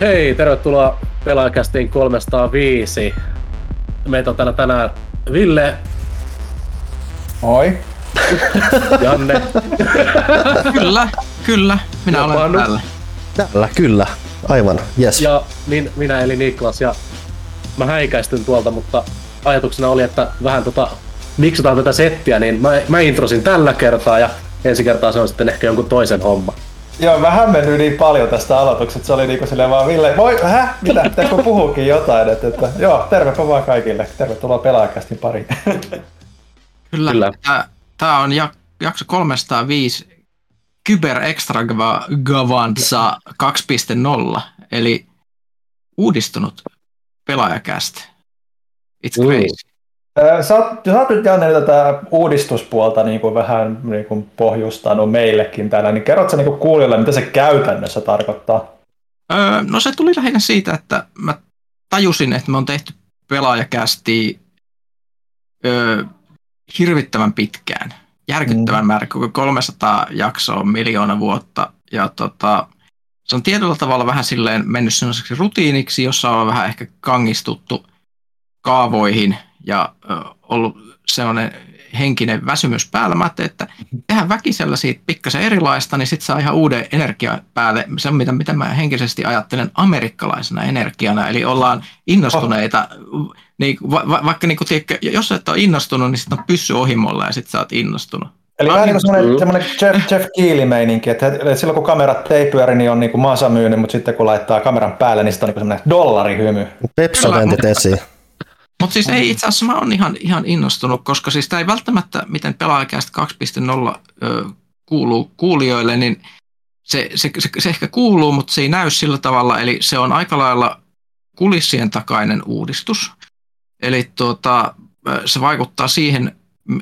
Hei, tervetuloa pelaajakästiin 305. Meitä on täällä tänään Ville. Moi. Janne. kyllä, kyllä. Minä Ja olen Panu. täällä. Täällä, kyllä. Aivan, yes. Ja min, minä eli Niklas. Ja mä häikäistyn tuolta, mutta ajatuksena oli, että vähän tota, miksataan tätä settiä, niin mä, mä introsin tällä kertaa ja ensi kertaa se on sitten ehkä jonkun toisen homma. Joo, mä hämmennyin niin paljon tästä aloituksesta. Se oli niinku silleen vaan Ville, voi, hä? Mitä? Pitäisikö puhuukin jotain? Että, että, joo, tervepä vaan kaikille. Tervetuloa pelaajakästin pariin. Kyllä. Kyllä. Tää, tää on jak, jakso 305 Kyber Extravaganza 2.0, eli uudistunut pelaajakästä. It's Mm. crazy. Ö, Sä oot, sä oot nyt Janne tätä uudistuspuolta niin kuin vähän niin kuin pohjustanut meillekin täällä, niin kerrotko sä niin kuin kuulijoille, mitä se käytännössä tarkoittaa? Öö, no se tuli lähinnä siitä, että mä tajusin, että me on tehty pelaajakästi öö, hirvittävän pitkään. Järkyttävän Mm. määrä, koko 300 jaksoa, miljoona vuotta. Ja tota, se on tietyllä tavalla vähän silleen mennyt sellaiseksi rutiiniksi, jossa on vähän ehkä kangistuttu kaavoihin ja ö, ollut sellainen henkinen väsymys päällä. Mä ajattelin, että tehdään väkisellä siitä pikkasen erilaista, niin sitten saa ihan uuden energian päälle. Se, mitä, mitä mä henkisesti ajattelen amerikkalaisena energiana, eli ollaan innostuneita. Niin, va, va, vaikka niin tiedätkö, jos et ole innostunut, niin sitten on pyssy ohimolla ja sitten sä oot innostunut. Eli vähän niin semmoinen, Mm. semmoinen Jeff, Jeff Keely-meininki, että että silloin kun kamerat ei pyöri, niin on niin kuin myynyt, mutta sitten kun laittaa kameran päälle, niin sitten on niin kuin semmoinen dollarihymy. Pepsodentit esiin. Mutta siis ei itse asiassa mä oon ihan, ihan innostunut, koska siis tämä ei välttämättä, miten pelaajakästä 2.0 ö, kuuluu kuulijoille, niin se, se, se, se ehkä kuuluu, mutta se ei näy sillä tavalla, eli se on aika lailla kulissien takainen uudistus. Eli tuota, se vaikuttaa siihen,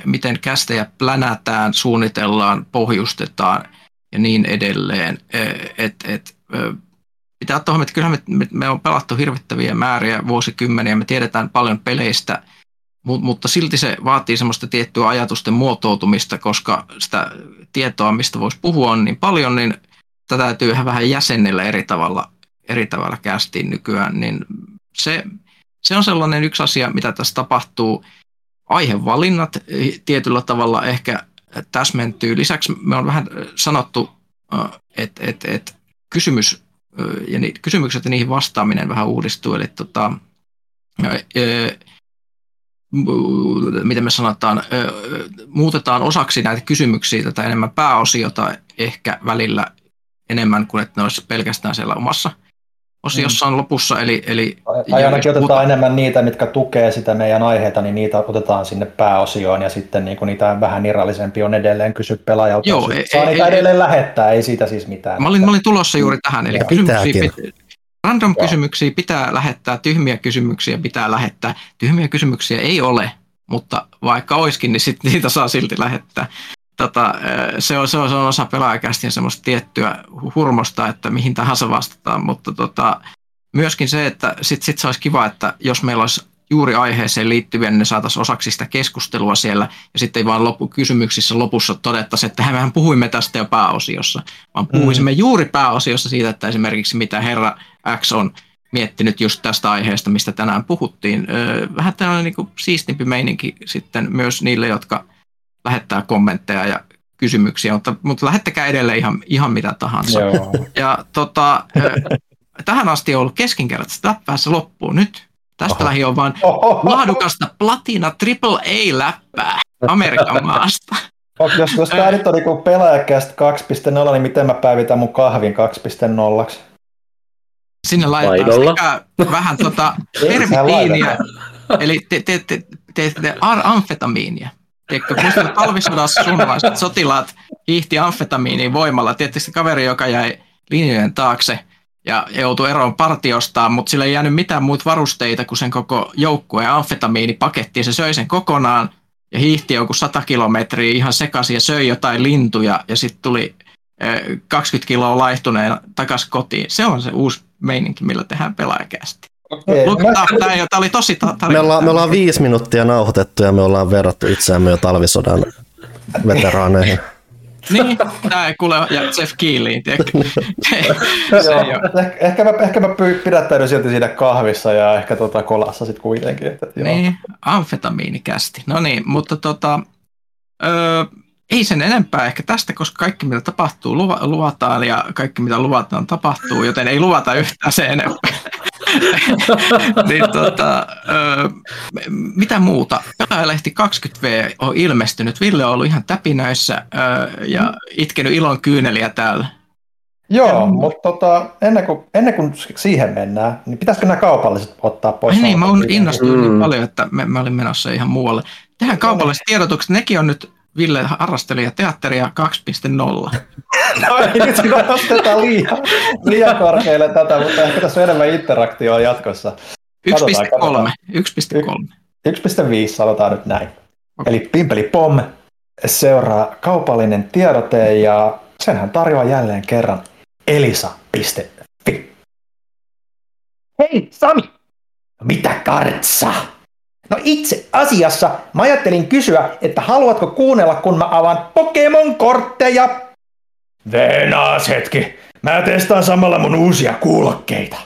miten kästejä plänätään, suunnitellaan, pohjustetaan ja niin edelleen. Et, et, pitää huomioon, että kyllähän me, me, me on pelattu hirvittäviä määriä vuosikymmeniä, me tiedetään paljon peleistä, mu, mutta silti se vaatii semmoista tiettyä ajatusten muotoutumista, koska sitä tietoa, mistä voisi puhua, on niin paljon, niin tätä täytyy vähän jäsennellä eri tavalla, eri tavalla kästiin nykyään, niin se, se on sellainen yksi asia, mitä tässä tapahtuu. Aihevalinnat eh, tietyllä tavalla ehkä täsmentyy. Lisäksi me on vähän eh, sanottu, että et, et kysymys ja ni, kysymykset ja niihin vastaaminen vähän uudistuu. Eli tota, miten me sanotaan, muutetaan osaksi näitä kysymyksiä tätä enemmän pääosiota ehkä välillä enemmän kuin että ne olisi pelkästään siellä omassa osiossaan lopussa. Eli, eli Tai ainakin otetaan enemmän niitä, mitkä tukee sitä meidän aiheita, niin niitä otetaan sinne pääosioon ja sitten niin kuin niitä vähän irrallisempi on edelleen kysy pelaajalta. Joo, ei- Saa ei- niitä ei- edelleen lähettää, ei siitä siis mitään. Mä olin, mä olin tulossa juuri tähän, eli kysymyksiä, pit, random kysymyksiä pitää lähettää, tyhmiä kysymyksiä pitää lähettää. Tyhmiä kysymyksiä ei ole, mutta vaikka olisikin, niin sit niitä saa silti lähettää. Tota, se, on, se, on, se on osa pelaajakästin semmoista tiettyä hurmosta, että mihin tahansa vastataan, mutta tota, myöskin se, että sit, sit se olisi kiva, että jos meillä olisi juuri aiheeseen liittyviä, niin ne saataisiin osaksi sitä keskustelua siellä, ja sitten ei vaan loppu, kysymyksissä lopussa todettaisiin, että mehän puhuimme tästä jo pääosiossa, vaan puhuisimme mm. juuri pääosiossa siitä, että esimerkiksi mitä herra X on miettinyt just tästä aiheesta, mistä tänään puhuttiin. Vähän tällainen niin kuin siistimpi meininki sitten myös niille, jotka lähettää kommentteja ja kysymyksiä, mutta, mutta lähettäkää edelleen ihan, ihan mitä tahansa. Joo. Ja tota, tähän asti on ollut keskinkertaista läppää, se loppuu nyt. Tästä Oho. lähi on vaan laadukasta platina triple A-läppää Amerikan maasta. Oh, jos, jos tämä nyt on niin pelaajakästä 2.0, niin miten mä päivitän mun kahvin 2.0? Sinne laitetaan vähän tota pervitiiniä, eli te, te, te, te, te amfetamiinia. Tiedätkö, muistan talvisodassa suomalaiset sotilaat hiihti amfetamiiniin voimalla. Tietysti kaveri, joka jäi linjojen taakse ja joutui eroon partiostaan, mutta sillä ei jäänyt mitään muita varusteita kuin sen koko joukkueen amfetamiinipaketti. Se söi sen kokonaan ja hiihti joku 100 kilometriä ihan sekaisin ja söi jotain lintuja ja sitten tuli eh, 20 kiloa laihtuneena takaisin kotiin. Se on se uusi meininki, millä tehdään pelaajakästi. Okei, Look, mä- tämä, tämä oli tosi ta- tarina. Me ollaan, me ollaan viisi minuuttia nauhoitettu ja me ollaan verrattu itseämme jo talvisodan veteraaneihin. Niin, tää ei kuule, ja Jeff Keeliin, ole. ehkä, mä, ehkä mä pidättäydyn silti siinä kahvissa ja ehkä tota kolassa sitten kuitenkin. Että, joo. Niin, amfetamiinikästi. No niin, mutta tota, öö, ei sen enempää ehkä tästä, koska kaikki mitä tapahtuu luva, luvataan ja kaikki mitä luvataan tapahtuu, joten ei luvata yhtään se enempää. niin, tota, öö, mitä muuta? Pelaajalehti 20V on ilmestynyt. Ville on ollut ihan täpinöissä öö, ja itkenyt ilon kyyneliä täällä. Joo, mutta tota, ennen, kuin, ennen kuin siihen mennään, niin pitäisikö nämä kaupalliset ottaa pois? Ai niin, mä oon innostunut niin Mm. paljon, että mä, mä olin menossa ihan muualle. Tehdään kaupalliset tiedotukset, nekin on nyt Ville harrastelija teatteria 2.0. No ei nyt kyllä nosteta liian, liian korkealle tätä, mutta ehkä tässä on enemmän interaktioa jatkossa. 1.3. 1.3. 1.5 sanotaan nyt näin. Eli Pimpeli Pom seuraa kaupallinen tiedote ja senhän tarjoaa jälleen kerran elisa.fi. Hei Sami! Mitä kartsaa? No itse asiassa mä ajattelin kysyä, että haluatko kuunnella, kun mä avaan Pokemon-kortteja? Venäs hetki. Mä testaan samalla mun uusia kuulokkeita.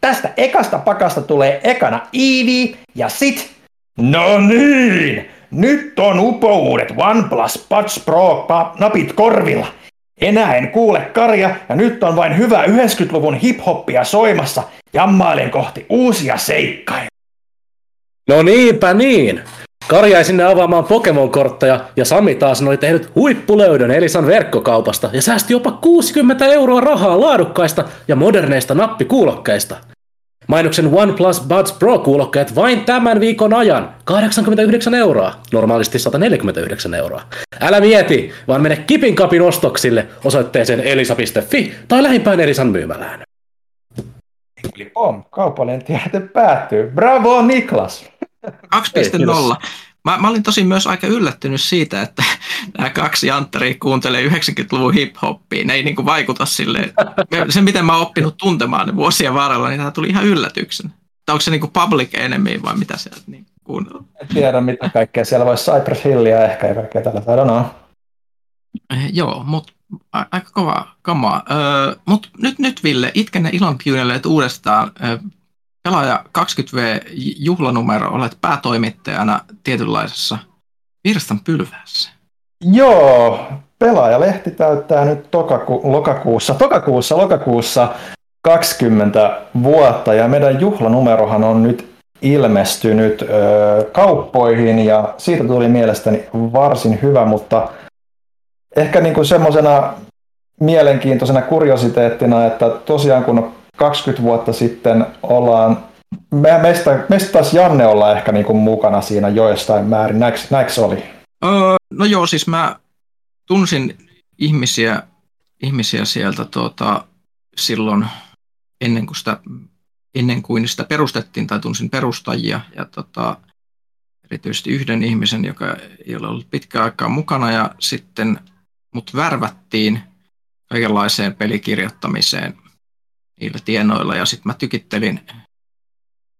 Tästä ekasta pakasta tulee ekana Eevee ja sit... No niin! Nyt on upouudet OnePlus Buds Pro napit korvilla. Enää en kuule karja ja nyt on vain hyvä 90-luvun hiphoppia soimassa. Jammailen kohti uusia seikkailuja. No niinpä niin. Karja jäi sinne avaamaan Pokemon-kortteja ja Sami taas oli tehnyt huippulöydön Elisan verkkokaupasta ja säästi jopa 60 euroa rahaa laadukkaista ja moderneista nappikuulokkeista. Mainoksen OnePlus Buds Pro-kuulokkeet vain tämän viikon ajan 89 euroa, normaalisti 149 euroa. Älä mieti, vaan mene Kipin kapin ostoksille osoitteeseen elisa.fi tai lähimpään Elisan myymälään. Pom, kaupallinen tiedote päättyy. Bravo Niklas! 2.0. Mä, mä olin tosi myös aika yllättynyt siitä, että nämä kaksi janttaria kuuntelee 90-luvun hip-hoppia. Ne ei niinku vaikuta sille. Se, miten mä oon oppinut tuntemaan ne vuosien varrella, niin tämä tuli ihan yllätyksen. Tai onko se niinku public enemy vai mitä sieltä niin kuunnella? En tiedä mitä kaikkea. Siellä voisi Cypress Hillia ehkä ja kaikkea. I don't know. Eh, Joo, mutta aika kova kamaa. Öö, mutta nyt, nyt Ville, itkenne ilon kyyneleet uudestaan. Öö, pelaaja 20V juhlanumero, olet päätoimittajana tietynlaisessa virstan pylvässä. Joo, pelaajalehti täyttää nyt tokaku- lokakuussa, tokakuussa, lokakuussa 20 vuotta ja meidän juhlanumerohan on nyt ilmestynyt ö, kauppoihin ja siitä tuli mielestäni varsin hyvä, mutta ehkä niin kuin semmoisena mielenkiintoisena kuriositeettina, että tosiaan kun 20 vuotta sitten ollaan, me, meistä, meistä taas Janne olla ehkä niin kuin mukana siinä joistain määrin, näinkö, näinkö oli? Öö, no joo, siis mä tunsin ihmisiä, ihmisiä sieltä tuota, silloin ennen kuin, sitä, ennen kuin sitä perustettiin tai tunsin perustajia ja tota, erityisesti yhden ihmisen, joka ei ole ollut pitkään aikaa mukana ja sitten mut värvättiin kaikenlaiseen pelikirjoittamiseen niillä tienoilla ja sitten mä tykittelin,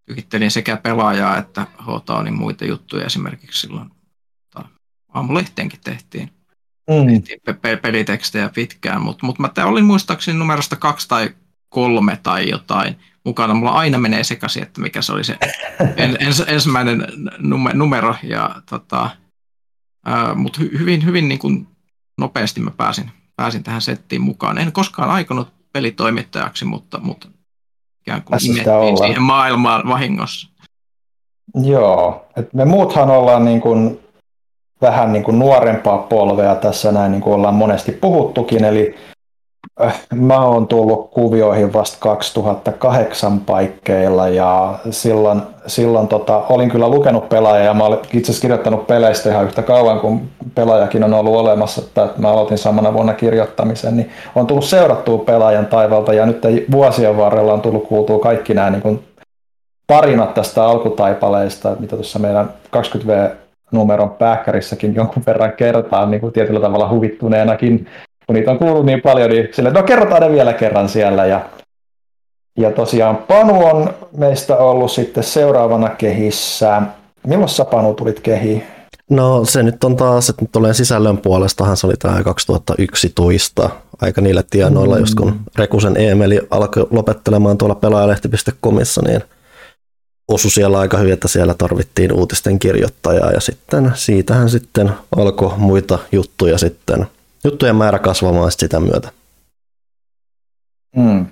tykittelin sekä pelaajaa että H-Townin muita juttuja esimerkiksi silloin tota, aamulehteenkin tehtiin, Mm. tehtiin pe- pe- pelitekstejä pitkään, mutta mut mä olin muistaakseni numerosta kaksi tai kolme tai jotain mukana. Mulla aina menee sekaisin, että mikä se oli se en, ens, ensimmäinen nume, numero, ja tota, mutta hy, hyvin, hyvin niin kuin nopeasti mä pääsin, pääsin tähän settiin mukaan. En koskaan aikonut pelitoimittajaksi, mutta, mutta ikään kuin imettiin siihen maailmaan vahingossa. Joo, et me muuthan ollaan niin kuin vähän niin kuin nuorempaa polvea tässä näin, niin kuin ollaan monesti puhuttukin, eli mä oon tullut kuvioihin vasta 2008 paikkeilla ja silloin, silloin tota, olin kyllä lukenut pelaajaa ja mä olen itse asiassa kirjoittanut peleistä ihan yhtä kauan kuin pelaajakin on ollut olemassa, että mä aloitin samana vuonna kirjoittamisen, niin on tullut seurattua pelaajan taivalta ja nyt vuosien varrella on tullut kuultua kaikki nämä niin tarinat tästä alkutaipaleesta, mitä tuossa meidän 20V-numeron pääkkärissäkin jonkun verran kertaan niin kuin tietyllä tavalla huvittuneenakin, kun niitä on kuullut niin paljon, niin sille, no kerrotaan ne vielä kerran siellä. Ja, ja tosiaan Panu on meistä ollut sitten seuraavana kehissä. Milloin sä Panu tulit kehiin? No se nyt on taas, että nyt tulee sisällön puolestahan se oli tämä 2011 aika niillä tienoilla, mm. just kun Rekusen Eemeli alkoi lopettelemaan tuolla pelaajalehti.comissa, niin osui siellä aika hyvin, että siellä tarvittiin uutisten kirjoittajaa ja sitten siitähän sitten alkoi muita juttuja sitten, juttujen määrä kasvamaan sitä myötä. Mm.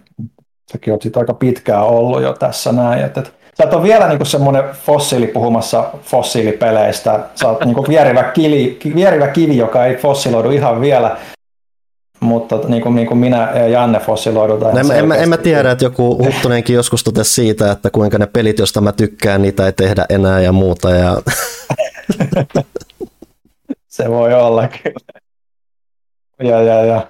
Sekin on sitten aika pitkään ollut jo tässä näin, että, että sä et ole vielä niin semmoinen fossiili puhumassa fossiilipeleistä. Sä oot niin vierivä, kili, vierivä kivi, joka ei fossiloidu ihan vielä, mutta niin kuin, niin kuin minä ja Janne fossiloidutaan. En, en, en mä tiedä, että joku Huttunenkin joskus totesi siitä, että kuinka ne pelit, joista mä tykkään, niitä ei tehdä enää ja muuta. Ja... Se voi olla kyllä. Ja, ja, ja.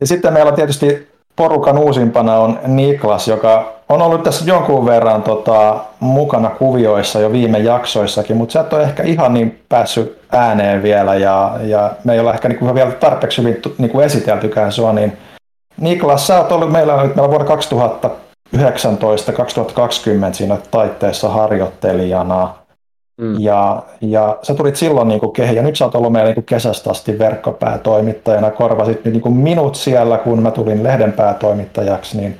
ja sitten meillä on tietysti porukan uusimpana on Niklas, joka on ollut tässä jonkun verran tota, mukana kuvioissa jo viime jaksoissakin, mutta sä et ole ehkä ihan niin päässyt ääneen vielä ja, ja me ei olla ehkä niin vielä tarpeeksi hyvin niin kuin esiteltykään sua, niin Niklas, sä oot ollut meillä, meillä vuonna 2019-2020 siinä taitteessa harjoittelijana. Mm. Ja, ja sä tulit silloin niin kuin kehi, ja nyt sä oot ollut meillä niin kesästä asti verkkopäätoimittajana, korvasit niin kuin minut siellä, kun mä tulin lehden päätoimittajaksi, niin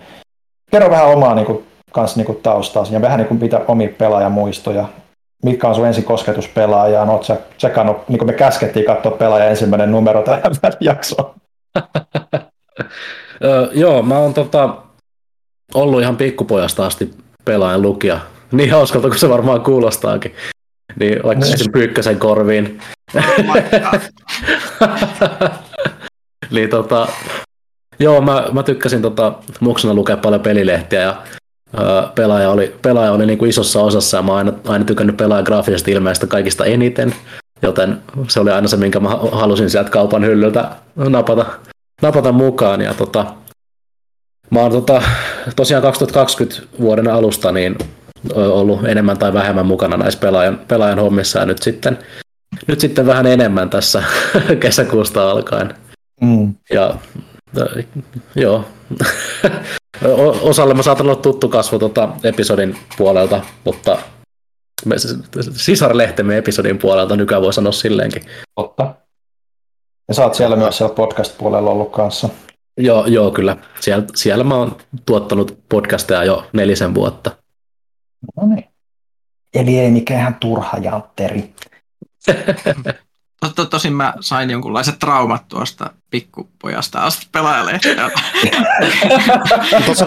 kerro vähän omaa niin kuin, kans, niin kuin taustaasi ja vähän niin kuin pitää omia pelaajamuistoja. Mitkä on sun ensi kosketus pelaajaan? Oot sä tsekannut, niin kuin me käskettiin katsoa pelaaja ensimmäinen numero tähän jaksoon? joo, mä oon tota, ollut ihan pikkupojasta asti pelaajan lukija. Niin hauskalta kuin se varmaan kuulostaakin. Niin laittaisin pyykkäsen korviin. Oh niin tota, joo, mä, mä tykkäsin tota, muksena lukea paljon pelilehtiä ja ää, pelaaja oli, pelaaja oli niin kuin isossa osassa ja mä oon aina, aina tykännyt pelaajan graafisesta ilmeestä kaikista eniten, joten se oli aina se, minkä mä halusin sieltä kaupan hyllyltä napata, napata mukaan. Ja tota, mä oon tota, tosiaan 2020 vuoden alusta niin ollut enemmän tai vähemmän mukana näissä pelaajan, pelaajan hommissa ja nyt sitten, nyt sitten vähän enemmän tässä kesäkuusta alkaen. Mm. Ja joo, osalle mä saatan olla tuttu kasvo tota episodin puolelta, mutta me, sisarlehtemme episodin puolelta nykyään voi sanoa silleenkin. Totta. Ja sä oot siellä myös siellä podcast-puolella ollut kanssa. Joo, joo kyllä. Siellä, siellä mä oon tuottanut podcasteja jo nelisen vuotta. No niin. Eli ei mikään turha jantteri. To, tosin mä sain jonkunlaiset traumat tuosta pikkupojasta asti pelaajalehtiä. Tuossa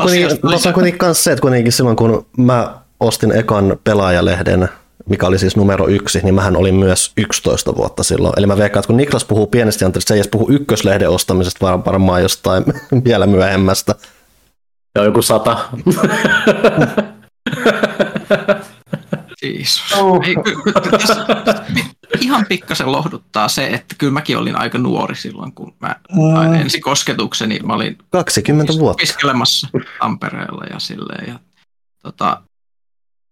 on kuitenkin myös se, että kuitenkin silloin kun mä ostin ekan pelaajalehden, mikä oli siis numero yksi, niin mähän olin myös 11 vuotta silloin. Eli mä veikkaan, että kun Niklas puhuu pienestä jantarista, se ei edes puhu ykköslehden ostamisesta, vaan varmaan jostain vielä myöhemmästä. Joo, joku sata. Jeesus. Oh. Ei, ihan pikkasen lohduttaa se, että kyllä mäkin olin aika nuori silloin, kun mä mm. ensi kosketukseni. Mä olin 20 vuotta. Opiskelemassa Tampereella ja silleen. Ja, tota,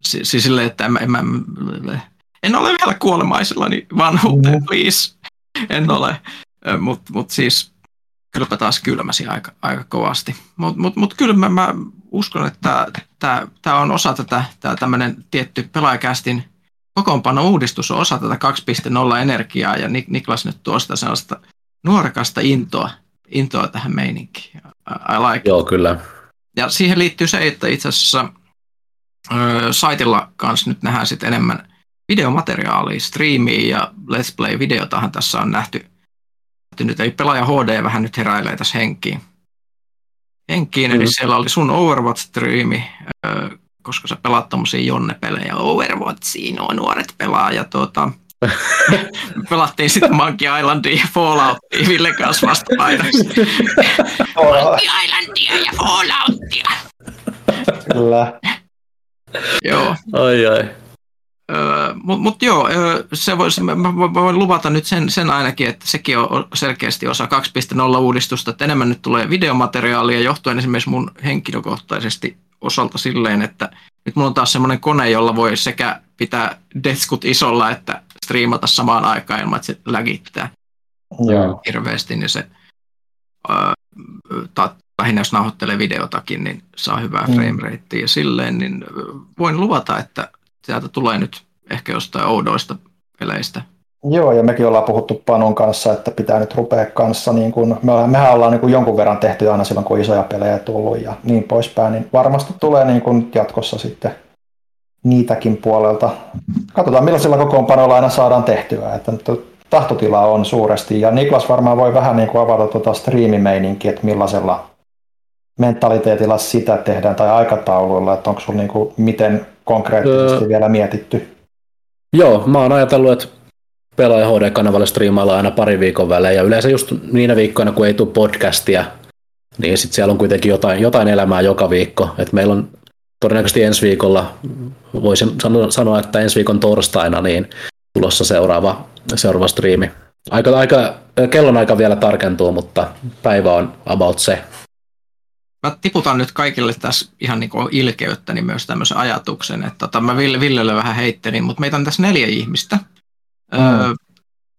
siis silleen, että en, en, en, en ole vielä kuolemaisillani vanhuuteen, mm. please. En ole. Mutta mut siis kylläpä taas kylmäsi aika, aika kovasti. Mutta mut, mut kyllä mä, mä uskon, että tämä on osa tätä, tämä tämmöinen tietty pelaajakästin kokoonpano uudistus on osa tätä 2.0 energiaa ja Niklas nyt tuo sitä sellaista nuorekasta intoa, intoa tähän meininkiin. I like Joo, kyllä. Ja siihen liittyy se, että itse asiassa ö, saitilla kanssa nyt nähdään sitten enemmän videomateriaalia, striimiä ja Let's Play-videotahan tässä on nähty. Nyt ei pelaaja HD vähän nyt heräilee tässä henkiin henkiin, eli mm. siellä oli sun Overwatch-striimi, koska sä pelaat tommosia Jonne-pelejä Overwatchiin, nuo nuoret pelaa, ja tuota, pelattiin sitten Monkey Islandia ja Falloutia Ville kanssa vastapainoksi. Monkey Islandia ja Falloutia. Kyllä. Joo. Ai ai. Öö, Mutta mut joo, se vois, mä voin luvata nyt sen, sen ainakin, että sekin on selkeästi osa 2.0 uudistusta, että enemmän nyt tulee videomateriaalia johtuen esimerkiksi mun henkilökohtaisesti osalta silleen, että nyt mulla on taas semmoinen kone, jolla voi sekä pitää deskut isolla että striimata samaan aikaan ilman, että se lägittää Joo. hirveästi, niin se öö, ta, lähinnä jos nauhoittelee videotakin, niin saa hyvää mm. frame ratea ja silleen, niin voin luvata, että sieltä tulee nyt ehkä jostain oudoista peleistä Joo, ja mekin ollaan puhuttu Panon kanssa, että pitää nyt rupea kanssa, niin kun, me ollaan, mehän ollaan niin kun jonkun verran tehty aina silloin, kun isoja pelejä tullut ja niin poispäin, niin varmasti tulee niin kun jatkossa sitten niitäkin puolelta. Katsotaan millaisilla kokoonpanoilla aina saadaan tehtyä, että tahtotila on suuresti, ja Niklas varmaan voi vähän niin kuin avata tuota striimimeininkiä, että millaisella mentaliteetilla sitä tehdään tai aikatauluilla, että onko sinulla niin kuin, miten konkreettisesti öö, vielä mietitty? Joo, mä oon ajatellut, että pelaaja HD-kanavalle striimailla aina pari viikon välein, ja yleensä just niinä viikkoina, kun ei tule podcastia, niin sitten siellä on kuitenkin jotain, jotain elämää joka viikko. Et meillä on todennäköisesti ensi viikolla, voisin sanoa, että ensi viikon torstaina, niin tulossa seuraava, seuraava striimi. Aika, aika, kellon aika vielä tarkentuu, mutta päivä on about se. Mä tiputan nyt kaikille tässä ihan niin ilkeyttä niin myös tämmöisen ajatuksen, että tota, mä Ville, Villelle vähän heittelin, mutta meitä on tässä neljä ihmistä. Mm. Öö,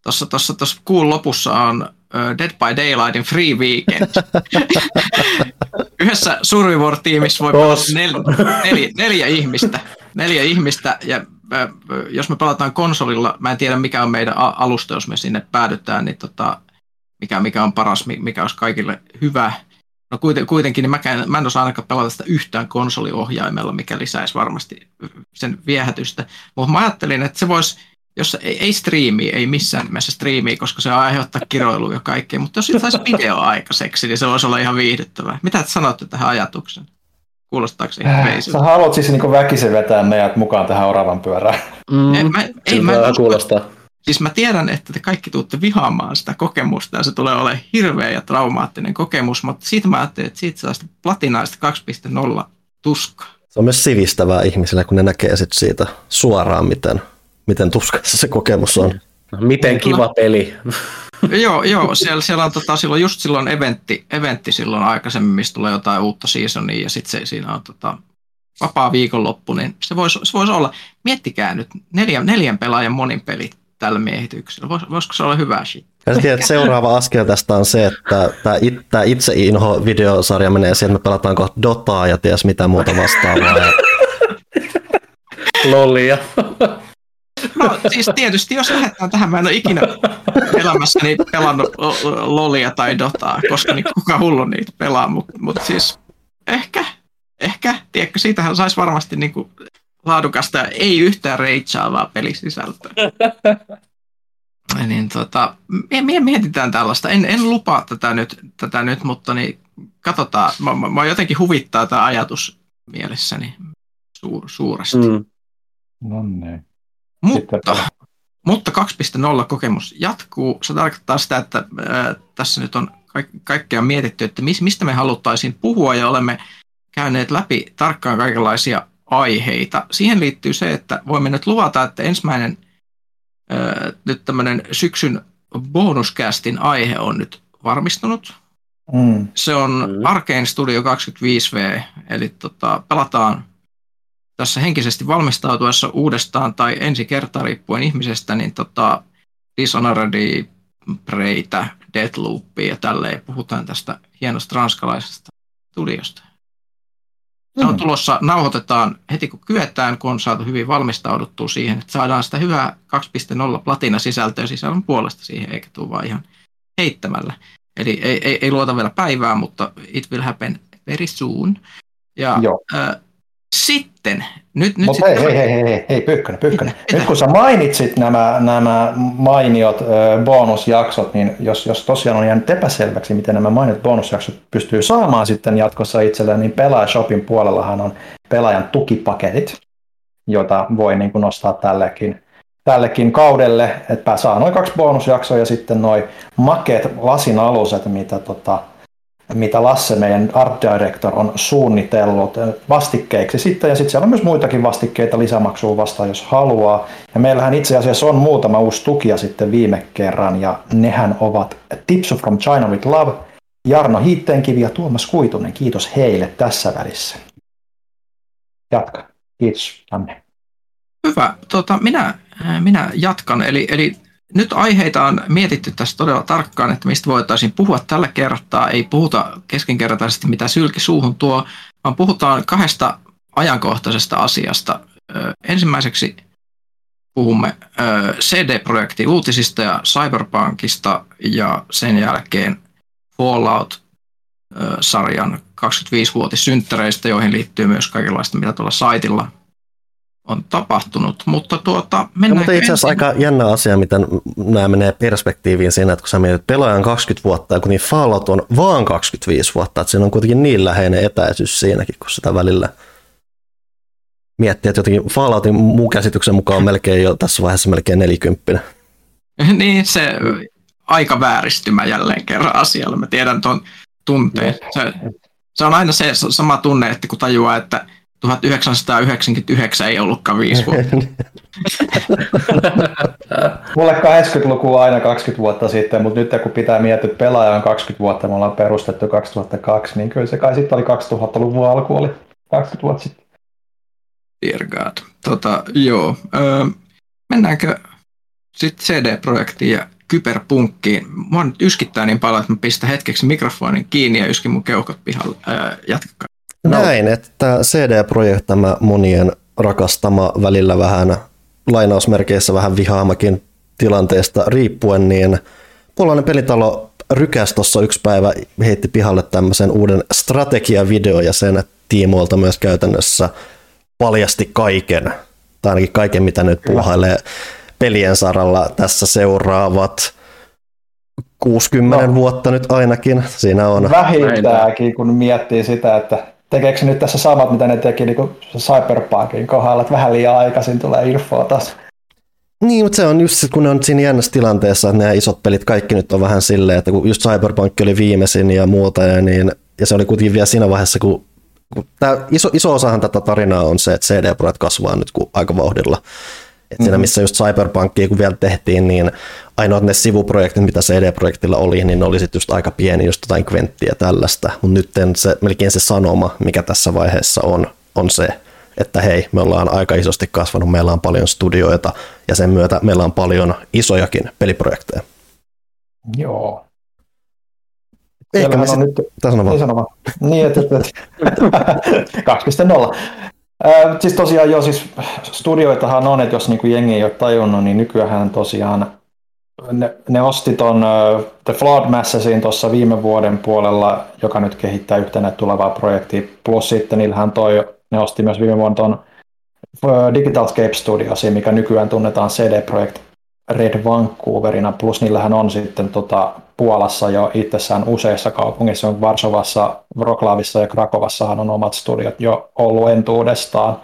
Tuossa tossa, tossa kuun lopussa on Dead by Daylightin Free Weekend. Yhdessä Survivor-tiimissä voi olla nel, neljä, neljä ihmistä. Neljä ihmistä, ja jos me pelataan konsolilla, mä en tiedä mikä on meidän alusta, jos me sinne päädytään, niin tota, mikä, mikä on paras, mikä olisi kaikille hyvä. No kuitenkin, niin mä, mä en osaa ainakaan pelata sitä yhtään konsoliohjaimella, mikä lisäisi varmasti sen viehätystä. Mutta mä ajattelin, että se voisi jos ei, ei striimi, ei missään nimessä striimi, koska se aiheuttaa kiroilua ja kaikkea, mutta jos siitä saisi video aikaiseksi, niin se voisi olla ihan viihdyttävää. Mitä te sanotte tähän ajatukseen? Kuulostaako se äh, Sä haluat siis niin väkisin vetää meidät mukaan tähän oravan pyörään? Mm, ei, mä, ei, mä, kuulostaa. Siis mä tiedän, että te kaikki tuutte vihaamaan sitä kokemusta ja se tulee olemaan hirveä ja traumaattinen kokemus, mutta siitä mä ajattelin, että siitä saa sitä platinaista 2.0 tuskaa. Se on myös sivistävää ihmisille, kun ne näkee sit siitä suoraan, miten miten tuskassa se kokemus on. No, miten kiva peli. joo, joo siellä, siellä on tota, silloin just silloin eventti, eventti silloin aikaisemmin, missä tulee jotain uutta seasonia ja sitten siinä on tota, vapaa viikonloppu, niin se voisi, se voisi olla, miettikää nyt neljän, neljän pelaajan monin pelit tällä miehityksellä. Vois, voisiko se olla hyvä shit? Ja tiedät, että seuraava askel tästä on se, että tämä, it, tämä itse inho videosarja menee siihen, että me pelataan kohta Dotaa ja ties mitä muuta vastaavaa. Lolia. No siis tietysti, jos lähdetään tähän, mä en ole ikinä elämässäni pelannut Lolia tai Dotaa, koska niin kuka hullu niitä pelaa, mutta mut siis ehkä, ehkä, tiedätkö, siitähän saisi varmasti niin kuin laadukasta ja ei yhtään reitsaavaa pelisisältöä. niin tota, mietitään tällaista. En, en lupaa tätä nyt, tätä nyt mutta niin katsotaan. Mä, mä, mä jotenkin huvittaa tämä ajatus mielessäni suur, suuresti. Mm. No niin. Mutta, mutta 2.0 kokemus jatkuu. Se tarkoittaa sitä, että ää, tässä nyt on ka- kaikkea mietitty, että mis, mistä me haluttaisiin puhua ja olemme käyneet läpi tarkkaan kaikenlaisia aiheita. Siihen liittyy se, että voimme nyt luvata, että ensimmäinen ää, nyt tämmöinen syksyn bonuscastin aihe on nyt varmistunut. Mm. Se on mm. Arkane Studio 25V, eli tota, pelataan tässä henkisesti valmistautuessa uudestaan tai ensi kertaa riippuen ihmisestä, niin tota, Dishonoredia, Preitä, Deathloopia ja tälleen. Puhutaan tästä hienosta ranskalaisesta studiosta. Se on mm. tulossa, nauhoitetaan heti kun kyetään, kun on saatu hyvin valmistauduttua siihen, että saadaan sitä hyvää 2.0 platina-sisältöä sisällön puolesta siihen, eikä tule vaan ihan heittämällä. Eli ei, ei, ei luota vielä päivää, mutta it will happen very soon. Ja Joo. Äh, sitten, nyt, nyt Mutta hei, hei, hei, hei, hei, hei, Pyykkönen, Pyykkönen. Nyt kun sä mainitsit nämä, nämä mainiot äh, bonusjaksot, niin jos, jos tosiaan on jäänyt epäselväksi, miten nämä mainiot bonusjaksot pystyy saamaan sitten jatkossa itselleen, niin Pelaajashopin puolellahan on pelaajan tukipaketit, joita voi niin kuin nostaa tällekin, tällekin kaudelle, että saa noin kaksi bonusjaksoa ja sitten noin makeet lasin aluset, mitä tota, mitä Lasse, meidän art director, on suunnitellut vastikkeiksi sitten, ja sitten siellä on myös muitakin vastikkeita lisämaksuun vastaan, jos haluaa. Ja meillähän itse asiassa on muutama uusi tukija sitten viime kerran, ja nehän ovat Tips from China with Love, Jarno Hiitteenkivi ja Tuomas Kuitunen. Kiitos heille tässä välissä. Jatka. Kiitos, Anne. Hyvä. Tota, minä, minä jatkan. Eli, eli nyt aiheita on mietitty tässä todella tarkkaan, että mistä voitaisiin puhua tällä kertaa. Ei puhuta keskinkertaisesti mitä sylki suuhun tuo, vaan puhutaan kahdesta ajankohtaisesta asiasta. Ensimmäiseksi puhumme CD-projektin uutisista ja Cyberpunkista ja sen jälkeen Fallout-sarjan 25-vuotissynttäreistä, joihin liittyy myös kaikenlaista, mitä tuolla saitilla on tapahtunut, mutta tuota, mennään no, mutta itse asiassa aika jännä asia, miten nämä menee perspektiiviin siinä, että kun sä mietit pelaajan 20 vuotta, ja kun niin Fallout on vaan 25 vuotta, että siinä on kuitenkin niin läheinen etäisyys siinäkin, kun sitä välillä miettii, että jotenkin Falloutin muun käsityksen mukaan on melkein jo tässä vaiheessa melkein 40. niin, se aika vääristymä jälleen kerran asialla. Mä tiedän tuon tunteen. Se, se on aina se sama tunne, että kun tajuaa, että 1999 ei ollutkaan viisi vuotta. Mulle 80-luku on aina 20 vuotta sitten, mutta nyt kun pitää miettiä, että pelaaja on 20 vuotta, me ollaan perustettu 2002, niin kyllä se kai sitten oli 2000-luvun alku, oli 20 vuotta sitten. Dear God. Tota, joo. Öö, mennäänkö sitten CD-projektiin ja kyberpunkkiin? Mua nyt yskittää niin paljon, että mä pistän hetkeksi mikrofonin kiinni ja yskin mun keuhkot pihalle. Öö, jatkakaa. No. Näin, että CD-projekt tämä monien rakastama välillä vähän lainausmerkeissä vähän vihaamakin tilanteesta riippuen, niin puolalainen pelitalo Rykäs tuossa yksi päivä heitti pihalle tämmöisen uuden strategiavideo ja sen tiimoilta myös käytännössä paljasti kaiken, tai ainakin kaiken mitä nyt puuhailee pelien saralla tässä seuraavat 60 no. vuotta nyt ainakin. Siinä on vähintäänkin, kun miettii sitä, että tekeekö nyt tässä samat, mitä ne teki niin Cyberpunkin kohdalla, että vähän liian aikaisin tulee infoa taas. Niin, mutta se on just kun ne on siinä jännässä tilanteessa, että nämä isot pelit kaikki nyt on vähän silleen, että kun just Cyberpunk oli viimeisin ja muuta, ja, niin, ja se oli kuitenkin vielä siinä vaiheessa, kun, kun tämä iso, iso osahan tätä tarinaa on se, että CD-projekt kasvaa nyt aika vauhdilla. Et siinä mm-hmm. missä just Cyberpunkia kun vielä tehtiin, niin ainoat ne sivuprojektit, mitä CD-projektilla oli, niin ne oli sitten just aika pieni, just jotain kventtiä tällaista. Mutta nyt se, melkein se sanoma, mikä tässä vaiheessa on, on se, että hei, me ollaan aika isosti kasvanut, meillä on paljon studioita ja sen myötä meillä on paljon isojakin peliprojekteja. Joo. Eikä me sit... nyt... Tämä sano vaan. Niin, että, että 2.0. Äh, siis tosiaan jo, siis studioitahan on, että jos niinku jengi ei ole tajunnut, niin nykyään tosiaan ne, ne osti ton uh, The Flood Massesin tuossa viime vuoden puolella, joka nyt kehittää yhtenä tulevaa projektia, plus sitten niillähän toi, ne osti myös viime vuonna ton uh, Digital Scape Studiosi, mikä nykyään tunnetaan CD Projekt Red Vancouverina, plus niillähän on sitten tota, Puolassa jo itsessään useissa kaupungeissa, on Varsovassa, Wroclawissa ja Krakovassahan on omat studiot jo ollut entuudestaan.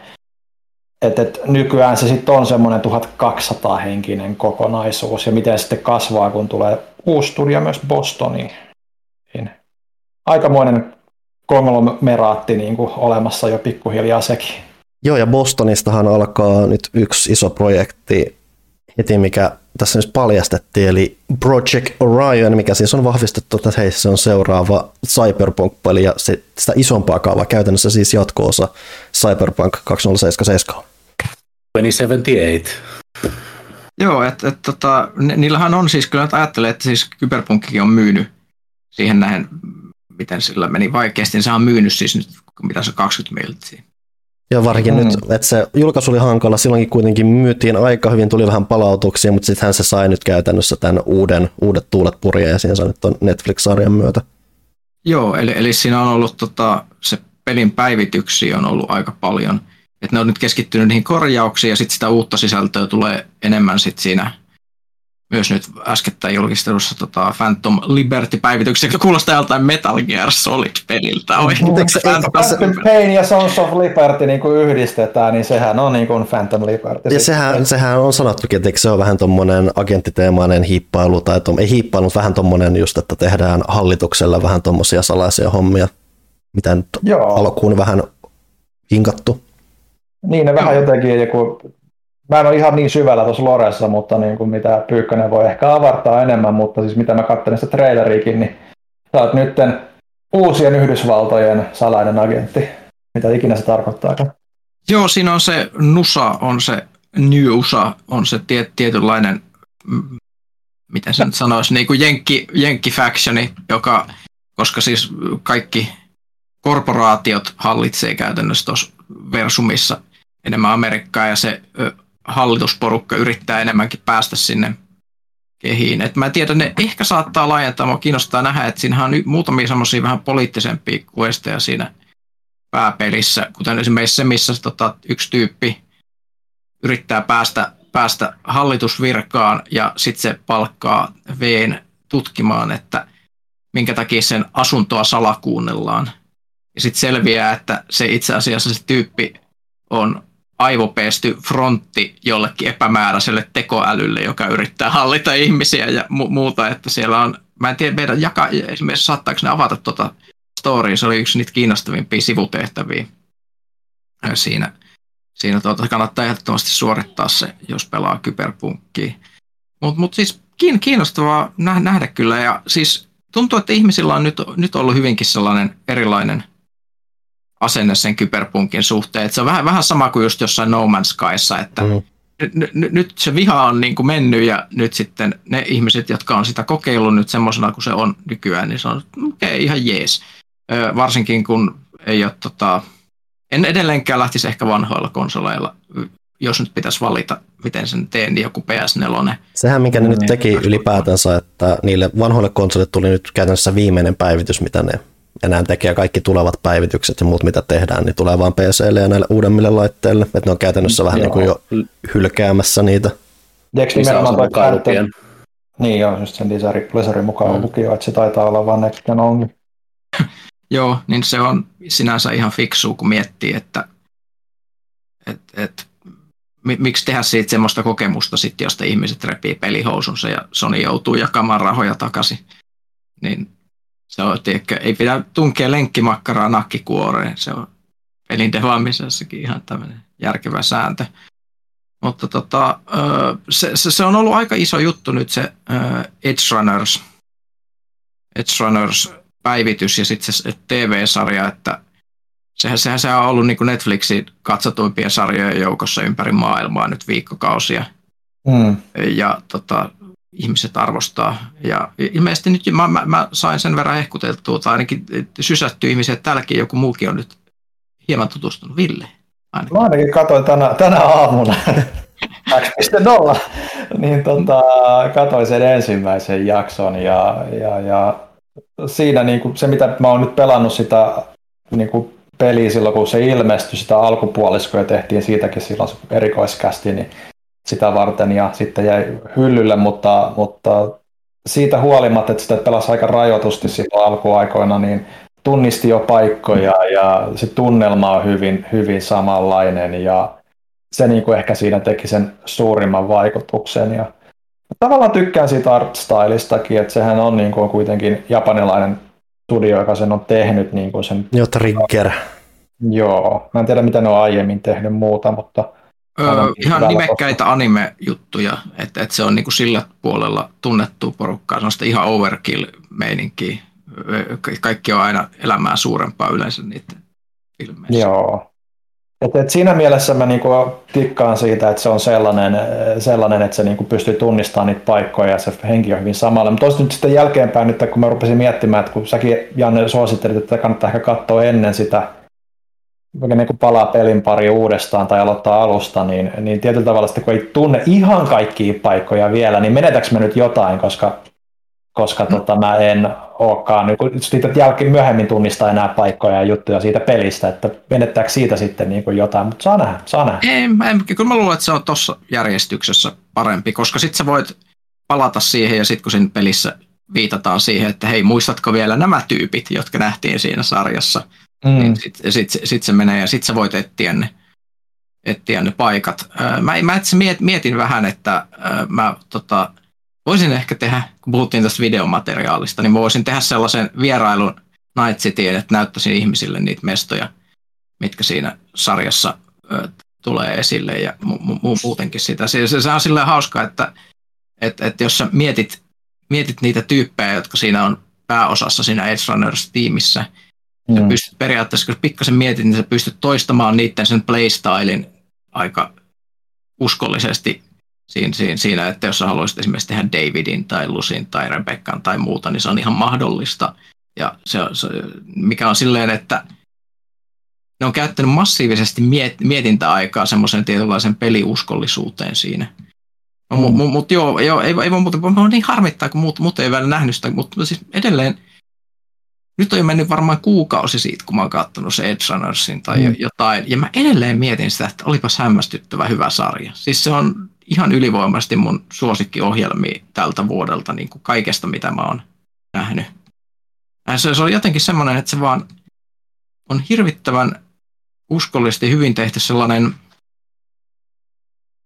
Et, et nykyään se sitten on semmoinen 1200 henkinen kokonaisuus ja miten sitten kasvaa, kun tulee uusi studio myös Bostoniin. Niin aikamoinen konglomeraatti niin kuin olemassa jo pikkuhiljaa sekin. Joo, ja Bostonistahan alkaa nyt yksi iso projekti heti, mikä tässä nyt paljastettiin, eli Project Orion, mikä siis on vahvistettu, että hei, se on seuraava Cyberpunk-peli ja se, sitä isompaa kaavaa käytännössä siis jatko-osa Cyberpunk 2077. 2078. Joo, että et, tota, niillähän on siis, kyllä ajattelee, että siis Cyberpunkkikin on myynyt siihen nähen, miten sillä meni vaikeasti, niin se on myynyt siis nyt, mitä se 20 miltsiä. Ja varsinkin mm. nyt, että se julkaisu oli hankala, silloinkin kuitenkin myytiin aika hyvin, tuli vähän palautuksia, mutta sittenhän se sai nyt käytännössä tämän uuden, uudet tuulet purjeen ja siinä sai nyt Netflix-sarjan myötä. Joo, eli, eli siinä on ollut tota, se pelin päivityksiä on ollut aika paljon. Että ne on nyt keskittynyt niihin korjauksiin ja sitten sitä uutta sisältöä tulee enemmän sit siinä myös nyt äskettäin julkistelussa tota Phantom Liberty-päivitykseksi, joka kuulostaa joltain Metal Gear Solid-peliltä. Phantom Pain ja Sons of Liberty niin kuin yhdistetään, niin sehän on niin kuin Phantom Liberty. Ja sehän, sehän on sanottukin, että se on vähän tuommoinen agenttiteemainen hiippailu, tai tom, ei hiippailu, mutta vähän tuommoinen just, että tehdään hallituksella vähän tuommoisia salaisia hommia, mitä nyt Joo. alkuun vähän hinkattu. Niin, ne vähän jotenkin joku mä en ole ihan niin syvällä tuossa Loressa, mutta niin kuin mitä Pyykkönen voi ehkä avartaa enemmän, mutta siis mitä mä katselin sitä traileriikin, niin sä oot nytten uusien Yhdysvaltojen salainen agentti. Mitä ikinä se tarkoittaa? Joo, siinä on se NUSA, on se New USA, on se tie, tietynlainen, miten se nyt sanoisi, niin kuin jenkki, jenkki-factioni, joka, koska siis kaikki korporaatiot hallitsee käytännössä tuossa Versumissa enemmän Amerikkaa ja se hallitusporukka yrittää enemmänkin päästä sinne kehiin. Et mä tiedän, ne ehkä saattaa laajentaa, mua kiinnostaa nähdä, että siinähän on muutamia semmoisia vähän poliittisempia questeja siinä pääpelissä, kuten esimerkiksi se, missä tota, yksi tyyppi yrittää päästä, päästä hallitusvirkaan ja sitten se palkkaa Veen tutkimaan, että minkä takia sen asuntoa salakuunnellaan. Ja sitten selviää, että se itse asiassa se tyyppi on aivopesty frontti jollekin epämääräiselle tekoälylle, joka yrittää hallita ihmisiä ja mu- muuta, että siellä on, mä en tiedä, meidän jaka, esimerkiksi saattaako ne avata tuota storya, se oli yksi niitä kiinnostavimpia sivutehtäviä siinä. Siinä tuota, kannattaa ehdottomasti suorittaa se, jos pelaa kyberpunkkiä. Mutta mut siis kiinnostavaa nähdä kyllä, ja siis tuntuu, että ihmisillä on nyt, nyt ollut hyvinkin sellainen erilainen – asenne sen kyberpunkin suhteen. Et se on vähän, vähän sama kuin just jossain No Man's Skyssa, että mm. n- n- nyt se viha on niin kuin mennyt ja nyt sitten ne ihmiset, jotka on sitä kokeillut nyt semmoisena kuin se on nykyään, niin se on okei, okay, ihan jees. Ö, varsinkin kun ei ole, tota, en edelleenkään lähtisi ehkä vanhoilla konsoleilla, jos nyt pitäisi valita, miten sen teen, niin joku PS4. Sehän, mikä ne nyt niin. teki ylipäätänsä, että niille vanhoille konsoleille tuli nyt käytännössä viimeinen päivitys, mitä ne enää tekee kaikki tulevat päivitykset ja muut, mitä tehdään, niin tulee vaan PClle ja näille uudemmille laitteille. Että ne on käytännössä vähän niin kuin jo hylkäämässä niitä. Eikö nimenomaan toi kärten? Niin joo, just sen Blizzardin mukaan mm. lukio, että se taitaa olla vaan next gen only. joo, niin se on sinänsä ihan fiksu, kun miettii, että et, et, miksi tehdä siitä semmoista kokemusta sitten, josta ihmiset repii pelihousunsa ja Sony joutuu jakamaan rahoja takaisin. Niin se on, tiedätkö, ei pidä tunkea lenkkimakkaraa nakkikuoreen. Se on pelin devaamisessakin ihan tämmöinen järkevä sääntö. Mutta tota, se, se, se, on ollut aika iso juttu nyt se Edge Runners, Edge Runners päivitys ja sitten se TV-sarja, että sehän, sehän se on ollut niin kuin Netflixin katsotuimpien sarjojen joukossa ympäri maailmaa nyt viikkokausia. Mm. Ja tota, ihmiset arvostaa. Ja ilmeisesti nyt mä, mä, mä sain sen verran hehkuteltua, tai ainakin sysätty ihmisiä, että täälläkin joku muukin on nyt hieman tutustunut. Ville? Ainakin. Mä ainakin katsoin tänä, tänä aamuna 2.0, niin tota, katsoin sen ensimmäisen jakson ja, ja, ja siinä niin kuin se, mitä mä oon nyt pelannut sitä niin kuin peliä silloin, kun se ilmestyi, sitä alkupuoliskoa tehtiin siitäkin silloin erikoiskästi, niin sitä varten ja sitten jäi hyllylle, mutta, mutta siitä huolimatta, että sitä pelasi aika rajoitusti silloin alkuaikoina, niin tunnisti jo paikkoja ja se tunnelma on hyvin, hyvin samanlainen ja se niin kuin ehkä siinä teki sen suurimman vaikutuksen. Ja tavallaan tykkään siitä artstylistakin, että sehän on niin kuin kuitenkin japanilainen studio, joka sen on tehnyt. Niin kuin sen... Jo, Trigger. Joo, mä en tiedä mitä ne on aiemmin tehnyt muuta, mutta Öö, ihan nimekkäitä anime-juttuja, että, että se on niinku sillä puolella tunnettu porukkaa, sellaista ihan overkill-meininkiä. Kaikki on aina elämää suurempaa yleensä niiden filmeissä. Joo. Et, et siinä mielessä mä niinku tikkaan siitä, että se on sellainen, sellainen että se niinku pystyy tunnistamaan niitä paikkoja ja se henki on hyvin samalla. Mutta nyt sitten jälkeenpäin, nyt kun mä rupesin miettimään, että kun säkin Janne suosittelit, että kannattaa ehkä katsoa ennen sitä niin kuin palaa pelin pari uudestaan tai aloittaa alusta, niin, niin tietyllä tavalla sitten kun ei tunne ihan kaikkia paikkoja vielä, niin menetäks mä nyt jotain, koska, koska mm. tota, mä en olekaan, niin sitten jälkeen myöhemmin tunnistaa enää paikkoja ja juttuja siitä pelistä, että menettääkö siitä sitten niin kuin jotain, mutta saa nähdä, saa nähdä. Ei, mä, en, kyllä mä luulen, että se on tuossa järjestyksessä parempi, koska sitten sä voit palata siihen ja sitten kun siinä pelissä viitataan siihen, että hei, muistatko vielä nämä tyypit, jotka nähtiin siinä sarjassa, Mm. Niin sitten sit, sit se menee ja sitten sä voit etsiä ne, etsiä ne paikat. Mä, mä mietin vähän, että mä tota, voisin ehkä tehdä, kun puhuttiin tästä videomateriaalista, niin mä voisin tehdä sellaisen vierailun Night Cityin, että näyttäisin ihmisille niitä mestoja, mitkä siinä sarjassa ö, tulee esille ja mu- mu- muutenkin sitä. Se, se, se on silleen hauska, että et, et jos sä mietit, mietit niitä tyyppejä, jotka siinä on pääosassa siinä Edge Runners-tiimissä, Mm. pystyt periaatteessa, kun pikkasen mietit, niin sä pystyt toistamaan niiden sen playstylin aika uskollisesti siinä, siinä, siinä, että jos sä haluaisit esimerkiksi tehdä Davidin tai Lusin tai Rebeccan tai muuta, niin se on ihan mahdollista. Ja se, se, mikä on silleen, että ne on käyttänyt massiivisesti miet, mietintäaikaa semmoisen tietynlaisen peliuskollisuuteen siinä. No, mm. Mutta mut joo, joo, ei, ei voi muuta, mä niin harmittaa, kun muut, muut ei vielä nähnyt sitä, mutta siis edelleen, nyt on jo mennyt varmaan kuukausi siitä, kun mä oon katsonut se Edge Runnersin tai mm. jotain, ja mä edelleen mietin sitä, että olipas hämmästyttävä hyvä sarja. Siis se on ihan ylivoimaisesti mun suosikkiohjelmi tältä vuodelta niin kuin kaikesta, mitä mä oon nähnyt. Se, se on jotenkin semmoinen, että se vaan on hirvittävän uskollisesti hyvin tehty sellainen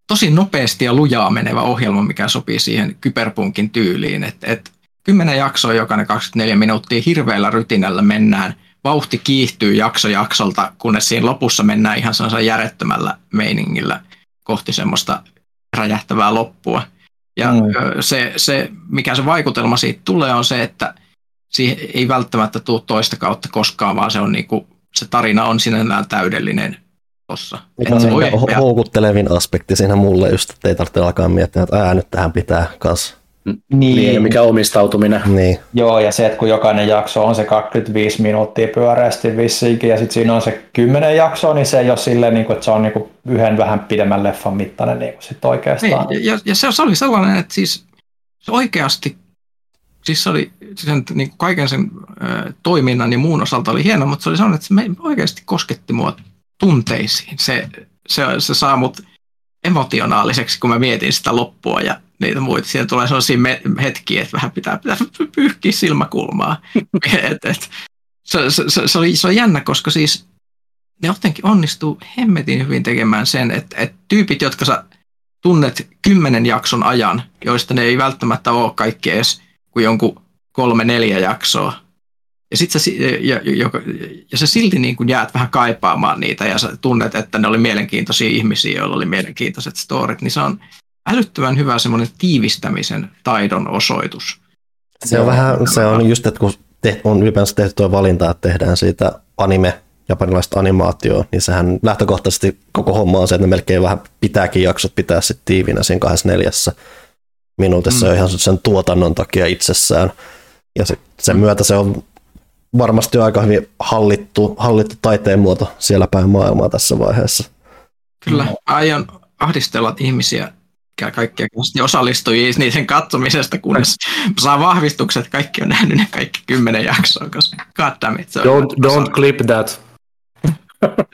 tosi nopeasti ja lujaa menevä ohjelma, mikä sopii siihen kyberpunkin tyyliin. Et, et kymmenen jaksoa jokainen 24 minuuttia hirveällä rytinällä mennään. Vauhti kiihtyy jakso jaksolta, kunnes siinä lopussa mennään ihan sellaisella järjettömällä meiningillä kohti semmoista räjähtävää loppua. Ja mm. se, se, mikä se vaikutelma siitä tulee, on se, että siihen ei välttämättä tule toista kautta koskaan, vaan se on niinku, se tarina on sinällään täydellinen se ehkä houkuttelevin aspekti siinä mulle just, että ei tarvitse alkaa miettiä, että ää, nyt tähän pitää kanssa niin. niin, mikä omistautuminen. Niin. Joo, ja se, että kun jokainen jakso on se 25 minuuttia pyöreästi vissiinkin, ja sitten siinä on se 10 jaksoa, niin se ei ole silleen, niin kuin, että se on niin kuin yhden vähän pidemmän leffan mittainen niin kuin sit oikeastaan. Niin, ja, ja, se, oli sellainen, että siis se oikeasti, siis se oli sen, niin kuin kaiken sen äh, toiminnan ja muun osalta oli hieno, mutta se oli sellainen, että se me oikeasti kosketti mua tunteisiin. Se, se, se saa mut emotionaaliseksi, kun mä mietin sitä loppua ja niitä muita. Siellä tulee sellaisia me- hetkiä, että vähän pitää, pitää pyyhkiä silmäkulmaa. et, et, se, se, se, se, oli, se oli jännä, koska siis ne jotenkin onnistuu hemmetin hyvin tekemään sen, että, että tyypit, jotka sä tunnet kymmenen jakson ajan, joista ne ei välttämättä ole kaikki edes kuin jonkun kolme, neljä jaksoa, ja, sit sä, ja, ja, ja sä silti niin kuin jäät vähän kaipaamaan niitä ja sä tunnet, että ne oli mielenkiintoisia ihmisiä, joilla oli mielenkiintoiset storit, niin se on älyttömän hyvä semmoinen tiivistämisen taidon osoitus. Se on vähän, se on just, että kun te, on ylipäänsä tehty tuo valinta, että tehdään siitä anime, japanilaista animaatioa, niin sehän lähtökohtaisesti koko homma on se, että ne melkein vähän pitääkin jaksot pitää sitten tiivinä siinä kahdessa neljässä minuutissa mm. ihan sen tuotannon takia itsessään. Ja se, sen myötä se on varmasti aika hyvin hallittu, hallittu taiteen muoto siellä päin maailmaa tässä vaiheessa. Kyllä, aion ahdistella ihmisiä kaikkia osallistujia niiden katsomisesta, kunnes saa vahvistukset, että kaikki on nähnyt ne kaikki kymmenen jaksoa, koska goddammit, se on Don't, don't clip that.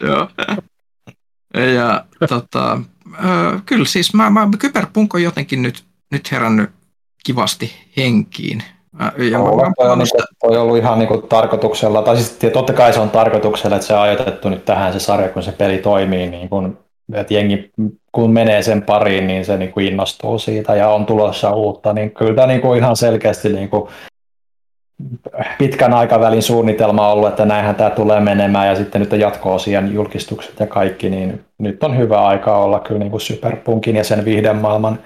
Joo. Ja tota, kyllä siis mä, mä Kyberpunk on jotenkin nyt, nyt herännyt kivasti henkiin. Ja Joo, mä, toi, on, niin, toi on ollut ihan niin kuin tarkoituksella, tai siis totta kai se on tarkoituksella, että se on ajoitettu nyt tähän se sarja, kun se peli toimii, niin kuin, että jengi kun menee sen pariin, niin se niin kuin innostuu siitä ja on tulossa uutta, niin kyllä tämä niin kuin ihan selkeästi niin kuin pitkän aikavälin suunnitelma ollut, että näinhän tämä tulee menemään ja sitten nyt on jatko-osien julkistukset ja kaikki, niin nyt on hyvä aika olla kyllä niin kuin Superpunkin ja sen viihdemaailman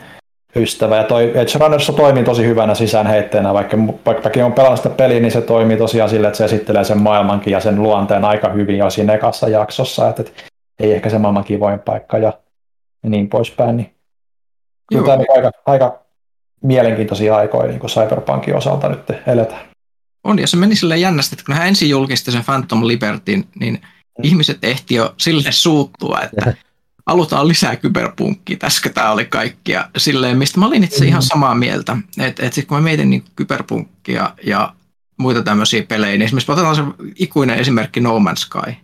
ystävä. Ja toi Edge Runners toimii tosi hyvänä sisäänheitteenä, vaikka vaikka on pelannut sitä peliä, niin se toimii tosiaan sille, että se esittelee sen maailmankin ja sen luonteen aika hyvin jo siinä ekassa jaksossa, että, että ei ehkä se maailman kivoin paikka ja niin poispäin. Niin kyllä tämä niin aika, aika mielenkiintoisia aikoja niin kuin Cyberpunkin osalta nyt eletään. On, ja se meni sille jännästi, että kun hän ensin julkisti sen Phantom Libertyn, niin mm. ihmiset ehti jo sille suuttua, että halutaan lisää kyberpunkkia, tässä tämä oli kaikkia. Silleen, mistä mä olin itse ihan mm. samaa mieltä, että et kun mä mietin niin kyberpunkkia ja muita tämmöisiä pelejä, niin esimerkiksi otetaan se ikuinen esimerkki No Man's Sky,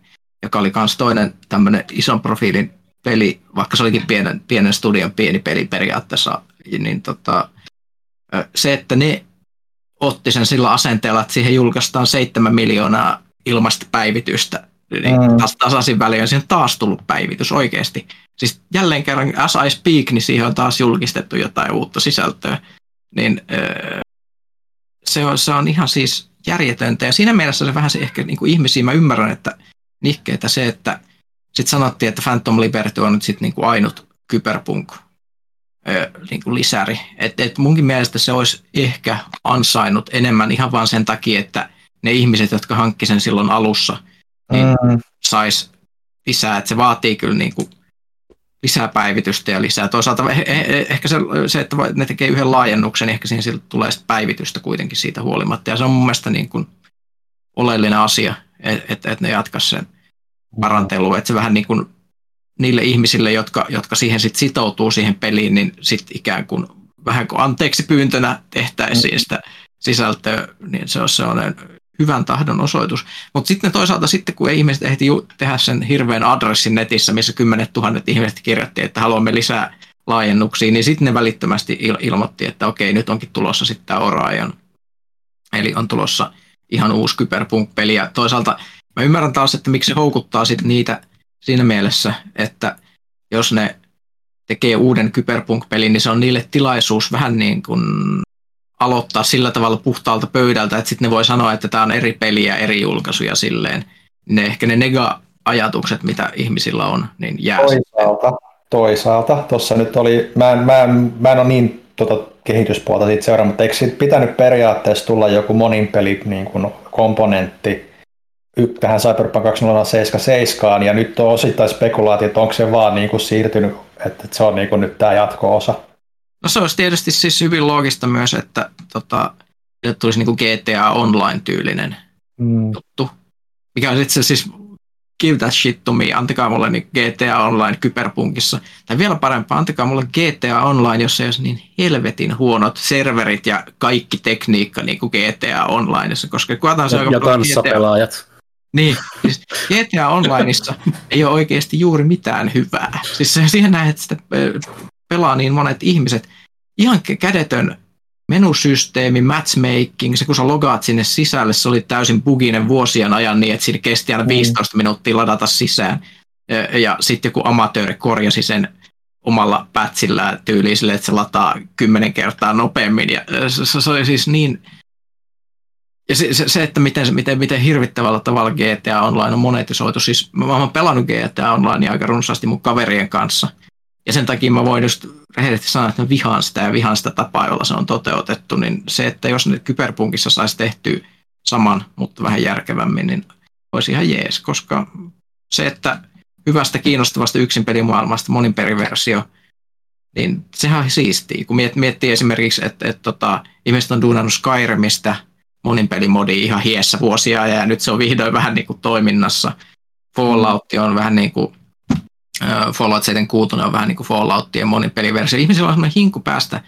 joka oli myös toinen tämmöinen ison profiilin peli, vaikka se olikin pienen, pienen studion pieni peli periaatteessa, niin tota, se, että ne otti sen sillä asenteella, että siihen julkaistaan seitsemän miljoonaa ilmasta päivitystä, niin mm. tasaisin väliin on siihen taas tullut päivitys oikeasti. Siis jälleen kerran as I speak, niin siihen on taas julkistettu jotain uutta sisältöä. Niin se on, se on ihan siis järjetöntä. Ja siinä mielessä se vähän se ehkä niin kuin ihmisiä, mä ymmärrän, että nihkeitä se, että sitten sanottiin, että Phantom Liberty on nyt sitten niin kuin ainut kyberpunk niin kuin lisäri. Et, et munkin mielestä se olisi ehkä ansainnut enemmän ihan vaan sen takia, että ne ihmiset, jotka hankki sen silloin alussa, niin mm. sais lisää. Että se vaatii kyllä niin kuin lisää päivitystä ja lisää. Toisaalta eh, eh, eh, ehkä se, se, että ne tekee yhden laajennuksen, niin ehkä siinä tulee sitten päivitystä kuitenkin siitä huolimatta. Ja se on mun mielestä niin kuin oleellinen asia, että et, ne jatkaisi sen parantelu, että se vähän niin kuin niille ihmisille, jotka, jotka siihen sit sitoutuu siihen peliin, niin sitten ikään kuin vähän kuin anteeksi pyyntönä tehtäisiin sitä sisältöä, niin se on sellainen hyvän tahdon osoitus. Mutta sitten toisaalta sitten, kun ihmiset ehti tehdä sen hirveän adressin netissä, missä kymmenet tuhannet ihmiset kirjoitti, että haluamme lisää laajennuksia, niin sitten ne välittömästi il- ilmoitti, että okei, nyt onkin tulossa sitten tämä Orion. Eli on tulossa ihan uusi Kyberpunk-peli. Ja toisaalta mä ymmärrän taas, että miksi se houkuttaa sitten niitä siinä mielessä, että jos ne tekee uuden Kyberpunk-pelin, niin se on niille tilaisuus vähän niin kuin aloittaa sillä tavalla puhtaalta pöydältä, että sitten ne voi sanoa, että tämä on eri peliä, eri julkaisuja silleen. Ne ehkä ne nega-ajatukset, mitä ihmisillä on, niin jää Toisaalta, toisaalta. Tuossa nyt oli, mä en, mä en, mä en ole niin tota, kehityspuolta siitä seuraa, mutta eikö siitä pitänyt periaatteessa tulla joku monin peli niin kuin komponentti tähän Cyberpunk 2077, ja nyt on osittain spekulaatio, että onko se vaan niin kuin siirtynyt, että se on niin kuin nyt tämä jatko-osa. No se olisi tietysti siis hyvin loogista myös, että tota, tulisi niin kuin GTA Online-tyylinen mm. juttu, mikä on itse siis give that shit to me, antakaa mulle niin GTA Online kyberpunkissa. Tai vielä parempaa, antakaa mulle GTA Online, jossa ei olisi niin helvetin huonot serverit ja kaikki tekniikka niin kuin GTA Onlineissa, koska kuvataan se ja, ja kanssapelaajat. GTA, niin, siis GTA Onlineissa ei ole oikeasti juuri mitään hyvää. Siis siihen näet, että sitä pelaa niin monet ihmiset. Ihan kädetön menusysteemi, matchmaking, se kun sä logaat sinne sisälle, se oli täysin buginen vuosien ajan niin, että siinä kesti aina 15 mm. minuuttia ladata sisään. Ja, ja sitten joku amatööri korjasi sen omalla pätsillä tyyliin sille, että se lataa kymmenen kertaa nopeammin. Ja se, se oli siis niin... Ja se, se, se että miten, miten, miten hirvittävällä tavalla GTA Online on monetisoitu. Siis mä oon pelannut GTA Online aika runsaasti mun kaverien kanssa – ja sen takia mä voin just rehellisesti sanoa, että vihaan sitä ja vihaan sitä tapaa, jolla se on toteutettu, niin se, että jos ne kyberpunkissa saisi tehtyä saman, mutta vähän järkevämmin, niin olisi ihan jees, koska se, että hyvästä, kiinnostavasta yksin pelimaailmasta monin periversio, niin sehän on siistiä. Kun miettii esimerkiksi, että, että tota, ihmiset on duunannut Skyrimistä monin pelimodi ihan hiessä vuosia ja nyt se on vihdoin vähän niin kuin toiminnassa. Fallout on vähän niin kuin Fallout 76 on vähän niin kuin Falloutien monin peliversio. Ihmisillä on sellainen hinku päästä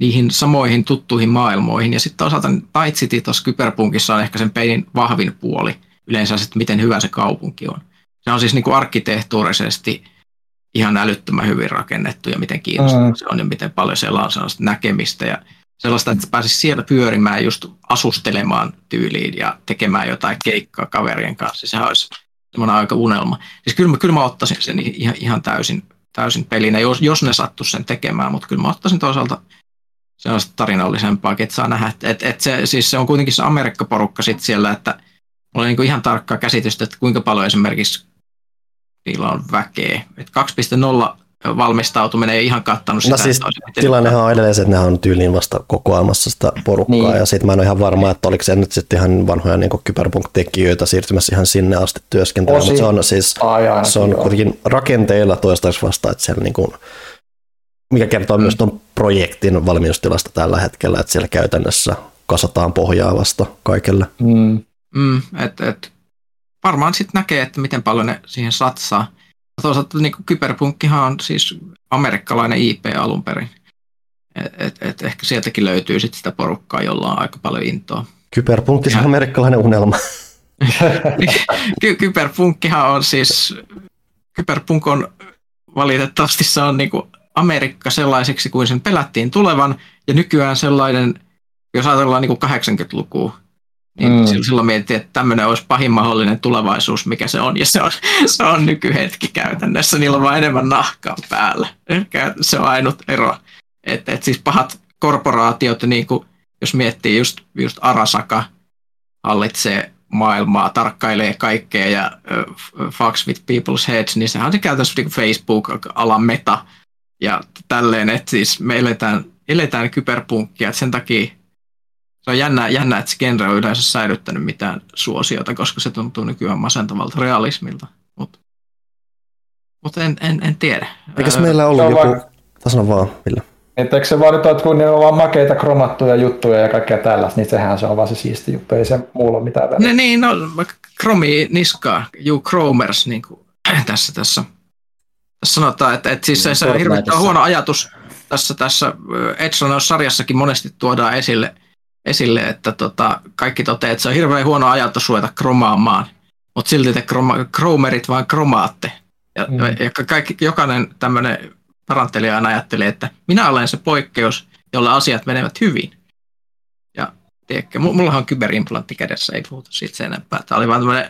niihin samoihin tuttuihin maailmoihin. Ja sitten toisaalta Night City tuossa Kyberpunkissa on ehkä sen pelin vahvin puoli yleensä, että miten hyvä se kaupunki on. Se on siis niin kuin arkkitehtuurisesti ihan älyttömän hyvin rakennettu ja miten kiinnostava mm. se on ja miten paljon siellä on sellaista näkemistä ja sellaista, että pääsisi siellä pyörimään just asustelemaan tyyliin ja tekemään jotain keikkaa kaverien kanssa. Sehän olisi semmoinen aika unelma. Siis kyllä, kyllä mä ottaisin sen ihan, ihan täysin, täysin pelinä, jos, jos ne sattu sen tekemään, mutta kyllä mä ottaisin toisaalta sellaista tarinallisempaa, että saa nähdä, että, että se, siis se on kuitenkin se Amerikka-porukka sitten siellä, että mulla on niin ihan tarkkaa käsitystä, että kuinka paljon esimerkiksi niillä on väkeä. Että 2.0 valmistautuminen ei ihan kattanut sitä. No siis tilannehan on edelleen se, että nehän on tyyliin vasta kokoamassa sitä porukkaa, niin. ja sitten mä en ole ihan varma, että oliko se nyt sitten ihan vanhoja niin kyberpunk-tekijöitä siirtymässä ihan sinne asti työskentelemään, mutta se on siis Ai, ai, se on joo. kuitenkin rakenteilla toistaiseksi vasta, että siellä niin kuin, mikä kertoo mm. myös tuon projektin valmiustilasta tällä hetkellä, että siellä käytännössä kasataan pohjaa vasta kaikelle. Mm. Mm, et, et, varmaan sitten näkee, että miten paljon ne siihen satsaa. Toisaalta niin kyberpunkkihan on siis amerikkalainen IP alun perin. Et, et, et ehkä sieltäkin löytyy sit sitä porukkaa, jolla on aika paljon intoa. Kyberpunkki on amerikkalainen unelma. Ky- kyberpunkkihan on siis, kyberpunk on valitettavasti se on niin kuin Amerikka sellaiseksi kuin sen pelättiin tulevan, ja nykyään sellainen, jos ajatellaan niin kuin 80-lukua, niin mm. silloin mietittiin, että tämmöinen olisi pahin mahdollinen tulevaisuus, mikä se on, ja se on, se on nykyhetki käytännössä. Niillä on vain enemmän nahkaa päällä. Ehkä se on ainut ero. Että et siis pahat korporaatiot, niin kuin, jos miettii just, just Arasaka, hallitsee maailmaa, tarkkailee kaikkea ja uh, fucks with people's heads, niin sehän on se käytännössä niin Facebook-alan meta ja tälleen, että siis me eletään, eletään kyberpunkkia, että sen takia se on jännä, jännä, että se genre on yleensä säilyttänyt mitään suosiota, koska se tuntuu nykyään masentavalta realismilta. Mutta mut en, en, en tiedä. Eikös meillä ollut joku... Sano vaan, Ville. Että eikö se vaan nyt, että kun ne on vaan makeita kromattuja juttuja ja kaikkea tällaista, niin sehän se on vaan se siisti juttu, ei se muulla ole mitään väliä. Ne, niin, no, kromi niskaa, you chromers, niin kuin tässä, tässä, tässä sanotaan, että, että siis se, se on hirvittävän huono ajatus tässä, tässä Edge-sarjassakin monesti tuodaan esille, esille että tota, kaikki toteaa, että se on hirveän huono ajatus ruveta kromaamaan, mutta silti te kroma, kromerit vaan kromaatte. Ja, mm. ja kaikki, jokainen tämmöinen parantelija aina ajattelee, että minä olen se poikkeus, jolla asiat menevät hyvin. Ja tiedätkö, mulla on kyberimplantti kädessä, ei puhuta siitä sen enempää. Tämä oli vaan tämmöinen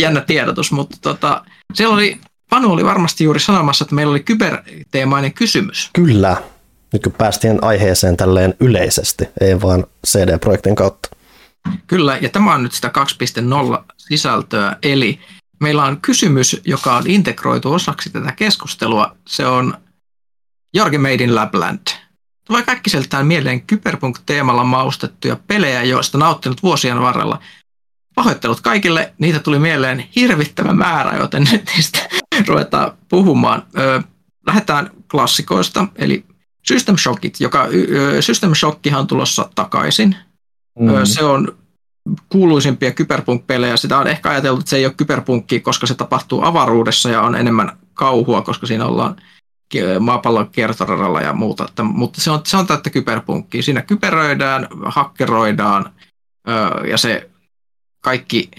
jännä tiedotus, mutta tota, siellä oli, Panu oli varmasti juuri sanomassa, että meillä oli kyberteemainen kysymys. Kyllä. Nyt kun päästiin aiheeseen tälleen yleisesti, ei vaan CD-projektin kautta. Kyllä, ja tämä on nyt sitä 2.0 sisältöä, eli meillä on kysymys, joka on integroitu osaksi tätä keskustelua. Se on Jorge Made in Lapland. Tulee kaikkiseltään mieleen Kyberpunk-teemalla maustettuja pelejä, joista nauttinut vuosien varrella. Pahoittelut kaikille, niitä tuli mieleen hirvittävä määrä, joten nyt niistä ruvetaan puhumaan. Lähdetään klassikoista, eli System Shockit, joka System Shockihan on tulossa takaisin. Mm. Se on kuuluisimpia kyberpunk-pelejä. Sitä on ehkä ajateltu, että se ei ole kyberpunkki, koska se tapahtuu avaruudessa ja on enemmän kauhua, koska siinä ollaan maapallon kiertoradalla ja muuta. Mutta se on, se on täyttä kyberpunkkia. Siinä kyberöidään, hakkeroidaan ja se kaikki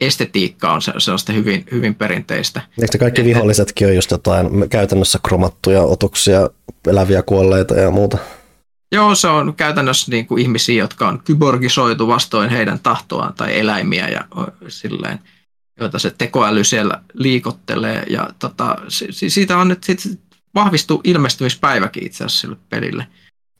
estetiikka on sellaista hyvin, hyvin perinteistä. Eikö kaikki vihollisetkin ole just jotain käytännössä kromattuja otuksia, eläviä kuolleita ja muuta? Joo, se on käytännössä niin kuin ihmisiä, jotka on kyborgisoitu vastoin heidän tahtoaan tai eläimiä ja silleen, joita se tekoäly siellä liikottelee. Ja tota, siitä on nyt sit vahvistu ilmestymispäiväkin itse asiassa sille pelille.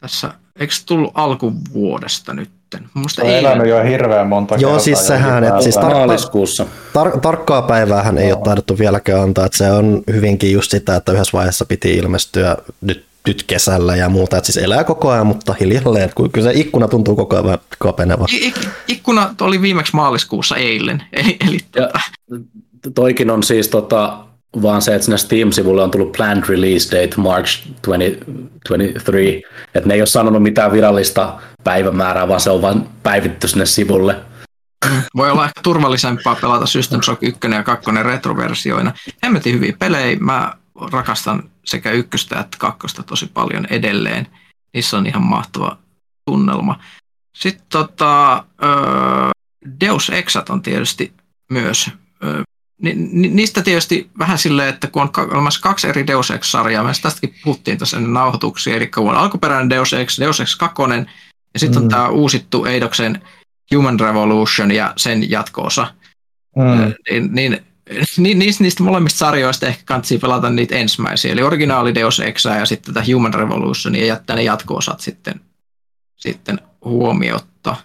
Tässä, eikö se tullut alkuvuodesta nyt? Musta ei elänyt jo hirveän monta Joo, kertaa. siis sehän, että siis tar- tar- tarkkaa päiväähän ei ole taidettu vieläkään antaa, että se on hyvinkin just sitä, että yhdessä vaiheessa piti ilmestyä nyt nyt kesällä ja muuta, että siis elää koko ajan, mutta hiljalleen, kun kyllä se ikkuna tuntuu koko ajan kapeneva. Ik- ikkuna oli viimeksi maaliskuussa eilen, eli, eli tota... Toikin on siis tota, vaan se, että sinne Steam-sivulle on tullut planned release date March 2023, että ne ei ole sanonut mitään virallista päivämäärää, vaan se on vain päivitty sinne sivulle. Voi olla ehkä turvallisempaa pelata System Shock 1 ja 2 retroversioina. Hemmetin hyviä pelejä, mä rakastan sekä ykköstä että kakkosta tosi paljon edelleen. Niissä on ihan mahtava tunnelma. Sitten tota, Deus Exat on tietysti myös. Ni, ni, niistä tietysti vähän silleen, että kun on olemassa kaksi eri Deus Ex-sarjaa, me tästäkin puhuttiin tässä ennen nauhoituksia, eli kun on alkuperäinen Deus Ex, Deus Ex 2, ja sitten mm. on tämä uusittu Eidoksen Human Revolution ja sen jatkoosa. Mm. Niin, niin Ni, niistä, niistä molemmista sarjoista ehkä kannattaa pelata niitä ensimmäisiä, eli originaali Deus Exa ja sitten tätä Human Revolution ja jättää ne jatko-osat sitten, sitten huomiotta.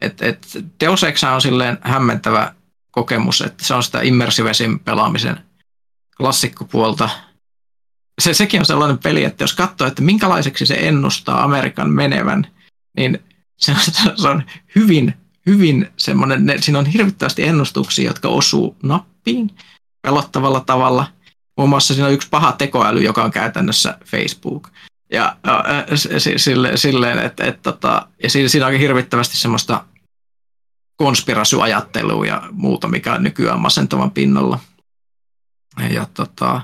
Et, et Deus Exa on silleen hämmentävä kokemus, että se on sitä immersivesin pelaamisen klassikkopuolta. Se, sekin on sellainen peli, että jos katsoo, että minkälaiseksi se ennustaa Amerikan menevän, niin se on, se on hyvin, hyvin semmoinen, ne, siinä on hirvittävästi ennustuksia, jotka osuu nappiin pelottavalla tavalla. Muun muassa siinä on yksi paha tekoäly, joka on käytännössä Facebook. Ja äh, sille, silleen, että, että, tota, ja siinä on hirvittävästi semmoista konspirasyoajattelua ja muuta, mikä on nykyään masentavan pinnalla. Ja tota,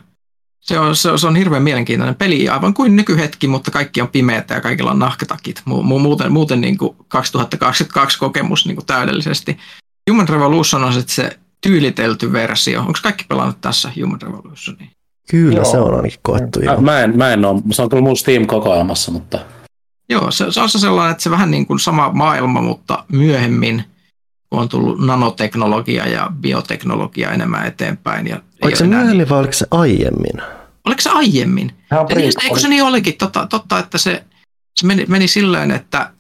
se on, se, on, se on hirveän mielenkiintoinen peli, aivan kuin nykyhetki, mutta kaikki on pimeätä ja kaikilla on nahkatakit. Mu- muuten muuten niin kuin 2022 kokemus niin kuin täydellisesti. Human Revolution on sitten se tyylitelty versio. Onko kaikki pelannut tässä Human Revolutionia? Kyllä, Joo. se on ainakin koettu. Mä, mä, en, mä en ole, se on kyllä mun Steam-kokoelmassa, mutta... Joo, se, se on se sellainen, että se vähän niin kuin sama maailma, mutta myöhemmin kun on tullut nanoteknologia ja bioteknologia enemmän eteenpäin. Ja oliko se myöhemmin niin... vai oliko se aiemmin? Oliko se aiemmin? Niin, eikö se niin olikin? Totta, totta että se, se meni, meni silleen, että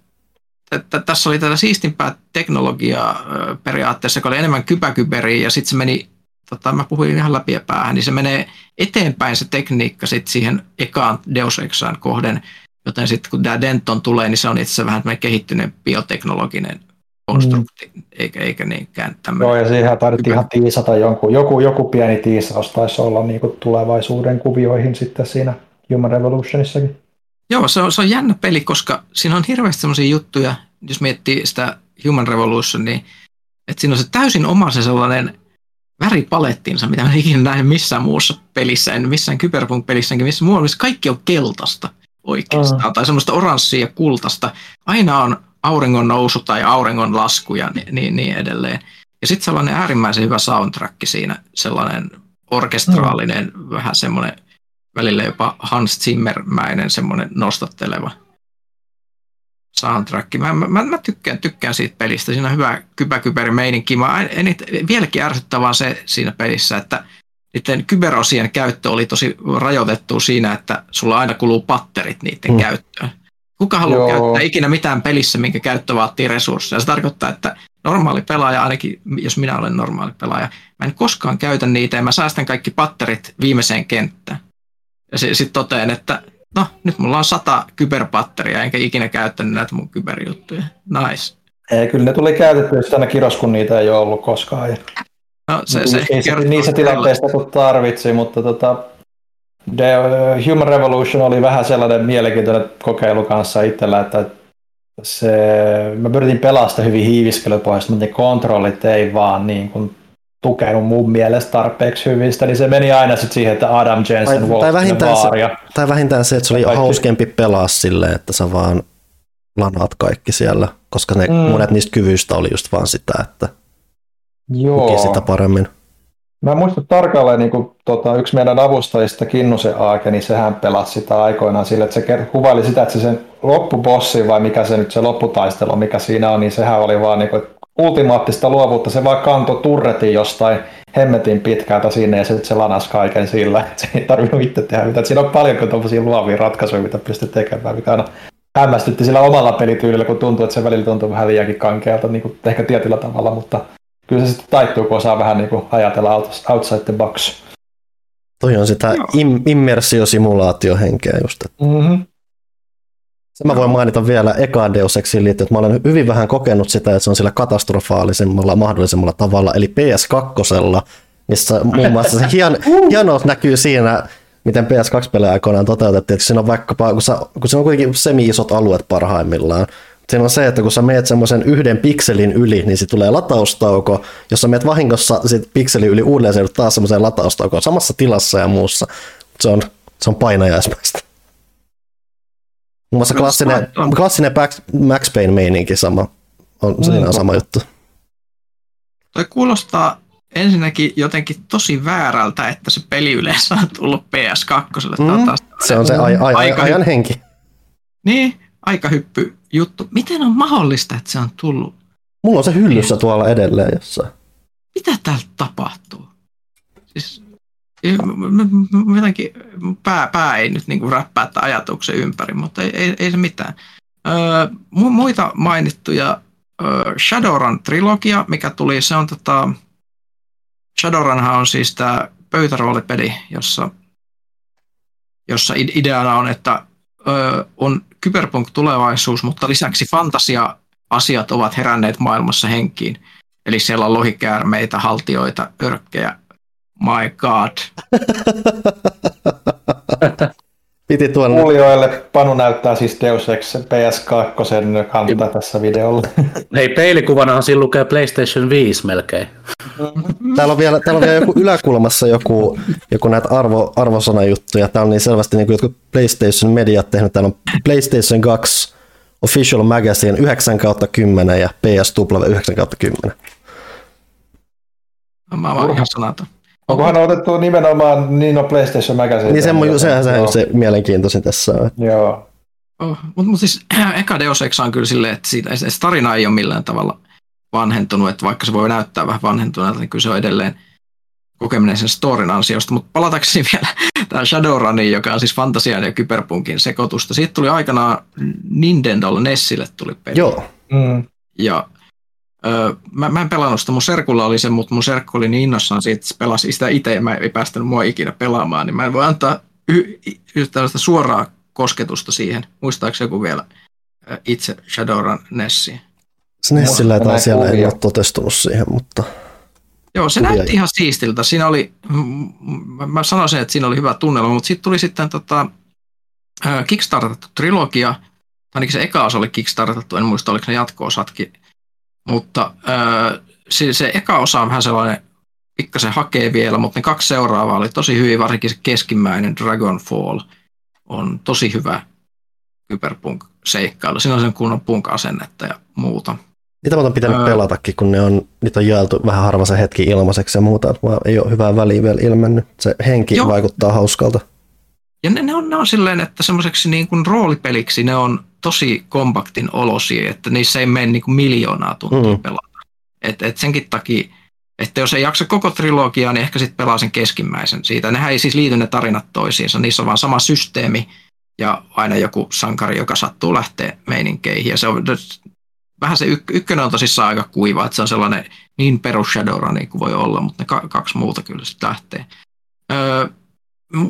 että tässä oli tätä siistimpää teknologiaa periaatteessa, joka oli enemmän kypäkyberiä ja sitten se meni, tota, mä puhuin ihan läpi ja päähän, niin se menee eteenpäin se tekniikka sitten siihen ekaan Deus Exaan kohden, joten sitten kun tämä Denton tulee, niin se on itse asiassa vähän kehittynyt bioteknologinen konstrukti, mm. Eikä, eikä niinkään tämmöinen. Joo, ja siihen tarvittiin ihan tiisata jonkun, joku, joku pieni tiisaus taisi olla niin kuin tulevaisuuden kuvioihin sitten siinä Human Revolutionissakin. Joo, se on, se on jännä peli, koska siinä on hirveästi sellaisia juttuja, jos miettii sitä Human Revolution, niin että siinä on se täysin oma se sellainen väripalettinsa, mitä mä en ikinä nähnyt missään muussa pelissä, en missään Cyberpunk-pelissä, enkä missään muualla, missä kaikki on keltaista oikeastaan, tai semmoista oranssia ja kultaista. Aina on auringon nousu tai auringon lasku ja niin, niin, niin edelleen. Ja sitten sellainen äärimmäisen hyvä soundtrack siinä, sellainen orkestraalinen, mm. vähän semmoinen välillä jopa Hans Zimmermäinen semmoinen nostatteleva soundtrack. Mä, mä, mä tykkään, tykkään siitä pelistä. Siinä on hyvä kypäkypäri meininki. Mä en, vieläkin ärsyttävää se siinä pelissä, että niiden kyberosien käyttö oli tosi rajoitettu siinä, että sulla aina kuluu patterit niiden mm. käyttöön. Kuka haluaa Joo. käyttää ikinä mitään pelissä, minkä käyttö vaatii resursseja? Se tarkoittaa, että normaali pelaaja, ainakin jos minä olen normaali pelaaja, mä en koskaan käytä niitä ja mä säästän kaikki patterit viimeiseen kenttään. Ja sitten totean, että no nyt mulla on sata kyberpatteria, enkä ikinä käyttänyt näitä mun kyberjuttuja. Nice. Ei, kyllä ne tuli käytettyä aina kiros, kun niitä ei ole ollut koskaan. Ja... No, se, se ei se, niissä tilanteissa, kun tarvitsi, mutta tota, The Human Revolution oli vähän sellainen mielenkiintoinen kokeilu kanssa itsellä, että se, mä pyritin pelastaa hyvin hiiviskelypohjasta, mutta ne kontrollit ei vaan niin kuin tukenut mun mielestä tarpeeksi hyvistä, niin se meni aina sitten siihen, että Adam Jensen tai, tai, vähintään se, tai vähintään se, että se oli kaikki. hauskempi pelaa silleen, että sä vaan lanaat kaikki siellä, koska ne, mm. monet niistä kyvyistä oli just vaan sitä, että Joo. sitä paremmin. Mä muistan tarkalleen niin kuin, tota, yksi meidän avustajista, Kinnusen Aake, niin sehän pelasi sitä aikoinaan sille, että se kuvaili sitä, että se sen loppubossi vai mikä se nyt se lopputaistelu, mikä siinä on, niin sehän oli vaan niin kuin, ultimaattista luovuutta. Se vaan kantoi turretin jostain hemmetin pitkältä sinne ja sitten se lanas kaiken sillä. että Se ei tarvinnut itse tehdä mitään. Siinä on paljon tuollaisia luovia ratkaisuja, mitä pystyy tekemään, mikä aina hämmästytti sillä omalla pelityylillä, kun tuntuu, että se välillä tuntuu vähän liiankin kankealta, niin kuin ehkä tietyllä tavalla, mutta kyllä se sitten taittuu, kun osaa vähän niin kuin ajatella outside the box. Toi on sitä im- immersiosimulaatiohenkeä just. Mm-hmm. Se mä voin mainita vielä eka Deus Exiin liittyen, että mä olen hyvin vähän kokenut sitä, että se on sillä katastrofaalisemmalla mahdollisemmalla tavalla, eli PS2, missä muun muassa se hien, hienous näkyy siinä, miten PS2-pelejä aikoinaan toteutettiin, että siinä on vaikkapa, kun, sä, kun se on kuitenkin semi-isot alueet parhaimmillaan, Siinä on se, että kun sä meet semmoisen yhden pikselin yli, niin se tulee lataustauko. Jos sä meet vahingossa sit pikselin yli uudelleen, se taas semmoiseen lataustaukoon samassa tilassa ja muussa. Se on, se on painajaismäistä. Muun muassa klassinen, klassinen Max Payne-meininki sama. On. Siinä on sama juttu. Toi kuulostaa ensinnäkin jotenkin tosi väärältä, että se peli yleensä on tullut PS2. Mm. Se on se aj- aj- aika ajan henki. Niin, aika hyppy juttu. Miten on mahdollista, että se on tullut? Mulla on se hyllyssä tuolla edelleen jossain. Mitä täältä tapahtuu? Siis jotenkin pää, pää ei nyt niinku räppää tämän ajatuksen ympäri, mutta ei, ei, ei se mitään. Öö, muita mainittuja öö, Shadowrun-trilogia, mikä tuli, se on tota, Shadowrunhan on siis tämä pöytäroolipeli, jossa, jossa ideana on, että öö, on kyberpunk-tulevaisuus, mutta lisäksi fantasia-asiat ovat heränneet maailmassa henkiin. Eli siellä on lohikäärmeitä, haltioita, örkkejä, My god. Piti tuonne. Kuulijoille Panu näyttää siis Deus Ex PS2 kanta tässä videolla. Hei, peilikuvanahan siinä lukee PlayStation 5 melkein. Täällä on vielä, täällä on vielä joku yläkulmassa joku, joku näitä arvo, arvosanajuttuja. Täällä on niin selvästi niin kuin jotkut PlayStation Mediat tehnyt. Täällä on PlayStation 2 Official Magazine 9 kautta 10 ja PSW 9 kautta 10. Mä oon ihan sanaton. Onkohan otettu nimenomaan Nino PlayStation Magazine? Niin se, sehän se, se mielenkiintoisin tässä on. Joo. Oh, mutta mut siis eka Deus Ex on kyllä silleen, että siitä, se tarina ei ole millään tavalla vanhentunut, että vaikka se voi näyttää vähän vanhentuneelta, niin kyllä se on edelleen kokeminen sen storin ansiosta. Mutta palatakseni vielä tähän Shadowruniin, joka on siis fantasian ja kyberpunkin sekoitusta. Siitä tuli aikanaan Nintendolle Nessille tuli peli. Joo. Mm. Ja Öö, mä, mä en pelannut sitä, mun serkulla oli se, mutta mun serkku oli niin innossaan siitä, että se pelasi sitä itse ja mä ei päästänyt mua ikinä pelaamaan, niin mä en voi antaa y- y- tällaista suoraa kosketusta siihen. Muistaako joku vielä itse Shadowrun Nessia? Nessillä tai siellä ei ole totestunut siihen, mutta... Joo, se näytti ihan siistiltä. Siinä oli, mä sanoisin, että siinä oli hyvä tunnelma, mutta sitten tuli sitten tota, kickstartattu trilogia, ainakin se eka osa oli kickstartattu, en muista oliko ne jatko-osatkin, mutta se, se eka osa on vähän sellainen, pikkasen hakee vielä, mutta ne kaksi seuraavaa oli tosi hyvin, varsinkin se keskimmäinen Dragonfall on tosi hyvä kyberpunk-seikkailu. Siinä on sen kunnon punk-asennetta ja muuta. Niitä on pitänyt öö. pelatakin, kun ne on, niitä on jaeltu vähän harva se hetki ilmaiseksi ja muuta, vaan ei ole hyvää väliä vielä ilmennyt. Se henki Joo. vaikuttaa hauskalta. Ja ne, ne, on, ne on silleen, että semmoiseksi niin kuin roolipeliksi ne on tosi kompaktin olosia, että niissä ei mene niin kuin miljoonaa tuntia mm. pelata. Et, et senkin takia, että jos ei jaksa koko trilogiaa, niin ehkä sitten pelaa sen keskimmäisen siitä. Nehän ei siis liity ne tarinat toisiinsa, niissä on vaan sama systeemi ja aina joku sankari, joka sattuu lähteä meininkeihin. Ja se on, vähän se yk- ykkönen on tosissaan aika kuiva, että se on sellainen niin perus Shadowrun kuin voi olla, mutta ne ka- kaksi muuta kyllä sitten lähtee. Öö,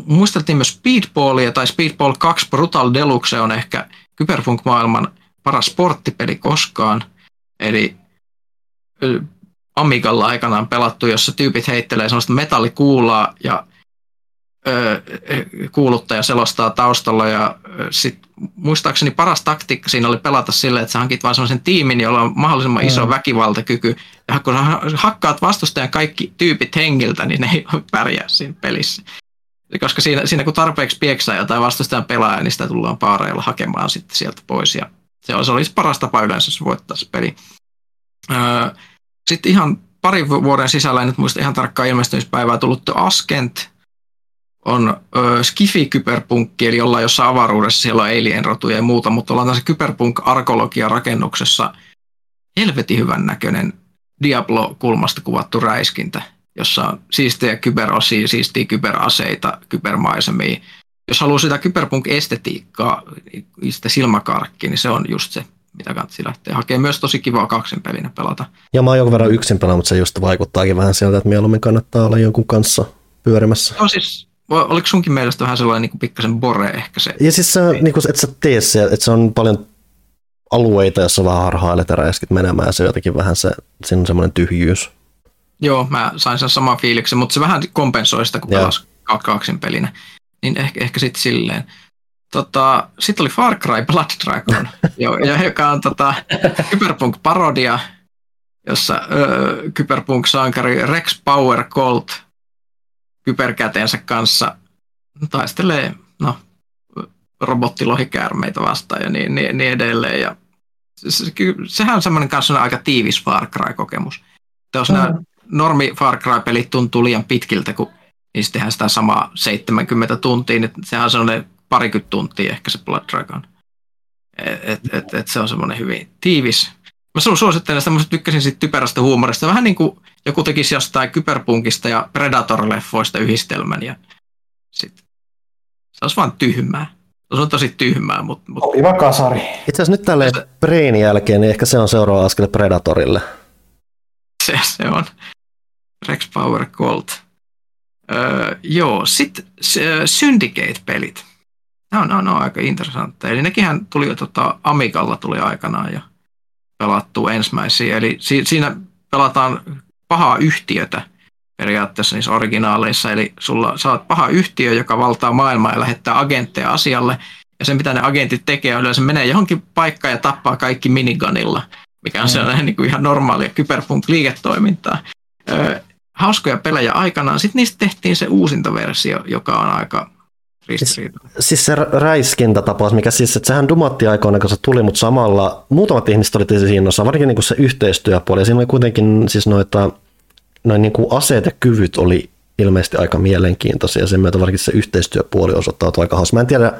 muisteltiin myös Speedballia, tai Speedball 2 Brutal Deluxe on ehkä Kyberpunk-maailman paras sporttipeli koskaan. Eli Amigalla aikanaan pelattu, jossa tyypit heittelee sellaista metallikuulaa ja kuuluttaja selostaa taustalla ja sit muistaakseni paras taktiikka siinä oli pelata silleen, että sä hankit vain sellaisen tiimin, jolla on mahdollisimman iso mm. väkivaltakyky ja kun hakkaat vastustajan kaikki tyypit hengiltä, niin ne ei pärjää siinä pelissä. Koska siinä, siinä kun tarpeeksi pieksää jotain vastustajan pelaajaa, niin sitä tullaan paareilla hakemaan sitten sieltä pois ja se olisi paras tapa yleensä, jos voittaa se peli. Sitten ihan parin vuoden sisällä, en nyt muista ihan tarkkaan ilmestymispäivää, tullut Askent, on ö, skifi-kyberpunkki, eli ollaan jossain avaruudessa, siellä on alien-rotuja ja muuta, mutta ollaan tässä kyberpunk-arkologia rakennuksessa helvetin hyvän näköinen Diablo-kulmasta kuvattu räiskintä, jossa on siistejä kyberosia, siistiä kyberaseita, kybermaisemia. Jos haluaa sitä kyberpunk-estetiikkaa, sitä silmäkarkkiä, niin se on just se, mitä kannattaa lähteä hakemaan. Myös tosi kivaa kaksin pelinä pelata. Ja mä oon jonkun verran yksin pelaa, mutta se just vaikuttaakin vähän sieltä, että mieluummin kannattaa olla jonkun kanssa pyörimässä. No siis oliko sunkin mielestä vähän sellainen niin pikkasen bore ehkä se? Ja siis se, niin kuin, että sä tee se, että se on paljon alueita, jossa vähän harhailet ja räiskit menemään ja se jotenkin vähän se, siinä on semmoinen tyhjyys. Joo, mä sain sen saman fiiliksen, mutta se vähän kompensoi sitä, kun pelasi kaksin pelinä. Niin ehkä, ehkä sitten silleen. Tota, sitten oli Far Cry Blood Dragon, jo, joka on tota, Cyberpunk-parodia, jossa öö, Cyberpunk-sankari Rex Power Colt kyberkäteensä kanssa taistelee no, robottilohikäärmeitä vastaan ja niin, niin, niin edelleen. Ja se, sehän on semmoinen kanssa aika tiivis Far Cry-kokemus. Että jos mm. nämä normi Far Cry-pelit tuntuu liian pitkiltä, kun niistä tehdään sitä samaa 70 tuntia, niin sehän on semmoinen parikymmentä tuntia ehkä se Blood Dragon. Et, et, et, et se on semmoinen hyvin tiivis. Mä suosittelen sitä, mä tykkäsin siitä typerästä huumorista. Vähän niin kuin joku tekisi jostain kyberpunkista ja Predator-leffoista yhdistelmän ja sit se olisi vaan tyhmää. Se on tosi tyhmää, mutta... Mut... Sopiva kasari. Itse asiassa nyt tälle se... Brainin jälkeen, niin ehkä se on seuraava askel Predatorille. Se, se on. Rex Power Colt. Öö, joo, sitten Syndicate-pelit. Nämä on, nämä on aika interessantteja. Eli nekinhän tuli jo tota, Amigalla tuli aikanaan jo pelattua ensimmäisiä. Eli si- siinä pelataan pahaa yhtiötä periaatteessa niissä originaaleissa. Eli sulla, sä oot paha yhtiö, joka valtaa maailmaa ja lähettää agentteja asialle. Ja se, mitä ne agentit tekee, on yleensä menee johonkin paikkaan ja tappaa kaikki minigunilla, mikä on mm. sellainen niin kuin ihan normaalia kyberpunk-liiketoimintaa. Öö, hauskoja pelejä aikanaan. Sitten niistä tehtiin se uusinta versio, joka on aika Siis, siis se räiskintätapaus, mikä siis, että sehän dumatti aikoina, kun se tuli, mutta samalla muutamat ihmiset oli siinä osa, varsinkin niin kuin se yhteistyöpuoli, ja siinä oli kuitenkin siis noita, noin niin kuin aseet ja kyvyt oli ilmeisesti aika mielenkiintoisia, sen myötä varsinkin se yhteistyöpuoli osoittautui aika hauska. Mä en tiedä,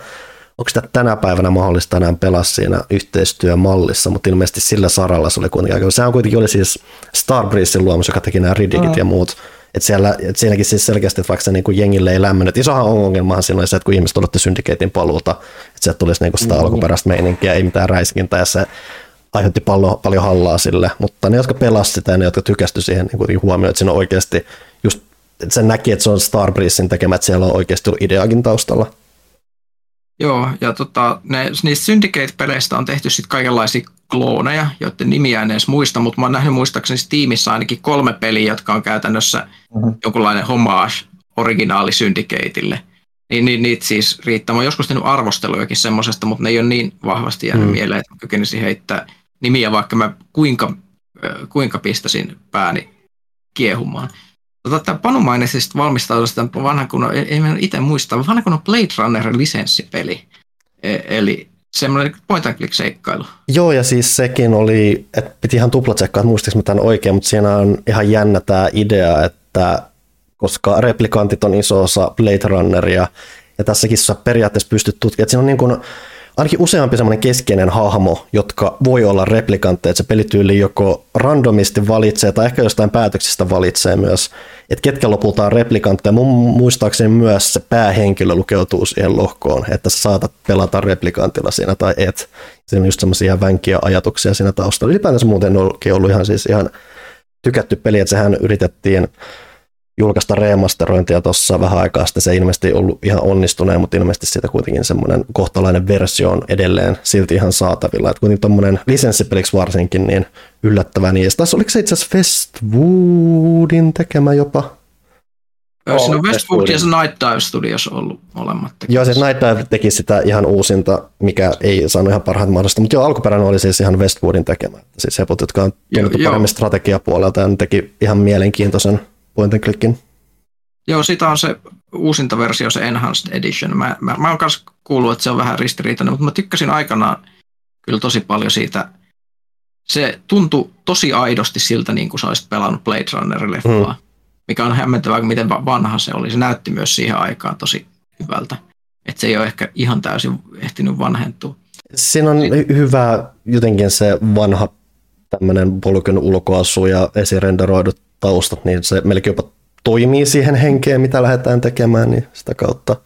onko sitä tänä päivänä mahdollista enää pelaa siinä yhteistyömallissa, mutta ilmeisesti sillä saralla se oli kuitenkin aika. Sehän kuitenkin oli siis Starbreezein luomus, joka teki nämä Riddickit mm. ja muut, että siellä, et siinäkin siis selkeästi, että vaikka se niin kuin jengille ei lämmennyt, isohan ongelmahan siinä oli se, että kun ihmiset odotti Syndikeetin paluuta, että sieltä tulisi niin kuin sitä mm-hmm. alkuperäistä meininkiä, ei mitään räiskintää, ja se aiheutti paljon, paljon hallaa sille, mutta ne, jotka pelasivat sitä ja ne, jotka tykästy siihen, niin huomioon, että siinä on oikeasti just, että sen näki, että se on Starbreezein tekemä, että siellä on oikeasti ollut ideakin taustalla. Joo, ja tota, ne, niistä Syndicate-peleistä on tehty sitten kaikenlaisia klooneja, joiden nimiä en edes muista, mutta mä oon nähnyt muistaakseni Steamissa ainakin kolme peliä, jotka on käytännössä mm-hmm. jonkunlainen homage originaali Syndicateille. Niin, niin niitä siis riittää. Mä oon joskus tehnyt arvostelujakin semmoisesta, mutta ne ei ole niin vahvasti jäänyt mm. mieleen, että kykenisin heittää nimiä, vaikka mä kuinka, kuinka pistäisin pääni kiehumaan. Tota, tämä Panu mainitsi sitten valmistaudusta vanhan kunnon, ei mä itse muista, vanhan kunnon Blade Runner lisenssipeli. E, eli semmoinen point and click seikkailu. Joo, ja siis sekin oli, että piti ihan tuplatsekkaa, että muistiinko mä tämän oikein, mutta siinä on ihan jännä tämä idea, että koska replikantit on iso osa Blade Runneria, ja tässäkin sä periaatteessa pystyt tutkimaan, että siinä on niin kuin, ainakin useampi semmoinen keskeinen hahmo, jotka voi olla replikantteja, että se pelityyli joko randomisti valitsee tai ehkä jostain päätöksistä valitsee myös, että ketkä lopulta on replikantteja. Mun muistaakseni myös se päähenkilö lukeutuu siihen lohkoon, että sä saatat pelata replikantilla siinä tai et. Siinä on just semmoisia vänkiä ajatuksia siinä taustalla. Ylipäätänsä muuten on ollut ihan siis ihan tykätty peli, että sehän yritettiin julkaista remasterointia tuossa vähän aikaa sitten. Se ilmeisesti ei ollut ihan onnistuneen, mutta ilmeisesti siitä kuitenkin semmoinen kohtalainen versio on edelleen silti ihan saatavilla. Että kuitenkin tuommoinen lisenssipeliksi varsinkin niin yllättävää. Niin. Ja tässä oliko se itse asiassa Westwoodin tekemä jopa? Oh, Siinä on Westwood ja se Night Dive Studios ollut molemmat tekemässä. Joo, siis Night Dive teki sitä ihan uusinta, mikä ei saanut ihan parhaat mahdollista, mutta joo, alkuperäinen oli siis ihan Westwoodin tekemä. Siis heput, jotka on tunnettu paremmin strategiapuolelta ja teki ihan mielenkiintoisen point and clickin. Joo, sitä on se uusinta versio, se Enhanced Edition. Mä, mä, mä oon myös kuullut, että se on vähän ristiriitainen, mutta mä tykkäsin aikanaan kyllä tosi paljon siitä. Se tuntui tosi aidosti siltä, niin kuin sä olisit pelannut Blade Runner-leffaa, mm. mikä on hämmentävää, miten vanha se oli. Se näytti myös siihen aikaan tosi hyvältä. Että se ei ole ehkä ihan täysin ehtinyt vanhentua. Siinä on hyvä jotenkin se vanha tämmöinen polkyn ulkoasu ja esirenderoidut taustat, niin se melkein jopa toimii siihen henkeen, mitä lähdetään tekemään, niin sitä kautta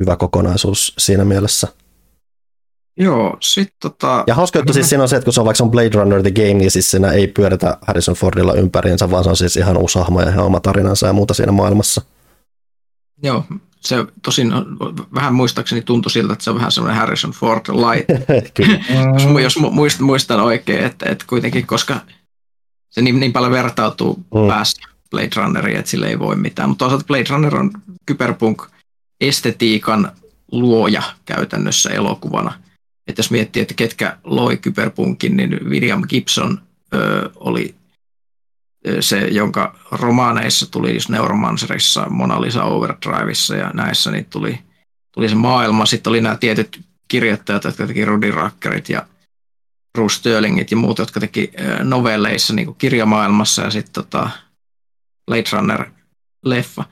hyvä kokonaisuus siinä mielessä. Joo, sit tota... Ja hauska juttu siis siinä on se, että kun se on vaikka on Blade Runner the Game, niin siis siinä ei pyöritä Harrison Fordilla ympäriinsä, vaan se on siis ihan uusi hahmo ja ihan oma tarinansa ja muuta siinä maailmassa. Joo, se tosin vähän muistaakseni tuntui siltä, että se on vähän semmoinen Harrison Ford light. jos, jos muistan oikein, että, että kuitenkin, koska se niin, niin paljon vertautuu mm. päässä Blade Runneriin, että sille ei voi mitään. Mutta toisaalta Blade Runner on kyberpunk-estetiikan luoja käytännössä elokuvana. Että jos miettii, että ketkä loi kyberpunkin, niin William Gibson ö, oli se, jonka romaaneissa tuli just Neuromancerissa, Mona Lisa Overdriveissa ja näissä, niin tuli, tuli se maailma. Sitten oli nämä tietyt kirjoittajat, jotka teki Rudy Rackerit ja Bruce Sterlingit ja muut, jotka teki novelleissa niin kuin kirjamaailmassa ja sitten tota Blade Runner-leffa.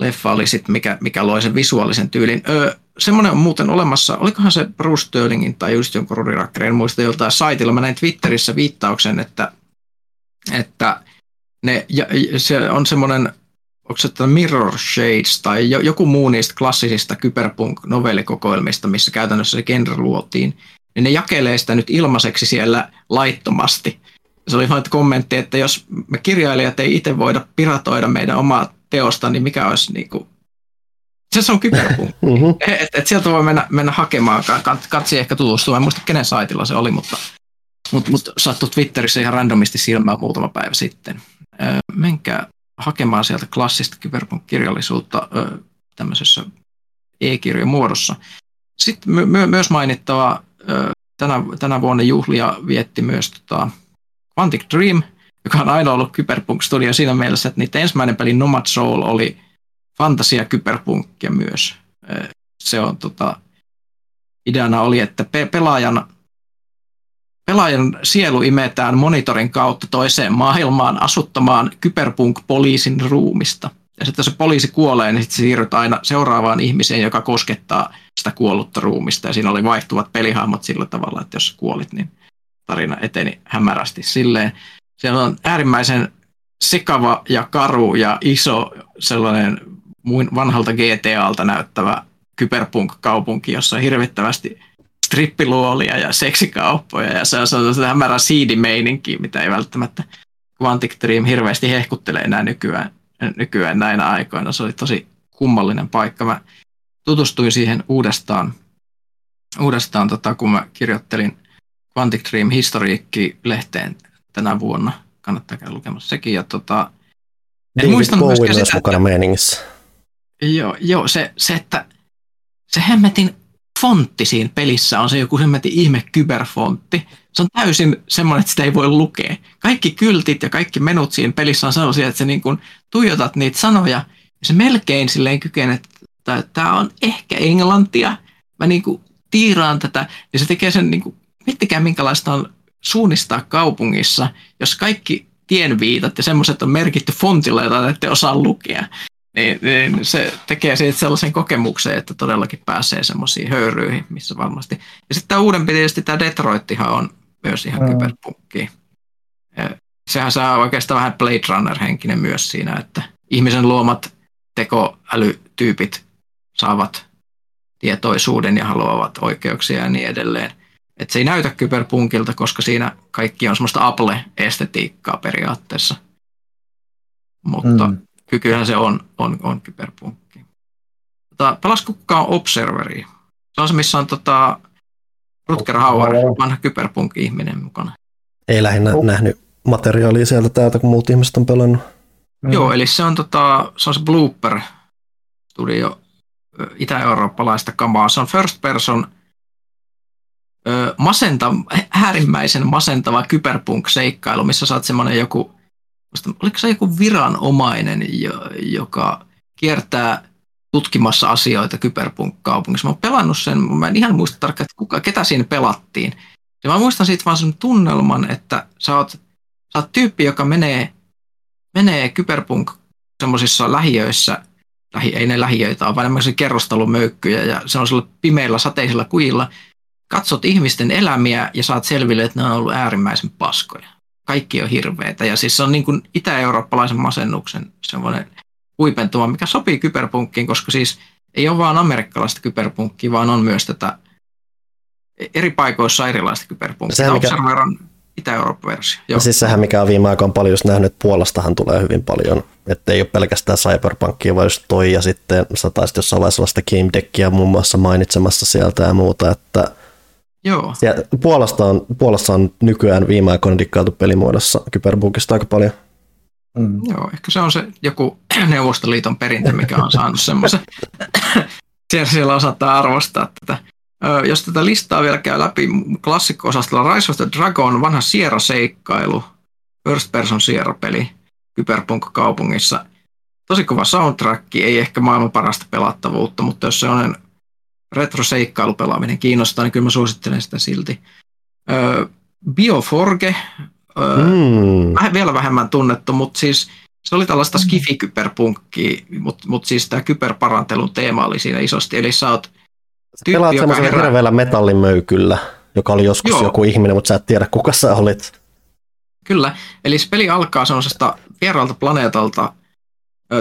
Leffa oli sitten, mikä, mikä loi sen visuaalisen tyylin. Öö, semmoinen on muuten olemassa, olikohan se Bruce Sterlingin tai just jonkun Rudy Rackerin, en muista joltain saitilla. Mä näin Twitterissä viittauksen, että, että ne, ja, se on semmoinen, onko se Mirror Shades tai joku muu niistä klassisista kyberpunk-novellikokoelmista, missä käytännössä se genre luotiin, niin ne jakelee sitä nyt ilmaiseksi siellä laittomasti. Se oli vain kommentti, että jos me kirjailijat ei itse voida piratoida meidän omaa teosta, niin mikä olisi niin kuin se on kyberpunk. Mm-hmm. Et, et sieltä voi mennä, mennä hakemaan, katsi ehkä tutustua, en muista kenen saitilla se oli, mutta, mutta, mutta sattui Twitterissä ihan randomisti silmään muutama päivä sitten. menkää hakemaan sieltä klassista kyberpunk-kirjallisuutta tämmöisessä e-kirjan muodossa. Sitten my- myös mainittava tänä, tänä vuonna juhlia vietti myös tota Quantic Dream, joka on aina ollut Cyberpunk Studio siinä mielessä, että niiden ensimmäinen peli Nomad Soul oli fantasia kyberpunkkia myös. Se on tota, ideana oli, että pe- pelaajan, pelaajan sielu imetään monitorin kautta toiseen maailmaan asuttamaan kyberpunk-poliisin ruumista – ja sitten se poliisi kuolee, niin sitten siirryt aina seuraavaan ihmiseen, joka koskettaa sitä kuollutta ruumista. Ja siinä oli vaihtuvat pelihahmot sillä tavalla, että jos kuolit, niin tarina eteni hämärästi silleen. Siellä on äärimmäisen sekava ja karu ja iso sellainen vanhalta GTAlta näyttävä kyberpunk-kaupunki, jossa on hirvittävästi strippiluolia ja seksikauppoja ja se on sellainen hämärä seedimeininki, mitä ei välttämättä Quantic Dream hirveästi hehkuttelee enää nykyään nykyään näinä aikoina. Se oli tosi kummallinen paikka. Mä tutustuin siihen uudestaan, uudestaan tota, kun mä kirjoittelin Quantic Dream Historiikki-lehteen tänä vuonna. Kannattaa käydä lukemassa sekin. Ja, tota, en David muistanut Bowie myös sitä, mukana että, meiningissä. Joo, joo se, se, että se hemmetin fontti siinä pelissä on se joku hemmetin ihme kyberfontti. Se on täysin semmoinen, että sitä ei voi lukea. Kaikki kyltit ja kaikki menut siinä pelissä on sellaisia, että sä niin kuin tuijotat niitä sanoja ja se melkein silleen kykenee, että tämä on ehkä englantia. Mä niin kuin tiiraan tätä, niin se tekee sen, niin kuin, miettikää minkälaista on suunnistaa kaupungissa, jos kaikki tienviitat ja semmoiset on merkitty fontilla, jota ette osaa lukea. Niin, niin se tekee siitä sellaisen kokemuksen, että todellakin pääsee semmoisiin höyryihin, missä varmasti. Ja sitten tämä uudempi tietysti tämä Detroittihan on myös ihan mm. kyberpunkki. Sehän saa oikeastaan vähän Blade Runner-henkinen myös siinä, että ihmisen luomat tekoälytyypit saavat tietoisuuden ja haluavat oikeuksia ja niin edelleen. Et se ei näytä kyberpunkilta, koska siinä kaikki on semmoista Apple-estetiikkaa periaatteessa. Mutta mm. kykyhän se on, on, on kyberpunkki. Tota, pelasko kukaan Observeri? Se on se, missä on tota, Rutger Hauer, vanha kyberpunk-ihminen mukana. Ei lähinnä oh. nähnyt materiaalia sieltä täältä, kun muut ihmiset on pelannut. Mm. Joo, eli se on, tota, se on se Blooper studio itä-eurooppalaista kamaa. Se on first person masenta, äärimmäisen masentava kyberpunk-seikkailu, missä saat semmoinen joku, oliko se joku viranomainen, joka kiertää tutkimassa asioita kyberpunk-kaupungissa. Mä oon pelannut sen, mä en ihan muista tarkkaan, että kuka, ketä siinä pelattiin. Ja mä muistan siitä vaan sen tunnelman, että sä oot, sä oot tyyppi, joka menee, menee kyberpunk semmoisissa lähiöissä, lähi, ei ne lähiöitä ole, vaan enemmän kerrostalomöykkyjä ja se on sillä pimeillä sateisilla kujilla, katsot ihmisten elämiä ja saat selville, että ne on ollut äärimmäisen paskoja. Kaikki on hirveitä ja siis se on niin kuin itä-eurooppalaisen masennuksen semmoinen huipentuma, mikä sopii kyberpunkkiin, koska siis ei ole vaan amerikkalaista kyberpunkkia, vaan on myös tätä eri paikoissa erilaista kyberpunkkia. Sehän mikä... Itä-Eurooppa-versio. Joo. Siis sehän, mikä on viime aikoina paljon just nähnyt, että Puolastahan tulee hyvin paljon, että ei ole pelkästään Cyberpunkia, vaan just toi ja sitten sä taisit jossain vaiheessa sellaista Game Deckia muun muassa mainitsemassa sieltä ja muuta, että Joo. Siellä Puolasta on, Puolassa on nykyään viime aikoina dikkailtu pelimuodossa Kyberbookista aika paljon. Mm. Joo, ehkä se on se joku Neuvostoliiton perintö, mikä on saanut semmoisen. siellä, siellä osataan arvostaa tätä. Jos tätä listaa vielä käy läpi klassikko-osastolla, Rise of the Dragon, vanha Sierra-seikkailu, first person Sierra-peli Kyberpunk-kaupungissa. Tosi kova soundtrack, ei ehkä maailman parasta pelattavuutta, mutta jos se on retroseikkailupelaaminen kiinnostaa, niin kyllä mä suosittelen sitä silti. Öö, Bioforge, öö, mm. vielä vähemmän tunnettu, mutta siis se oli tällaista mm. skifi-kyberpunkkia, mutta mut siis tämä kyberparantelun teema oli siinä isosti. Eli sä oot tyyppi, Pelaat semmoisella herää... hirveällä metallimöykyllä, joka oli joskus Joo. joku ihminen, mutta sä et tiedä kuka sä olit. Kyllä, eli se peli alkaa semmoisesta vieraalta planeetalta,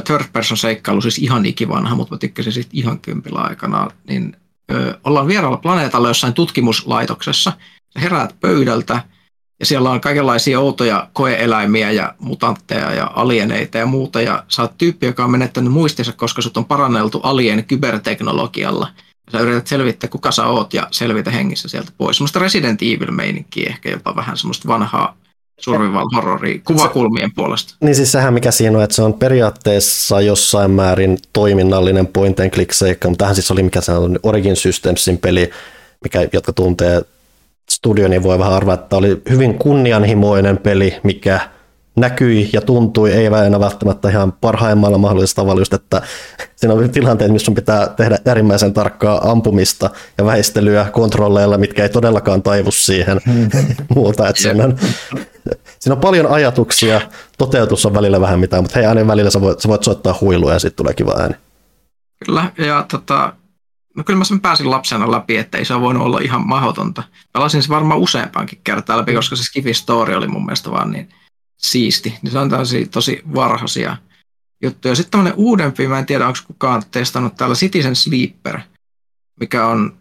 third person seikkailu, siis ihan ikivanha, mutta mä tykkäsin siitä ihan kympillä aikana, niin ö, ollaan vieraalla planeetalla jossain tutkimuslaitoksessa. Sä heräät pöydältä ja siellä on kaikenlaisia outoja koeeläimiä ja mutantteja ja alieneita ja muuta. Ja sä oot tyyppi, joka on menettänyt muistinsa, koska sut on paranneltu alien kyberteknologialla. Sä yrität selvittää, kuka sä oot ja selvitä hengissä sieltä pois. Semmoista Resident Evil-meininkiä, ehkä jopa vähän semmoista vanhaa survival horrori kuvakulmien puolesta. Niin siis sehän mikä siinä on, että se on periaatteessa jossain määrin toiminnallinen point and click seikka, mutta tähän siis oli mikä se on Origin Systemsin peli, mikä, jotka tuntee studio, niin voi vähän arvaa, että oli hyvin kunnianhimoinen peli, mikä näkyi ja tuntui, ei aina välttämättä ihan parhaimmalla mahdollisella tavalla, just, että siinä on tilanteet, missä sun pitää tehdä äärimmäisen tarkkaa ampumista ja väistelyä kontrolleilla, mitkä ei todellakaan taivu siihen muuta. Että siinä, on, siinä on paljon ajatuksia, toteutus on välillä vähän mitään, mutta hei, äänen välillä sä voit, sä voit soittaa huilua ja sitten tulee kiva ääni. Kyllä, ja tota, no kyllä mä sen pääsin lapsena läpi, että ei se ole voinut olla ihan mahdotonta. Pelasin se varmaan useampaankin kertaa läpi, koska se Skifi Story oli mun mielestä vaan niin siisti. Se on tosi, tosi varhaisia juttuja. Sitten tämmöinen uudempi, mä en tiedä, onko kukaan testannut täällä Citizen Sleeper, mikä on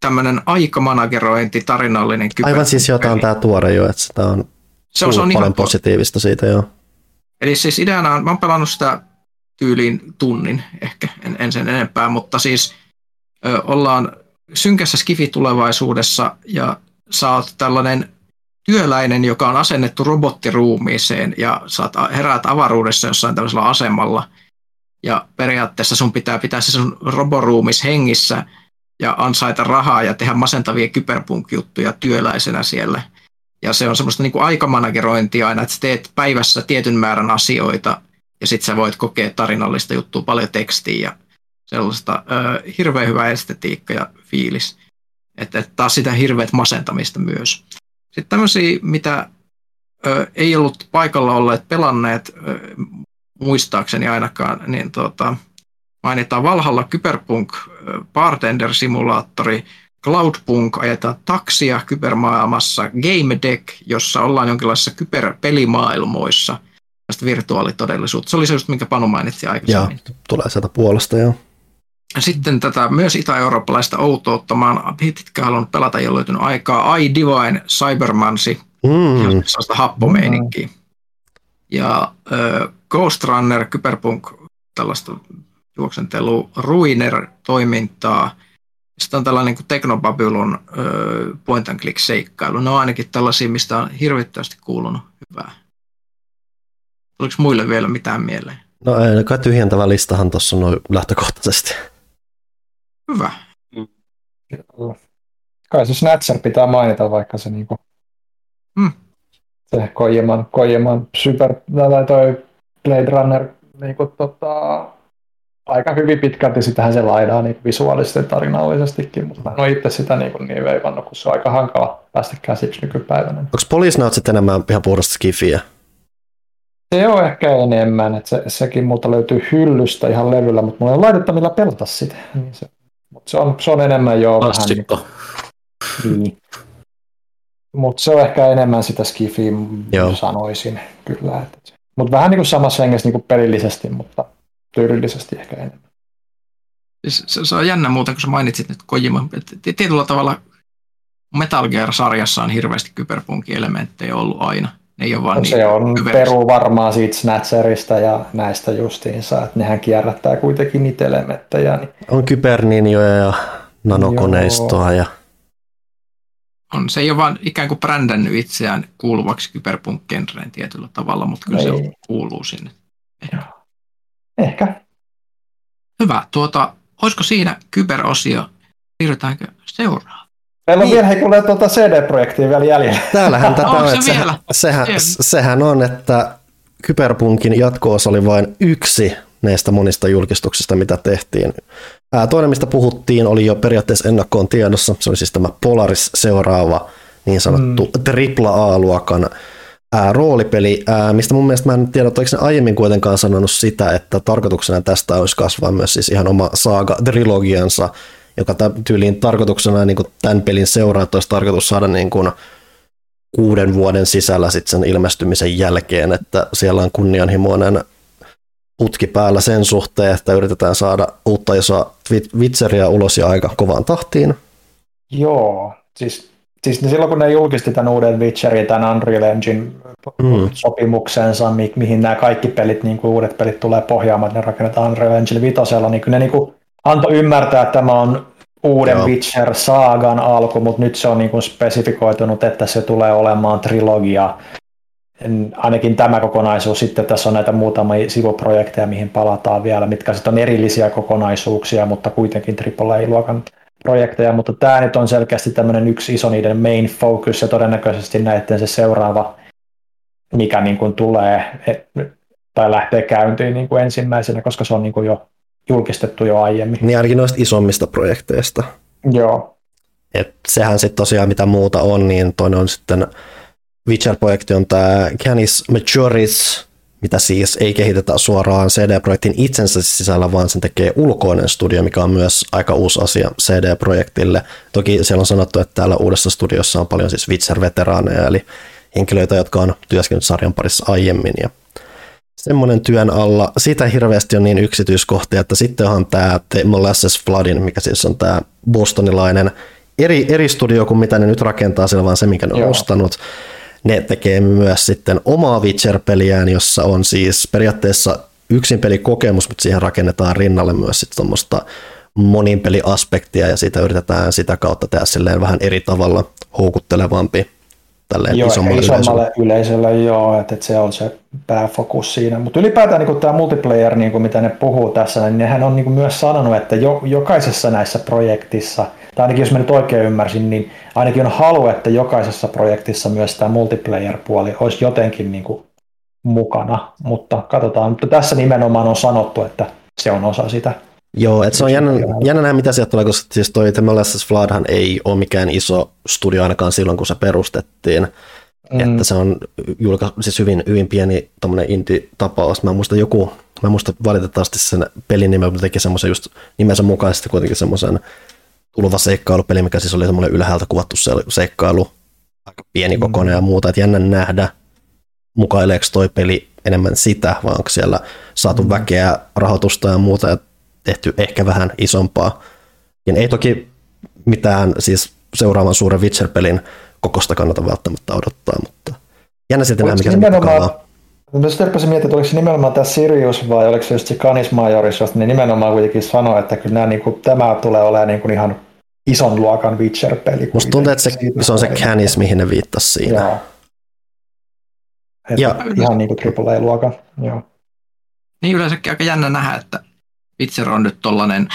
tämmöinen aikamanagerointi, tarinallinen kyber. Aivan siis jotain tämä tuore jo, että sitä on, se on, se on paljon ihan positiivista siitä joo. Eli siis ideana on, mä oon pelannut sitä tyyliin tunnin ehkä, en, en sen enempää, mutta siis ö, ollaan synkässä skifi-tulevaisuudessa ja sä oot tällainen työläinen, joka on asennettu robottiruumiiseen ja saat heräät avaruudessa jossain tällaisella asemalla. ja periaatteessa sun pitää pitää se sun roboruumis hengissä ja ansaita rahaa ja tehdä masentavia kyberpunk-juttuja työläisenä siellä. Ja se on semmoista niin kuin aikamanagerointia aina, että teet päivässä tietyn määrän asioita ja sitten sä voit kokea tarinallista juttua, paljon tekstiä ja sellaista ö, hirveän hyvä estetiikka ja fiilis. Että et taas sitä hirveät masentamista myös. Sitten tämmöisiä, mitä ö, ei ollut paikalla olleet pelanneet, ö, muistaakseni ainakaan, niin tota, mainitaan Valhalla Kyberpunk Bartender-simulaattori, Cloudpunk ajetaan taksia kybermaailmassa, Game Deck, jossa ollaan jonkinlaisissa kyberpelimaailmoissa, tästä virtuaalitodellisuutta. Se oli se just, minkä Panu mainitsi aikaisemmin. Ja, tulee sieltä puolesta, joo. Sitten tätä myös itä-eurooppalaista outouttamaan, pitkään halunnut pelata ja löytynyt aikaa, I Divine Cybermansi, mm. sellaista happomeininkiä. Ja äh, Ghost Runner, Kyberpunk, tällaista juoksentelu, Ruiner-toimintaa. Sitten on tällainen niin Teknobabylon äh, point and click seikkailu. Ne on ainakin tällaisia, mistä on hirvittävästi kuulunut hyvää. Oliko muille vielä mitään mieleen? No ei, kai tyhjentävä listahan tuossa noin lähtökohtaisesti. Hyvä. Kai se Snatcher pitää mainita, vaikka se niinku... Mm. Se Kojeman, Kojeman Super, tai toi Blade Runner niinku tota, aika hyvin pitkälti sitähän se laidaa niin visuaalisesti ja tarinallisestikin, mutta ole itse sitä niin, kuin niin veivannut, kun se on aika hankala päästä käsiksi nykypäivänä. Onko Police sitten enemmän ihan puhdasta skifiä? Se on ehkä enemmän, että se, sekin multa löytyy hyllystä ihan levyllä, mutta mulla ei ole laitetta millä pelata sitä. Niin se, se on, se on enemmän jo Klassikko. vähän niin, niin. Mutta se on ehkä enemmän sitä skifiä, Joo. sanoisin kyllä. Mutta vähän niin kuin samassa hengessä niin kuin pelillisesti, mutta tyylillisesti ehkä enemmän. Siis se, se on jännä muuten, kun sä mainitsit nyt Kojima. Tietyllä tavalla Metal Gear-sarjassa on hirveästi kyberpunkin elementtejä ollut aina. Ne ei ole vaan no, niin se on peru varmaan siitä Snatcherista ja näistä justiinsa, että nehän kierrättää kuitenkin niitä elementtejä. Niin On kyberninjoja ja nanokoneistoa ja On, se ei ole vaan ikään kuin brändännyt itseään kuuluvaksi kyberpunk-genreen tietyllä tavalla, mutta kyllä Ei. se kuuluu sinne. ehkä. Hyvä. Tuota, olisiko siinä kyberosio? Siirrytäänkö seuraavaan? Meillä on Niin. vielä hei, kuule tuota CD-projektia vielä jäljellä. Täällähän tätä on, se että vielä? sehän, Siellä. sehän on, että Kyberpunkin jatko oli vain yksi näistä monista julkistuksista, mitä tehtiin. Ää, toinen, mistä puhuttiin, oli jo periaatteessa ennakkoon tiedossa. Se oli siis tämä Polaris seuraava niin sanottu mm. AAA-luokan ää, roolipeli, ää, mistä mun mielestä mä en tiedä, että oliko ne aiemmin kuitenkaan sanonut sitä, että tarkoituksena tästä olisi kasvaa myös siis ihan oma saaga-trilogiansa, joka tyyliin tarkoituksena niin kuin tämän pelin seuraat olisi tarkoitus saada niin kuin kuuden vuoden sisällä sit sen ilmestymisen jälkeen, että siellä on kunnianhimoinen putki päällä sen suhteen, että yritetään saada uutta isoa Witcheria ulos ja aika kovaan tahtiin. Joo, siis, siis ne silloin kun ne julkisti tämän uuden Witcherin, tämän Unreal Engine Mm. sopimuksensa, mi- mihin nämä kaikki pelit, niin kuin uudet pelit tulee pohjaamaan, että ne rakennetaan Unreal Engine 5, niin kyllä ne niin kuin antoi ymmärtää, että tämä on uuden Joo. Witcher-saagan alku, mutta nyt se on niin kuin spesifikoitunut, että se tulee olemaan trilogia. En- Ainakin tämä kokonaisuus. Sitten tässä on näitä muutamia sivuprojekteja, mihin palataan vielä, mitkä sitten on erillisiä kokonaisuuksia, mutta kuitenkin AAA-luokan projekteja, mutta tämä nyt on selkeästi tämmöinen yksi iso niiden main focus ja todennäköisesti näiden se seuraava, mikä niin kuin tulee et- tai lähtee käyntiin niin kuin ensimmäisenä, koska se on niin kuin jo julkistettu jo aiemmin. Niin ainakin noista isommista projekteista. Joo, Et sehän sitten tosiaan mitä muuta on, niin toinen on sitten Witcher-projekti on tämä Canis Majoris, mitä siis ei kehitetä suoraan CD-projektin itsensä sisällä, vaan sen tekee ulkoinen studio, mikä on myös aika uusi asia CD-projektille. Toki siellä on sanottu, että täällä uudessa studiossa on paljon siis Witcher-veteraaneja, eli henkilöitä, jotka on työskennellyt sarjan parissa aiemmin. Ja semmoinen työn alla. Siitä hirveästi on niin yksityiskohtia, että sitten onhan tämä The Molasses Floodin, mikä siis on tämä bostonilainen eri, eri studio kuin mitä ne nyt rakentaa, siellä vaan se, minkä ne on Joo. ostanut. Ne tekee myös sitten omaa Witcher-peliään, jossa on siis periaatteessa yksin pelikokemus, mutta siihen rakennetaan rinnalle myös sitten tuommoista monin peliaspektia ja siitä yritetään sitä kautta tehdä silleen vähän eri tavalla houkuttelevampi. Tälleen joo, isommalle, isommalle yleisölle. yleisölle joo, että, että se on se pääfokus siinä. Mutta ylipäätään niin tämä multiplayer, niin kuin mitä ne puhuu tässä, niin nehän on niin kuin myös sanonut, että jo, jokaisessa näissä projektissa, tai ainakin jos mä nyt oikein ymmärsin, niin ainakin on halu, että jokaisessa projektissa myös tämä multiplayer-puoli olisi jotenkin niin kuin mukana, mutta katsotaan. Mutta tässä nimenomaan on sanottu, että se on osa sitä. Joo, että se on jännä, jännä nähdä, mitä sieltä tulee, koska siis toi Floodhan ei ole mikään iso studio ainakaan silloin, kun se perustettiin. Mm. Että se on julka, siis hyvin, hyvin pieni indie-tapaus. Mä muistan joku, mä muistan valitettavasti sen pelin nimen, mutta teki semmoisen just nimensä mukaisesti kuitenkin semmoisen tuluva seikkailupeli, mikä siis oli semmoinen ylhäältä kuvattu seikkailu, aika pieni kokoinen mm. ja muuta, että jännä nähdä, mukaileeko toi peli enemmän sitä, vai onko siellä saatu mm. väkeä, rahoitusta ja muuta, ja tehty ehkä vähän isompaa. Ja ei toki mitään siis seuraavan suuren Witcher-pelin kokosta kannata välttämättä odottaa, mutta jännä silti nähdä, mikä se nimenomaan, Mä sitten rupesin miettimään, että oliko se nimenomaan tämä Sirius vai oliko se just se Canis Majoris, josta ne nimenomaan kuitenkin sanoi, että kyllä nämä, niin kuin, tämä tulee olemaan niin kuin ihan ison luokan Witcher-peli. Musta tuntuu, että se, se on se Canis, mihin ne viittasi siinä. Joo. ja, ihan niin kuin AAA-luokan, joo. Niin yleensäkin aika jännä nähdä, että Witcher on nyt tollanen,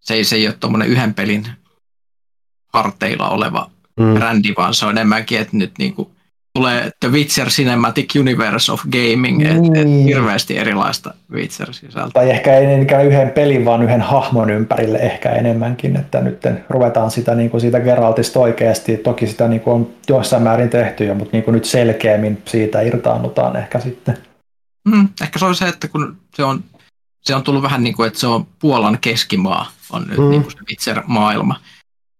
se ei, se ei ole tuommoinen yhden pelin harteilla oleva mm. brändi, vaan se on enemmänkin, että nyt niinku tulee The Witcher Cinematic Universe of Gaming, että et niin. hirveästi erilaista Witcher-sisältöä. Tai ehkä ei niinkään yhden pelin, vaan yhden hahmon ympärille ehkä enemmänkin, että nyt ruvetaan sitä niin kuin siitä Geraltista oikeasti, toki sitä niin kuin on jossain määrin tehty jo, mutta niin kuin nyt selkeämmin siitä irtaannutaan ehkä sitten. Mm, ehkä se on se, että kun se on se on tullut vähän niin kuin, että se on Puolan keskimaa, on nyt mm. niin kuin se Witcher-maailma.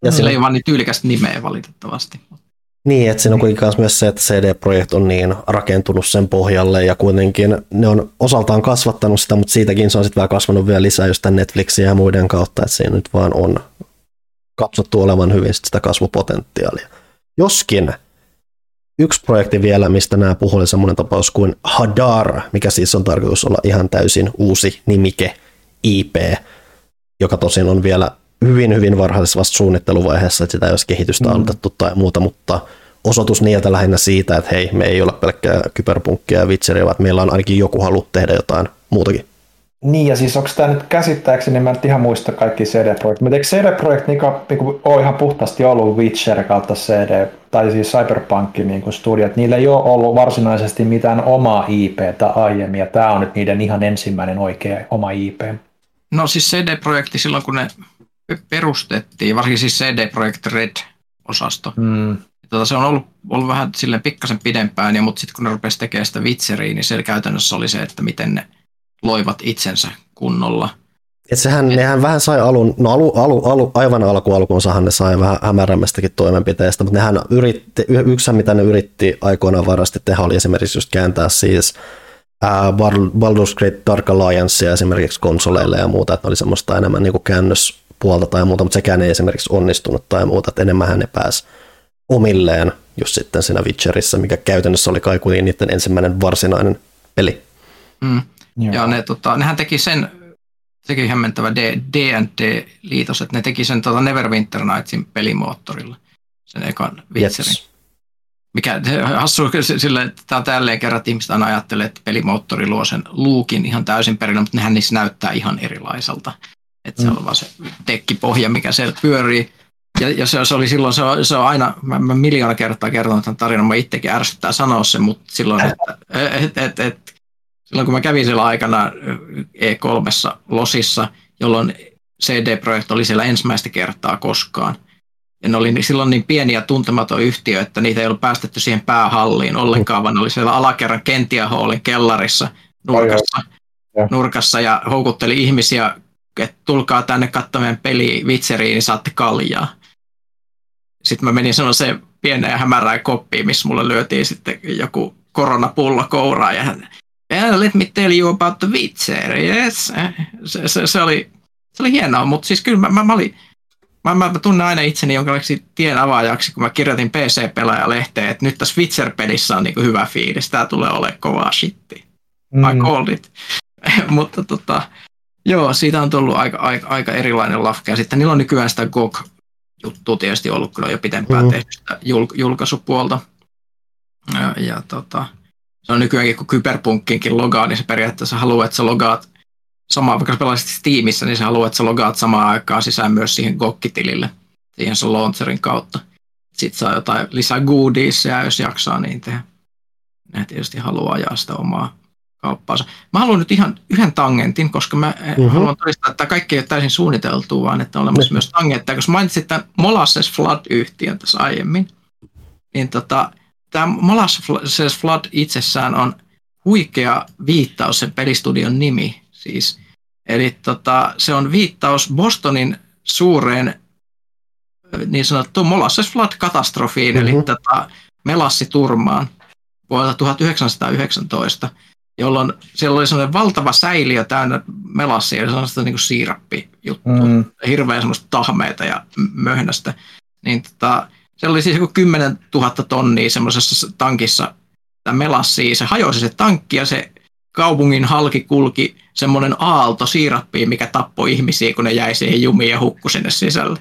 Ja mm. sillä ei ole vaan niin tyylikästä nimeä valitettavasti. Niin, että siinä on kuitenkin myös se, että CD-projekt on niin rakentunut sen pohjalle ja kuitenkin ne on osaltaan kasvattanut sitä, mutta siitäkin se on sitten vähän kasvanut vielä lisää just tämän Netflixin ja muiden kautta, että siinä nyt vaan on katsottu olevan hyvin sitä kasvupotentiaalia. Joskin yksi projekti vielä, mistä nämä puhuu, oli semmoinen tapaus kuin Hadar, mikä siis on tarkoitus olla ihan täysin uusi nimike IP, joka tosin on vielä hyvin, hyvin varhaisessa vasta suunnitteluvaiheessa, että sitä ei olisi kehitystä mm. aloitettu tai muuta, mutta osoitus niiltä lähinnä siitä, että hei, me ei ole pelkkää kyberpunkkia ja vitseria, vaan meillä on ainakin joku halu tehdä jotain muutakin. Niin, ja siis onko tämä nyt käsittääkseni, niin mä en ihan muista kaikki CD-projekteja, mutta eikö CD-projekt niin niin ole ihan puhtaasti ollut Witcher kautta CD, tai siis Cyberpunk niin kuin studio, että niillä ei ole ollut varsinaisesti mitään omaa IPtä aiemmin, ja tämä on nyt niiden ihan ensimmäinen oikea oma IP. No siis CD-projekti silloin, kun ne perustettiin, varsinkin siis CD-projekt Red-osasto, mm. Tota, se on ollut, ollut vähän silleen pikkasen pidempään, ja, mutta sitten kun ne rupesi tekemään sitä Witcheria, niin se käytännössä oli se, että miten ne loivat itsensä kunnolla. Et sehän, Et, nehän vähän sai alun, no alu, alu, alu, aivan alku alkuunsahan ne sai vähän hämärämmästäkin toimenpiteistä, mutta nehän yritti, yksi mitä ne yritti aikoinaan varasti tehdä oli esimerkiksi just kääntää siis ää, Baldur's Gate Dark Alliance esimerkiksi konsoleille ja muuta, että ne oli semmoista enemmän niin käännöspuolta tai muuta, mutta sekään ei esimerkiksi onnistunut tai muuta, että enemmän ne pääsi omilleen just sitten siinä Witcherissa, mikä käytännössä oli kai kuitenkin niiden ensimmäinen varsinainen peli. Mm. Joo. Ja ne, tota, nehän teki sen, sekin hämmentävä D&D-liitos, että ne teki sen tota Neverwinter Nightsin pelimoottorilla, sen ekan Witcherin. Yes. Mikä hassu sille, että tämä on tälleen kerran, että ihmiset aina ajattelee, että pelimoottori luo sen luukin ihan täysin perillä, mutta nehän niissä näyttää ihan erilaiselta. Että mm. se on vaan se tekkipohja, mikä siellä pyörii. Ja, ja se, se, oli silloin, se on, se on aina, mä, mä miljoona kertaa kertonut tämän tarinan, mä itsekin ärsyttää sanoa sen, mutta silloin, että et, et, et, silloin kun mä kävin siellä aikana E3 Losissa, jolloin CD-projekti oli siellä ensimmäistä kertaa koskaan. Ja ne oli silloin niin pieni ja tuntematon yhtiö, että niitä ei ollut päästetty siihen päähalliin ollenkaan, vaan ne oli siellä alakerran Kentia Hallin kellarissa nurkassa, nurkassa ja houkutteli ihmisiä, että tulkaa tänne katsomaan peli Witcheriin, niin saatte kaljaa. Sitten mä menin sellaiseen pieneen hämärään koppiin, missä mulle lyötiin sitten joku koronapullo kouraan ja Yeah, let me tell you about the Witcher, yes. Se, se, se, oli, se oli hienoa, mutta siis kyllä mä, mä, mä olin, Mä, mä, tunnen aina itseni jonkinlaiseksi tien avaajaksi, kun mä kirjoitin PC-pelaajalehteen, että nyt tässä Witcher-pelissä on niinku hyvä fiilis, tää tulee olemaan kovaa shitti. Mm. I called it. Mutta tota, joo, siitä on tullut aika, aika, aika erilainen lafka. Ja sitten niillä on nykyään sitä GOG juttu tietysti ollut kyllä jo pitempään mm. tehty sitä jul- julkaisupuolta. Ja, ja tota, on nykyäänkin, kun Kyberpunkkinkin logaa, niin se periaatteessa haluaa, että sä logaat samaa, vaikka sä pelasit Steamissa, niin se haluaa, että sä logaat samaan aikaan sisään myös siihen Gokkitilille, siihen sun launcherin kautta. Sitten saa jotain lisää goodiesia, jos jaksaa niin tehdä. Ne tietysti haluaa ajaa sitä omaa kauppaansa. Mä haluan nyt ihan yhden tangentin, koska mä mm-hmm. haluan todistaa, että kaikki ei ole täysin suunniteltua, vaan että on olemassa mm-hmm. myös tangentteja. Koska mainitsit tämän Molasses Flood-yhtiön tässä aiemmin, niin tota, tämä Molasses Flood itsessään on huikea viittaus sen pelistudion nimi. Siis, eli tota, se on viittaus Bostonin suureen niin sanottu Molasses Flood-katastrofiin, mm-hmm. eli tota, melassiturmaan vuodelta 1919 jolloin siellä oli sellainen valtava säiliö täynnä melassia ja sellaista niin siirappijuttua, mm. hirveän semmoista tahmeita ja möhnästä. Niin tota, se oli siis joku 10 000 tonnia semmoisessa tankissa tämä melassia, se hajosi se tankki ja se kaupungin halki kulki semmoinen aalto siirappiin, mikä tappoi ihmisiä, kun ne jäi siihen jumiin ja hukku sinne sisälle.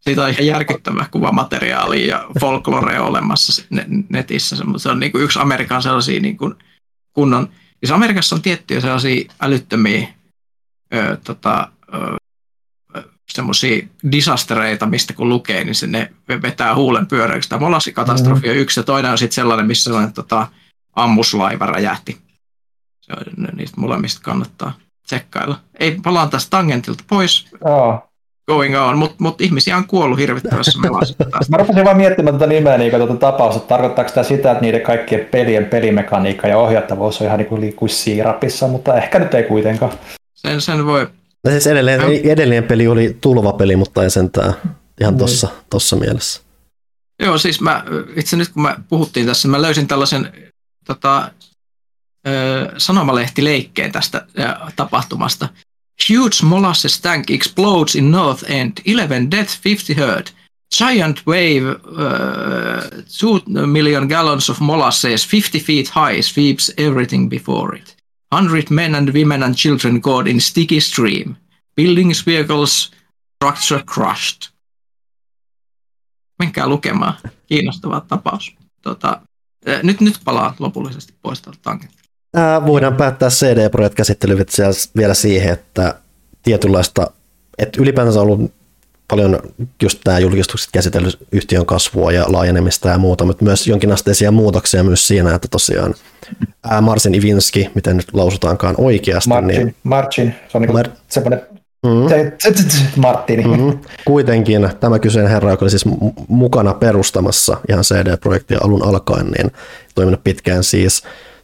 Siitä on ihan järkyttävä kuvamateriaali ja folklore olemassa netissä. Se on niin kuin yksi Amerikan sellaisia niin kuin kunnon, siis Amerikassa on tiettyjä sellaisia älyttömiä ö, tota, semmoisia disastereita, mistä kun lukee, niin se ne vetää huulen pyöreäksi. Tämä Molassi-katastrofi on yksi ja toinen on sitten sellainen, missä sellainen tota, ammuslaiva räjähti. Se on, niistä molemmista kannattaa tsekkailla. Ei, palaan tästä tangentilta pois. Oh going on, mutta mut ihmisiä on kuollut hirvittävässä melassa. Mä rupesin vaan miettimään tätä nimeä, niin tuota tapausta, että tarkoittaako tämä sitä, että niiden kaikkien pelien pelimekaniikka ja ohjattavuus on ihan niin kuin liikkuisi siirapissa, mutta ehkä nyt ei kuitenkaan. Sen, sen voi... No siis edelleen, no. edellinen peli oli tulvapeli, mutta ei sentään ihan tuossa niin. tossa mielessä. Joo, siis mä, itse nyt kun mä puhuttiin tässä, mä löysin tällaisen tota, sanomalehtileikkeen tästä tapahtumasta. Huge molasses tank explodes in North End. 11 deaths, 50 hurt. Giant wave, uh, 2 million gallons of molasses, 50 feet high, sweeps everything before it. 100 men and women and children caught in sticky stream. Buildings, vehicles, structure crushed. Menkää lukemaan. Kiinnostava tapaus. Tota, nyt, nyt palaa lopullisesti pois tältä tankilta. Ää, voidaan päättää CD-projekt-käsittely vielä siihen, että tietynlaista, että ylipäänsä on ollut paljon just tämä julkistukset käsitellyt yhtiön kasvua ja laajenemista ja muuta, mutta myös jonkinasteisia muutoksia myös siinä, että tosiaan ää, Marcin Ivinski, miten nyt lausutaankaan oikeasti. Marcin, niin, Marcin, se on niin Mar- semmoinen Mm-hmm. Martini. Mm-hmm. Kuitenkin tämä kyseinen herra, joka oli siis mukana perustamassa ihan CD-projektia alun alkaen, niin toiminut pitkään siis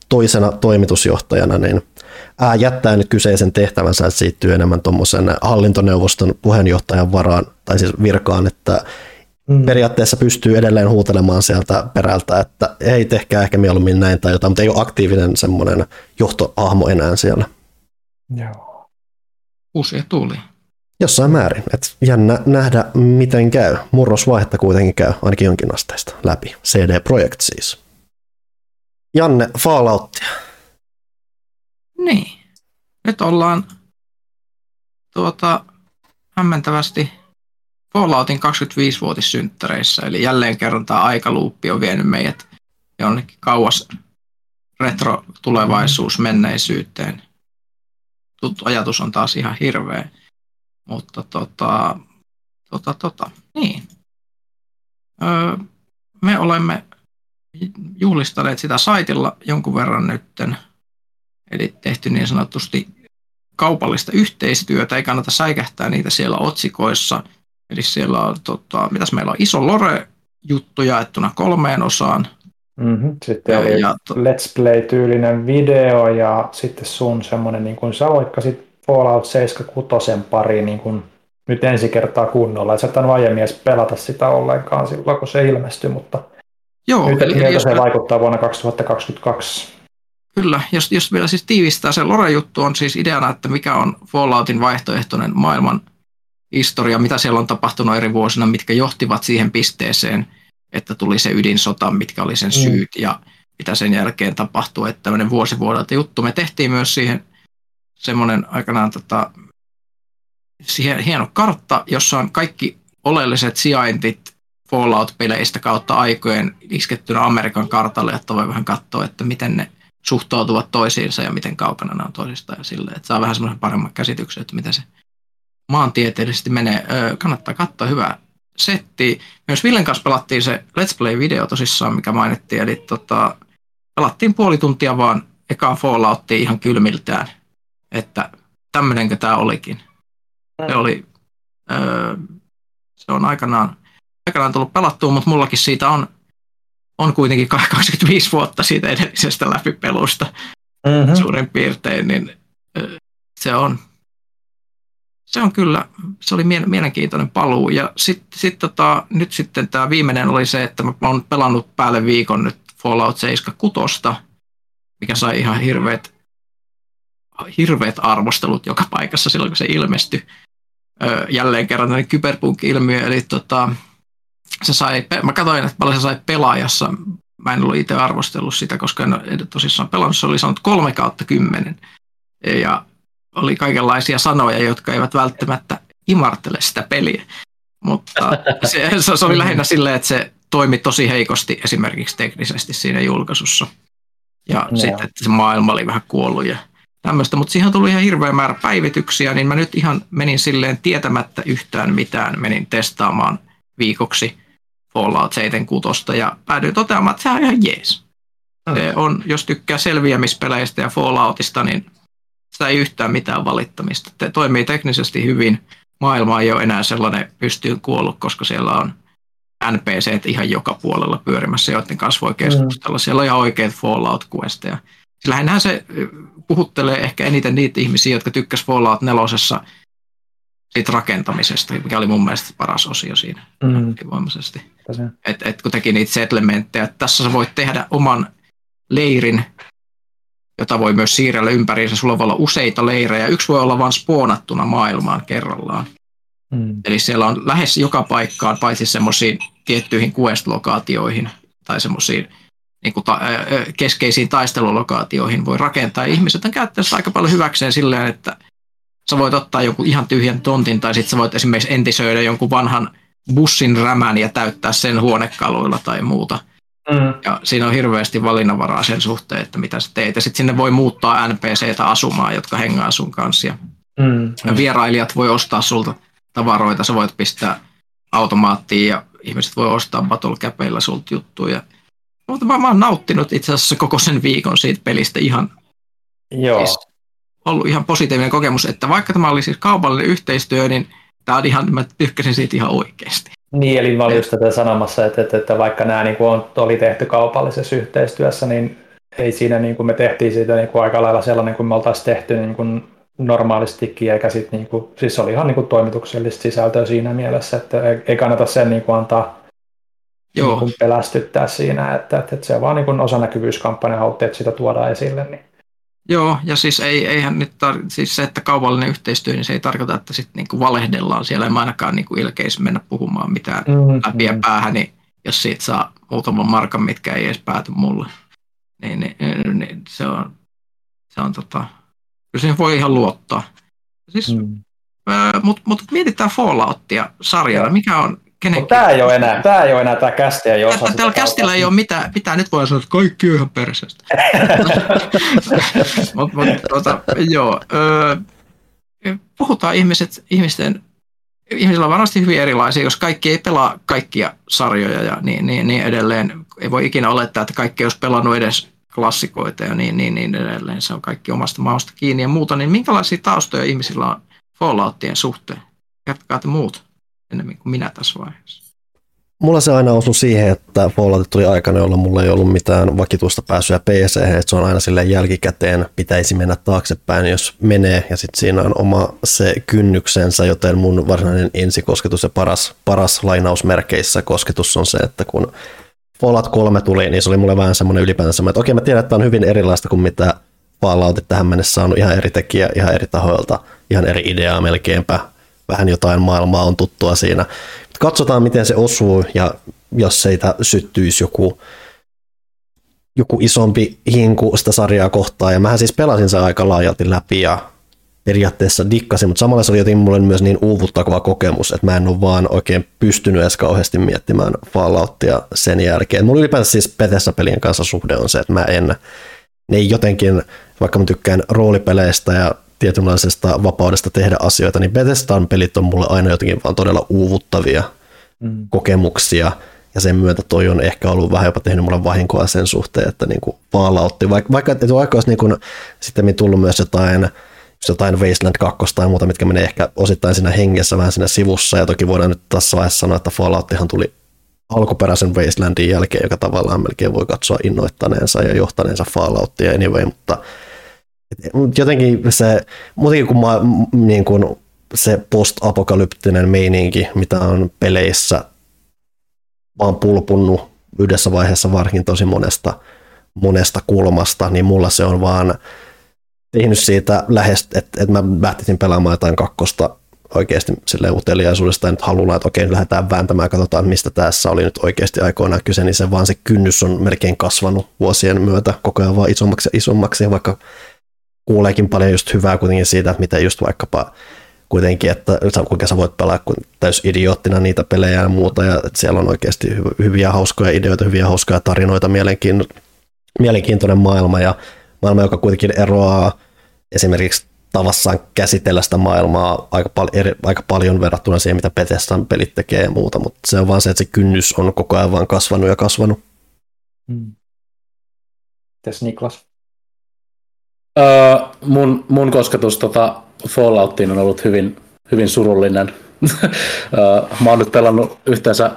toisena toimitusjohtajana, niin ää, jättää nyt kyseisen tehtävänsä, että siirtyy enemmän tuommoisen hallintoneuvoston puheenjohtajan varaan, tai siis virkaan, että mm. periaatteessa pystyy edelleen huutelemaan sieltä perältä, että ei tehkää ehkä mieluummin näin tai jotain, mutta ei ole aktiivinen semmoinen johtoahmo enää siellä. Joo. Uusia tuli. Jossain määrin. Et jännä nähdä, miten käy. Murrosvaihetta kuitenkin käy, ainakin jonkin asteista läpi. CD Projekt siis. Janne, Falloutia. Niin. Nyt ollaan tuota, hämmentävästi Falloutin 25-vuotissynttäreissä, eli jälleen kerran tämä aikaluuppi on vienyt meidät jonnekin kauas retro-tulevaisuus menneisyyteen. Tuttu ajatus on taas ihan hirveä, mutta tota, tota, tota, niin. Öö, me olemme juhlistaneet sitä saitilla jonkun verran nytten. Eli tehty niin sanotusti kaupallista yhteistyötä, ei kannata säikähtää niitä siellä otsikoissa. Eli siellä on, tota, mitäs meillä on, iso lore-juttu jaettuna kolmeen osaan. Mm-hmm. Sitten oli ja, to... Let's Play-tyylinen video ja sitten sun semmoinen, niin kuin sä loikkasit Fallout 76 pariin niin kuin nyt ensi kertaa kunnolla. Et sä et aiemmin edes pelata sitä ollenkaan silloin, kun se ilmestyi, mutta Joo, Nyt, eli, miltä jos se mä... vaikuttaa vuonna 2022? Kyllä, jos, jos vielä siis tiivistää, se Lore-juttu on siis ideana, että mikä on Falloutin vaihtoehtoinen maailman historia, mitä siellä on tapahtunut eri vuosina, mitkä johtivat siihen pisteeseen, että tuli se ydinsota, mitkä oli sen mm. syyt mm. ja mitä sen jälkeen tapahtui, että tämmöinen vuosi vuodelta juttu. Me tehtiin myös siihen semmoinen aikanaan tota, siihen hieno kartta, jossa on kaikki oleelliset sijaintit Fallout-peleistä kautta aikojen iskettynä Amerikan kartalle, että voi vähän katsoa, että miten ne suhtautuvat toisiinsa ja miten kaukana ne on toisistaan ja silleen, että saa vähän semmoisen paremman käsityksen, että miten se maantieteellisesti menee. Öö, kannattaa katsoa hyvää setti. Myös Villen kanssa pelattiin se Let's Play-video tosissaan, mikä mainittiin, eli tota, pelattiin puoli tuntia vaan ekaa Falloutia ihan kylmiltään, että tämmöinenkö tämä olikin. Se oli, öö, se on aikanaan, aikanaan tullut pelattua, mutta mullakin siitä on, on kuitenkin 25 vuotta siitä edellisestä läpipelusta mm-hmm. suurin piirtein, niin se on, se on kyllä, se oli mielenkiintoinen paluu. Ja sitten sit tota, nyt sitten tämä viimeinen oli se, että mä oon pelannut päälle viikon nyt Fallout 76, mikä sai ihan hirveät, hirveät arvostelut joka paikassa silloin, kun se ilmestyi. Jälleen kerran tämmöinen kyberpunk-ilmiö, eli tota, se sai, mä katsoin, että paljon se sai pelaajassa. Mä en ollut itse arvostellut sitä, koska en tosissaan pelannut. Se oli sanonut kolme kautta kymmenen. Ja oli kaikenlaisia sanoja, jotka eivät välttämättä imartele sitä peliä. Mutta se, se oli lähinnä silleen, että se toimi tosi heikosti esimerkiksi teknisesti siinä julkaisussa. Ja no. sitten, että se maailma oli vähän kuollut ja tämmöistä. Mutta siihen tuli ihan hirveä määrä päivityksiä, niin mä nyt ihan menin silleen tietämättä yhtään mitään. Menin testaamaan viikoksi Fallout 76 ja päädyin toteamaan, että se on ihan jees. Se on, jos tykkää selviämispeleistä ja Falloutista, niin sitä ei yhtään mitään valittamista. Te toimii teknisesti hyvin. Maailma ei ole enää sellainen pystyyn kuollut, koska siellä on NPC ihan joka puolella pyörimässä, joiden kanssa voi keskustella. Mm. Siellä on ihan oikeat Fallout-questeja. Lähinnähän se puhuttelee ehkä eniten niitä ihmisiä, jotka tykkäsivät Fallout 4 siitä rakentamisesta, mikä oli mun mielestä paras osio siinä mm. voimaisesti. Et, et kun teki niitä settlementteja, että tässä sä voit tehdä oman leirin, jota voi myös siirrellä ympäriinsä. Sulla voi olla useita leirejä. Yksi voi olla vain spoonattuna maailmaan kerrallaan. Mm. Eli siellä on lähes joka paikkaan, paitsi semmoisiin tiettyihin quest-lokaatioihin tai semmoisiin niin kuin ta- keskeisiin taistelulokaatioihin voi rakentaa. Ja ihmiset on käyttänyt sitä aika paljon hyväkseen silleen, että sä voit ottaa jonkun ihan tyhjän tontin tai sitten sä voit esimerkiksi entisöidä jonkun vanhan bussin rämän ja täyttää sen huonekaluilla tai muuta. Mm. Ja siinä on hirveästi valinnanvaraa sen suhteen, että mitä sä teet. Ja sitten sinne voi muuttaa NPCtä asumaan, jotka hengaa sun kanssa. Ja mm. vierailijat voi ostaa sulta tavaroita, sä voit pistää automaattiin ja ihmiset voi ostaa battle sulta juttuja. Mutta mä, mä oon nauttinut itse asiassa koko sen viikon siitä pelistä ihan Joo. Siis ollut ihan positiivinen kokemus, että vaikka tämä oli siis kaupallinen yhteistyö, niin tämä on ihan, mä tykkäsin siitä ihan oikeasti. Niin, eli mä olin just tätä sanomassa, että, että, että vaikka nämä niin kuin on, oli tehty kaupallisessa yhteistyössä, niin ei siinä niin kuin me tehtiin siitä niin kuin aika lailla sellainen kuin me oltaisiin tehty niin kuin normaalistikin, eikä sit niin kuin, siis oli ihan niin kuin toimituksellista sisältöä siinä mielessä, että ei kannata sen niin kuin antaa Joo. Niin kuin pelästyttää siinä, että, että, että se on vaan niin kuin osanäkyvyyskampanja haluttiin, että sitä tuodaan esille. Niin. Joo, ja siis ei, eihän nyt tar- siis se, että kaupallinen yhteistyö, niin se ei tarkoita, että sitten niinku valehdellaan siellä. En ainakaan niinku ilkeis mennä puhumaan mitään mm-hmm. läpiä päähän, niin jos siitä saa muutaman markan, mitkä ei edes pääty mulle, niin, niin, niin se on, se on tota, kyllä siihen voi ihan luottaa. Siis, mm. Mutta mut mietitään Falloutia sarjalla, mikä on kenenkin. Tämä ei ole enää, tämä ei ole enää tämä kästi ei osaa Tällä kästillä ei ole mitään, mitään, nyt voi sanoa, että kaikki on ihan perseestä. Mutta mut, tuota, joo, öö, puhutaan ihmiset, ihmisten, ihmisillä on varmasti hyvin erilaisia, jos kaikki ei pelaa kaikkia sarjoja ja niin, niin, niin edelleen. Ei voi ikinä olettaa, että kaikki olisi pelannut edes klassikoita ja niin, niin, niin edelleen. Se on kaikki omasta maasta kiinni ja muuta. Niin minkälaisia taustoja ihmisillä on Falloutien suhteen? Jatkaa te muut enemmän kuin minä tässä vaiheessa. Mulla se aina osui siihen, että Fallout tuli aikana, jolloin mulla ei ollut mitään vakituista pääsyä PC, että se on aina sille jälkikäteen, pitäisi mennä taaksepäin, jos menee, ja sitten siinä on oma se kynnyksensä, joten mun varsinainen ensikosketus ja paras, paras lainausmerkeissä kosketus on se, että kun Fallout 3 tuli, niin se oli mulle vähän semmoinen ylipäänsä että okei mä tiedän, että on hyvin erilaista kuin mitä Falloutit tähän mennessä saanut ihan eri tekijä, ihan eri tahoilta, ihan eri ideaa melkeinpä, vähän jotain maailmaa on tuttua siinä. Katsotaan, miten se osuu ja jos seitä syttyisi joku, joku isompi hinku sitä sarjaa kohtaan. Ja mähän siis pelasin sen aika laajalti läpi ja periaatteessa dikkasin, mutta samalla se oli jotenkin mulle myös niin uuvuttava kokemus, että mä en ole vaan oikein pystynyt edes kauheasti miettimään Falloutia sen jälkeen. Mulla ylipäänsä siis Bethesda-pelien kanssa suhde on se, että mä en, ne ei jotenkin, vaikka mä tykkään roolipeleistä ja tietynlaisesta vapaudesta tehdä asioita, niin Bethesdan pelit on mulle aina jotenkin vaan todella uuvuttavia mm. kokemuksia, ja sen myötä toi on ehkä ollut vähän jopa tehnyt mulle vahinkoa sen suhteen, että niin kuin Falloutti, vaikka, vaikka, että vaikka olisi niin kuin, sitten tullut myös jotain, jotain Wasteland 2 tai muuta, mitkä menee ehkä osittain siinä hengessä vähän siinä sivussa, ja toki voidaan nyt tässä vaiheessa sanoa, että Fallouttihan tuli alkuperäisen Wastelandin jälkeen, joka tavallaan melkein voi katsoa innoittaneensa ja johtaneensa Falloutia anyway, mutta jotenkin se, muutenkin kuin, mä, niin kuin se post-apokalyptinen meininki, mitä on peleissä vaan pulpunnut yhdessä vaiheessa varsinkin tosi monesta, monesta kulmasta, niin mulla se on vaan tehnyt siitä lähes, että, että mä lähtisin pelaamaan jotain kakkosta oikeasti sille uteliaisuudesta. Ja nyt haluaa, että okei, lähdetään vääntämään katsotaan, mistä tässä oli nyt oikeasti aikoinaan kyse, niin se vaan se kynnys on melkein kasvanut vuosien myötä koko ajan vaan isommaksi ja isommaksi, vaikka kuuleekin paljon just hyvää kuitenkin siitä, että miten just vaikkapa kuitenkin, että kuinka sä voit pelaa täys idioottina niitä pelejä ja muuta, ja että siellä on oikeasti hyviä hauskoja ideoita, hyviä hauskoja tarinoita, mielenkiintoinen maailma, ja maailma, joka kuitenkin eroaa esimerkiksi tavassaan käsitellä sitä maailmaa aika, pal- eri, aika paljon verrattuna siihen, mitä Bethesdan pelit tekee ja muuta, mutta se on vaan se, että se kynnys on koko ajan vaan kasvanut ja kasvanut. Hmm. Mites Niklas? Öö, mun, mun kosketus tota Falloutiin on ollut hyvin, hyvin surullinen. öö, mä oon nyt pelannut yhteensä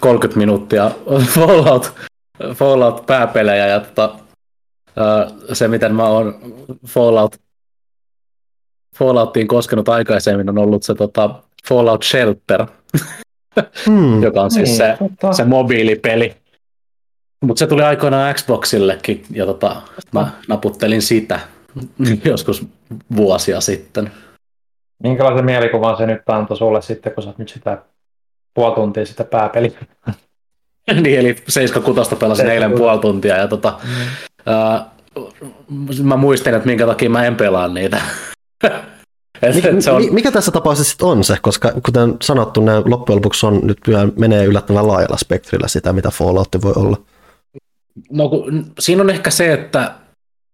30 minuuttia Fallout, Fallout pääpelejä ja tota, öö, se miten mä oon Fallout Falloutiin koskenut aikaisemmin on ollut se tota, Fallout Shelter, hmm, joka on siis niin, se, tota. se mobiilipeli. Mutta se tuli aikoinaan Xboxillekin ja tota, mä naputtelin sitä joskus vuosia sitten. Minkälaisen mielikuvan se nyt antoi sulle sitten, kun sä nyt sitä puoli tuntia sitä pääpeliä? niin, eli 76 pelasin eilen puoli tuntia ja tota, mm. ää, mä muistin, että minkä takia mä en pelaa niitä. Mikä, se on... mikä tässä tapauksessa sitten on se, koska kuten sanottu, nämä loppujen lopuksi on, nyt menee yllättävän laajalla spektrillä sitä, mitä Fallout voi olla. No kun, siinä on ehkä se, että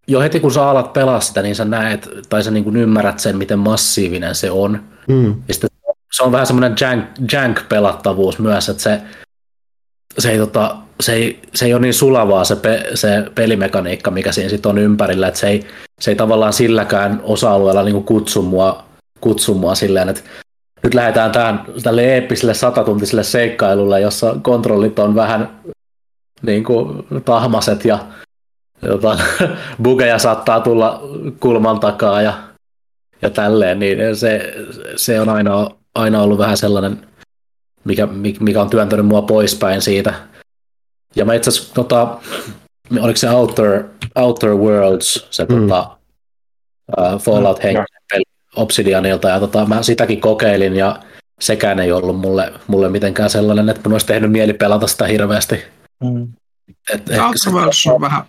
jo heti kun sä alat pelaa sitä, niin sä näet, tai sä niin kuin ymmärrät sen, miten massiivinen se on. Mm. Ja sitten se on vähän semmoinen jank, jank-pelattavuus myös, että se, se, ei, tota, se, ei, se ei ole niin sulavaa se, pe, se pelimekaniikka, mikä siinä sitten on ympärillä, että se ei, se ei tavallaan silläkään osa-alueella niin kutsu mua, kutsu mua silleen, että nyt lähdetään tähän tälle eeppiselle satatuntiselle seikkailulle, jossa kontrollit on vähän niin kuin tahmaset ja jota, bugeja saattaa tulla kulman takaa ja, ja tälleen, niin se, se on aina, aina ollut vähän sellainen, mikä, mikä on työntänyt mua poispäin siitä. Ja mä itse asiassa, tota, oliko se Outer, Outer Worlds, se mm. tota, uh, Fallout mm, henkinen peli Obsidianilta, ja tota, mä sitäkin kokeilin, ja sekään ei ollut mulle, mulle mitenkään sellainen, että mun olisi tehnyt mieli pelata sitä hirveästi. Mm. Et Outer Worlds on vähän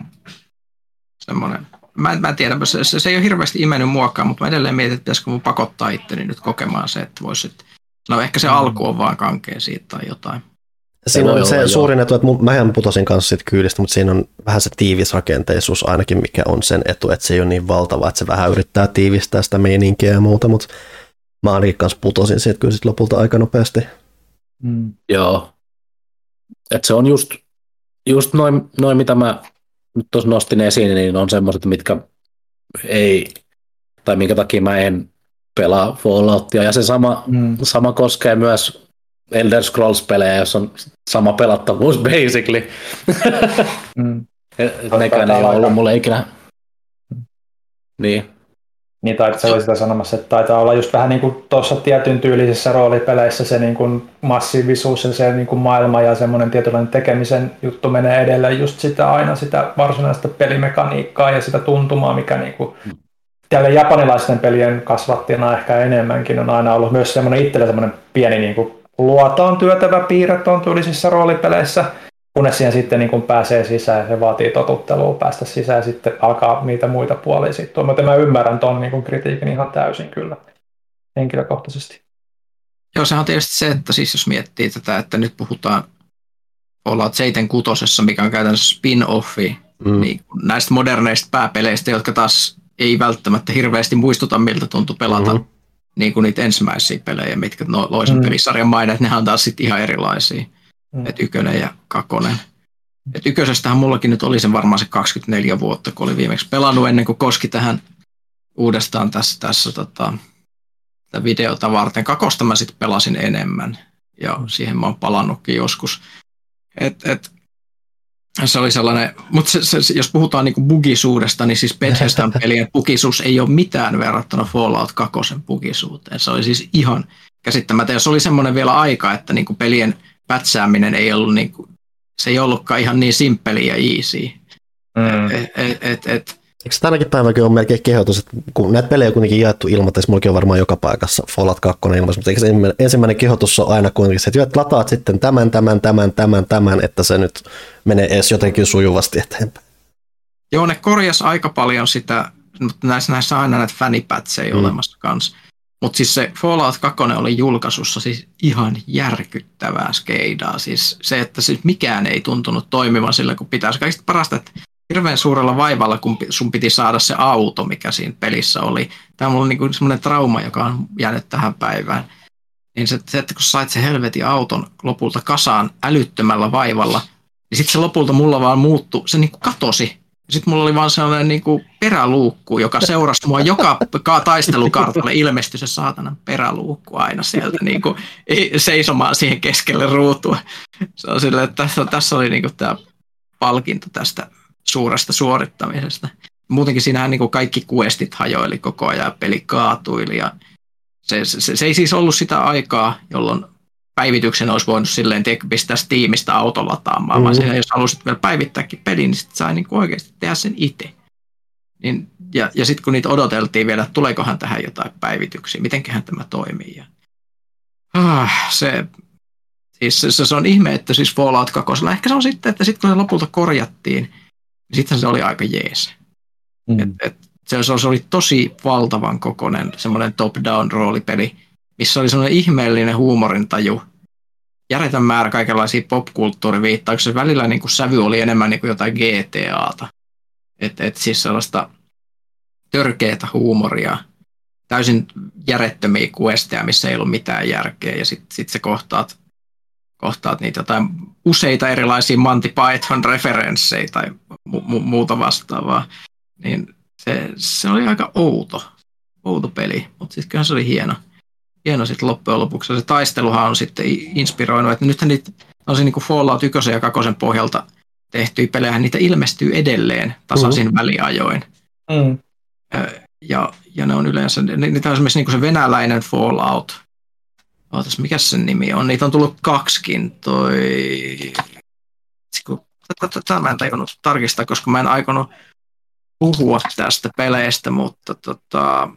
semmoinen, mä, mä en tiedä, se, se, se, ei ole hirveästi imennyt muokkaan, mutta mä edelleen mietin, että pitäisikö mun pakottaa itteni nyt kokemaan se, että voisi no ehkä se mm. alku on vaan kankea siitä tai jotain. Siinä on se suurin etu, että mähän putosin kanssa siitä kyydistä, mutta siinä on vähän se tiivis rakenteisuus ainakin, mikä on sen etu, että se ei ole niin valtava, että se vähän yrittää tiivistää sitä meininkiä ja muuta, mutta mä ainakin kanssa putosin siitä kyllä sit lopulta aika nopeasti. Mm. Joo. että se on just, just noin, noin, mitä mä nyt tuossa nostin esiin, niin on semmoiset, mitkä ei, tai minkä takia mä en pelaa Falloutia. Ja se sama, mm. sama koskee myös Elder Scrolls-pelejä, jos on sama pelattavuus basically. mm. Nekään ei ole ollut mulle ikinä. Niin. Niin, tai se oli sitä sanomassa, että taitaa olla just vähän niin kuin tuossa tietyn tyylisissä roolipeleissä se niin kuin massiivisuus ja se niin kuin maailma ja semmoinen tietynlainen tekemisen juttu menee edelleen just sitä aina sitä varsinaista pelimekaniikkaa ja sitä tuntumaa, mikä niin kuin tälle japanilaisten pelien kasvattina ehkä enemmänkin on aina ollut myös semmoinen itselle semmoinen pieni niin kuin luotaan työtävä piirre on tyylisissä roolipeleissä, kunnes siihen sitten niin kun pääsee sisään, se vaatii totuttelua päästä sisään ja sitten alkaa niitä muita puolia sitten. Mutta mä ymmärrän ton niin kritiikin ihan täysin kyllä henkilökohtaisesti. Joo, sehän on tietysti se, että siis jos miettii tätä, että nyt puhutaan Fallout 76, mikä on käytännössä spin-offi mm. niin näistä moderneista pääpeleistä, jotka taas ei välttämättä hirveästi muistuta, miltä tuntui pelata mm. niin kuin niitä ensimmäisiä pelejä, mitkä no, loisen mm. pelisarjan mainit, nehän on taas sitten ihan erilaisia. Mm. Et ykönen ja kakonen. Et yköisestähän mullakin nyt oli sen varmaan se 24 vuotta, kun oli viimeksi pelannut ennen kuin koski tähän uudestaan tässä, tässä tota, videota varten. Kakosta mä sitten pelasin enemmän ja siihen mä oon palannutkin joskus. Et, et, se oli sellainen, mutta se, se, jos puhutaan niinku bugisuudesta, niin siis Bethesdan pelien bugisuus ei ole mitään verrattuna Fallout 2 bugisuuteen. Se oli siis ihan käsittämätön. Ja se oli semmoinen vielä aika, että niinku pelien pätsääminen ei ollut, niinku, se ei ollutkaan ihan niin simppeli ja easy. Mm. Et, et, et, et, Eikö tänäkin päivänäkin on melkein kehotus, että kun näitä pelejä on kuitenkin jaettu ilmoitteessa, mullakin on varmaan joka paikassa Fallout 2 ilmoitteessa, mutta eikö ensimmäinen kehotus on aina kuitenkin se, että lataat sitten tämän, tämän, tämän, tämän, tämän, että se nyt menee edes jotenkin sujuvasti eteenpäin. Joo, ne korjas aika paljon sitä, mutta näissä, näissä on aina näitä fanipätsejä mm. olemassa kanssa. Mutta siis se Fallout 2 oli julkaisussa siis ihan järkyttävää skeidaa. Siis se, että siis mikään ei tuntunut toimivan sillä, kun pitäisi. Kaikista parasta, että hirveän suurella vaivalla, kun sun piti saada se auto, mikä siinä pelissä oli. Tämä on mulla niin semmoinen trauma, joka on jäänyt tähän päivään. Niin se, että kun sait se helvetin auton lopulta kasaan älyttömällä vaivalla, niin sitten se lopulta mulla vaan muuttui, se niin kuin katosi. Sitten mulla oli vaan sellainen niin kuin peräluukku, joka seurasi mua joka taistelukartalle. Ilmestyi se saatanan peräluukku aina sieltä niin kuin, seisomaan siihen keskelle ruutua. Se on sille, että tässä, tässä oli niin kuin tämä palkinto tästä suuresta suorittamisesta. Muutenkin siinähän niin kuin kaikki kuestit hajoili koko ajan, peli kaatuili ja se, se, se, ei siis ollut sitä aikaa, jolloin päivityksen olisi voinut silleen tiedä, pistää Steamista auto lataamaan, mm-hmm. vaan siinä, jos halusit vielä päivittääkin pelin, niin sitten sai niin oikeasti tehdä sen itse. Niin, ja ja sitten kun niitä odoteltiin vielä, että tuleekohan tähän jotain päivityksiä, mitenköhän tämä toimii. Ja, ah, se, siis se, se, on ihme, että siis Fallout 2, ehkä se on sitten, että sitten kun se lopulta korjattiin, sitten se oli aika jees. Mm. Et, et, se, se oli tosi valtavan kokoinen semmoinen top-down roolipeli, missä oli semmoinen ihmeellinen huumorintaju, järjetön määrä kaikenlaisia popkulttuuriviittauksia. Välillä niin kuin sävy oli enemmän niin kuin jotain GTAta. Et, et siis sellaista törkeätä huumoria, täysin järjettömiä questeja, missä ei ollut mitään järkeä, ja sitten sit se kohtaat, kohtaat niitä jotain useita erilaisia Monty Python-referenssejä tai mu- muuta vastaavaa, niin se, se oli aika outo, outo peli, mutta sitten kyllä se oli hieno, hieno sitten loppujen lopuksi. Se taisteluhan on sitten inspiroinut, että nythän niitä on se niin kuin Fallout 1 ja 2 pohjalta tehtyjä pelejä, niitä ilmestyy edelleen tasaisin mm. väliajoin. Mm. Ja, ja ne on yleensä, niitä on esimerkiksi niin se venäläinen Fallout, Ootas, mikä sen nimi on? Niitä on tullut kaksikin. Toi... Tätä mä en tajunnut tarkistaa, koska mä en aikonut puhua tästä peleistä, mutta tota...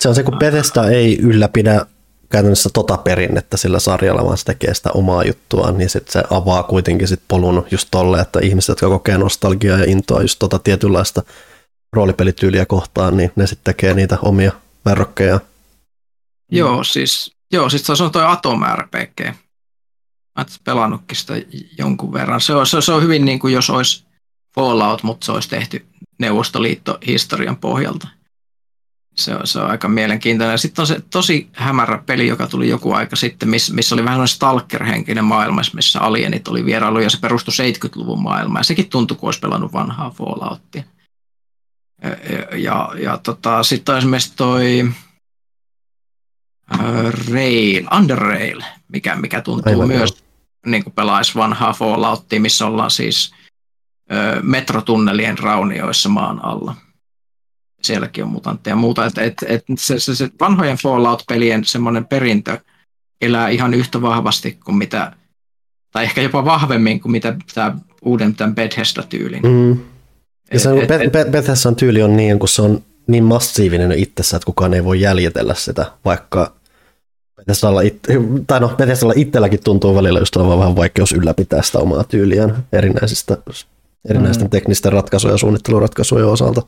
Se on se, kun Bethesda ei ylläpidä käytännössä tota perinnettä sillä sarjalla, vaan se tekee sitä omaa juttuaan, niin sit se avaa kuitenkin sit polun just tolle, että ihmiset, jotka kokee nostalgiaa ja intoa just tota tietynlaista roolipelityyliä kohtaan, niin ne sitten tekee niitä omia verrokkeja. Joo, siis, joo, siis se on toi Atom RPG. Mä pelannutkin sitä jonkun verran. Se on, se, se on hyvin niin kuin jos olisi Fallout, mutta se olisi tehty Neuvostoliitto-historian pohjalta. Se on, se on aika mielenkiintoinen. Sitten on se tosi hämärä peli, joka tuli joku aika sitten, missä, missä oli vähän stalker-henkinen maailma, missä alienit oli vierailu ja se perustui 70-luvun maailmaan. Ja sekin tuntui, kun olisi pelannut vanhaa Falloutia. Ja, ja, ja, tota, sitten on esimerkiksi toi Rail, Underrail, mikä, mikä tuntuu Aivan myös niin kuin pelaisi vanhaa Falloutia, missä ollaan siis ö, metrotunnelien raunioissa maan alla. Sielläkin on mutantteja ja muuta. Et, et, et se, se, se vanhojen Fallout-pelien semmoinen perintö elää ihan yhtä vahvasti kuin mitä, tai ehkä jopa vahvemmin kuin mitä tämä uuden tämän Bethesda-tyylin. Mm. Ja se et, et, Bethesdan tyyli on niin, kun se on niin massiivinen itsessä, että kukaan ei voi jäljitellä sitä, vaikka Bethesdalla, it, tai no, Bethesdalla itselläkin tuntuu välillä just olevan vähän vaikeus ylläpitää sitä omaa tyyliään erinäisistä, erinäisten mm. teknisten ratkaisuja ja suunnitteluratkaisuja osalta.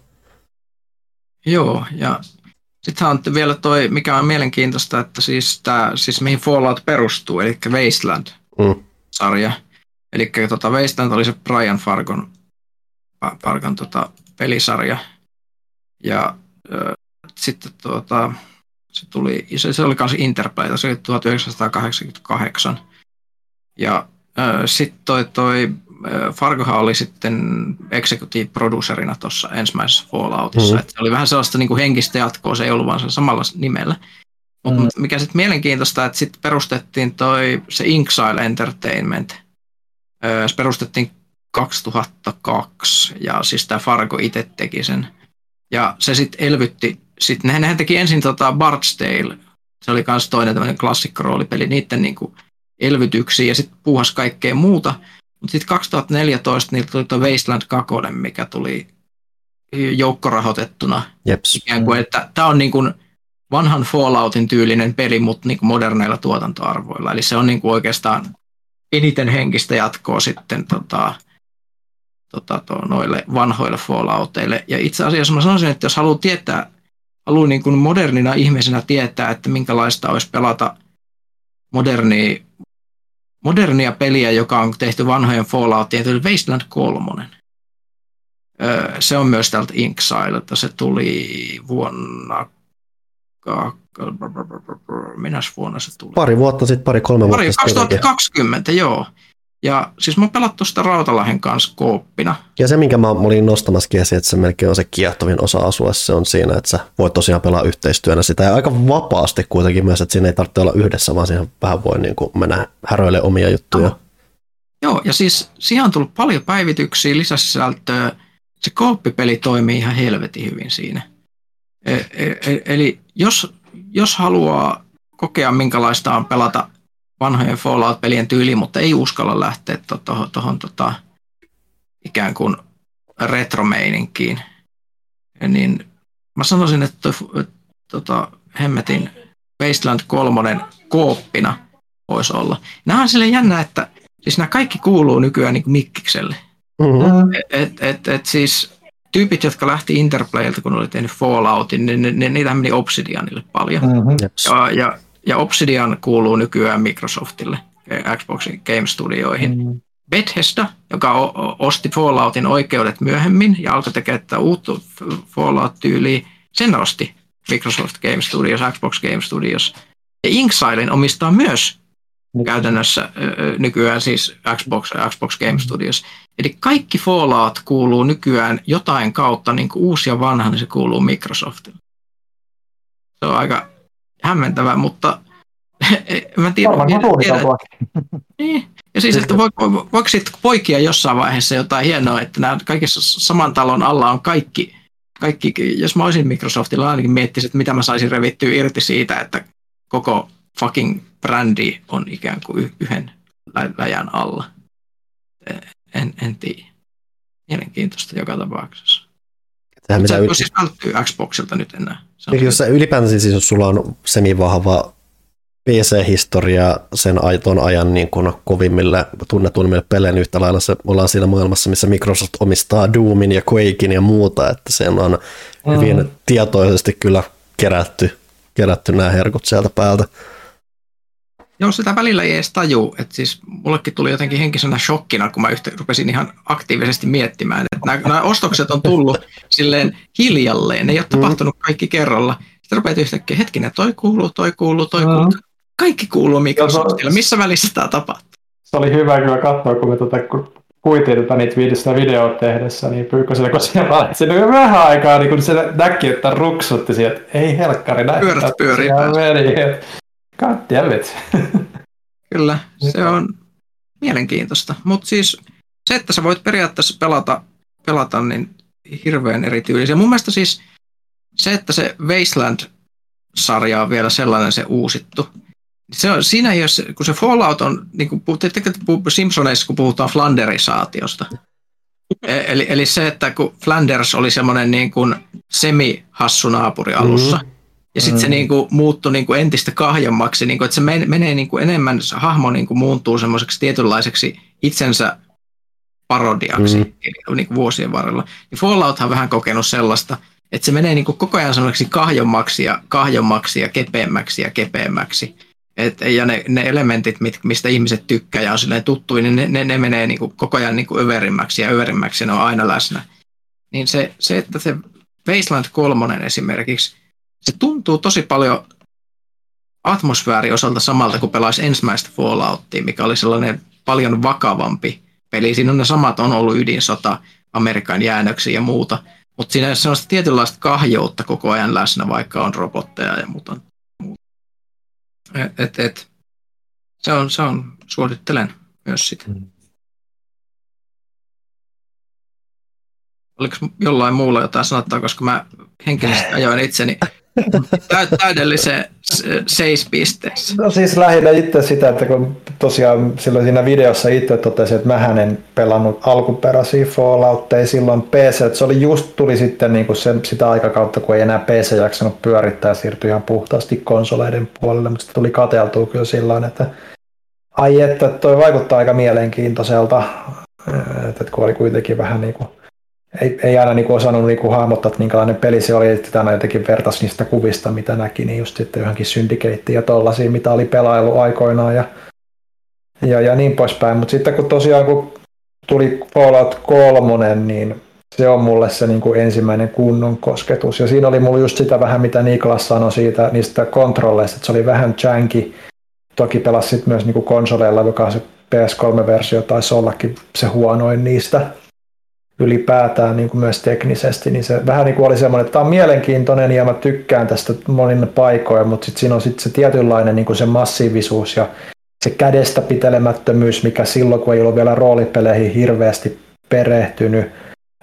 Joo, ja sitten on vielä toi, mikä on mielenkiintoista, että siis, tää, siis mihin Fallout perustuu, eli Wasteland-sarja. Mm. Eli tota, Wasteland oli se Brian Fargon, Fargon tota, pelisarja. Ja ö, sitten tuota, se tuli, se, se oli kanssa Interplay, se oli 1988. Ja sitten toi, toi Fargohan oli sitten executive producerina tuossa ensimmäisessä Falloutissa. Mm. Et se oli vähän sellaista niin kuin henkistä jatkoa, se ei ollut vaan samalla nimellä. Mutta mm. mikä sitten mielenkiintoista, että sitten perustettiin toi, se Inksile Entertainment. Se perustettiin 2002 ja siis tämä Fargo itse teki sen. Ja se sitten elvytti, sitten nehän, nehän teki ensin tota Bard's Tale, se oli myös toinen tämmöinen klassikko-roolipeli, niiden niin kuin elvytyksiä ja sitten puuhas kaikkea muuta. Mutta sitten 2014 niillä tuli tuo Wasteland 2, mikä tuli joukkorahoitettuna. Jeps. Ikään kuin, että tämä on niin kuin vanhan Falloutin tyylinen peli, mutta niin kuin moderneilla tuotantoarvoilla. Eli se on niin kuin oikeastaan eniten henkistä jatkoa sitten tota, tota, to, noille vanhoille Fallouteille. Ja itse asiassa mä sanoisin, että jos haluaa tietää, haluaa niin kuin modernina ihmisenä tietää, että minkälaista olisi pelata modernia modernia peliä, joka on tehty vanhojen Falloutien, eli Wasteland 3. Se on myös tältä Inksileilta. Se tuli vuonna... Minäs vuonna se tuli? Pari vuotta sitten, pari kolme vuotta sitten. 2020, joo. Ja siis mä oon pelattu sitä Rautalahen kanssa kooppina. Ja se, minkä mä olin nostamassa esiin, että se melkein on se kiehtovin osa asua, se on siinä, että sä voit tosiaan pelaa yhteistyönä sitä ja aika vapaasti kuitenkin myös, että siinä ei tarvitse olla yhdessä, vaan siihen vähän voi niin kuin mennä häröille omia juttuja. No. Joo, ja siis siihen on tullut paljon päivityksiä, lisäsisältöä. Se kooppipeli toimii ihan helvetin hyvin siinä. E- e- e- eli jos, jos haluaa kokea, minkälaista on pelata vanhojen Fallout-pelien tyyliin, mutta ei uskalla lähteä tuohon to, to, tota, ikään kuin retromeininkiin. Niin mä sanoisin, että tota, Hemmetin Wasteland 3 kooppina voisi olla. Nämä on sille jännä, että siis nämä kaikki kuuluu nykyään niin Mikkikselle. Mm-hmm. Et, et, et siis tyypit, jotka lähti Interplaylta, kun oli tehnyt Falloutin, niin, niin, niin niitä meni Obsidianille paljon. Mm-hmm. Ja, ja ja Obsidian kuuluu nykyään Microsoftille, Xboxin Game Studioihin. Mm. Bethesda, joka osti Falloutin oikeudet myöhemmin ja alkoi tekemään uutta Fallout-tyyliä, sen osti Microsoft Game Studios, Xbox Game Studios. Ja Inksilen omistaa myös mm. käytännössä nykyään siis Xbox Xbox Game Studios. Eli kaikki Fallout kuuluu nykyään jotain kautta, niin kuin uusi ja vanha, niin se kuuluu Microsoftille. Se on aika hämmentävä, mutta mä tiedän, tiedän, tiedän niin. Ja siis, että voiko, voiko sitten poikia jossain vaiheessa jotain hienoa, että nämä kaikissa saman talon alla on kaikki, kaikki jos mä olisin Microsoftilla ainakin miettisin, että mitä mä saisin revittyä irti siitä, että koko fucking brändi on ikään kuin yhden läjän alla. En, en tiedä. Mielenkiintoista joka tapauksessa. Sehän mitä yl... siis välttyy Xboxilta nyt enää. Se jos ylipäänsä siis, jos sulla on semivahva PC-historia sen aiton ajan niin kuin kovimmille tunnetuimmille peleille yhtä lailla se ollaan siinä maailmassa, missä Microsoft omistaa Doomin ja Quakein ja muuta, että se on mm. hyvin tietoisesti kyllä kerätty, kerätty nämä herkut sieltä päältä. Joo, sitä välillä ei edes taju. Että siis mullekin tuli jotenkin henkisenä shokkina, kun mä yhtä, rupesin ihan aktiivisesti miettimään, että nämä, nämä ostokset on tullut silleen hiljalleen. Ne ei ole mm. tapahtunut kaikki kerralla. Sitten rupeat yhtäkkiä, hetkinen, toi kuuluu, toi kuuluu, toi kuuluu. Kaikki kuuluu Microsoftille. Missä välissä tämä tapahtuu? Se oli hyvä kyllä katsoa, kun me tuota, kun kuitiin tätä niitä videoita videoita tehdessä, niin Pyykkösellä, kun siellä valitsi niin vähän aikaa, niin kun se näki, että ruksutti sieltä, ei helkkari, näin. Pyörät pyörii God damn it. Kyllä, se on mielenkiintoista. Mutta siis se, että sä voit periaatteessa pelata, pelata niin hirveän erityylisiä. Mun mielestä siis se, että se Wasteland-sarja on vielä sellainen se uusittu, se on, siinä ei ole, kun se Fallout on, niin kuin Simpsoneissa, kun puhutaan Flanderisaatiosta, e, Eli, eli se, että kun Flanders oli semmoinen niin kuin semi-hassu naapuri alussa, mm-hmm Ja sitten mm. se niin kuin, muuttui niin kuin entistä kahjommaksi, niin kuin, että se menee niin kuin enemmän, se hahmo niin kuin, muuntuu semmoiseksi tietynlaiseksi itsensä parodiaksi mm. niin kuin vuosien varrella. Ja Fallout on vähän kokenut sellaista, että se menee niin kuin koko ajan semmoiseksi kahjommaksi ja kahjommaksi ja kepeämmäksi ja kepeämmäksi. Et, ja ne, ne elementit, mit, mistä ihmiset tykkää ja on silleen tuttuja, niin ne, ne, ne menee niin kuin koko ajan niin kuin överimmäksi ja överimmäksi ja ne on aina läsnä. Niin se, se että se Wasteland 3 esimerkiksi, se tuntuu tosi paljon atmosfääri osalta samalta kuin pelaisi ensimmäistä Falloutia, mikä oli sellainen paljon vakavampi peli. Siinä on ne samat, on ollut ydinsota, Amerikan jäännöksiä ja muuta, mutta siinä on sellaista tietynlaista kahjoutta koko ajan läsnä, vaikka on robotteja ja muuta. Et, et, et. Se, on, se on, suosittelen myös sitä. Mm. Oliko jollain muulla jotain sanottavaa, koska mä henkilöisesti ajoin itseni täydelliseen seis pisteessä. No siis lähinnä itse sitä, että kun tosiaan silloin siinä videossa itse totesin, että mä en pelannut alkuperäisiä Falloutteja silloin PC, että se oli just tuli sitten niin kuin se, sitä aikakautta, kun ei enää PC jaksanut pyörittää ja siirtyi ihan puhtaasti konsoleiden puolelle, mutta tuli kateltua kyllä silloin, että ai että toi vaikuttaa aika mielenkiintoiselta, että kun oli kuitenkin vähän niin kuin ei, ei aina niin kuin osannut niin kuin hahmottaa, että minkälainen peli se oli, että aina jotenkin vertaisi niistä kuvista, mitä näki, niin just sitten johonkin syndikeittiin ja tollaisiin, mitä oli pelailu aikoinaan ja, ja, ja niin poispäin. Mutta sitten kun tosiaan kun tuli Fallout 3, niin se on mulle se niin kuin ensimmäinen kunnon kosketus. Ja siinä oli mulla just sitä vähän, mitä Niklas sanoi siitä, niistä kontrolleista, että se oli vähän janky. Toki pelasit myös niin kuin konsoleilla, joka se PS3-versio taisi ollakin se huonoin niistä ylipäätään niin kuin myös teknisesti, niin se vähän niin kuin oli semmoinen, että tämä on mielenkiintoinen ja mä tykkään tästä monin paikoin, mutta sitten siinä on sitten se tietynlainen niin kuin se massiivisuus ja se kädestä pitelemättömyys, mikä silloin, kun ei ollut vielä roolipeleihin hirveästi perehtynyt,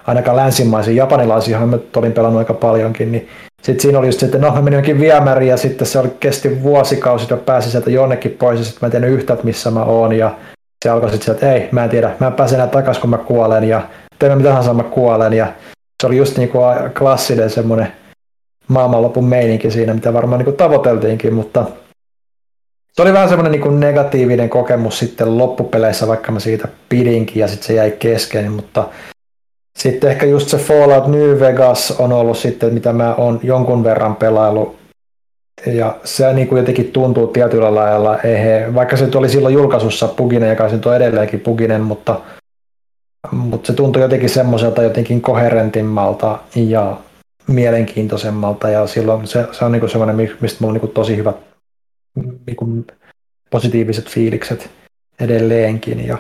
ainakaan länsimaisiin, japanilaisiinhan mä olin pelannut aika paljonkin, niin sitten siinä oli just se, että no mä menin jonkin viemäriin ja sitten se oli, kesti vuosikausi, että pääsin sieltä jonnekin pois ja sitten mä en tiedä yhtään, missä mä oon ja se alkoi sitten sieltä, että ei, mä en tiedä, mä en pääse enää takaisin, kun mä kuolen ja teemme mitä tahansa, mä kuolen. Ja se oli just niin kuin klassinen semmoinen maailmanlopun meininki siinä, mitä varmaan niin kuin tavoiteltiinkin, mutta se oli vähän semmoinen niin negatiivinen kokemus sitten loppupeleissä, vaikka mä siitä pidinkin ja sitten se jäi kesken, mutta sitten ehkä just se Fallout New Vegas on ollut sitten, mitä mä oon jonkun verran pelailu ja se niin kuin jotenkin tuntuu tietyllä lailla, ehe, vaikka se oli silloin julkaisussa puginen ja kai se on edelleenkin puginen, mutta mutta se tuntui jotenkin semmoiselta jotenkin koherentimmalta ja mielenkiintoisemmalta ja silloin se, se on niinku semmoinen, mistä mulla on niinku tosi hyvät niinku positiiviset fiilikset edelleenkin ja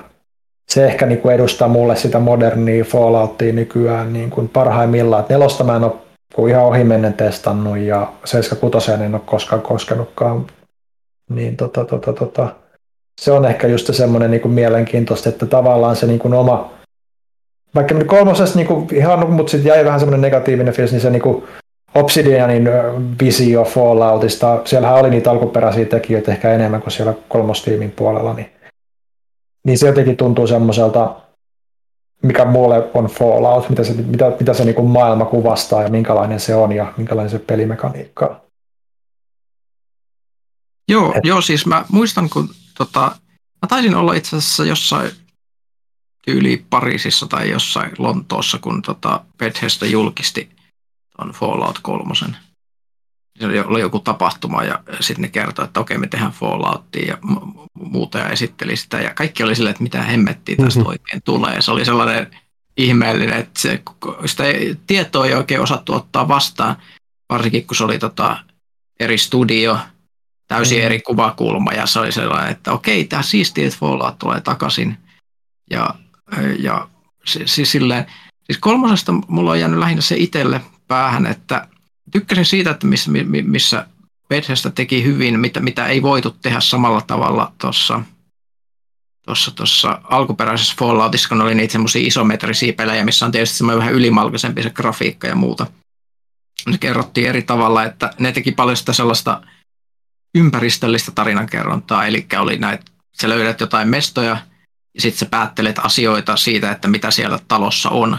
se ehkä niinku edustaa mulle sitä modernia Falloutia nykyään niinku parhaimmillaan. Et nelosta mä en ole ihan ohimennen testannut ja 76 en ole koskaan koskenutkaan. Niin tota, tota, tota, se on ehkä just semmoinen niinku mielenkiintoista, että tavallaan se niinku oma vaikka kolmosessa niinku, ihan, mutta sitten jäi vähän semmoinen negatiivinen fiilis, niin se niinku, Obsidianin visio Falloutista, siellähän oli niitä alkuperäisiä tekijöitä ehkä enemmän kuin siellä kolmostiimin puolella, niin, niin se jotenkin tuntuu semmoiselta, mikä mulle on Fallout, mitä se, mitä, mitä se niinku maailma kuvastaa ja minkälainen se on ja minkälainen se pelimekaniikka on. Joo, Et... joo, siis mä muistan, kun tota, mä taisin olla itse asiassa jossain tyyli Pariisissa tai jossain Lontoossa, kun tota Bethesda julkisti tuon Fallout 3. Se oli joku tapahtuma ja sitten ne kertoi, että okei me tehdään Falloutia ja muuta ja esitteli sitä ja kaikki oli silleen, että mitä hemmettiä tästä mm-hmm. oikein tulee. Se oli sellainen ihmeellinen, että se, sitä tietoa ei oikein osattu ottaa vastaan, varsinkin kun se oli tota eri studio, täysin mm. eri kuvakulma ja se oli sellainen, että okei, tämä siistiä, että Fallout tulee takaisin. Ja ja siis, silleen, siis kolmosesta mulla on jäänyt lähinnä se itselle päähän, että tykkäsin siitä, että missä, missä Bethesda teki hyvin, mitä, mitä ei voitu tehdä samalla tavalla tuossa tuossa, tuossa alkuperäisessä Falloutissa, kun oli niitä semmoisia isometrisiä pelejä, missä on tietysti semmoinen vähän ylimalkaisempi se grafiikka ja muuta. Ne kerrottiin eri tavalla, että ne teki paljon sitä sellaista ympäristöllistä tarinankerrontaa, eli oli näitä, sä löydät jotain mestoja, ja sitten sä päättelet asioita siitä, että mitä siellä talossa on.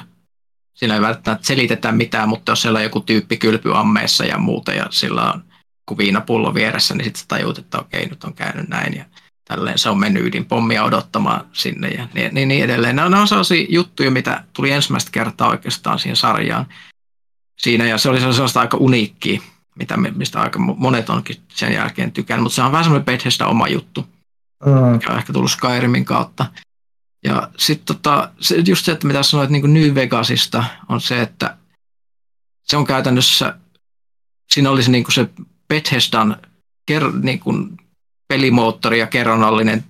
Siinä ei välttämättä selitetä mitään, mutta jos siellä on joku tyyppi kylpyammeessa ja muuta, ja sillä on kun viinapullo vieressä, niin sitten sä tajuut, että okei, nyt on käynyt näin ja tälleen se on mennyt ydinpommia odottamaan sinne ja niin, niin, niin edelleen. Nämä on sellaisia juttuja, mitä tuli ensimmäistä kertaa oikeastaan siihen sarjaan siinä ja se oli sellaista aika uniikkiä, mitä, mistä aika monet onkin sen jälkeen tykännyt, mutta se on vähän semmoinen Bethesda oma juttu, mm. mikä on ehkä tullut Skyrimin kautta. Ja sitten tota, se, just se, että mitä sanoit niin New Vegasista, on se, että se on käytännössä, siinä olisi niin kuin se Bethesdan ker, niin kuin pelimoottori ja kerronnallinen,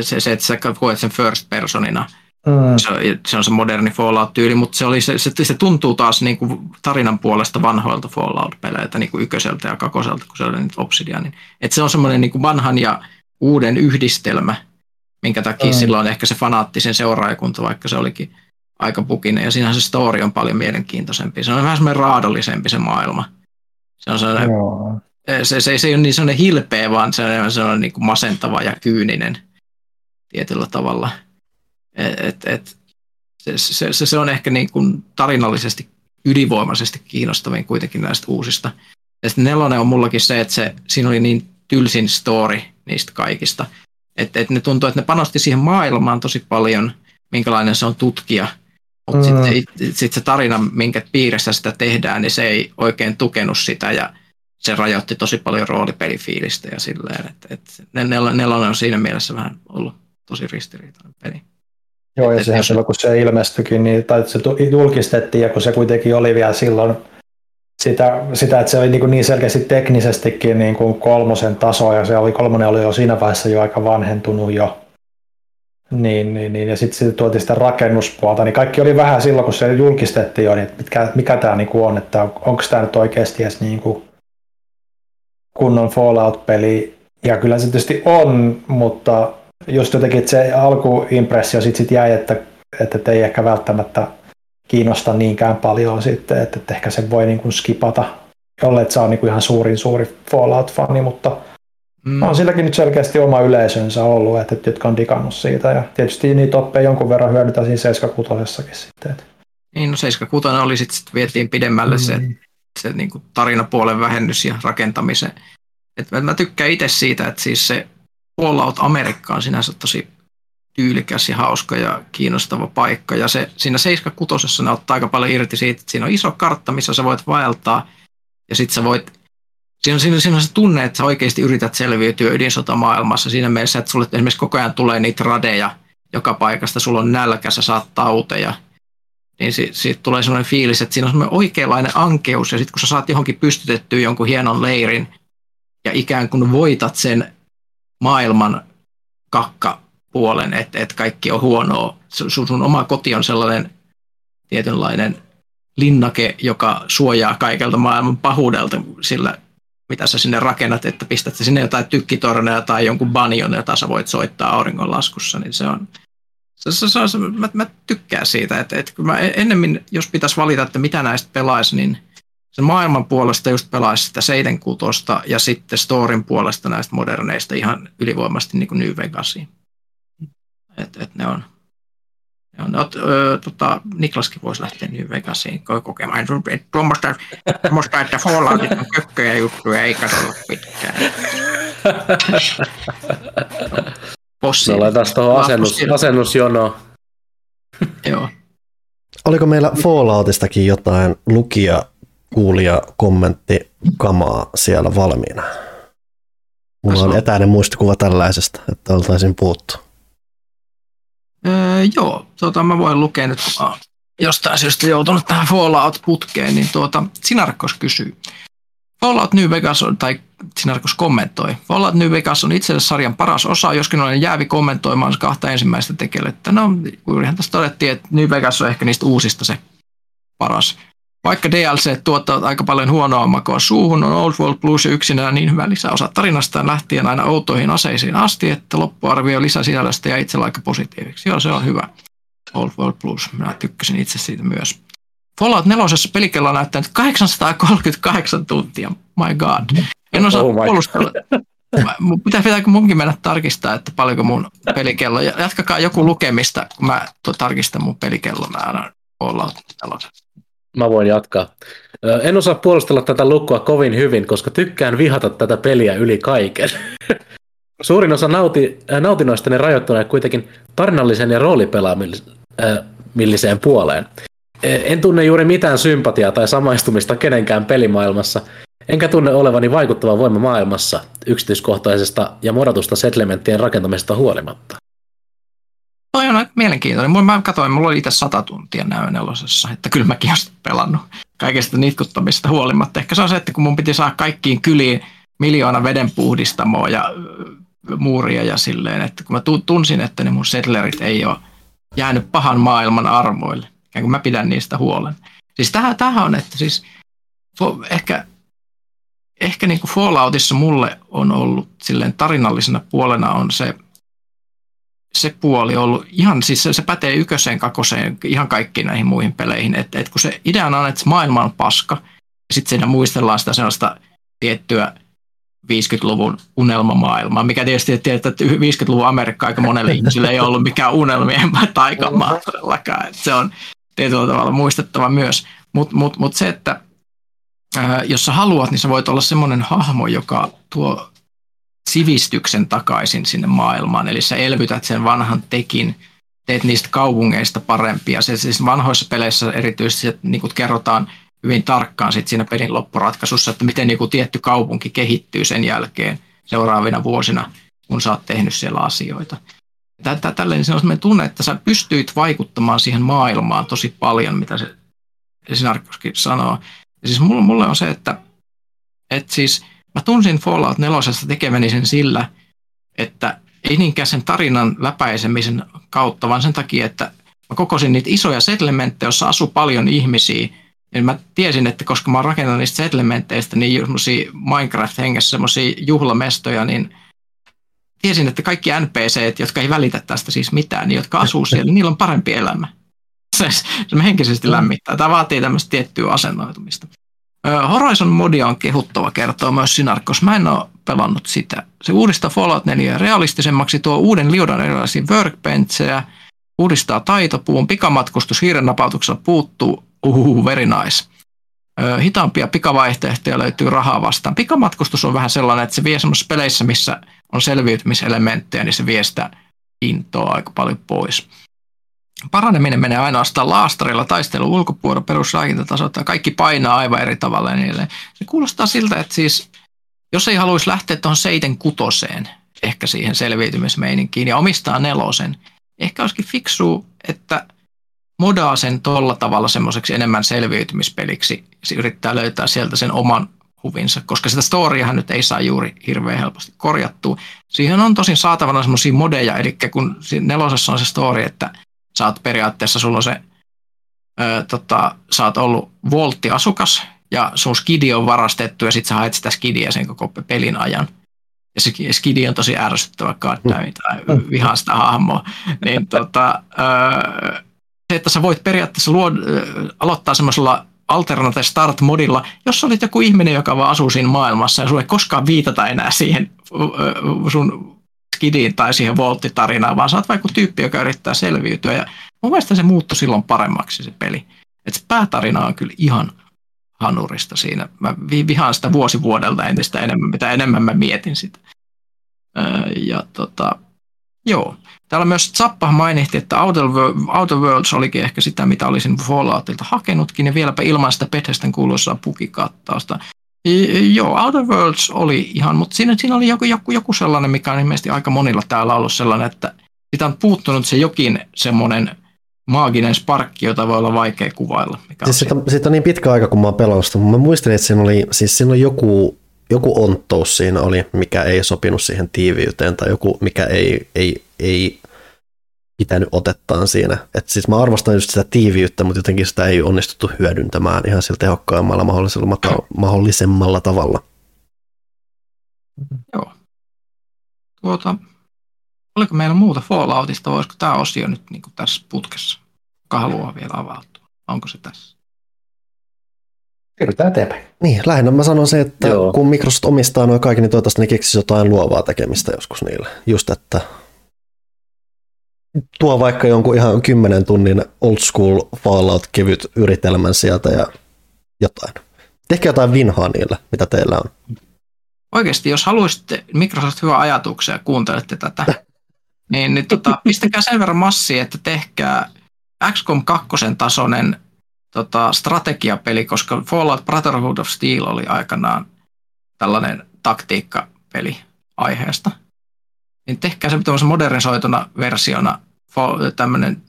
se, se, että sä koet sen first personina. Mm. Se, se, on se moderni Fallout-tyyli, mutta se, oli, se, se, se tuntuu taas niin kuin tarinan puolesta vanhoilta Fallout-peleiltä, niin kuin ykköseltä ja kakoselta, kun se oli nyt Obsidianin. Että se on semmoinen niin kuin vanhan ja uuden yhdistelmä, minkä takia mm. silloin ehkä se fanaattisen seuraajakunta, vaikka se olikin aika pukinen, ja siinähän se story on paljon mielenkiintoisempi. Se on vähän semmoinen raadollisempi se maailma. Se on sellainen, se, se, se ei ole niin sellainen hilpeä, vaan se on sellainen niin kuin masentava ja kyyninen tietyllä tavalla. Et, et, et, se, se, se, se, on ehkä niin kuin tarinallisesti ylivoimaisesti kiinnostavin kuitenkin näistä uusista. Ja sitten nelonen on mullakin se, että se, siinä oli niin tylsin story niistä kaikista. Että et ne tuntuu, että ne panosti siihen maailmaan tosi paljon, minkälainen se on tutkia. Mutta mm. sitten sit se tarina, minkä piirissä sitä tehdään, niin se ei oikein tukenut sitä ja se rajoitti tosi paljon roolipelifiilistä ja silleen, että, nel, nelonen on siinä mielessä vähän ollut tosi ristiriitainen peli. Joo, ja sehän silloin kun se ilmestyikin, niin, tai se julkistettiin, ja kun se kuitenkin oli vielä silloin sitä, sitä että se oli niin, niin selkeästi teknisestikin niin kuin kolmosen taso, ja se oli, kolmonen oli jo siinä vaiheessa jo aika vanhentunut jo, niin, niin, niin, ja sitten sit tuotiin sitä rakennuspuolta, niin kaikki oli vähän silloin, kun se julkistettiin jo, niin että mikä, mikä tämä niin on, että onko tämä nyt oikeasti edes niin kuin kunnon Fallout-peli, ja kyllä se tietysti on, mutta just jotenkin se alkuimpressio sitten sit jäi, että, että ei ehkä välttämättä kiinnosta niinkään paljon sitten, että, että ehkä se voi niin kuin skipata, jolle se on niin kuin ihan suurin suuri Fallout-fani, mutta mm. on silläkin nyt selkeästi oma yleisönsä ollut, että, että jotka on digannut siitä, ja tietysti niitä oppeja jonkun verran hyödyntää siinä 76 sitten. Että. Niin, no 76 oli sitten, sit vietiin pidemmälle mm. se, se niin kuin tarinapuolen vähennys ja rakentamisen. Et mä tykkään itse siitä, että siis se Fallout Amerikka on sinänsä tosi tyylikäs ja hauska ja kiinnostava paikka. Ja se, siinä 76 ne ottaa aika paljon irti siitä, että siinä on iso kartta, missä sä voit vaeltaa. Ja sitten sä voit, siinä on, siinä, siinä on se tunne, että sä oikeasti yrität selviytyä ydinsotamaailmassa siinä mielessä, että sulle esimerkiksi koko ajan tulee niitä radeja joka paikasta, sulla on nälkä, sä saat tauteja. Niin siitä, siitä tulee sellainen fiilis, että siinä on semmoinen oikeanlainen ankeus, ja sitten kun sä saat johonkin pystytettyä jonkun hienon leirin, ja ikään kuin voitat sen maailman kakkapuolen, että, että kaikki on huonoa. Sun, sun oma koti on sellainen tietynlainen linnake, joka suojaa kaikelta maailman pahuudelta sillä, mitä sä sinne rakennat, että pistät sinne jotain tykkitorneja tai jonkun banion, jota sä voit soittaa auringonlaskussa, niin se on, se, se, se, se, mä, mä tykkään siitä, että, että mä ennemmin, jos pitäisi valita, että mitä näistä pelaisi, niin – sen maailman puolesta just pelaisi sitä Seiden ja sitten storin puolesta näistä moderneista ihan ylivoimasti niin kuin New Vegasiin. Et, et ne on, ne on ö, tota, Niklaskin voisi lähteä New Vegasiin kokemaan. Tuommoista, tuommoista että Falloutit on kökköjä juttuja, ei katsolla pitkään. Possi. Me laitetaan tuohon asennus, asennusjonoon. Joo. Oliko meillä Falloutistakin jotain lukia kuulija kommentti kamaa siellä valmiina. Mulla on etäinen muistikuva tällaisesta, että oltaisiin puuttu. Öö, joo, tuota, mä voin lukea nyt, kun jostain syystä joutunut tähän Fallout-putkeen, niin tuota, Sinarkos kysyy. Fallout New Vegas on, tai Sinarkos kommentoi. Fallout New Vegas on itselle sarjan paras osa, joskin olen jäävi kommentoimaan kahta ensimmäistä tekijöitä. No, juurihan tässä todettiin, että New Vegas on ehkä niistä uusista se paras. Vaikka DLC tuottaa aika paljon huonoa makoa suuhun, on Old World Plus yksinään niin hyvä lisäosa tarinastaan lähtien aina outoihin aseisiin asti, että loppuarvio lisäsisällöstä ja itsellä aika positiiviksi. Joo, se on hyvä. Old World Plus, minä tykkäsin itse siitä myös. Fallout 4. pelikello näyttää nyt 838 tuntia. My god. En osaa oh puolustella. Pitää, pitääkö munkin mennä tarkistaa, että paljonko mun pelikello. Jatkakaa joku lukemista, kun mä tarkistan mun pelikellon määrän Fallout 4 mä voin jatkaa. En osaa puolustella tätä lukua kovin hyvin, koska tykkään vihata tätä peliä yli kaiken. Suurin osa nauti, äh, nautinnoistani rajoittuneen kuitenkin tarinallisen ja roolipelaamilliseen puoleen. En tunne juuri mitään sympatiaa tai samaistumista kenenkään pelimaailmassa, enkä tunne olevani vaikuttava voima maailmassa yksityiskohtaisesta ja modatusta settlementtien rakentamisesta huolimatta. Toi on aika mielenkiintoinen. Mä katsoin, mulla oli itse sata tuntia näyn nelosessa, että kyllä mäkin olen sitten pelannut kaikesta nitkuttamista huolimatta. Ehkä se on se, että kun mun piti saada kaikkiin kyliin miljoona vedenpuhdistamoa ja ö, muuria ja silleen, että kun mä tu- tunsin, että ne mun settlerit ei ole jäänyt pahan maailman armoille, ikään kuin mä pidän niistä huolen. Siis tähän, tähän on, että siis ehkä, ehkä niin kuin Falloutissa mulle on ollut silleen tarinallisena puolena on se, se puoli ollut ihan, siis se, se pätee ykköseen, kakoseen, ihan kaikkiin näihin muihin peleihin, että, että kun se ideana on, että maailma on paska, ja sitten siinä muistellaan sitä sellaista tiettyä 50-luvun unelmamaailmaa, mikä tietysti tiedät, että 50-luvun Amerikka aika monelle ihmiselle ei ollut mikään unelmien taikamaa todellakaan, että se on tietyllä tavalla muistettava myös, mutta mut, mut se, että ää, jos sä haluat, niin sä voit olla semmoinen hahmo, joka tuo sivistyksen takaisin sinne maailmaan. Eli sä elvytät sen vanhan tekin, teet niistä kaupungeista parempia. Se siis vanhoissa peleissä erityisesti että niin kuin kerrotaan hyvin tarkkaan sit siinä pelin loppuratkaisussa, että miten niin kuin tietty kaupunki kehittyy sen jälkeen seuraavina vuosina, kun sä oot tehnyt siellä asioita. Tätä, tälleen se on sellainen tunne, että sä pystyit vaikuttamaan siihen maailmaan tosi paljon, mitä se Sinarkoskin sanoo. Ja siis mulle, mulle on se, että, että siis mä tunsin Fallout 4 tekeväni sen sillä, että ei niinkään sen tarinan läpäisemisen kautta, vaan sen takia, että mä kokosin niitä isoja settlementteja, joissa asuu paljon ihmisiä, niin mä tiesin, että koska mä oon rakentanut niistä settlementteistä niin Minecraft-hengessä semmosia juhlamestoja, niin tiesin, että kaikki NPCt, jotka ei välitä tästä siis mitään, niin jotka asuu siellä, niin niillä on parempi elämä. Se, se henkisesti lämmittää. Tämä vaatii tämmöistä tiettyä asennoitumista. Horizon modia on kehuttava kertoo myös Sinarkos. Mä en ole pelannut sitä. Se uudistaa Fallout 4 realistisemmaksi, tuo uuden liudan erilaisia workbenchejä, uudistaa taitopuun, pikamatkustus hiiren napautuksella puuttuu, uhuhu, very nice. Hitaampia pikavaihtoehtoja löytyy rahaa vastaan. Pikamatkustus on vähän sellainen, että se vie semmoisissa peleissä, missä on selviytymiselementtejä, niin se vie sitä intoa aika paljon pois. Paraneminen menee ainoastaan laastarilla, taistelu ulkopuolella, perusraakintataso, ja kaikki painaa aivan eri tavalla edelleen. Se kuulostaa siltä, että siis, jos ei haluaisi lähteä tuohon seiten kutoseen, ehkä siihen selviytymismeininkiin ja omistaa nelosen, ehkä olisikin fiksu, että modaa sen tuolla tavalla semmoiseksi enemmän selviytymispeliksi. Se yrittää löytää sieltä sen oman huvinsa, koska sitä storiahan nyt ei saa juuri hirveän helposti korjattua. Siihen on tosin saatavana semmoisia modeja, eli kun nelosessa on se story, että sä oot periaatteessa, sulla on se, ö, tota, sä oot ollut volttiasukas ja sun skidi on varastettu ja sit sä haet sitä skidiä sen koko pelin ajan. Ja se skidi on tosi ärsyttävä goddammit, tai vihaan sitä hahmoa. Niin, tota, ö, se, että sä voit periaatteessa luod, ö, aloittaa semmoisella alternate start-modilla, jos olit joku ihminen, joka vaan asuu siinä maailmassa ja sulle ei koskaan viitata enää siihen ö, sun skidiin tai siihen volttitarinaan, vaan sä oot vaikka tyyppi, joka yrittää selviytyä. Ja mun mielestä se muuttui silloin paremmaksi se peli. Et se päätarina on kyllä ihan hanurista siinä. Mä vi- vihaan sitä vuosi vuodelta entistä enemmän, mitä enemmän mä mietin sitä. Ja tota, joo. Täällä myös Zappa mainitsi, että Outer Worlds olikin ehkä sitä, mitä olisin Falloutilta hakenutkin, ja vieläpä ilman sitä Bethesdan kuuluisaa pukikattausta. I- Joo, Outer Worlds oli ihan, mutta siinä, siinä oli joku, joku, joku sellainen, mikä on ilmeisesti aika monilla täällä ollut sellainen, että siitä on puuttunut se jokin semmoinen maaginen sparkki, jota voi olla vaikea kuvailla. Mikä on Siis siitä, siitä on niin pitkä aika, kun mä oon pelannut sitä, mutta mä muistelin, että siinä oli, siis siinä oli joku, joku onttous siinä oli, mikä ei sopinut siihen tiiviyteen, tai joku, mikä ei, ei, ei pitänyt otettaan siinä. Et siis mä arvostan just sitä tiiviyttä, mutta jotenkin sitä ei onnistuttu hyödyntämään ihan sillä tehokkaimmalla mahdollisella, mahdollisemmalla tavalla. Joo. Tuota, oliko meillä muuta Falloutista, voisiko tämä osio nyt niin kuin tässä putkessa? Kuka haluaa vielä avautua? Onko se tässä? Siirrytään eteenpäin. Niin, lähinnä mä sanon se, että Joo. Kun Microsoft omistaa noin kaikki, niin toivottavasti ne keksisi jotain luovaa tekemistä joskus niille. Just, että tuo vaikka jonkun ihan 10 tunnin old school Fallout kevyt yritelmän sieltä ja jotain. Tehkää jotain vinhaa niillä, mitä teillä on. Oikeasti, jos haluaisitte Microsoft hyvä ajatuksia ja kuuntelette tätä, niin, niin tota, pistäkää sen verran massia, että tehkää XCOM 2 tasoinen tota, strategiapeli, koska Fallout Brotherhood of Steel oli aikanaan tällainen taktiikkapeli aiheesta. Niin tehkää se tämmöisen modernisoituna versiona tämmöinen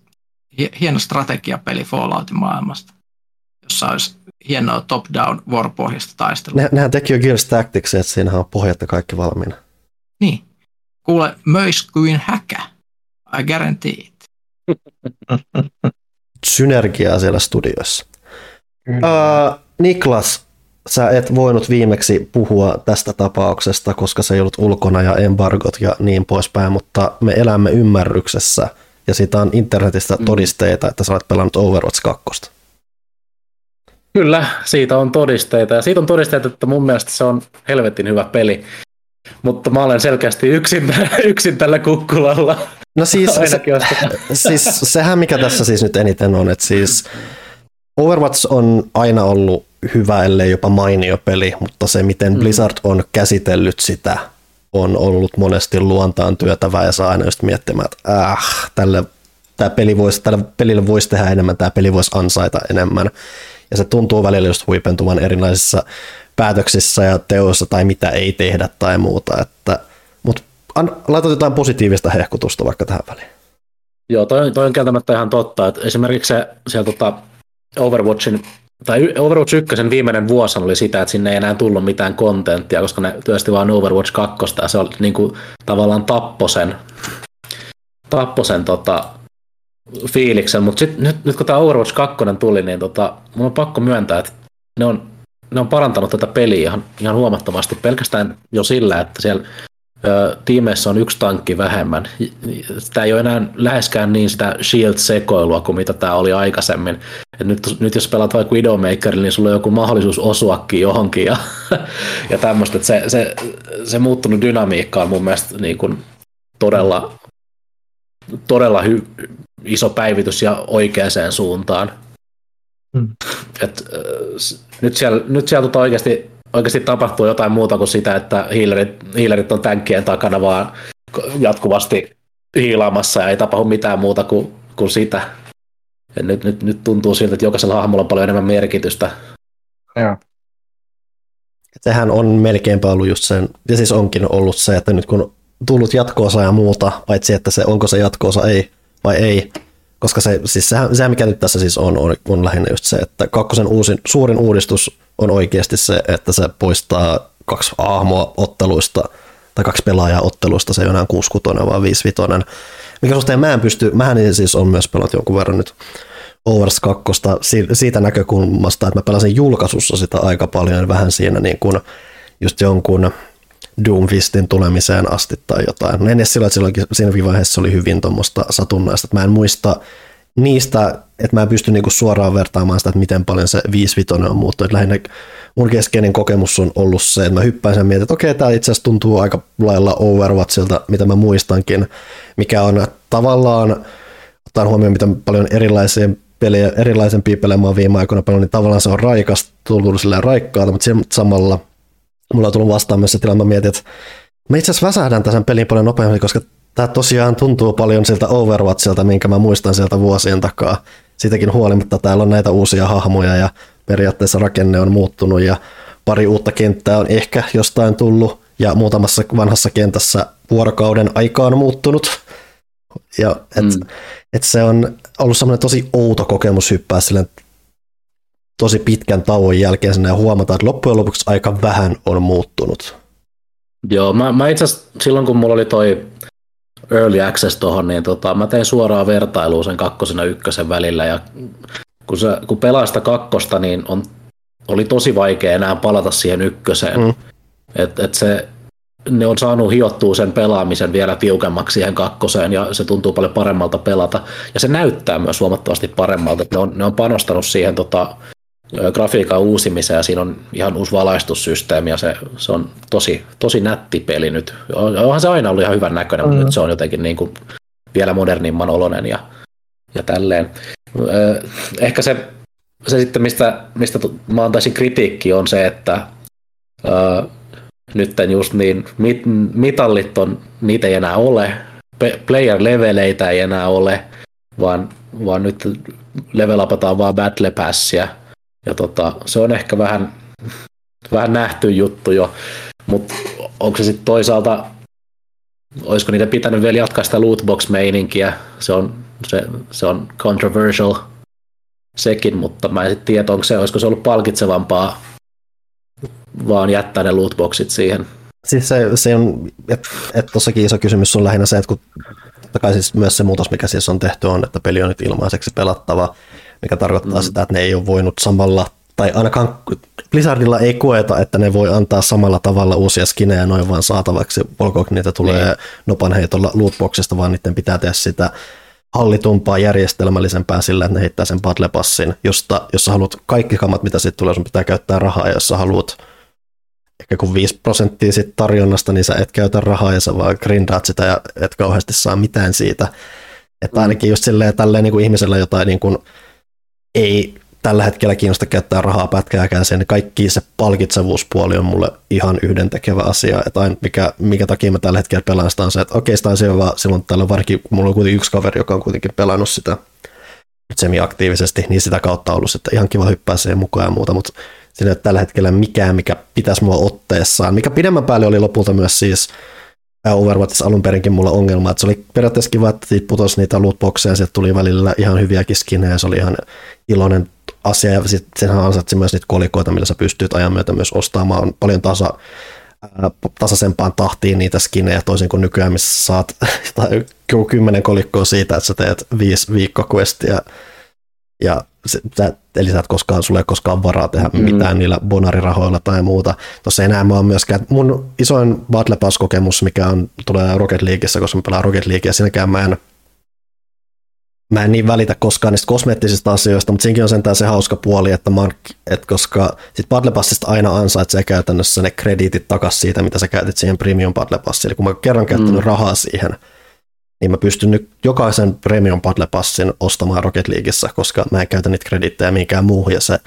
hieno strategiapeli Falloutin maailmasta, jossa olisi hienoa top-down vuoropohjasta taistelua. Ne, nehän teki jo Gears Tactics, että siinähän on pohjat ja kaikki valmiina. Niin. Kuule, möis kuin häkä. I guarantee it. Synergiaa siellä studiossa. Uh, Niklas, sä et voinut viimeksi puhua tästä tapauksesta, koska se ei ollut ulkona ja embargot ja niin poispäin, mutta me elämme ymmärryksessä ja siitä on internetistä mm. todisteita, että sä olet pelannut Overwatch 2. Kyllä, siitä on todisteita ja siitä on todisteita, että mun mielestä se on helvetin hyvä peli. Mutta mä olen selkeästi yksin, yksin tällä kukkulalla. No siis, se, siis sehän mikä tässä siis nyt eniten on, että siis Overwatch on aina ollut hyvä, ellei jopa mainio peli, mutta se miten mm. Blizzard on käsitellyt sitä, on ollut monesti luontaan työtävää ja saa aina just miettimään, että äh, tälle, tämä peli voisi, tälle pelille voisi tehdä enemmän, tämä peli voisi ansaita enemmän. Ja se tuntuu välillä just huipentuvan erilaisissa päätöksissä ja teoissa tai mitä ei tehdä tai muuta. Että, mutta an, laitat jotain positiivista hehkutusta vaikka tähän väliin. Joo, toi, toi on kieltämättä ihan totta. Että esimerkiksi se siellä tota Overwatchin tai Overwatch 1 viimeinen vuosi oli sitä, että sinne ei enää tullut mitään kontenttia, koska ne työsti vaan Overwatch 2 ja se oli niin kuin, tavallaan tapposen, tapposen tota, fiiliksen, mutta nyt, nyt kun tämä Overwatch 2 tuli, niin tota, mun on pakko myöntää, että ne on, ne on parantanut tätä peliä ihan, ihan huomattavasti. Pelkästään jo sillä, että siellä tiimeissä on yksi tankki vähemmän. Tämä ei ole enää läheskään niin sitä shield-sekoilua kuin mitä tämä oli aikaisemmin. Et nyt, nyt jos pelaat vaikka Widowmakerilla, niin sulla on joku mahdollisuus osuakin johonkin ja, ja tämmöistä. Se, se, se muuttunut dynamiikka on mun mielestä niin kuin todella, todella hy, iso päivitys ja oikeaan suuntaan. Hmm. Et, äh, nyt siellä, nyt siellä tota oikeasti oikeasti tapahtuu jotain muuta kuin sitä, että hiilerit, hiilerit on tänkkien takana vaan jatkuvasti hiilaamassa ja ei tapahdu mitään muuta kuin, kuin sitä. Ja nyt, nyt, nyt tuntuu siltä, että jokaisella hahmolla on paljon enemmän merkitystä. Joo. Sehän on melkeinpä ollut just sen, ja siis onkin ollut se, että nyt kun tullut jatkoosa ja muuta, paitsi että se onko se jatkoosa ei vai ei, koska se, siis sehän, sehän mikä nyt tässä siis on, on, on lähinnä just se, että kakkosen uusin, suurin uudistus on oikeasti se, että se poistaa kaksi hahmoa otteluista tai kaksi pelaajaa otteluista, se ei ole enää 6 vaan 5 mikä suhteen mä en pysty, mähän siis on myös pelannut jonkun verran nyt Overs 2 siitä näkökulmasta, että mä pelasin julkaisussa sitä aika paljon, vähän siinä niin kuin just jonkun Doomfistin tulemiseen asti tai jotain. En edes silloin, että silloin, siinä vaiheessa oli hyvin tuommoista satunnaista, mä en muista niistä, että mä en pysty niinku suoraan vertaamaan sitä, että miten paljon se 5 on muuttunut. Lähinnä mun keskeinen kokemus on ollut se, että mä hyppään sen mietin, että okei, tämä itse asiassa tuntuu aika lailla Overwatchilta, mitä mä muistankin, mikä on tavallaan, ottaen huomioon, miten paljon erilaisia pelejä, erilaisempia pelejä mä oon viime aikoina pelannut, niin tavallaan se on raikas, tullut silleen raikkaalta, mutta samalla mulla on tullut vastaan myös se tilanne, mä mietin, että mä itse asiassa väsähdän tämän pelin paljon nopeammin, koska tämä tosiaan tuntuu paljon siltä Overwatchilta, minkä mä muistan sieltä vuosien takaa. Siitäkin huolimatta täällä on näitä uusia hahmoja ja periaatteessa rakenne on muuttunut ja pari uutta kenttää on ehkä jostain tullut ja muutamassa vanhassa kentässä vuorokauden aikaan muuttunut. Ja et, mm. et se on ollut semmoinen tosi outo kokemus hyppää silleen tosi pitkän tauon jälkeen sinne ja huomata, että loppujen lopuksi aika vähän on muuttunut. Joo, mä, mä itse asiassa silloin kun mulla oli toi early access tuohon, niin tota, mä tein suoraan vertailua sen kakkosen ja ykkösen välillä ja kun, se, kun pelaa sitä kakkosta, niin on, oli tosi vaikea enää palata siihen ykköseen. Mm. Et, et se, ne on saanut hiottua sen pelaamisen vielä tiukemmaksi siihen kakkoseen ja se tuntuu paljon paremmalta pelata. Ja se näyttää myös huomattavasti paremmalta. Ne on, ne on panostanut siihen tota, grafiikan uusimiseen ja siinä on ihan uusi valaistussysteemi ja se, se on tosi, tosi nätti peli nyt. Onhan se aina ollut ihan hyvän näköinen, mm. mutta nyt se on jotenkin niin kuin vielä modernimman oloinen ja, ja tälleen. Ehkä se se sitten, mistä, mistä mä antaisin kritiikki, on se, että ää, nyt just niin, mit, mitallit on, niitä ei enää ole, player-leveleitä ei enää ole, vaan, vaan nyt level upataan vaan battle passia. Ja tota, se on ehkä vähän, vähän nähty juttu jo, mutta onko se sitten toisaalta, olisiko niitä pitänyt vielä jatkaa sitä lootbox-meininkiä, se on, se, se on controversial sekin, mutta mä en sitten tiedä, onko se, olisiko se ollut palkitsevampaa vaan jättää ne lootboxit siihen. Siis se, se on, että et tossakin iso kysymys on lähinnä se, että kun totta siis myös se muutos, mikä siis on tehty, on, että peli on nyt ilmaiseksi pelattava, mikä tarkoittaa mm. sitä, että ne ei ole voinut samalla, tai ainakaan Blizzardilla ei koeta, että ne voi antaa samalla tavalla uusia skinejä noin vaan saatavaksi, olkoon niitä tulee niin. nopan heitolla lootboxista, vaan niiden pitää tehdä sitä hallitumpaa, järjestelmällisempää sillä, että ne heittää sen Battle Passin, josta, jos sä haluat kaikki kamat, mitä siitä tulee, sun pitää käyttää rahaa, ja jos sä haluat ehkä kun 5 prosenttia sit tarjonnasta, niin sä et käytä rahaa ja sä vaan grindaat sitä ja et kauheasti saa mitään siitä. Että mm. ainakin just silleen tälleen niin kuin ihmisellä jotain niin kuin ei tällä hetkellä kiinnosta käyttää rahaa pätkääkään sen, kaikki se palkitsevuuspuoli on mulle ihan yhdentekevä asia. Että aina, mikä, mikä takia mä tällä hetkellä pelaan sitä on se, että okei, sitä on selvä, silloin tällä varsinkin, mulla on kuitenkin yksi kaveri, joka on kuitenkin pelannut sitä semi-aktiivisesti, niin sitä kautta ollut, että ihan kiva hyppää siihen mukaan ja muuta, mutta ole tällä hetkellä mikään, mikä pitäisi mua otteessaan, mikä pidemmän päälle oli lopulta myös siis Overwatchissa alun perinkin mulla ongelma, että se oli periaatteessa kiva, että siitä putosi niitä lootboxeja, sieltä tuli välillä ihan hyviäkin skinejä, se oli ihan iloinen asia, ja sitten senhän ansaitsi myös niitä kolikoita, millä sä pystyt ajan myötä myös ostamaan paljon tasa, tasaisempaan tahtiin niitä skinejä, toisin kuin nykyään, missä saat kymmenen kolikkoa siitä, että sä teet viisi viikkokuestia ja se, sä, eli sä et koskaan, sulle ei koskaan varaa tehdä mm. mitään niillä bonarirahoilla tai muuta. Tuossa enää mä oon myöskään, mun isoin Battle Pass-kokemus, mikä on, tulee Rocket Leagueissa, koska mä pelaan Rocket Leaguea, siinäkään mä en, mä en niin välitä koskaan niistä kosmeettisista asioista, mutta siinäkin on sentään se hauska puoli, että, mä että koska sit Battle Passista aina ansaitsee käytännössä ne krediitit takaisin siitä, mitä sä käytit siihen Premium Battle Passiin. Eli kun mä kerran käyttänyt mm. rahaa siihen, niin mä pystyn nyt jokaisen Premium Battle Passin ostamaan Rocket Leagueissa, koska mä en käytä niitä kredittejä mihinkään muuhun, ja se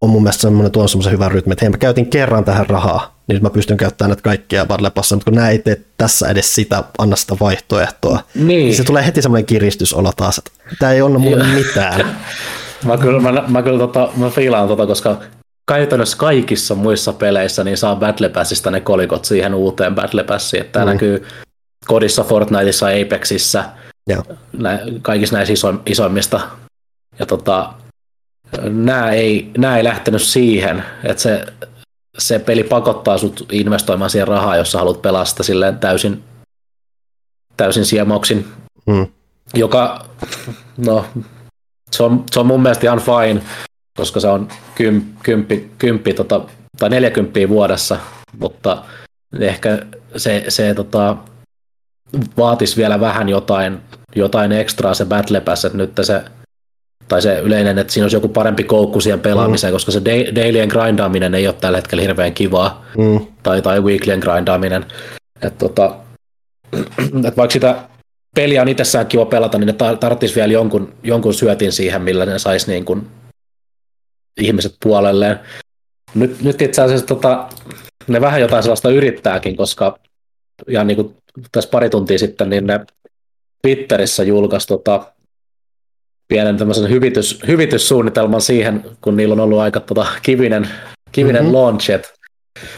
on mun mielestä semmoinen, tuon semmoisen hyvän rytmi, että hei mä käytin kerran tähän rahaa, niin mä pystyn käyttämään näitä kaikkia Battle Passia, mutta kun nämä ei tee tässä edes sitä, anna sitä vaihtoehtoa, niin, niin se tulee heti semmoinen kiristysolo taas, että tämä ei ole mulle mitään. mä kyllä, mä, mä, kyllä tota, mä fiilaan tota, koska käytännössä kaikissa muissa peleissä niin saa Battle Passista ne kolikot siihen uuteen Battle Passiin, että tämä mm. näkyy kodissa, Fortniteissa, Apexissä, ja. Nä, kaikissa näissä iso, isoimmista. Ja tota, nämä ei, nämä ei lähtenyt siihen, että se, se peli pakottaa sut investoimaan siihen rahaa, jos sä haluat pelastaa silleen täysin, täysin siemauksin, hmm. joka, no, se on, se on mun mielestä ihan fine, koska se on kym, kymppi, kymppi tota, tai 40 vuodessa, mutta ehkä se, se tota, vaatisi vielä vähän jotain, jotain ekstraa se Battle Pass, että nyt se tai se yleinen, että siinä olisi joku parempi koukku siihen pelaamiseen, mm. koska se dailyen grindaaminen ei ole tällä hetkellä hirveän kivaa, mm. tai, tai weeklyen grindaaminen. Että tota, et vaikka sitä peliä on itsessään kiva pelata, niin ne tarvitsisi vielä jonkun, jonkun syötin siihen, millä ne saisi niin kuin ihmiset puolelleen. Nyt, nyt itse asiassa tota, ne vähän jotain sellaista yrittääkin, koska ihan niin kuin tässä pari tuntia sitten, niin ne Twitterissä julkaisi tota, pienen tämmöisen hyvitys, hyvityssuunnitelman siihen, kun niillä on ollut aika tota, kivinen, kivinen mm-hmm. launch, et,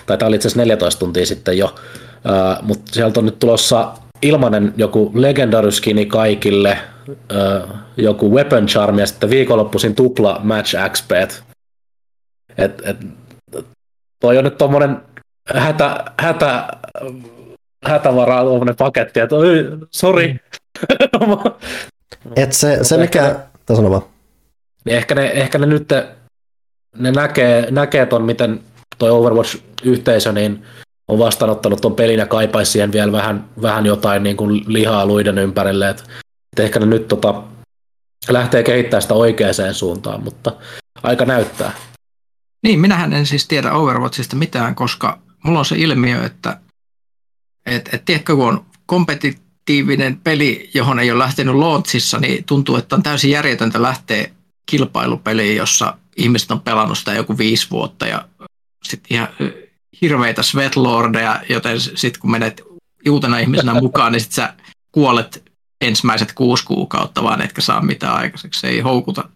tai tämä oli itse asiassa 14 tuntia sitten jo, uh, mutta sieltä on nyt tulossa ilmanen joku legendary kaikille, uh, joku weapon charm ja sitten viikonloppuisin tupla match XP. Et, et, toi on nyt tommonen hätä, hätä hätävarainen paketti, että oi, sori. Et se, se mikä, tässä vaan. Niin ehkä ne, ehkä ne nyt ne näkee, näkee ton, miten toi Overwatch-yhteisö niin on vastaanottanut ton pelin ja kaipaisi siihen vielä vähän, vähän jotain niin kuin lihaa luiden ympärille. Et, et ehkä ne nyt tota, lähtee kehittämään sitä oikeaan suuntaan, mutta aika näyttää. Niin, minähän en siis tiedä Overwatchista mitään, koska mulla on se ilmiö, että et, et tiedätkö, kun on kompetitiivinen peli, johon ei ole lähtenyt launchissa, niin tuntuu, että on täysin järjetöntä lähteä kilpailupeliin, jossa ihmiset on pelannut sitä joku viisi vuotta ja sitten ihan hirveitä sweatlordeja, joten sitten kun menet uutena ihmisenä mukaan, niin sitten sä kuolet ensimmäiset kuusi kuukautta, vaan etkä saa mitään aikaiseksi. Se ei houkuta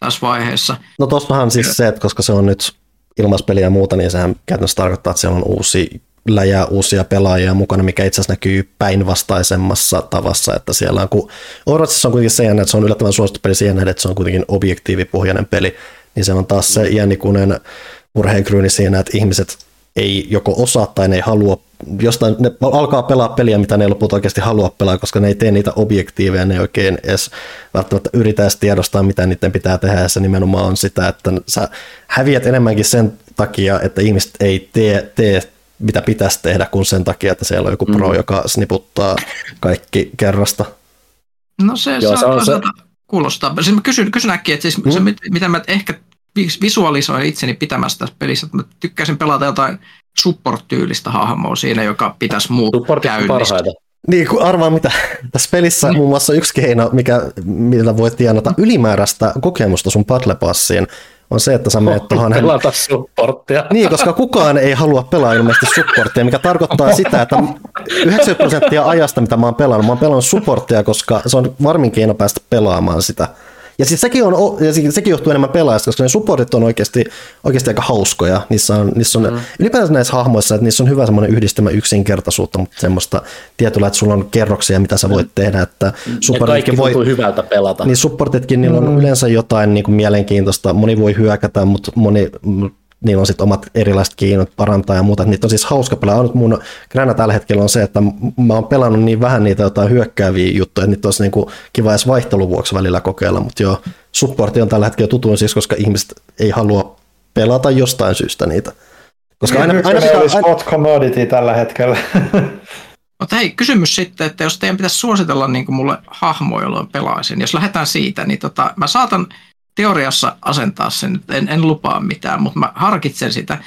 tässä vaiheessa. No tossahan siis se, että koska se on nyt ilmaspeliä ja muuta, niin sehän käytännössä tarkoittaa, että siellä on uusi läjää uusia pelaajia mukana, mikä itse asiassa näkyy päinvastaisemmassa tavassa, että siellä on, kun Overwatchissa on kuitenkin se että se on yllättävän suosittu peli siihen että se on kuitenkin objektiivipohjainen peli, niin se on taas se iänikuinen murheenkryyni siinä, että ihmiset ei joko osaa tai ne ei halua, jostain ne alkaa pelaa peliä, mitä ne ei lopulta oikeasti halua pelaa, koska ne ei tee niitä objektiiveja, ne ei oikein edes välttämättä yritä edes tiedostaa, mitä niiden pitää tehdä, ja se nimenomaan on sitä, että sä häviät enemmänkin sen takia, että ihmiset ei tee, tee mitä pitäisi tehdä, kuin sen takia, että siellä on joku pro, mm. joka sniputtaa kaikki kerrasta. No se, Joo, se, on, se... kuulostaa. Siis mä kysyn, kysyn äkkiä, että siis mm. se, mitä mä ehkä visualisoin itseni pitämässä tässä pelissä, että mä tykkäisin pelata jotain support-tyylistä hahmoa siinä, joka pitäisi muut käynnissä. Niin, kun arvaa mitä. Tässä pelissä mm. muun muassa yksi keino, mikä, millä voit tienata ylimääräistä kokemusta sun paddlepassiin, on se, että sä menet tuohon... Pelata supporttia. Niin, koska kukaan ei halua pelaa ilmeisesti supporttia, mikä tarkoittaa sitä, että 90 prosenttia ajasta, mitä mä oon pelannut, mä oon pelannut supporttia, koska se on varmin keino päästä pelaamaan sitä. Ja siis sekin, on, ja sekin johtuu enemmän pelaajasta, koska ne supportit on oikeasti, oikeasti aika hauskoja. Niissä on, niissä on mm. ylipäätään näissä hahmoissa, että niissä on hyvä semmoinen yhdistelmä yksinkertaisuutta, mutta semmoista tietyllä, että sulla on kerroksia, mitä sä voit mm. tehdä. Että ja kaikki voi, hyvältä pelata. Niin supportitkin, niillä on mm. yleensä jotain niin kuin mielenkiintoista. Moni voi hyökätä, mutta moni niillä on sitten omat erilaiset kiinot parantaa ja muuta. Niitä on siis hauska pelaa. Nyt mun gränä tällä hetkellä on se, että mä oon pelannut niin vähän niitä jotain hyökkääviä juttuja, että niitä olisi niinku kiva edes vaihtelun vuoksi välillä kokeilla, mutta joo, supportti on tällä hetkellä tutuin siis, koska ihmiset ei halua pelata jostain syystä niitä. Koska aina, aina, aina pitää... spot commodity tällä hetkellä. Mutta hei, kysymys sitten, että jos teidän pitäisi suositella niin kuin mulle hahmoja, jolloin pelaisin, jos lähdetään siitä, niin tota, mä saatan teoriassa asentaa sen, en, en lupaa mitään, mutta mä harkitsen sitä,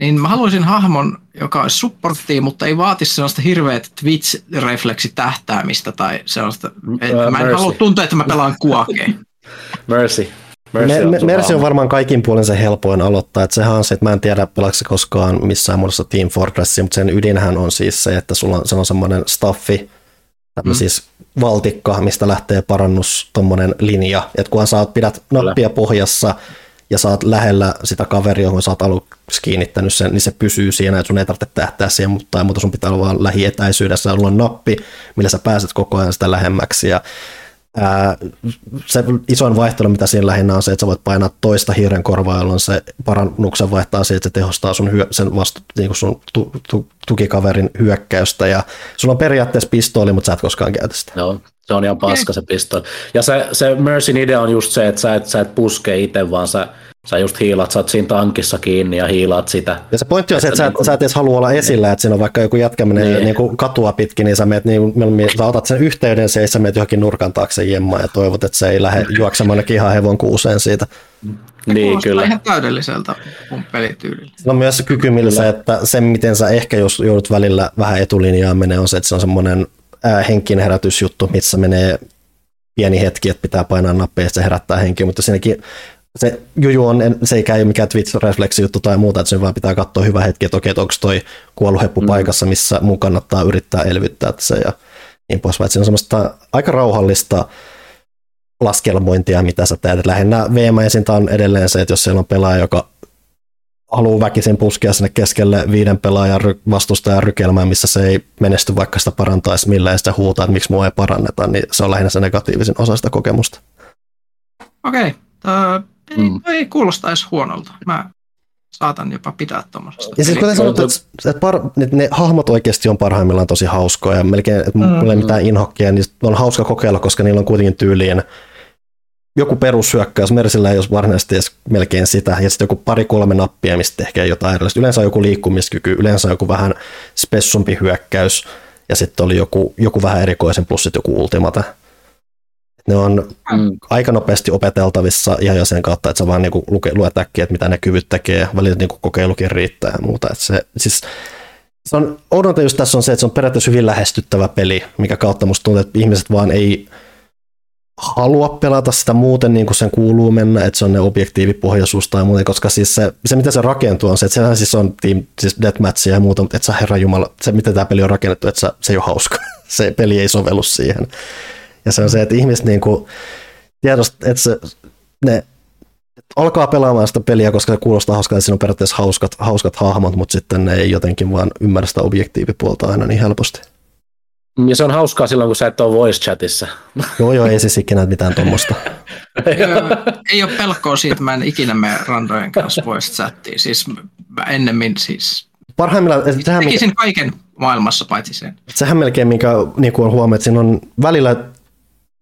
niin mä haluaisin hahmon, joka olisi supporttia, mutta ei vaatisi sellaista hirveät twitch-refleksi tähtäämistä tai sellaista, että uh, mä en mercy. halua tuntea, että mä pelaan kuakeen. Mercy. Mercy on, Mercy on varmaan kaikin puolin se helpoin aloittaa, että sehän on se, että mä en tiedä pelaako se koskaan missään muodossa Team Fortressia, mutta sen ydinhän on siis se, että sulla on, se on semmoinen staffi, mm. siis valtikka, mistä lähtee parannus tuommoinen linja, että kunhan sä pidät nappia pohjassa ja saat lähellä sitä kaveria, johon sä oot aluksi kiinnittänyt sen, niin se pysyy siinä, että sun ei tarvitse tähtää siihen, mutta, tai muuta sun pitää olla vaan lähietäisyydessä, sulla on nappi, millä sä pääset koko ajan sitä lähemmäksi ja Ää, se isoin vaihtelu, mitä siinä lähinnä on se, että sä voit painaa toista hiiren korvaa, jolloin se parannuksen vaihtaa siitä, että se tehostaa sun hyö, sen vastu, niin sun tu, tu, tukikaverin hyökkäystä. Ja sulla on periaatteessa pistooli, mutta sä et koskaan käytä sitä. Joo, se on ihan paska se pistooli. Ja se, se Mercyn idea on just se, että sä et, sä et puske itse, vaan sä Sä just hiilaat, sä oot siinä tankissa kiinni ja hiilaat sitä. Ja se pointti on se, että sä, niin sä et edes halua olla esillä, että siinä on vaikka joku jätkä menee niin. Niin kuin katua pitkin, niin sä, meet, niin, sä otat sen yhteyden se, sä meet johonkin nurkan taakse jemmaan ja toivot, että se ei lähde juoksemaan kihan hevon kuuseen siitä. Niin, kyllä. ihan täydelliseltä mun pelityylillä. No myös se kyky, millä se, että se, miten sä ehkä jos joudut välillä vähän etulinjaan menee, on se, että se on semmoinen henkinen herätysjuttu, missä menee pieni hetki, että pitää painaa nappeja, että se herättää henkiä, mutta siinäkin se juju on, se ei käy mikään Twitch-refleksi juttu tai muuta, että sen vaan pitää katsoa hyvä hetki, että okei, että onko toi kuollut heppu mm. paikassa, missä mun kannattaa yrittää elvyttää se ja niin pois, vaan se on semmoista aika rauhallista laskelmointia, mitä sä teet. Lähinnä VM-esintä on edelleen se, että jos siellä on pelaaja, joka haluaa väkisin puskea sinne keskelle viiden pelaajan vastustajan rykelmään, missä se ei menesty, vaikka sitä parantaisi millään, ja sitten huutaa, että miksi mua ei paranneta, niin se on lähinnä se negatiivisen osa sitä kokemusta. Okei, okay. Mm. ei kuulostaisi huonolta. Mä saatan jopa pitää tuommoisesta. Ja siis kuten sanottu, että, että, par, että ne hahmot oikeasti on parhaimmillaan tosi hauskoja. Ja melkein, että mm, mulla ei mitään inhokkia, niin on hauska kokeilla, koska niillä on kuitenkin tyyliin joku perushyökkäys, Mersillä ei ole varsinaisesti edes melkein sitä, ja sitten joku pari-kolme nappia, mistä ehkä jotain erilaista. Yleensä on joku liikkumiskyky, yleensä on joku vähän spessumpi hyökkäys, ja sitten oli joku, joku vähän erikoisen plus sitten joku ultimate. Ne on mm. aika nopeasti opeteltavissa ihan jo sen kautta, että sä vaan niinku luke, luet äkkiä, että mitä ne kyvyt tekee, välillä niinku kokeilukin riittää ja muuta. Että se, siis, se on, oudonta just tässä on se, että se on periaatteessa hyvin lähestyttävä peli, mikä kautta musta tuntuu, että ihmiset vaan ei halua pelata sitä muuten niin kuin sen kuuluu mennä, että se on ne objektiivipohjaisuus tai muuten, koska siis se, se mitä se rakentuu on se, että sehän siis on team, siis deathmatchia ja muuta, mutta et sä herra jumala, se mitä tämä peli on rakennettu, että sä, se ei ole hauska. se peli ei sovellu siihen. Ja se on se, että ihmiset niin kuin, tiedost, että se, ne alkaa pelaamaan sitä peliä, koska se kuulostaa hauskaa, että siinä on periaatteessa hauskat, hauskat hahmot, mutta sitten ne ei jotenkin vaan ymmärrä sitä objektiivipuolta aina niin helposti. Ja se on hauskaa silloin, kun sä et ole voice chatissa. Joo, joo, ei siis ikinä mitään tuommoista. ei ole pelkoa siitä, että mä en ikinä mene randojen kanssa voice chattiin. Siis mä ennemmin siis... Parhaimmillaan... Tekisin mikä, kaiken maailmassa paitsi sen. Sehän melkein, minkä niin kuin on huomioon, että siinä on välillä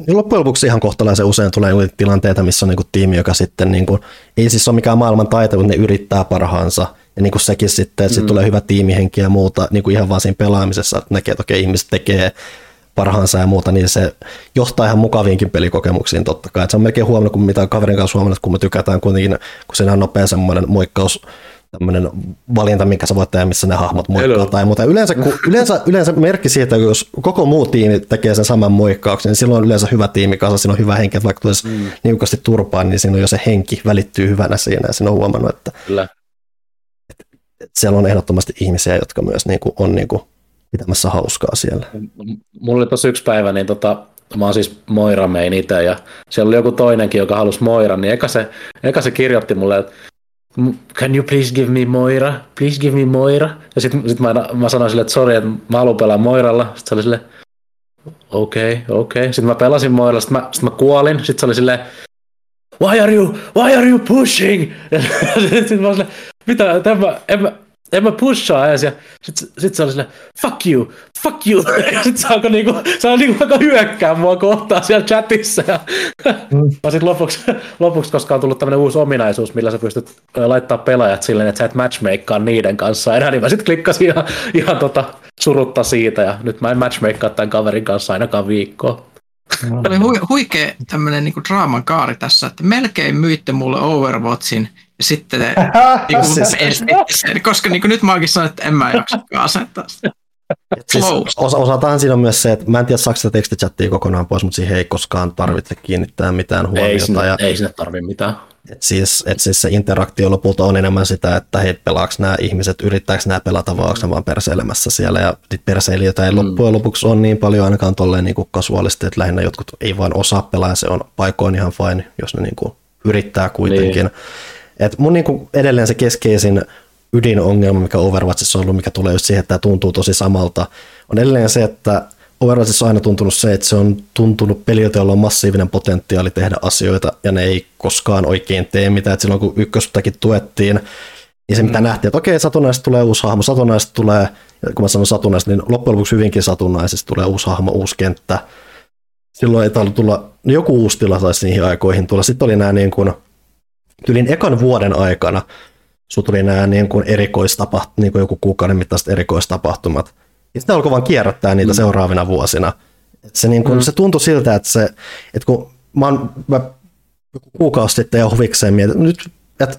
loppujen lopuksi ihan kohtalaisen usein tulee tilanteita, missä on niin kuin tiimi, joka sitten niin kuin, ei siis ole mikään maailman taito, mutta ne yrittää parhaansa. Ja niin kuin sekin sitten, että mm. tulee hyvä tiimihenki ja muuta niin kuin ihan vaan siinä pelaamisessa, että näkee, että okei, ihmiset tekee parhaansa ja muuta, niin se johtaa ihan mukaviinkin pelikokemuksiin totta kai. Et se on melkein huomannut, kun mitä kaverin kanssa huomannut, kun me tykätään kuitenkin, kun siinä on nopea semmoinen moikkaus tämmöinen valinta, minkä sä voit tehdä, missä ne hahmot moikkaa Hello. tai muuta. Yleensä, kun, yleensä, yleensä merkki siitä, että jos koko muu tiimi tekee sen saman moikkauksen, niin silloin on yleensä hyvä tiimi kanssa, siinä on hyvä henki, että vaikka tulisi mm. niukasti turpaan, niin siinä on jo se henki välittyy hyvänä siinä ja siinä on huomannut, että, Kyllä. että, että siellä on ehdottomasti ihmisiä, jotka myös niin kuin, on niin kuin, pitämässä hauskaa siellä. Mulla oli tossa yksi päivä, niin tota, mä oon siis Moira mein itse, ja siellä oli joku toinenkin, joka halusi Moira, niin eka se, eka se kirjoitti mulle, että can you please give me Moira? Please give me Moira. Ja sitten sit mä, mä sanoin sille, että sori, että mä haluan pelaa Moiralla. Sitten se oli sille, okei, okay, okei. Okay. Sitten mä pelasin Moiralla, sitten mä, sit mä kuolin. Sitten se oli silleen, why are you, why are you pushing? Ja sitten mä olin silleen, mitä, en mä, en mä, en mä pushaa edes, ja sit, sit se oli silleen, fuck you, fuck you, ja sit se alkoi niinku, se alkoi niinku aika hyökkää mua kohtaan siellä chatissa, ja mm. sit lopuksi, lopuksi, koska on tullut tämmönen uusi ominaisuus, millä sä pystyt laittaa pelaajat silleen, että sä et matchmakeaa niiden kanssa enää, niin mä sit klikkasin ihan, ihan tota, surutta siitä, ja nyt mä en matchmakeaa tämän kaverin kanssa ainakaan viikkoa. Oli hu- huikea tämmöinen niinku draaman kaari tässä, että melkein myitte mulle Overwatchin, sitten ne, niin kuin, siis, sen, koska niin kuin nyt mä oonkin sanonut, että en mä jaksa asettaa sitä. Siis osa, osataan siinä on myös se, että mä en tiedä saako sitä tekstichattia kokonaan pois, mutta siihen ei koskaan tarvitse kiinnittää mitään huomiota. Ei sinne, ja, ei sinne tarvitse mitään. Et siis, et siis se interaktio lopulta on enemmän sitä, että hei, pelaako nämä ihmiset, yrittääkö nämä pelata vai onko vaan perseilemässä siellä. Ja niitä perseilijöitä ei mm. loppujen lopuksi ole niin paljon ainakaan tolleen niin kuin kasuaalisti, että lähinnä jotkut ei vaan osaa pelaa ja se on paikoin ihan fine, jos ne niin kuin yrittää kuitenkin. Niin. Et mun niinku edelleen se keskeisin ydinongelma, mikä Overwatchissa on ollut, mikä tulee just siihen, että tämä tuntuu tosi samalta, on edelleen se, että Overwatchissa on aina tuntunut se, että se on tuntunut peliltä, jolla on massiivinen potentiaali tehdä asioita, ja ne ei koskaan oikein tee mitään. Et silloin kun ykköstäkin tuettiin, niin se mitä mm. nähtiin, että okei, satunnaisesti tulee uusi hahmo, satunnaisesti tulee, ja kun mä sanon satunnaisesti, niin loppujen lopuksi hyvinkin satunnaisesti tulee uusi hahmo, uusi kenttä. Silloin ei tulla, joku uusi tila saisi niihin aikoihin tulla. Sitten oli nämä niin kuin, tylin ekan vuoden aikana sun tuli nämä niin kuin erikoistapaht, niin kuin joku kuukauden mittaiset erikoistapahtumat. Ja sitten alkoi vaan kierrättää niitä mm. seuraavina vuosina. Et se, niin kuin, mm. se tuntui siltä, että, se, että kun mä, oon, mä kuukausi sitten jo huvikseen mietin, nyt että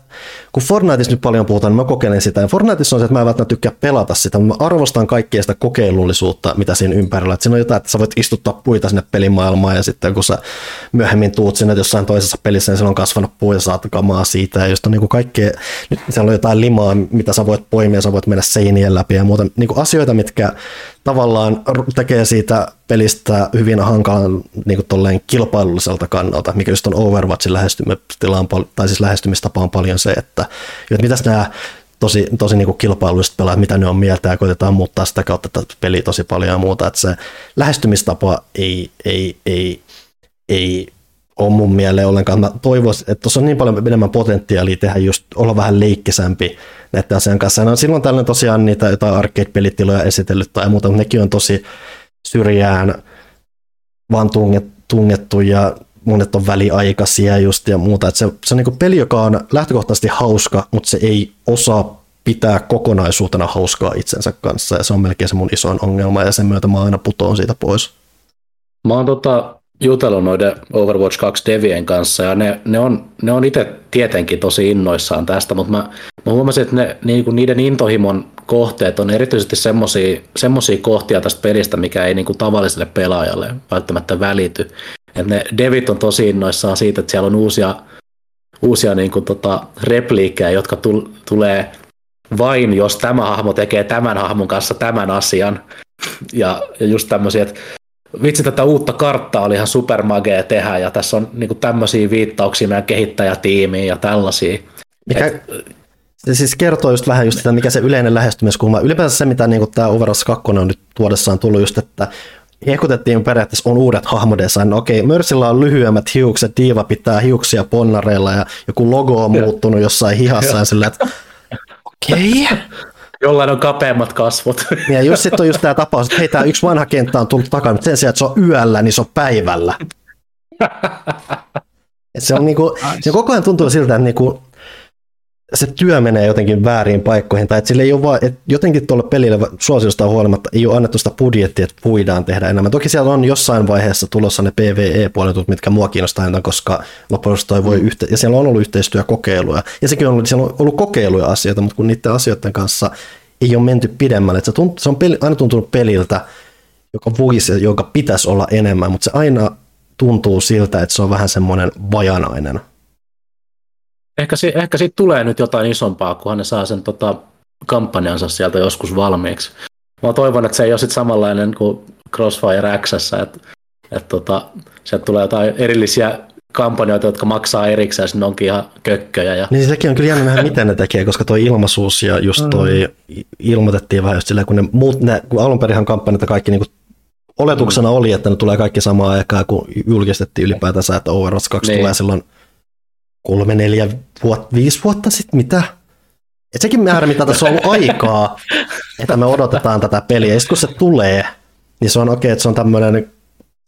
kun Fortniteissa nyt paljon puhutaan, niin mä kokeilen sitä. Ja Fortniteissa on se, että mä en välttämättä tykkää pelata sitä, mutta mä arvostan kaikkea sitä kokeilullisuutta, mitä siinä ympärillä. Että siinä on jotain, että sä voit istuttaa puita sinne pelimaailmaan ja sitten kun sä myöhemmin tuut sinne jossain toisessa pelissä, niin siellä on kasvanut puu ja saat kamaa siitä. Ja just on niin kuin kaikkea, nyt siellä on jotain limaa, mitä sä voit poimia, sä voit mennä seinien läpi ja muuta. Niin kuin asioita, mitkä tavallaan tekee siitä pelistä hyvin hankalan niin kuin kilpailulliselta kannalta, mikä just on Overwatchin lähestymistila tai siis lähestymistapa on paljon se, että, että mitäs nämä tosi, tosi niin kilpailulliset pelaajat, mitä ne on mieltä ja koitetaan muuttaa sitä kautta tätä peliä tosi paljon ja muuta, että se lähestymistapa ei, ei, ei, ei ole mun mieleen ollenkaan. Mä toivoisin, että tuossa on niin paljon enemmän potentiaalia tehdä just olla vähän leikkisämpi näiden asian kanssa. No, silloin tällöin tosiaan niitä jotain arcade-pelitiloja esitellyt tai muuta, mutta nekin on tosi syrjään vaan tungettu ja monet on väliaikaisia just ja muuta. Että se, se on niin peli, joka on lähtökohtaisesti hauska, mutta se ei osaa pitää kokonaisuutena hauskaa itsensä kanssa ja se on melkein se mun isoin ongelma ja sen myötä mä aina putoon siitä pois. Mä oon tota, jutellut noiden Overwatch 2 devien kanssa ja ne, ne on, ne on itse tietenkin tosi innoissaan tästä, mutta mä, mä huomasin, että ne, niinku niiden intohimon kohteet on erityisesti semmosia kohtia tästä pelistä, mikä ei niinku tavalliselle pelaajalle välttämättä välity. että ne devit on tosi innoissaan siitä, että siellä on uusia, uusia niin kuin, tota, repliikkejä, jotka tul, tulee vain, jos tämä hahmo tekee tämän hahmon kanssa tämän asian. Ja, ja just tämmöisiä, että vitsi tätä uutta karttaa oli ihan supermagea tehdä, ja tässä on niin kuin, tämmöisiä viittauksia meidän kehittäjätiimiin ja tällaisia. Mikä, Et, se siis kertoo just vähän just sitä, mikä se yleinen lähestymiskulma. Ylipäänsä se, mitä niin tämä Overwatch 2 on nyt tuodessaan tullut just, että hehkutettiin periaatteessa on uudet hahmodesign. Okei, Mörsillä on lyhyemmät hiukset, Diiva pitää hiuksia ponnareilla ja joku logo on muuttunut jossain hihassa ja sillä, että okei. Okay. Jollain on kapeammat kasvot. Ja just sitten on just tämä tapaus, että hei, tämä yksi vanha kenttä on tullut takana, mutta sen sijaan, että se on yöllä, niin se on päivällä. Et se on niinku, se koko ajan tuntuu siltä, että niinku, se työ menee jotenkin väärin paikkoihin, tai että sille ei ole vaan, että jotenkin tuolle pelille suosiosta huolimatta ei ole annettu sitä budjettia, että voidaan tehdä enemmän. Toki siellä on jossain vaiheessa tulossa ne PvE-puolet, mitkä mua kiinnostaa enemmän, koska lopuksi toi voi yhte- ja siellä on ollut yhteistyökokeiluja, ja sekin on ollut, siellä on ollut kokeiluja asioita, mutta kun niiden asioiden kanssa ei ole menty pidemmälle, että se, tunt, se on peli, aina tuntunut peliltä, joka voisi, joka pitäisi olla enemmän, mutta se aina tuntuu siltä, että se on vähän semmoinen vajanainen. Ehkä, si- ehkä siitä tulee nyt jotain isompaa, kunhan ne saa sen tota, kampanjansa sieltä joskus valmiiksi. Mä toivon, että se ei ole sit samanlainen kuin Crossfire X, että et, tota, sieltä tulee jotain erillisiä kampanjoita, jotka maksaa erikseen, ja sinne onkin ihan kökköjä. Ja... Niin sekin on kyllä jännä nähdä, miten ne tekee, koska toi ilmaisuus ja just toi mm. ilmoitettiin vähän just silleen, kun ne muut, ne, kun alun perin kampanjat kaikki niin oletuksena mm. oli, että ne tulee kaikki samaan aikaan, kun julkistettiin ylipäätänsä, että Overwatch 2 niin. tulee silloin kolme, neljä vuotta, viisi vuotta sitten, mitä? Et sekin määrä, mitä tässä on ollut aikaa, että me odotetaan tätä peliä. Ja sitten kun se tulee, niin se on okei, okay, että se on tämmöinen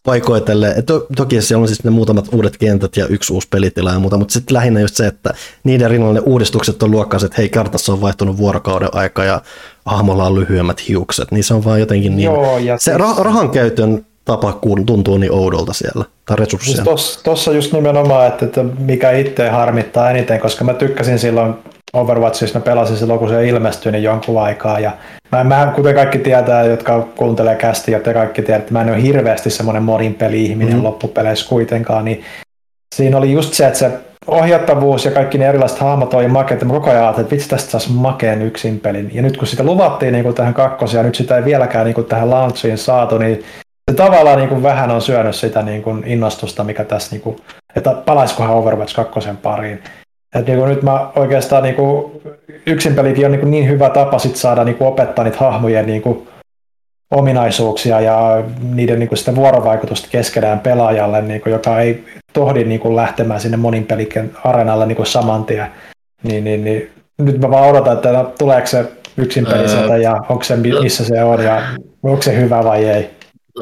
paikoitelle. Et to, toki siellä on siis ne muutamat uudet kentät ja yksi uusi pelitila ja muuta, mutta sitten lähinnä just se, että niiden rinnalla ne uudistukset on luokkaiset, että hei, kartassa on vaihtunut vuorokauden aika ja hahmolla on lyhyemmät hiukset, niin se on vaan jotenkin niin. Joo, ja se siis... rahan käytön tapa tuntuu niin oudolta siellä, tai resursseja. Siis Tuossa just nimenomaan, että, että mikä itse harmittaa eniten, koska mä tykkäsin silloin Overwatchissa, mä pelasin silloin, kun se ilmestyi, niin jonkun aikaa. Ja mä, mä, kuten kaikki tietää, jotka kuuntelee kästi, jotka kaikki tietää, että mä en ole hirveästi semmoinen modin peli-ihminen mm. loppupeleissä kuitenkaan, niin siinä oli just se, että se ohjattavuus ja kaikki ne erilaiset hahmot oli makeita. Mä koko ajan ajattelin, että vitsi tästä saisi makeen yksin pelin. Ja nyt kun sitä luvattiin niin kuin tähän kakkoseen ja nyt sitä ei vieläkään niin kuin tähän launchiin saatu, niin se tavallaan niin kuin vähän on syönyt sitä niin kuin innostusta, mikä tässä, niin kuin, että palaisikohan Overwatch 2 pariin. Et niin kuin nyt mä oikeastaan niin kuin, yksin pelikin on niin, kuin niin hyvä tapa sit saada niin kuin opettaa niitä hahmojen niin kuin, ominaisuuksia ja niiden niin kuin sitä vuorovaikutusta keskenään pelaajalle, niin kuin, joka ei tohdi niin kuin, lähtemään sinne monin peliken areenalle niin kuin saman tien. Niin, niin, niin, nyt mä vaan odotan, että tuleeko se yksin peliseltä ja onko se missä se on ja onko se hyvä vai ei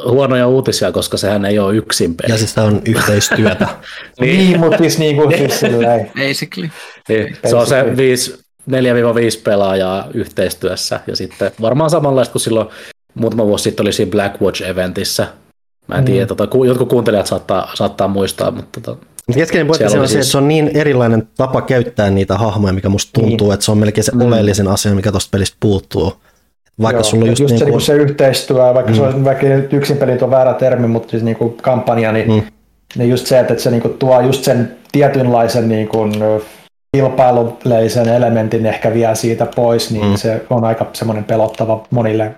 huonoja uutisia, koska sehän ei ole yksin peli. Ja siis tämä on yhteistyötä. niin, niin, mutta siis niin kuin siis silleen. Basically. Niin, se on se 4-5 pelaajaa yhteistyössä ja sitten varmaan samanlaista kuin silloin muutama vuosi sitten oli siinä Blackwatch-eventissä. Mä en mm. tiedä, tota, jotkut kuuntelijat saattaa, saattaa muistaa, mutta tota, Keskeinen pointti on siis... se, että se on niin erilainen tapa käyttää niitä hahmoja, mikä musta tuntuu, niin. että se on melkein se mm. oleellisin asia, mikä tuosta pelistä puuttuu. Vaikka Joo, sulla just, just niin se, kuin... se yhteistyö, vaikka mm. se olisi, vaikka yksin pelit on väärä termi, mutta siis niin kuin kampanja, niin, mm. niin just se, että se niin kuin tuo just sen tietynlaisen niin kuin kilpailullisen elementin ehkä vielä siitä pois, niin mm. se on aika semmoinen pelottava monille.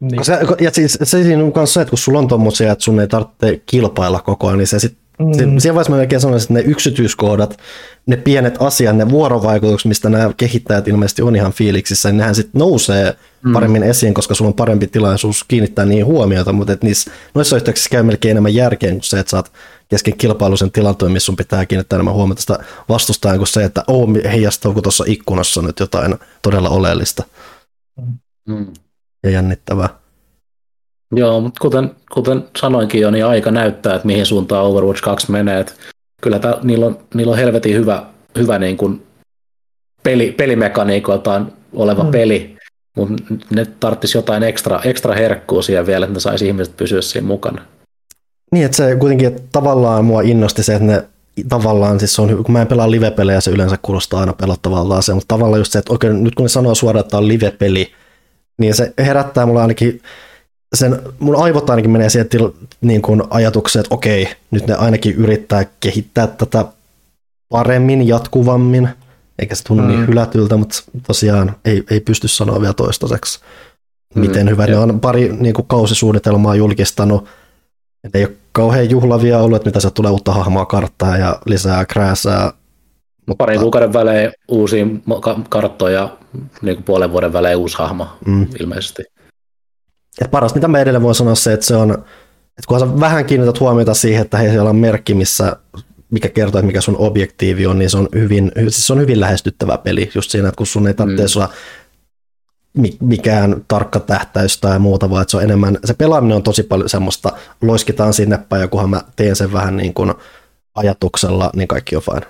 Niin. Se, ja siis se siinä on myös se, että kun sulla on tommosia, että sun ei tarvitse kilpailla koko ajan, niin se sitten Mm. Siinä vaiheessa mä melkein sanoisin, että ne yksityiskohdat, ne pienet asiat, ne vuorovaikutukset, mistä nämä kehittäjät ilmeisesti on ihan fiiliksissä, niin nehän sitten nousee mm. paremmin esiin, koska sulla on parempi tilaisuus kiinnittää niihin huomiota, mutta et niissä, noissa yhteyksissä käy melkein enemmän järkeen kuin se, että saat kesken kilpailuisen tilanteen, missä sun pitää kiinnittää enemmän huomiota sitä vastustajan kuin se, että oh, heijastuuko tuossa ikkunassa nyt jotain todella oleellista mm. ja jännittävää. Joo, mutta kuten, kuten sanoinkin jo, niin aika näyttää, että mihin suuntaan Overwatch 2 menee. Että kyllä tää, niillä, on, niillä on helvetin hyvä, hyvä niin kuin peli, pelimekaniikoiltaan oleva mm. peli, mutta ne tarvitsisi jotain ekstra, ekstra herkkuu siihen vielä, että ne saisi ihmiset pysyä siinä mukana. Niin, että se kuitenkin että tavallaan mua innosti se, että ne tavallaan, siis se on, kun mä en pelaa live-pelejä, se yleensä kuulostaa aina pelottavalta asiaa, mutta tavallaan just se, että oikein, nyt kun ne sanoo suoraan, että on live-peli, niin se herättää mulla ainakin sen, mun aivot ainakin menee siihen niin kuin ajatukseen, että okei, nyt ne ainakin yrittää kehittää tätä paremmin, jatkuvammin, eikä se tunnu mm. niin hylätyltä, mutta tosiaan ei, ei pysty sanoa vielä toistaiseksi, miten mm, hyvä. Ne on pari niin kuin, kausisuunnitelmaa julkistanut, et ei ole kauhean juhlavia ollut, että mitä se tulee uutta hahmoa karttaa ja lisää krääsää. Mutta... Parin kuukauden välein uusia karttoja, niin kuin puolen vuoden välein uusi hahmo mm. ilmeisesti. Et paras, mitä mä edelleen voin sanoa se, että se on, että kunhan sä vähän kiinnität huomiota siihen, että hei, siellä on merkki, missä, mikä kertoo, että mikä sun objektiivi on, niin se on hyvin, siis se on hyvin lähestyttävä peli, just siinä, että kun sun ei tarvitse mm. mikään tarkka tähtäys tai muuta, vaan että se on enemmän, se pelaaminen on tosi paljon semmoista, loiskitaan sinne päin, ja kunhan mä teen sen vähän niin kuin ajatuksella, niin kaikki on fine.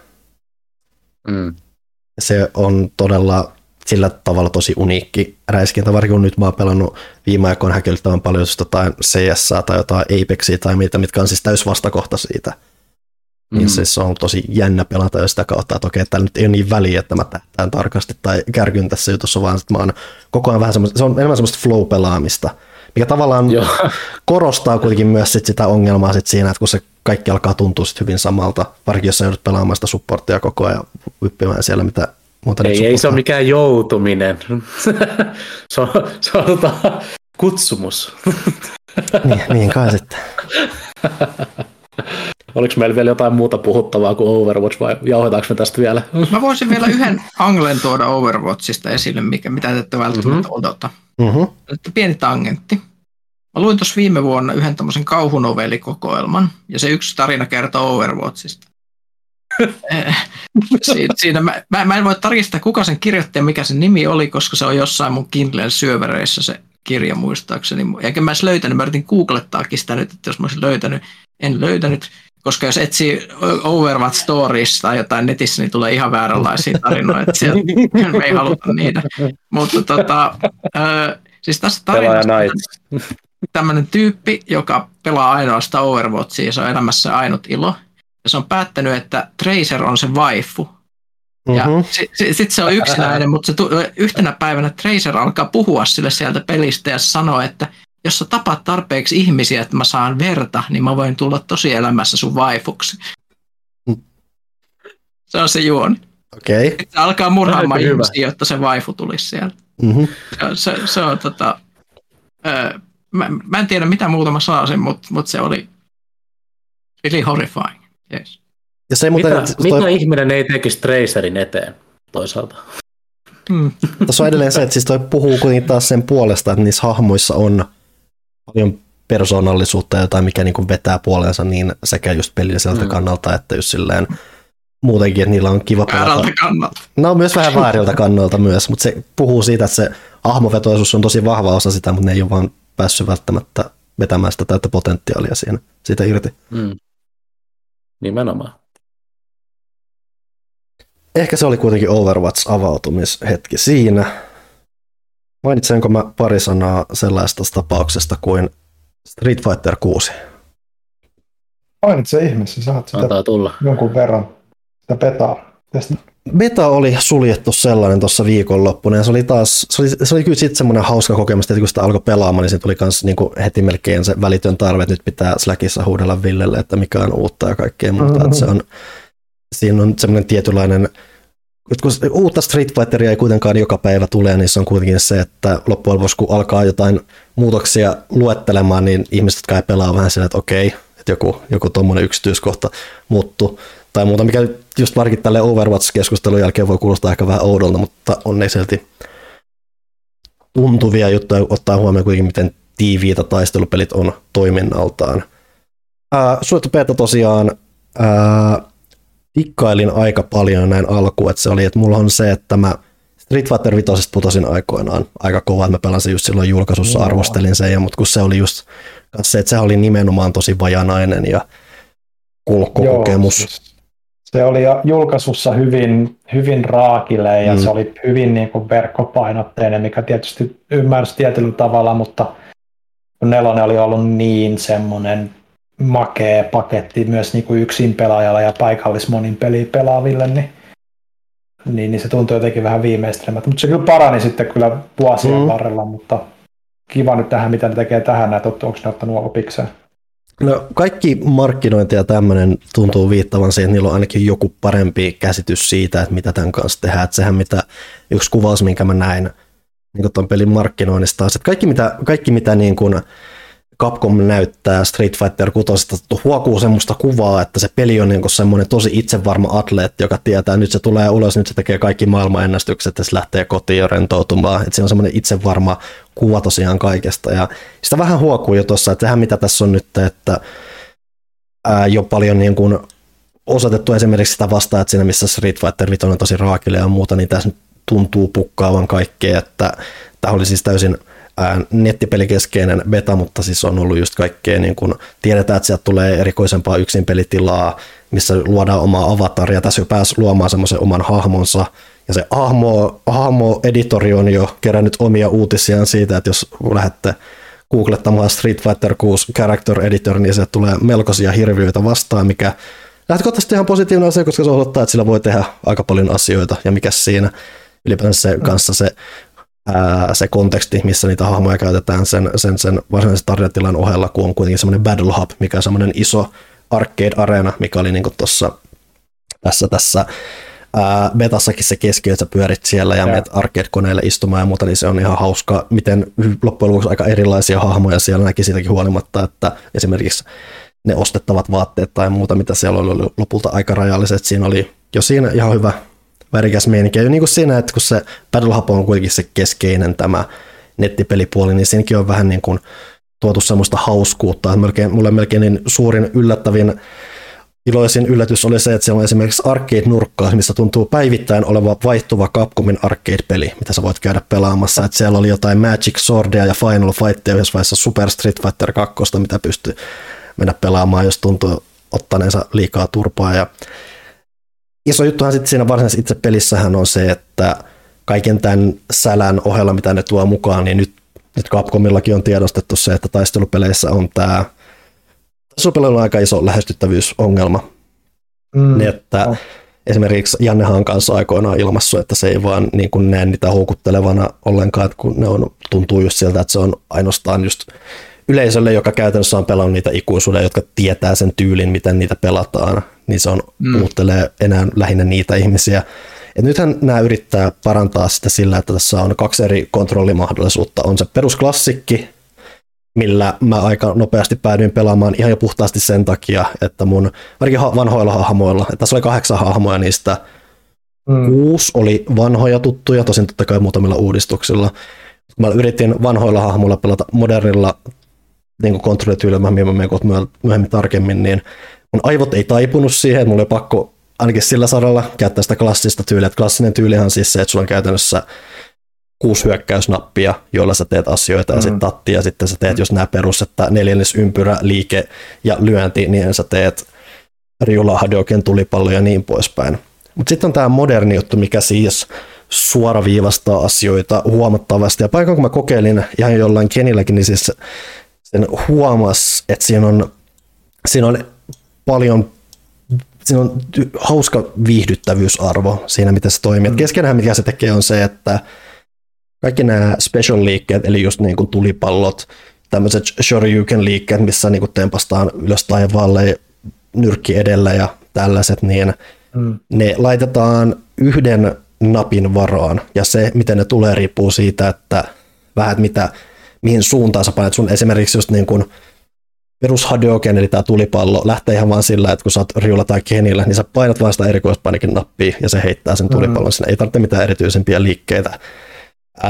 Mm. Se on todella sillä tavalla tosi uniikki räiskintä, varsinkin kun nyt mä oon pelannut viime aikoina häkellyttävän paljon jotain CS tai jotain Apexia tai mitä, mitkä on siis täys vastakohta siitä. Mm. Niin siis se on tosi jännä pelata jo sitä kautta, että okei, täällä nyt ei ole niin väliä, että mä tähtään tarkasti tai kärkyn tässä jutussa, vaan että mä oon koko ajan vähän semmoista, se on enemmän semmoista flow-pelaamista, mikä tavallaan Joo. korostaa kuitenkin myös sit sitä ongelmaa sit siinä, että kun se kaikki alkaa tuntua sit hyvin samalta, varsinkin jos sä joudut pelaamaan sitä supporttia koko ajan hyppimään siellä, mitä Muuta ei, ei se ole mikään joutuminen. se on, se on tota, kutsumus. niin, niin kai sitten. Oliko meillä vielä jotain muuta puhuttavaa kuin Overwatch vai jauhetaanko me tästä vielä? Mä voisin vielä yhden anglen tuoda Overwatchista esille, mikä, mitä te ette välttämättä mm-hmm. odota. Mm-hmm. Pieni tangentti. Mä luin tuossa viime vuonna yhden tämmöisen kauhunovelikokoelman, ja se yksi tarina kertoo Overwatchista. siinä, siinä mä, mä, mä, en voi tarkistaa, kuka sen kirjoitti ja mikä sen nimi oli, koska se on jossain mun Kindlen syövereissä se kirja muistaakseni. Eikä mä edes löytänyt, mä yritin googlettaakin sitä nyt, että jos mä olisin löytänyt, en löytänyt, koska jos etsii Overwatch Stories tai jotain netissä, niin tulee ihan vääränlaisia tarinoita, sieltä me ei haluta niitä. Mutta tota, äh, siis tässä tarinassa tämmöinen tyyppi, joka pelaa ainoastaan Overwatchia, se on elämässä ainut ilo, ja se on päättänyt, että Tracer on se waifu. Ja mm-hmm. sitten sit se on yksinäinen, mutta se tu- yhtenä päivänä Tracer alkaa puhua sille sieltä pelistä ja sanoo, että jos sä tapat tarpeeksi ihmisiä, että mä saan verta, niin mä voin tulla tosi elämässä sun vaifuksi. Mm. Se on se juoni. Okei. Okay. Se alkaa murhaamaan ihmisiä, jotta se vaifu tulisi sieltä. Mm-hmm. Se, se, se on tota... Öö, mä, mä en tiedä mitä muuta mä saasin, mutta mut se oli really horrifying. Yes. Ja se mitä, muuten, mitä toi... ihminen ei tekisi Tracerin eteen toisaalta? Hmm. Tässä on edelleen se, että siis toi puhuu kuitenkin taas sen puolesta, että niissä hahmoissa on paljon persoonallisuutta jotain, mikä niin kuin vetää puoleensa niin sekä just pelilliseltä hmm. kannalta, että just silleen muutenkin, että niillä on kiva pelata. Väärältä kannalta. No myös vähän vääriltä kannalta myös, mutta se puhuu siitä, että se hahmovetoisuus on tosi vahva osa sitä, mutta ne ei ole vaan päässyt välttämättä vetämään sitä täyttä potentiaalia siinä, siitä irti. Hmm. Nimenomaan. Ehkä se oli kuitenkin Overwatch-avautumishetki siinä. Mainitsenko mä pari sanaa sellaista tapauksesta kuin Street Fighter 6? Mainitse ihmeessä, saat sitä tulla. jonkun verran sitä petaa. Tästä. Beta oli suljettu sellainen tuossa viikonloppuna ja se oli taas, se oli, se oli kyllä sitten semmoinen hauska kokemus, että kun sitä alkoi pelaamaan, niin se tuli kans niinku heti melkein se välitön tarve, että nyt pitää Slackissa huudella Villelle, että mikä on uutta ja kaikkea muuta. Mm-hmm. se on, siinä on semmoinen tietynlainen, kun uutta Street Fighteria ei kuitenkaan joka päivä tule, niin se on kuitenkin se, että loppujen lopuksi kun alkaa jotain muutoksia luettelemaan, niin ihmiset, jotka ei pelaa vähän sillä, että okei, että joku, joku tuommoinen yksityiskohta muuttuu tai muuta, mikä just varsinkin tälle Overwatch-keskustelun jälkeen voi kuulostaa ehkä vähän oudolta, mutta on ne silti tuntuvia juttuja ottaa huomioon kuitenkin, miten tiiviitä taistelupelit on toiminnaltaan. Ää, suojattu beta tosiaan ää, dikkailin aika paljon näin alkuun, että se oli, että mulla on se, että mä Street Fighter 5 putosin aikoinaan aika kovaa, että mä pelasin just silloin julkaisussa, no. arvostelin sen, ja, mutta kun se oli just se, että se oli nimenomaan tosi vajanainen ja kulkkokokemus. Joo, se oli julkaisussa hyvin, hyvin raakile ja mm. se oli hyvin niin kuin verkkopainotteinen, mikä tietysti ymmärsi tietyllä tavalla, mutta nelonen oli ollut niin semmoinen makea paketti myös niin kuin yksin pelaajalle ja paikallismonin peli pelaaville, niin, niin, niin se tuntui jotenkin vähän viimeistelmältä. Mutta se kyllä parani sitten kyllä vuosien mm. varrella, mutta kiva nyt tähän, mitä ne tekee tähän, että onko ne ottanut opikseen? No, kaikki markkinointi ja tämmöinen tuntuu viittavan siihen, että niillä on ainakin joku parempi käsitys siitä, että mitä tämän kanssa tehdään. Että sehän mitä, yksi kuvaus, minkä mä näin niin tuon pelin markkinoinnista, että kaikki mitä, kaikki mitä niin kuin Capcom näyttää Street Fighter 6 huokuu semmoista kuvaa, että se peli on niin semmoinen tosi itsevarma atleetti, joka tietää, nyt se tulee ulos, nyt se tekee kaikki maailmanennästykset ja se lähtee kotiin jo rentoutumaan. Että se on semmoinen itsevarma kuva tosiaan kaikesta. Ja sitä vähän huokuu jo tuossa, että sehän mitä tässä on nyt, että ää, jo paljon niin kuin osoitettu esimerkiksi sitä vastaan, että siinä missä Street Fighter 5 on tosi raakille ja muuta, niin tässä tuntuu pukkaavan kaikkea, että tämä oli siis täysin nettipelikeskeinen beta, mutta siis on ollut just kaikkea, niin kun tiedetään, että sieltä tulee erikoisempaa yksin pelitilaa, missä luodaan omaa avataria. Tässä jo pääsi luomaan semmoisen oman hahmonsa, ja se hahmo, hahmo-editori on jo kerännyt omia uutisiaan siitä, että jos lähdette googlettamaan Street Fighter 6 Character Editor, niin se tulee melkoisia hirviöitä vastaan, mikä lähtökohtaisesti ihan positiivinen asia, koska se osoittaa, että sillä voi tehdä aika paljon asioita, ja mikä siinä ylipäänsä se, kanssa se ää, se konteksti, missä niitä hahmoja käytetään sen, sen, sen varsinaisen tarinatilan ohella, kun on kuitenkin semmoinen Battle Hub, mikä on semmoinen iso arcade-areena, mikä oli niin tuossa tässä, tässä ää, betassakin se keski, että sä pyörit siellä ja, ja. menet arcade-koneelle istumaan ja muuta, niin se on ihan hauska, miten loppujen lopuksi aika erilaisia hahmoja siellä näki siitäkin huolimatta, että esimerkiksi ne ostettavat vaatteet tai muuta, mitä siellä oli lopulta aika rajalliset. Siinä oli jo siinä ihan hyvä värikäs meininki. Ja niin kuin siinä, että kun se Battle Hub on kuitenkin se keskeinen tämä nettipelipuoli, niin siinäkin on vähän niin kuin tuotu semmoista hauskuutta. Melkein, mulle melkein niin suurin yllättävin iloisin yllätys oli se, että siellä on esimerkiksi arcade-nurkkaa, missä tuntuu päivittäin oleva vaihtuva Capcomin arcade-peli, mitä sä voit käydä pelaamassa. Että siellä oli jotain Magic Swordia ja Final Fightia yhdessä vaiheessa Super Street Fighter 2, mitä pystyy mennä pelaamaan, jos tuntuu ottaneensa liikaa turpaa. Ja iso juttuhan sitten siinä varsinaisessa itse pelissähän on se, että kaiken tämän sälän ohella, mitä ne tuo mukaan, niin nyt, nyt Capcomillakin on tiedostettu se, että taistelupeleissä on tämä taistelupeleillä on aika iso lähestyttävyysongelma. Mm. Niin, että oh. esimerkiksi Jannehan kanssa aikoinaan ilmassu, että se ei vaan niin kuin näe niitä houkuttelevana ollenkaan, että kun ne on, tuntuu just siltä, että se on ainoastaan just yleisölle, joka käytännössä on pelannut niitä ikuisuuden, jotka tietää sen tyylin, miten niitä pelataan, niin se on mm. puhuttelee enää lähinnä niitä ihmisiä. Et nythän nämä yrittää parantaa sitä sillä, että tässä on kaksi eri kontrollimahdollisuutta. On se perusklassikki, millä mä aika nopeasti päädyin pelaamaan ihan jo puhtaasti sen takia, että mun ainakin vanhoilla hahmoilla, että tässä oli kahdeksan hahmoja niistä, mm. kuusi oli vanhoja tuttuja, tosin totta kai muutamilla uudistuksilla. Mä yritin vanhoilla hahmoilla pelata modernilla niin kontrollityylillä, mä menen myöhemmin tarkemmin, niin mun aivot ei taipunut siihen, että mulla oli pakko ainakin sillä saralla käyttää sitä klassista tyyliä. Että klassinen tyylihan on siis se, että sulla on käytännössä kuusi hyökkäysnappia, joilla sä teet asioita mm. ja sitten tatti ja sitten sä teet, mm. jos nämä perus, että neljännes ympyrä, liike ja lyönti, niin sä teet Riula, Hadoken, tulipallo ja niin poispäin. Mutta sitten on tämä moderni juttu, mikä siis suoraviivastaa asioita huomattavasti. Ja paikan kun mä kokeilin ihan jollain Kenilläkin, niin siis sen huomas, että siinä on, siinä on paljon siinä on hauska viihdyttävyysarvo siinä, miten se toimii. Mm. Keskenään mikä se tekee on se, että kaikki nämä special liikkeet, eli just niin kuin tulipallot, tämmöiset shoryuken liikkeet, missä niin kuin tempastaan ylös taivaalle nyrkki edellä ja tällaiset, niin mm. ne laitetaan yhden napin varaan. Ja se, miten ne tulee, riippuu siitä, että vähän mitä, mihin suuntaan sä painat. Sun esimerkiksi just niin kuin perus Hadouken, eli tämä tulipallo, lähtee ihan vaan sillä, että kun sä oot riulla tai kenillä, niin sä painat vaan sitä erikoispanikin nappia ja se heittää sen tulipallon mm. sinne. Ei tarvitse mitään erityisempiä liikkeitä.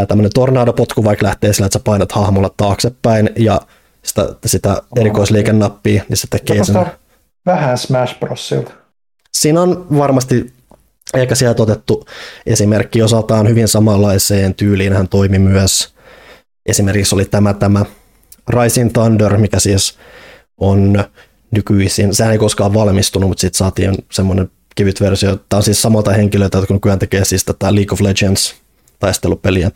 Tämmöinen tornadopotku vaikka lähtee sillä, että sä painat hahmolla taaksepäin ja sitä, sitä erikoisliikennappia, niin se tekee sen. Vähän Smash Brosilta. Siinä on varmasti eikä sieltä otettu esimerkki osaltaan hyvin samanlaiseen tyyliin hän toimi myös. Esimerkiksi oli tämä, tämä Rising Thunder, mikä siis on nykyisin, sehän ei koskaan valmistunut, mutta sitten saatiin semmoinen kevyt versio. Tämä on siis samalta henkilöitä, jotka nykyään tekee siis tätä League of Legends taistelupeliä,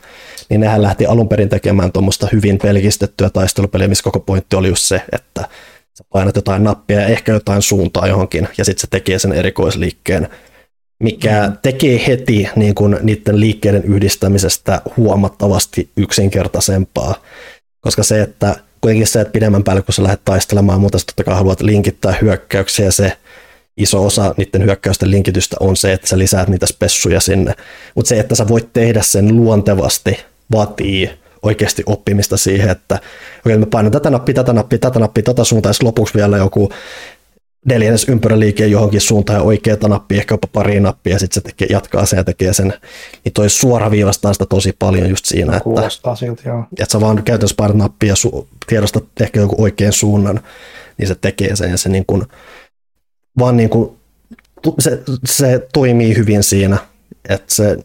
niin nehän lähti alun perin tekemään tuommoista hyvin pelkistettyä taistelupeliä, missä koko pointti oli just se, että sä painat jotain nappia ja ehkä jotain suuntaa johonkin, ja sitten se tekee sen erikoisliikkeen, mikä tekee heti niin kun niiden liikkeiden yhdistämisestä huomattavasti yksinkertaisempaa. Koska se, että kuitenkin se, että pidemmän päälle kun sä lähdet taistelemaan, mutta totta kai haluat linkittää hyökkäyksiä ja se iso osa niiden hyökkäysten linkitystä on se, että sä lisäät niitä spessuja sinne. Mutta se, että sä voit tehdä sen luontevasti, vaatii oikeasti oppimista siihen, että okei, mä painan tätä nappia, tätä nappia, tätä nappia, tätä suuntaan, ja lopuksi vielä joku neljännes ympyräliike johonkin suuntaan ja oikeata nappia, ehkä jopa pari nappia, ja sitten se tekee, jatkaa sen ja tekee sen. Niin toi suoraviivastaa sitä tosi paljon just siinä, että, Kuulostaa siltä, joo. että sä vaan käytännössä painat nappia ja su- tiedostat ehkä joku oikean suunnan, niin se tekee sen ja se niin kuin, vaan niin kuin, se, se toimii hyvin siinä, että se,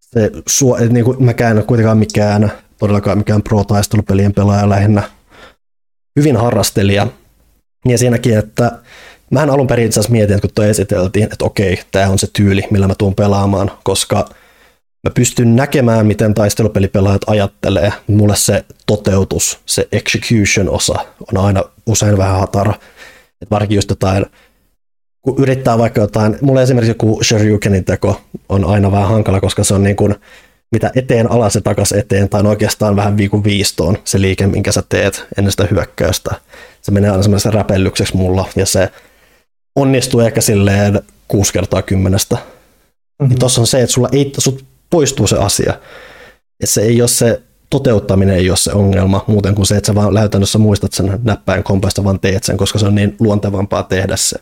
se suo, että niin kuin mäkään en ole kuitenkaan mikään, todellakaan mikään pro-taistelupelien pelaaja lähinnä hyvin harrastelija. Ja siinäkin, että mähän alun perin itse asiassa mietin, että kun toi esiteltiin, että okei, tämä on se tyyli, millä mä tuun pelaamaan, koska mä pystyn näkemään, miten taistelupelipelaajat ajattelee. Mulle se toteutus, se execution-osa on aina usein vähän hatara. Et varsinkin just jotain, kun yrittää vaikka jotain, mulle esimerkiksi joku Shoryukenin teko on aina vähän hankala, koska se on niin kuin, mitä eteen alas ja takas eteen, tai on oikeastaan vähän viikon viistoon se liike, minkä sä teet ennen sitä hyökkäystä. Se menee aina semmoisen räpellykseksi mulla, ja se onnistuu ehkä silleen kuusi kertaa kymmenestä. Mm-hmm. Niin tossa on se, että sulla ei, sut poistuu se asia. Ja se ei ole se toteuttaminen ei ole se ongelma, muuten kuin se, että sä vaan käytännössä muistat sen näppäin kompasta, vaan teet sen, koska se on niin luontevampaa tehdä se.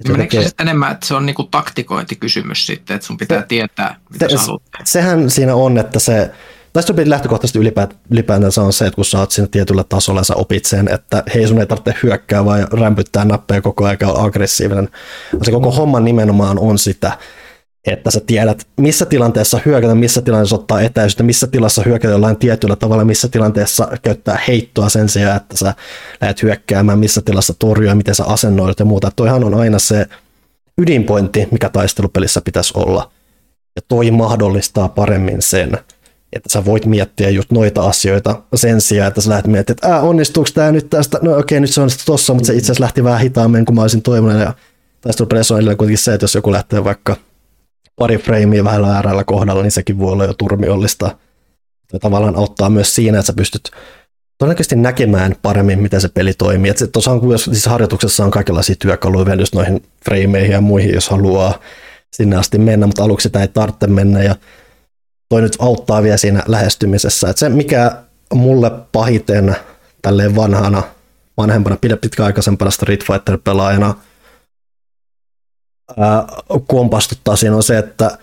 Et Meneekö se tekee- sitten enemmän, että se on niinku taktikointikysymys sitten, että sun pitää tietää, mitä se- sä haluat sehän siinä on, että se, taistelupeli lähtökohtaisesti ylipäätään, ylipäätänsä on se, että kun sä oot siinä tietyllä tasolla ja sä opit sen, että hei sun ei tarvitse hyökkää vaan rämpyttää nappeja koko ajan ja aggressiivinen. Se koko homma nimenomaan on sitä, että sä tiedät, missä tilanteessa hyökätä, missä tilanteessa ottaa etäisyyttä, missä tilassa hyökätä jollain tietyllä tavalla, missä tilanteessa käyttää heittoa sen sijaan, että sä lähdet hyökkäämään, missä tilassa torjua, miten sä asennoidut ja muuta. Toihan on aina se ydinpointti, mikä taistelupelissä pitäisi olla. Ja toi mahdollistaa paremmin sen, että sä voit miettiä just noita asioita sen sijaan, että sä lähdet miettimään, että onnistuuko tämä nyt tästä, no okei, nyt se on tossa, mutta se itse asiassa lähti vähän hitaammin kuin mä olisin toivonut. Ja taistelupeleissä on edelleen kuitenkin se, että jos joku lähtee vaikka pari freimiä vähällä äärällä kohdalla, niin sekin voi olla jo turmiollista. Ja tavallaan auttaa myös siinä, että sä pystyt todennäköisesti näkemään paremmin, miten se peli toimii. Että tuossa on, jos siis harjoituksessa on kaikenlaisia työkaluja vielä just noihin freimeihin ja muihin, jos haluaa sinne asti mennä, mutta aluksi sitä ei tarvitse mennä ja toi nyt auttaa vielä siinä lähestymisessä. Että se, mikä mulle pahiten tälleen vanhana, vanhempana, pitkäaikaisempana Street Fighter-pelaajana ää, kompastuttaa siinä on se, että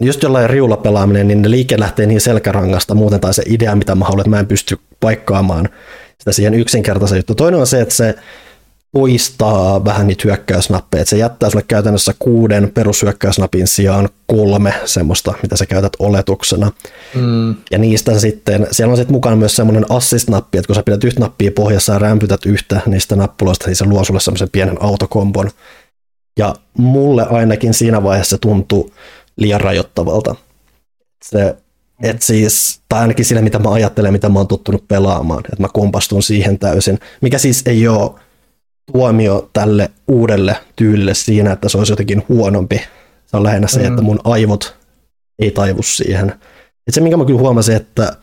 just jollain riulla pelaaminen, niin ne liike lähtee niin selkärangasta muuten, tai se idea, mitä mä haluan, että mä en pysty paikkaamaan sitä siihen yksinkertaisen juttu. Toinen on se, että se poistaa vähän niitä hyökkäysnappeja, se jättää sulle käytännössä kuuden perushyökkäysnapin sijaan kolme semmoista, mitä sä käytät oletuksena. Mm. Ja niistä sitten, siellä on sitten mukana myös semmoinen assist-nappi, että kun sä pidät yhtä nappia pohjassa ja rämpytät yhtä niistä nappuloista, niin se luo sulle semmoisen pienen autokombon. Ja mulle ainakin siinä vaiheessa tuntui liian rajoittavalta. Se, et siis, tai ainakin siinä, mitä mä ajattelen, mitä mä oon tottunut pelaamaan, että mä kompastun siihen täysin, mikä siis ei ole tuomio tälle uudelle tyylille siinä, että se olisi jotenkin huonompi. Se on lähinnä se, Mm. että mun aivot ei taivu siihen. Et se, minkä mä kyllä huomasin, että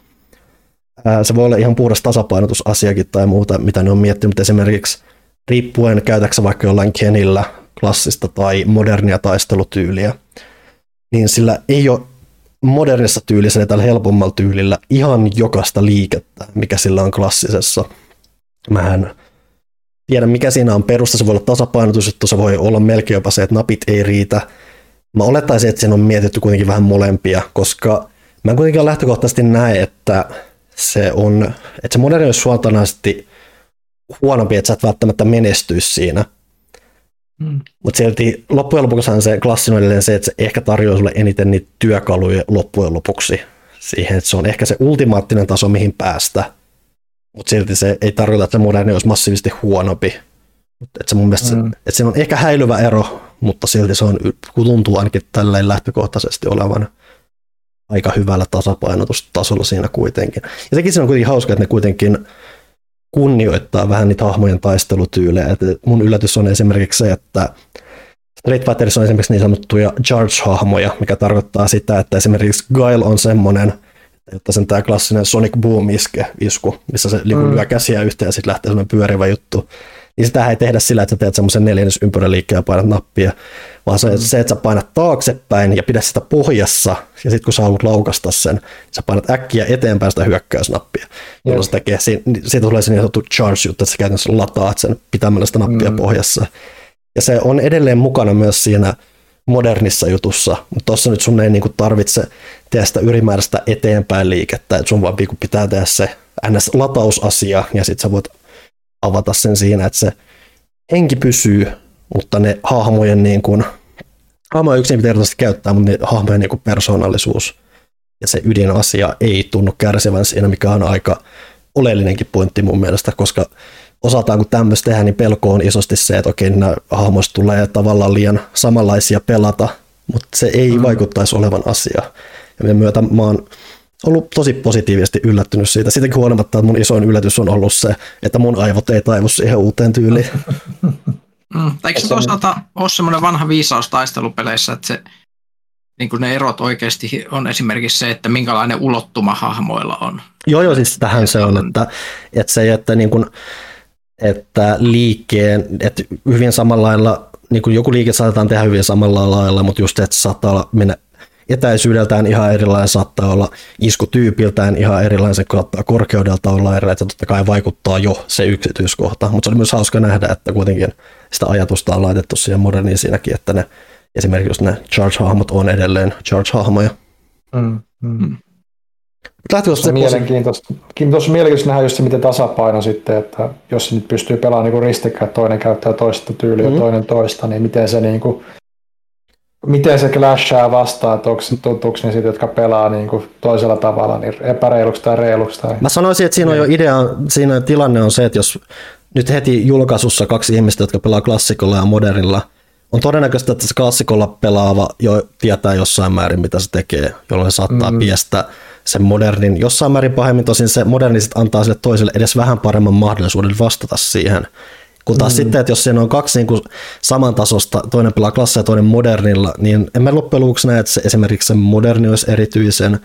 ää, se voi olla ihan puhdas tasapainotusasiakin tai muuta, mitä ne on miettinyt, mutta esimerkiksi riippuen käytäksä vaikka jollain Kenillä klassista tai modernia taistelutyyliä, niin sillä ei ole modernissa tyylissä ja tällä helpommalla tyylillä ihan jokaista liikettä, mikä sillä on klassisessa. Mä en tiedä, mikä siinä on perusta. Se voi olla tasapainotusjuttu, se voi olla melkein jopa se, että napit ei riitä. Mä olettaisin, että siinä on mietitty kuitenkin vähän molempia, koska mä en kuitenkin lähtökohtaisesti näe, että se on, että se moderni olisi suoranaisesti huonompi, että sä et välttämättä menestyisi siinä. Mm. Mutta silti loppujen lopuksi se klassinen edelleen se, että se ehkä tarjoaa sulle eniten niitä työkaluja loppujen lopuksi siihen, että se on ehkä se ultimaattinen taso, mihin päästä. Mutta silti se ei tarkoita, että se moderni olisi massiivisesti huonompi. Että se mun mielestä, mm. Se, siinä on ehkä häilyvä ero, mutta silti se on, tuntuu ainakin tälleen lähtökohtaisesti olevan aika hyvällä tasapainotustasolla siinä kuitenkin. Ja sekin se on kuitenkin hauska, että ne kuitenkin kunnioittaa vähän niitä hahmojen taistelutyylejä. Et mun yllätys on esimerkiksi se, että Street Fighterissa on esimerkiksi niin sanottuja charge-hahmoja, mikä tarkoittaa sitä, että esimerkiksi Guile on semmoinen, jotta sen tämä klassinen Sonic Boom iske, isku, missä se niin mm. lyö käsiä yhteen ja sitten lähtee semmoinen pyörivä juttu, niin sitä ei tehdä sillä, että sä teet semmoisen neljännes ympyräliikkeen ja painat nappia, vaan se, mm. se, että sä painat taaksepäin ja pidät sitä pohjassa, ja sitten kun sä haluat laukasta sen, niin sä painat äkkiä eteenpäin sitä hyökkäysnappia, jolloin se tekee, siitä tulee se niin sanottu charge-juttu, että sä käytännössä lataat sen pitämällä sitä nappia mm. pohjassa. Ja se on edelleen mukana myös siinä modernissa jutussa, mutta tuossa nyt sun ei niinku tarvitse tehdä sitä ylimääräistä eteenpäin liikettä, että sun vaan niinku pitää tehdä se NS-latausasia, ja sitten sä voit avata sen siinä, että se henki pysyy, mutta ne hahmojen niin kuin, hahmoja yksinkertaisesti käyttää, mutta ne hahmojen niin persoonallisuus ja se ydinasia ei tunnu kärsivän siinä, mikä on aika oleellinenkin pointti mun mielestä, koska osaltaan kun tämmöistä tehdään, niin pelko on isosti se, että okei, nämä hahmoista tulee tavallaan liian samanlaisia pelata, mutta se ei mm. vaikuttaisi olevan asia. Ja myötä mä oon ollut tosi positiivisesti yllättynyt siitä. Siitäkin huolimatta, että mun isoin yllätys on ollut se, että mun aivot ei taivu siihen uuteen tyyliin. Mm, eikö se toisaalta ole semmoinen vanha viisaus taistelupeleissä, että se, niin kuin ne erot oikeasti on esimerkiksi se, että minkälainen ulottuma hahmoilla on. Joo, joo, siis tähän se on, että, että se, että, niin kuin, että liikkeen, että hyvin samalla lailla, niin kuin joku liike saatetaan tehdä hyvin samalla lailla, mutta just, että saattaa mennä etäisyydeltään ihan erilainen, saattaa olla iskutyypiltään ihan erilainen, se saattaa korkeudelta olla erilainen, että totta kai vaikuttaa jo se yksityiskohta, mutta se oli myös hauska nähdä, että kuitenkin sitä ajatusta on laitettu siihen moderniin siinäkin, että ne esimerkiksi ne charge-hahmot on edelleen charge-hahmoja. Mm, mm. Se on mielenkiintoista. Tuossa mielenkiintoista nähdä just se, miten tasapaino sitten, että jos se nyt pystyy pelaamaan niin ristikkäin, toinen käyttää toista tyyliä mm. toinen toista, niin miten se niin kuin miten se clashaa vastaan, että onko, tuntuuko ne siitä, jotka pelaa niin kuin toisella tavalla, niin epäreiluksi tai reiluksi? Tai... Mä sanoisin, että siinä on jo idea, siinä tilanne on se, että jos nyt heti julkaisussa kaksi ihmistä, jotka pelaa klassikolla ja modernilla, on todennäköistä, että se klassikolla pelaava jo tietää jossain määrin, mitä se tekee, jolloin se saattaa mm. piestä sen modernin jossain määrin pahemmin. Tosin se moderniset antaa sille toiselle edes vähän paremman mahdollisuuden vastata siihen. Kun taas mm. sitten, että jos siinä on kaksi niin kuin samantasosta, toinen pelaa klassa ja toinen modernilla, niin en mä loppujen lopuksi näe, että se, esimerkiksi se moderni olisi erityisen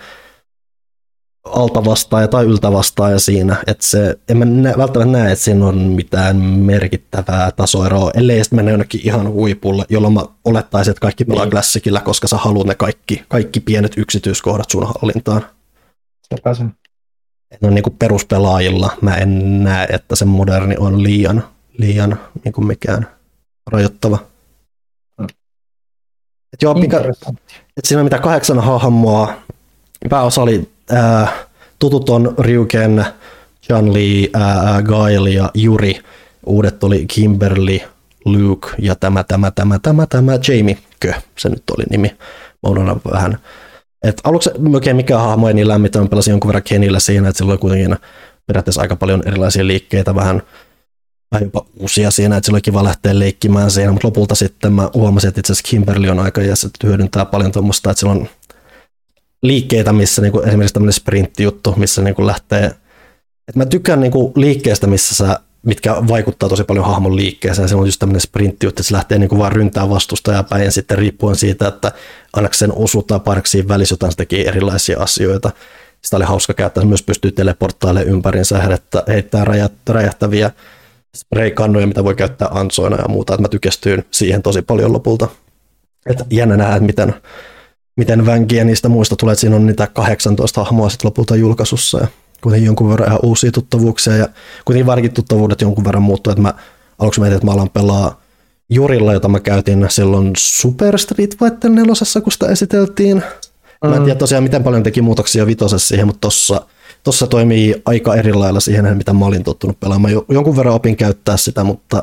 altavastaaja tai yltävastaaja siinä, että se, en mä nä, välttämättä näe, että siinä on mitään merkittävää tasoeroa, ellei sitten mennä jonnekin ihan huipulle, jolloin mä olettaisin, että kaikki pelaa klassikilla, niin. koska sä haluat ne kaikki, kaikki pienet yksityiskohdat sun hallintaan. Sepä se. No niin peruspelaajilla mä en näe, että se moderni on liian liian niin kuin mikään rajoittava. Mm. Et joo, pika, et siinä on mitä kahdeksan hahmoa. Pääosa oli ää, tutut on Ryuken, John Lee, ää, Gail ja Juri. Uudet oli Kimberly, Luke ja tämä, tämä, tämä, tämä, tämä, Jamie Kö, se nyt oli nimi. Mä vähän. Et aluksi oikein mikä hahmo ei niin lämmitä, mä pelasin jonkun verran Kenillä siinä, että sillä oli kuitenkin periaatteessa aika paljon erilaisia liikkeitä, vähän vähän jopa uusia siinä, että sillä oli kiva lähteä leikkimään siinä, mutta lopulta sitten mä huomasin, että itse asiassa Kimberly on aika ja se hyödyntää paljon tuommoista, että sillä on liikkeitä, missä niinku, esimerkiksi tämmöinen sprinttijuttu, missä niinku lähtee, että mä tykkään niinku liikkeestä, missä sä mitkä vaikuttaa tosi paljon hahmon liikkeeseen. Se on just tämmöinen sprintti, että se lähtee niin kuin vaan ryntää vastustajaa päin ja sitten riippuen siitä, että annako sen osuutta painaksi siinä välissä jotain, se tekee erilaisia asioita. Sitä oli hauska käyttää, se myös pystyy teleporttailemaan ympäriinsä ja heittää räjähtäviä spray-kannuja, mitä voi käyttää ansoina ja muuta, että mä tykästyin siihen tosi paljon lopulta. Et jännä nähdä, että miten, miten vänkiä niistä muista tulee, siinä on niitä 18 hahmoa sitten lopulta julkaisussa ja kuitenkin jonkun verran ihan uusia tuttavuuksia ja kuitenkin varsinkin tuttavuudet jonkun verran muuttuu, että mä aluksi mietin, että mä alan pelaa Jurilla, jota mä käytin silloin Super Street Fighter 4, kun sitä esiteltiin. Mä en mm. tiedä tosiaan, miten paljon teki muutoksia vitosessa siihen, mutta tossa tuossa toimii aika eri lailla siihen, mitä mä olin tottunut pelaamaan. Jonkun verran opin käyttää sitä, mutta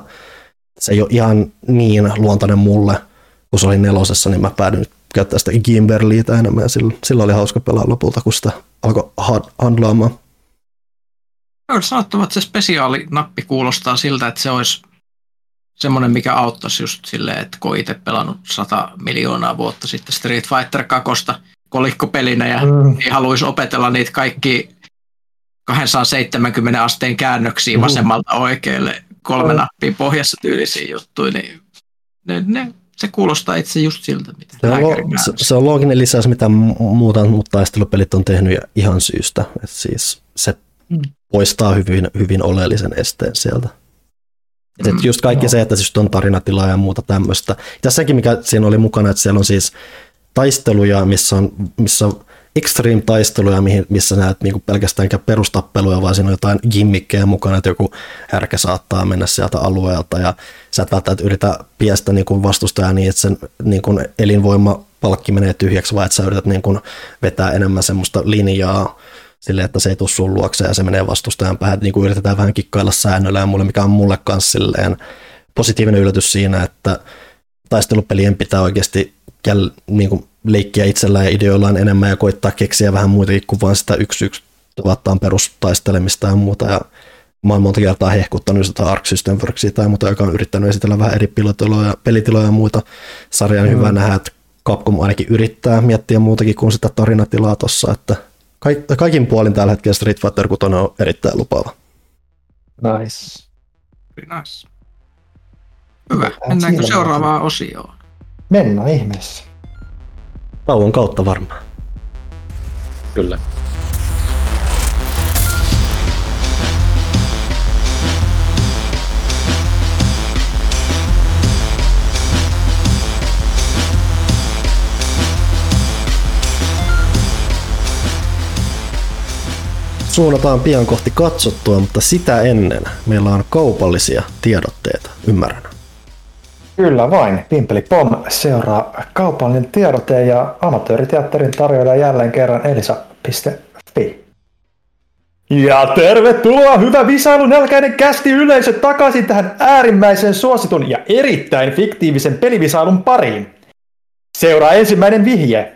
se ei ole ihan niin luontainen mulle, kun se oli nelosessa, niin mä päädyin käyttää sitä Gimberliitä enemmän ja sillä, sillä oli hauska pelaa lopulta, kun sitä alkoi handlaamaan. On sanottava, että se spesiaalinappi kuulostaa siltä, että se olisi semmoinen, mikä auttaisi just silleen, että kun itse pelannut 100 miljoonaa vuotta sitten Street Fighter 2 kolikkopelinä ja mm. ei haluaisi opetella niitä kaikki 270 asteen käännöksiä vasemmalta oikealle, kolme mm. nappia pohjassa tyylisiä juttuja, niin ne, ne se kuulostaa itse just siltä, mitä Se on, lo- se, se on looginen lisäys, mitä mu- muuta muut taistelupelit on tehnyt ihan syystä. Et siis se Mm. Poistaa hyvin, hyvin oleellisen esteen sieltä. Et Mm, just kaikki joo. se, että siis on tarinatilaa ja muuta tämmöistä. Tässäkin, mikä siinä oli mukana, että siellä on siis taisteluja, missä on, missä on extreme-taisteluja, missä näet niinku pelkästään perustappeluja, vaan siinä on jotain gimmikkejä mukana, että joku härkä saattaa mennä sieltä alueelta ja sä et välttämättä yritä piestä niinku vastustajaa niin, että sen niinku elinvoima palkki menee tyhjäksi, vaan että sä yrität niinku vetää enemmän semmoista linjaa silleen, että se ei tule sun luokse ja se menee vastustajan päähän. Niin kuin yritetään vähän kikkailla säännöllä ja mulle, mikä on mulle kanssa silleen positiivinen yllätys siinä, että taistelupelien pitää oikeasti jäl, niin kuin leikkiä itsellään ja ideoillaan enemmän ja koittaa keksiä vähän muitakin kuin vaan sitä yksi yksi tavataan perustaistelemista ja muuta. Ja mä oon monta kertaa hehkuttanut sitä Arc System Worksia tai muuta, joka on yrittänyt esitellä vähän eri pilotiloja, pelitiloja ja muita. Sarjan mm. hyvä nähdä, että Capcom ainakin yrittää miettiä muutakin kuin sitä tarinatilaa tuossa, että kaik- kaikin puolin tällä hetkellä Street Fighter 6 on erittäin lupaava. Nice. Nice. Hyvä. Mennäänkö seuraavaan osioon? Mennään ihmeessä. Tauon kautta varmaan. Kyllä. Suunnataan pian kohti katsottua, mutta sitä ennen meillä on kaupallisia tiedotteita, ymmärrän. Kyllä vain. Pimpeli Pom seuraa kaupallinen tiedote ja amatööriteatterin tarjoaa jälleen kerran elisa.fi. Ja tervetuloa hyvä visailun nälkäinen kästi yleisö takaisin tähän äärimmäisen suositun ja erittäin fiktiivisen pelivisailun pariin. Seuraa ensimmäinen vihje.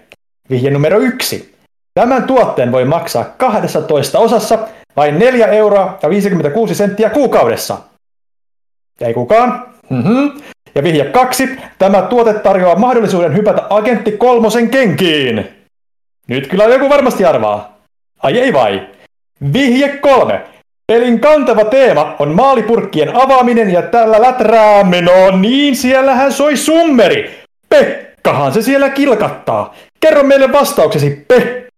Vihje numero yksi. Tämän tuotteen voi maksaa 12 osassa vain 4 euroa ja 56 senttiä kuukaudessa. Ei kukaan? Mm-hmm. Ja vihje kaksi. Tämä tuote tarjoaa mahdollisuuden hypätä agentti kolmosen kenkiin. Nyt kyllä joku varmasti arvaa. Ai ei vai? Vihje kolme. Pelin kantava teema on maalipurkkien avaaminen ja tällä läträämme, no niin siellähän soi summeri. Pekkahan se siellä kilkattaa. Kerro meille vastauksesi, Pekka.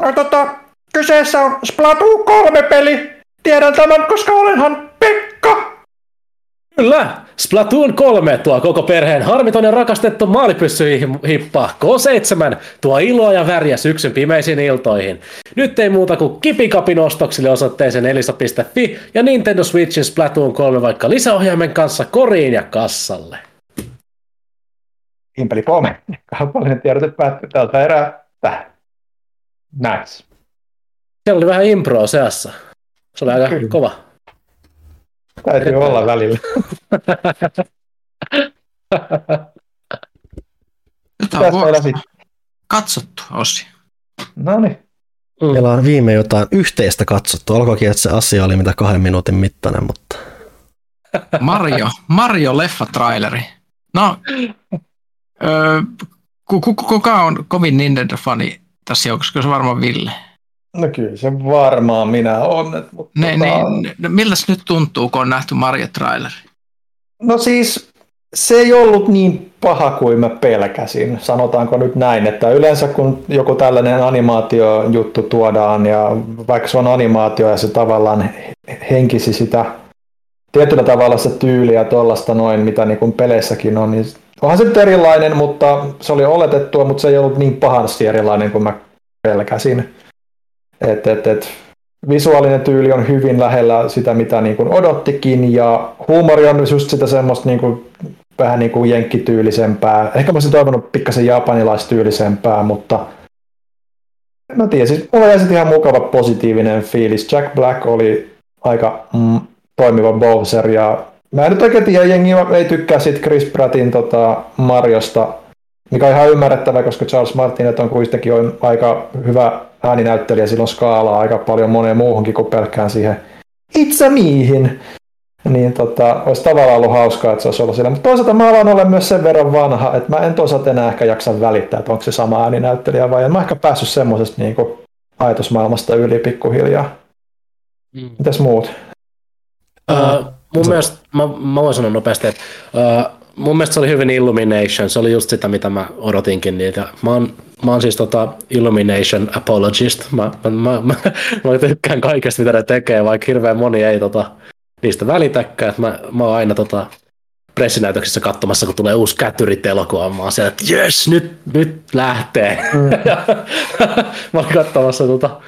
No tota, kyseessä on Splatoon 3 peli. Tiedän tämän, koska olenhan Pekka. Kyllä! Splatoon 3 tuo koko perheen harmiton ja rakastettu maalipyssyhippa K7 tuo iloa ja väriä syksyn pimeisiin iltoihin. Nyt ei muuta kuin kipikapin ostoksille osoitteeseen elisa.fi ja Nintendo Switchin Splatoon 3 vaikka lisäohjaimen kanssa koriin ja kassalle. Impeli Pome. Kaupallinen tiedote päättyy tältä erää. Nice. Siellä oli vähän improa seassa. Se oli aika Kyllä. kova. Täytyy olla välillä. Nyt on vuosi katsottu osio. No niin. Meillä on viime jotain yhteistä katsottu. Alkoikin, että se asia oli mitä kahden minuutin mittainen, mutta Mario, Mario leffa-traileri. No, öö, ku, ku, kuka on kovin Nintendo-fani tässä joukossa? Se varmaan Ville. No kyllä se varmaan minä on. Mutta Ne, tota- niin, no, miltäs nyt tuntuu, kun on nähty Mario-traileri? No siis se ei ollut niin paha kuin mä pelkäsin, sanotaanko nyt näin, että yleensä kun joku tällainen animaatiojuttu tuodaan ja vaikka se on animaatio ja se tavallaan henkisi sitä tietyllä tavalla se tyyliä tuollaista noin, mitä niin kuin peleissäkin on, niin onhan se nyt erilainen, mutta se oli oletettua, mutta se ei ollut niin pahasti erilainen kuin mä pelkäsin. Et, et, et, visuaalinen tyyli on hyvin lähellä sitä, mitä niin kuin odottikin, ja huumori on just sitä semmoista niin kuin, vähän niin kuin jenkkityylisempää. Ehkä mä olisin toivonut pikkasen japanilaistyylisempää, mutta mä tiedän, siis mulla jäi ihan mukava positiivinen fiilis. Jack Black oli aika mm, toimiva Bowser, ja mä en nyt oikein tiedä, jengi ei tykkää siitä Chris Prattin tota, Mariosta, mikä on ihan ymmärrettävää, koska Charles Martinet on kuitenkin on aika hyvä ääninäyttelijä, silloin skaalaa aika paljon moneen muuhunkin kuin pelkkään siihen itsemiihin. Niin tota, olisi tavallaan ollut hauskaa, että se olisi ollut siellä. Mutta toisaalta mä alan olla myös sen verran vanha, että mä en toisaalta enää ehkä jaksa välittää, että onko se sama ääninäyttelijä vai en mä ehkä päässyt semmoisesta niin kuin ajatusmaailmasta yli pikkuhiljaa. Mitäs muut? Uh, mun mielestä, mä, mä voin sanoa nopeasti, että uh, mun mielestä se oli hyvin Illumination, se oli just sitä, mitä mä odotinkin niitä. Mä oon, mä oon siis tota Illumination apologist, mä, mä, mä, mä, mä tykkään kaikesta, mitä ne tekee, vaikka hirveän moni ei tota, niistä välitäkään. Mä, mä oon aina tota, pressinäytöksissä katsomassa, kun tulee uusi kätyrit elokuva, mä oon siellä, että jes, nyt, nyt lähtee. Mm. mä oon katsomassa tota,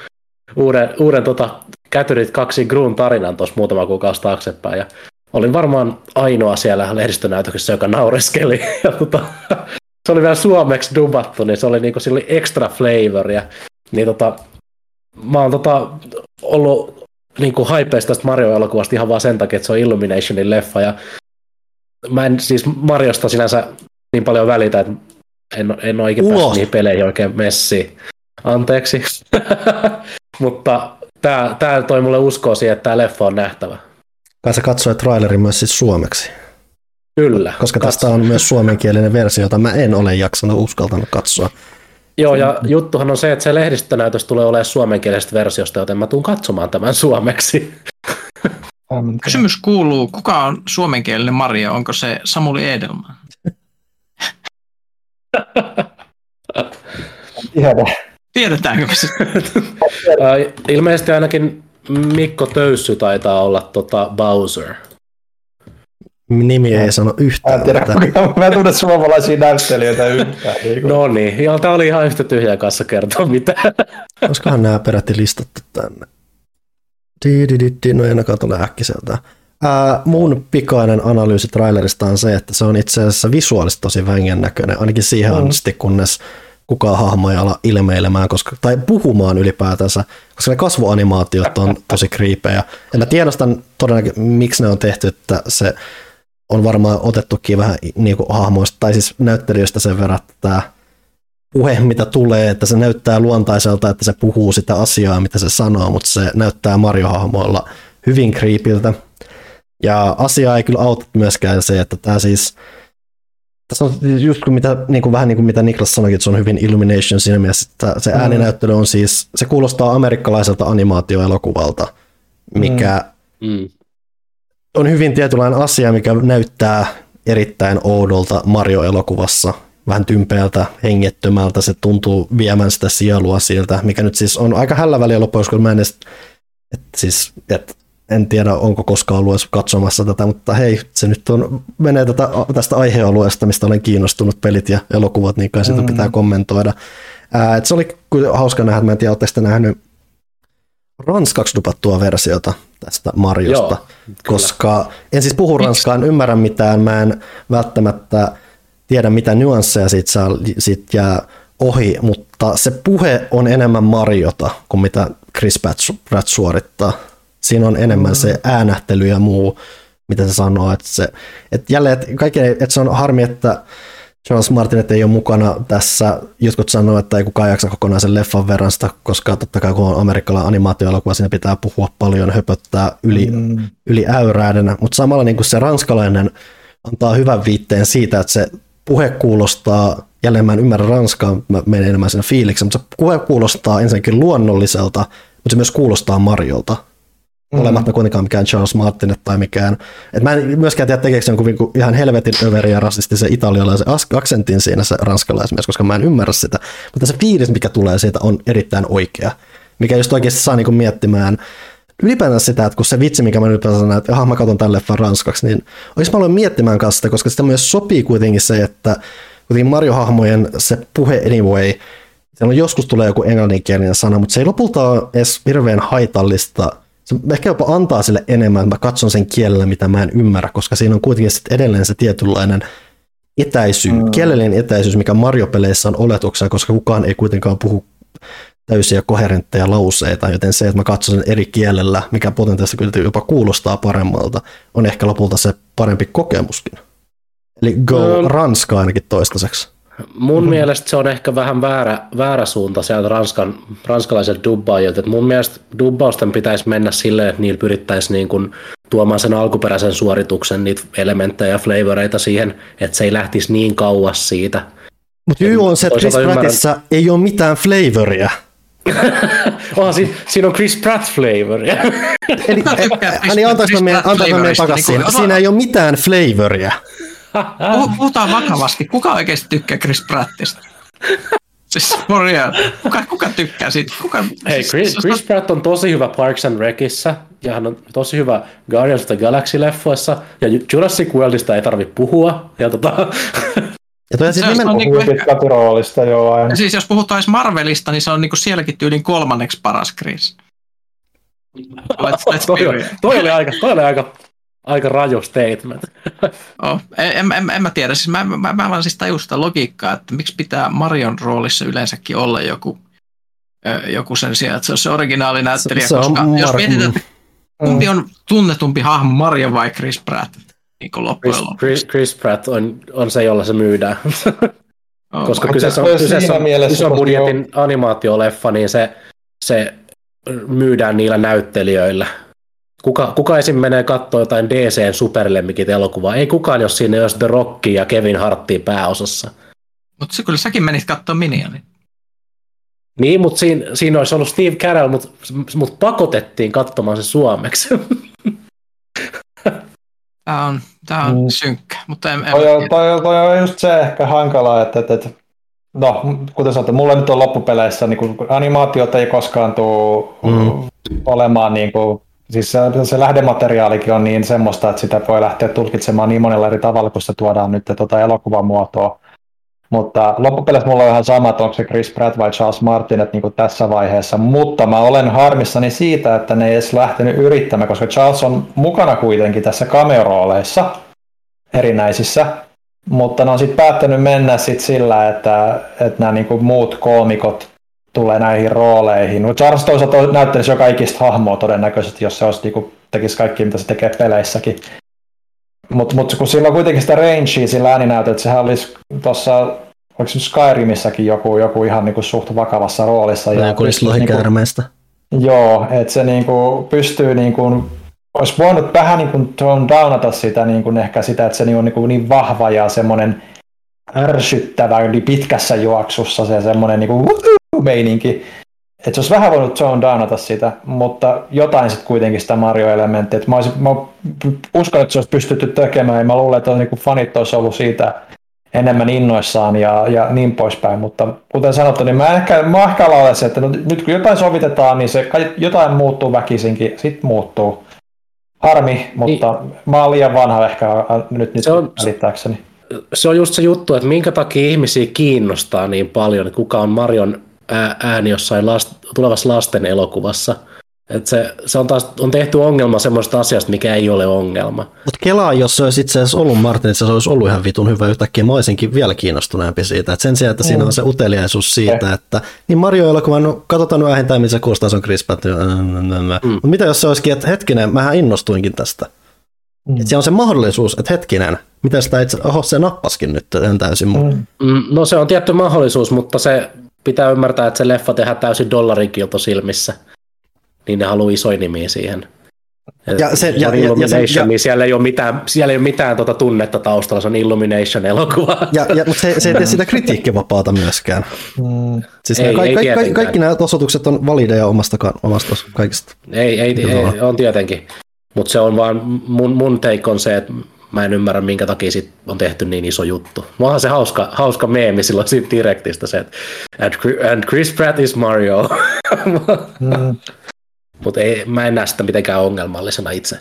uuden, uuden tota, Kätyrit kaksi Gruun tarinan tuossa muutama kuukausi taaksepäin, ja olin varmaan ainoa siellä lehdistönäytöksessä, joka naureskeli. Ja tota, se oli vielä suomeksi dubattu, niin se oli, niinku, sillä oli extra flavoria. Niin tota, mä oon tota, ollut niinku hypeista tästä Mario-elokuvasta ihan vaan sen takia, että se on Illuminationin leffa. Ja mä en siis Mariosta sinänsä niin paljon välitä, että en, en oikein päässyt niihin peleihin oikein messiin. Anteeksi. Mutta tää, tää toi mulle uskoa siihen, että tämä leffa on nähtävä. Kai sä katsoit trailerin myös siis suomeksi. Kyllä. Koska tästä on myös suomenkielinen versio, jota mä en ole jaksanut uskaltanut katsoa. Joo, ja juttuhan on se, että se lehdistönäytös tulee olemaan suomenkielisestä versiosta, joten mä tuun katsomaan tämän suomeksi. Kysymys kuuluu, kuka on suomenkielinen Maria? Onko se Samuli Edelman? Tiedä. Tiedetäänkö se? Ilmeisesti ainakin Mikko Töyssy taitaa olla tota Bowser. Nimi ei sano yhtään. Mä, tiedä, mä en tunne suomalaisia näyttelijöitä yhtään. no niin, ja tämä oli ihan yhtä tyhjä kanssa kertoa mitä. Olisikohan nämä peräti listattu tänne? No ei ainakaan tule äkkiseltä. Ää, mun pikainen analyysi trailerista on se, että se on itse asiassa visuaalisesti tosi vängän näköinen, ainakin siihen mm. asti, kunnes kukaan hahmo ei ala ilmeilemään koska, tai puhumaan ylipäätänsä, koska ne kasvuanimaatiot on tosi kriipejä. Ja mä tiedostan todennäköisesti, miksi ne on tehty, että se on varmaan otettukin vähän niin kuin hahmoista, tai siis näyttelijöistä sen verran, että tämä puhe, mitä tulee, että se näyttää luontaiselta, että se puhuu sitä asiaa, mitä se sanoo, mutta se näyttää Mario-hahmoilla hyvin kriipiltä. Ja asiaa ei kyllä auta myöskään se, että tämä siis tässä on just kuin mitä, niin kuin vähän niin kuin mitä Niklas sanoi, että se on hyvin Illumination siinä mielessä, että se mm. ääninäyttely on siis, se kuulostaa amerikkalaiselta animaatioelokuvalta, mikä mm. on hyvin tietynlainen asia, mikä näyttää erittäin oudolta Mario-elokuvassa, vähän tympeältä, hengettömältä, se tuntuu viemään sitä sielua siltä, mikä nyt siis on aika hällä väliä loppujen, kun mä en edes, että siis, että en tiedä, onko koskaan ollut katsomassa tätä, mutta hei, se nyt on, menee tätä, tästä aihealueesta, mistä olen kiinnostunut, pelit ja elokuvat, niin kai sitä mm. pitää kommentoida. Ää, et se oli hauska nähdä, mä en tiedä, oletteko nähnyt ranskaksi dupattua versiota tästä Marjosta, Joo, koska en siis puhu ranskaa, en ymmärrä mitään, mä en välttämättä tiedä mitä nyansseja siitä, saa, siitä jää ohi, mutta se puhe on enemmän Mariota kuin mitä Chris Pratt suorittaa. Siinä on enemmän se äänähtely ja muu, mitä se sanoo. Että se, että jälleen, että, kaikki, että se on harmi, että Charles Martinet ei ole mukana tässä. Jotkut sanoo, että ei kukaan jaksa kokonaan sen leffan verran sitä, koska totta kai kun on amerikkalainen animaatioelokuva, siinä pitää puhua paljon, höpöttää yli, mm. yli äyräidenä. Mutta samalla niin kuin se ranskalainen antaa hyvän viitteen siitä, että se puhe kuulostaa, jälleen mä en ymmärrä ranskaa, mä menen enemmän sen fiiliksi, mutta se puhe kuulostaa ensinnäkin luonnolliselta, mutta se myös kuulostaa Marjolta mm. olematta kuitenkaan mikään Charles Martin tai mikään. Et mä en myöskään tiedä tekeekö se jonkun ihan helvetin överi ja rasistisen italialaisen aksentin siinä se ranskalaismies, koska mä en ymmärrä sitä. Mutta se fiilis, mikä tulee siitä, on erittäin oikea. Mikä just oikeasti saa niinku miettimään, ylipäätään sitä, että kun se vitsi, mikä mä ylipäätään sanon, että mä katson tämän leffan ranskaksi, niin olisi mä aloin miettimään kanssa sitä, koska sitä myös sopii kuitenkin se, että kuitenkin Mario-hahmojen se puhe anyway, siellä on joskus tulee joku englanninkielinen sana, mutta se ei lopulta ole edes hirveän haitallista se ehkä jopa antaa sille enemmän, että mä katson sen kielellä, mitä mä en ymmärrä, koska siinä on kuitenkin sitten edelleen se tietynlainen etäisyys, mm. kielellinen etäisyys, mikä Mario-peleissä on oletuksena, koska kukaan ei kuitenkaan puhu täysiä koherentteja lauseita, joten se, että mä katson sen eri kielellä, mikä potentiaalisesti kyllä jopa kuulostaa paremmalta, on ehkä lopulta se parempi kokemuskin. Eli go no. Ranska ainakin toistaiseksi. Mun mm-hmm. mielestä se on ehkä vähän väärä, väärä suunta sieltä ranskan, ranskalaiset dubbaajilta. mun mielestä dubbausten pitäisi mennä silleen, että niillä pyrittäisiin niin kuin tuomaan sen alkuperäisen suorituksen niitä elementtejä ja flavoreita siihen, että se ei lähtisi niin kauas siitä. Mutta Jy on se, että Chris Prattissa ymmärrän... ei ole mitään flavoria. oh, si- siinä on Chris Pratt flavoria. Eli, niin antaako mä meidän takaisin? Niin siinä ei ole mitään flavoria. Puh- Puhutaan vakavasti. Kuka oikeasti tykkää Chris Prattista? Siis. Kuka, kuka tykkää siitä? Kuka, Hei, siis- Chris, siis- Chris Pratt on tosi hyvä Parks and Recissa, ja hän on tosi hyvä Guardians of the Galaxy-leffoissa, ja Jurassic Worldista ei tarvi puhua, ja tota, Ja toi siis Se on nimen... niin- Hyvin pitkälti roolista joo aina. Siis jos puhutaan edes Marvelista, niin se on niinku sielläkin tyylin kolmanneksi paras Chris. Let's, let's toi, oli, toi, oli aika, toi oli aika, aika raju statement. Oh, en, en, en, mä tiedä, siis mä, mä, mä vaan siis tajun sitä logiikkaa, että miksi pitää Marion roolissa yleensäkin olla joku, joku sen sijaan, että se on se originaalinäyttelijä, Se- se on koska jos Mar- mietitään, että kumpi on tunnetumpi hahmo, Mario vai Chris Pratt, niin kuin loppujen Chris. Chris, Chris Pratt on, on se, jolla se myydään. Oh, Koska kyseessä on, se on kyseessä on mielessä ison tosi budjetin animaatioleffa, niin se, se myydään niillä näyttelijöillä. Kuka, kuka esim. menee katsoa jotain DCn superlemmikit elokuvaa? Ei kukaan, jos siinä olisi The Rock ja Kevin Harttia pääosassa. Mutta se kyllä säkin menit katsoa Minionit. Niin, mutta siinä, siinä olisi ollut Steve Carell, mutta mut pakotettiin katsomaan se suomeksi. Tämä on, tää on Mm. synkkä, mutta en, en Toi on, toi, on- toi on just se ehkä hankalaa, että, että, että no, kuten sanottu, mulla nyt on loppupeleissä, niin kuin, animaatiot ei koskaan tule Mm. olemaan niin kuin, siis se, se lähdemateriaalikin on niin semmoista, että sitä voi lähteä tulkitsemaan niin monella eri tavalla, kun se tuodaan nyt tota elokuvamuotoa. Mutta loppupeleissä mulla on ihan sama, että onko se Chris Pratt vai Charles Martinet niin kuin tässä vaiheessa, mutta mä olen harmissani siitä, että ne ei edes lähtenyt yrittämään, koska Charles on mukana kuitenkin tässä cameo-rooleissa erinäisissä, mutta ne on sitten päättänyt mennä sit sillä, että, että nämä niinku muut koomikot tulee näihin rooleihin. Mutta Charles toisaalta näyttelisi joka ikistä hahmoa todennäköisesti, jos se olisi, niinku, tekisi kaikki, mitä se tekee peleissäkin. Mutta mut, kun sillä on kuitenkin sitä rangea sillä ääninäytöllä, että sehän olisi tuossa, oliko se Skyrimissäkin joku, joku ihan niinku suht vakavassa roolissa. Ja kun niistä lohikäärmeistä. Joo, että se niinku pystyy niinku, olisi voinut vähän niinku tone downata sitä niinku ehkä sitä, että se on niinku niin vahva ja semmoinen ärsyttävä niin pitkässä juoksussa se semmoinen woohoo meininki. Että se olisi vähän voinut tone downata sitä, mutta jotain sitten kuitenkin sitä Mario-elementtiä. Mä, olisin, mä uskon, että se olisi pystytty tekemään ja mä luulen, että niinku fanit olisi ollut siitä enemmän innoissaan ja, ja niin poispäin, mutta kuten sanottu, niin mä ehkä, mä ehkä olen se, että no, nyt kun jotain sovitetaan, niin se jotain muuttuu väkisinkin, sit muuttuu. Harmi, mutta mä oon liian vanha ehkä nyt, nyt Se on- välittääkseni. Se on just se juttu, että minkä takia ihmisiä kiinnostaa niin paljon, että kuka on Marion ää- ääni jossain last, tulevassa lasten elokuvassa. Et se, se on, taas, on tehty ongelma semmoista asiasta, mikä ei ole ongelma. Mutta kelaa, jos se olisi itse asiassa ollut Martin, se olisi ollut ihan vitun hyvä yhtäkkiä. Mä olisinkin vielä kiinnostuneempi siitä. Et sen sijaan, että siinä on se uteliaisuus siitä, että niin Mario-elokuva, no katsotaan nyt vähintään, mitä se kuulostaa, se on Chris Pratt. Mm. Mutta mitä jos se olisikin, että hetkinen, mähän innostuinkin tästä. Mm. Että siellä on se mahdollisuus, että hetkinen, mitä sitä itse, oho, se nappaskin nyt en täysin mm. Mm. No se on tietty mahdollisuus, mutta se pitää ymmärtää, että se leffa tehdään täysin dollarinkiilto silmissä. Niin ne haluaa isoja nimiä siihen. Ja se- ja- ja, ja- se- ja- niin siellä ei ole mitään, siellä ei ole mitään tuota tunnetta taustalla, se on Illumination-elokuva. Ja, ja, mutta se, se ei tee sitä kritiikkivapaata myöskään. Mm. Siis Ei- kaikki, ei kaikki, tietenkään. kaikki nämä osoitukset on valideja omasta, omasta kaikista. Ei, ei, ei on tietenkin. Mutta se on vaan, mun, mun take on se, että mä en ymmärrä, minkä takia sit on tehty niin iso juttu. Onhan se hauska, hauska meemi silloin siitä direktistä se, että and, Chri- and Chris Pratt is Mario. Mm. Mutta mä en näe sitä mitenkään ongelmallisena itse.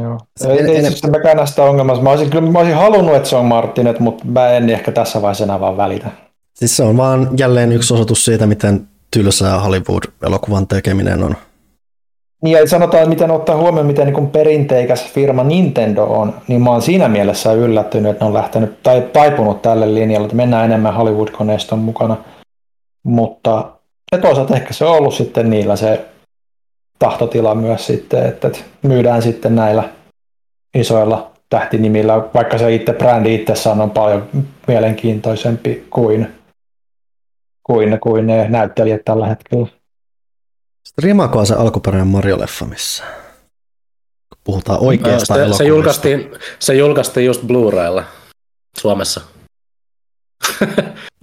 Joo. Ei, ei en- siis mäkään näe sitä ongelmassa. Mä olisin, kyllä, mä olisin halunnut, että se on Martinet, mutta mä en ehkä tässä vaiheessa enää vaan välitä. Siis se on vaan jälleen yksi osoitus siitä, miten tylsää Hollywood-elokuvan tekeminen on. Niin ja sanotaan, miten ottaa huomioon, miten niin perinteikäs firma Nintendo on, niin mä oon siinä mielessä yllättynyt, että ne on lähtenyt tai taipunut tälle linjalle, että mennään enemmän Hollywood-koneiston mukana. Mutta ja toisaalta ehkä se on ollut sitten niillä se tahtotila myös sitten, että että myydään sitten näillä isoilla tähtinimillä, vaikka se itse brändi itsessään on paljon mielenkiintoisempi kuin, kuin, kuin ne näyttelijät tällä hetkellä. Sitten rimakoa se alkuperäinen Mario-leffa missä. Puhutaan oikeasta se, elokuvista. se, julkaistiin, se julkaistiin just Blu-raylla Suomessa.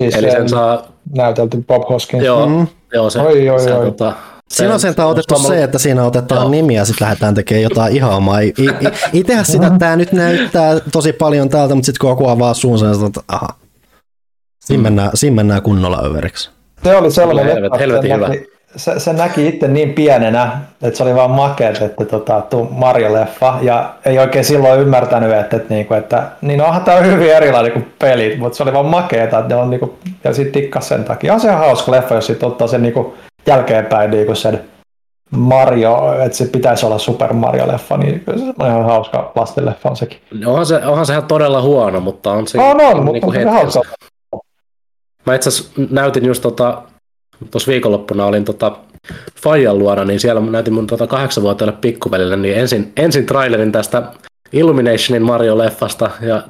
Siis Eli se sen saa, näytelty Bob Hoskins. joo, Mm. joo se, Oi, oi, se, oi. Tota, Siinä on sentään otettu se, että siinä otetaan Joo. nimiä ja sitten lähdetään tekemään jotain ihan omaa. I- i- i- Itsehän sitä tämä nyt näyttää tosi paljon täältä, mutta sitten kun joku avaa suunsa, niin sanoo, että aha, siinä Mm. mennään, siinä mennään kunnolla överiksi. Se oli sellainen, Kyllä, helvet- että helvetin se, hyvä. näki, se, se, näki itse niin pienenä, että se oli vaan makeet, että tota, tuu Mario-leffa, ja ei oikein silloin ymmärtänyt, että, että, niinku, että niin onhan tämä hyvin erilainen kuin pelit, mutta se oli vaan makeeta, että ne on niinku, ja sitten tikkas sen takia. Ja se on hauska leffa, jos sitten ottaa sen niinku jälkeenpäin niinku sen Mario, että se pitäisi olla Super Mario-leffa, niin se on ihan hauska lastenleffa on sekin. Onhan se, onhan se ihan todella huono, mutta on se... On, on, niinku mutta on hauska. Mä itse asiassa näytin just tota, tuossa viikonloppuna olin tota Fajan luona, niin siellä näytin mun tota kahdeksanvuotiaalle pikkuvelille, niin ensin, ensin trailerin tästä Illuminationin Mario-leffasta ja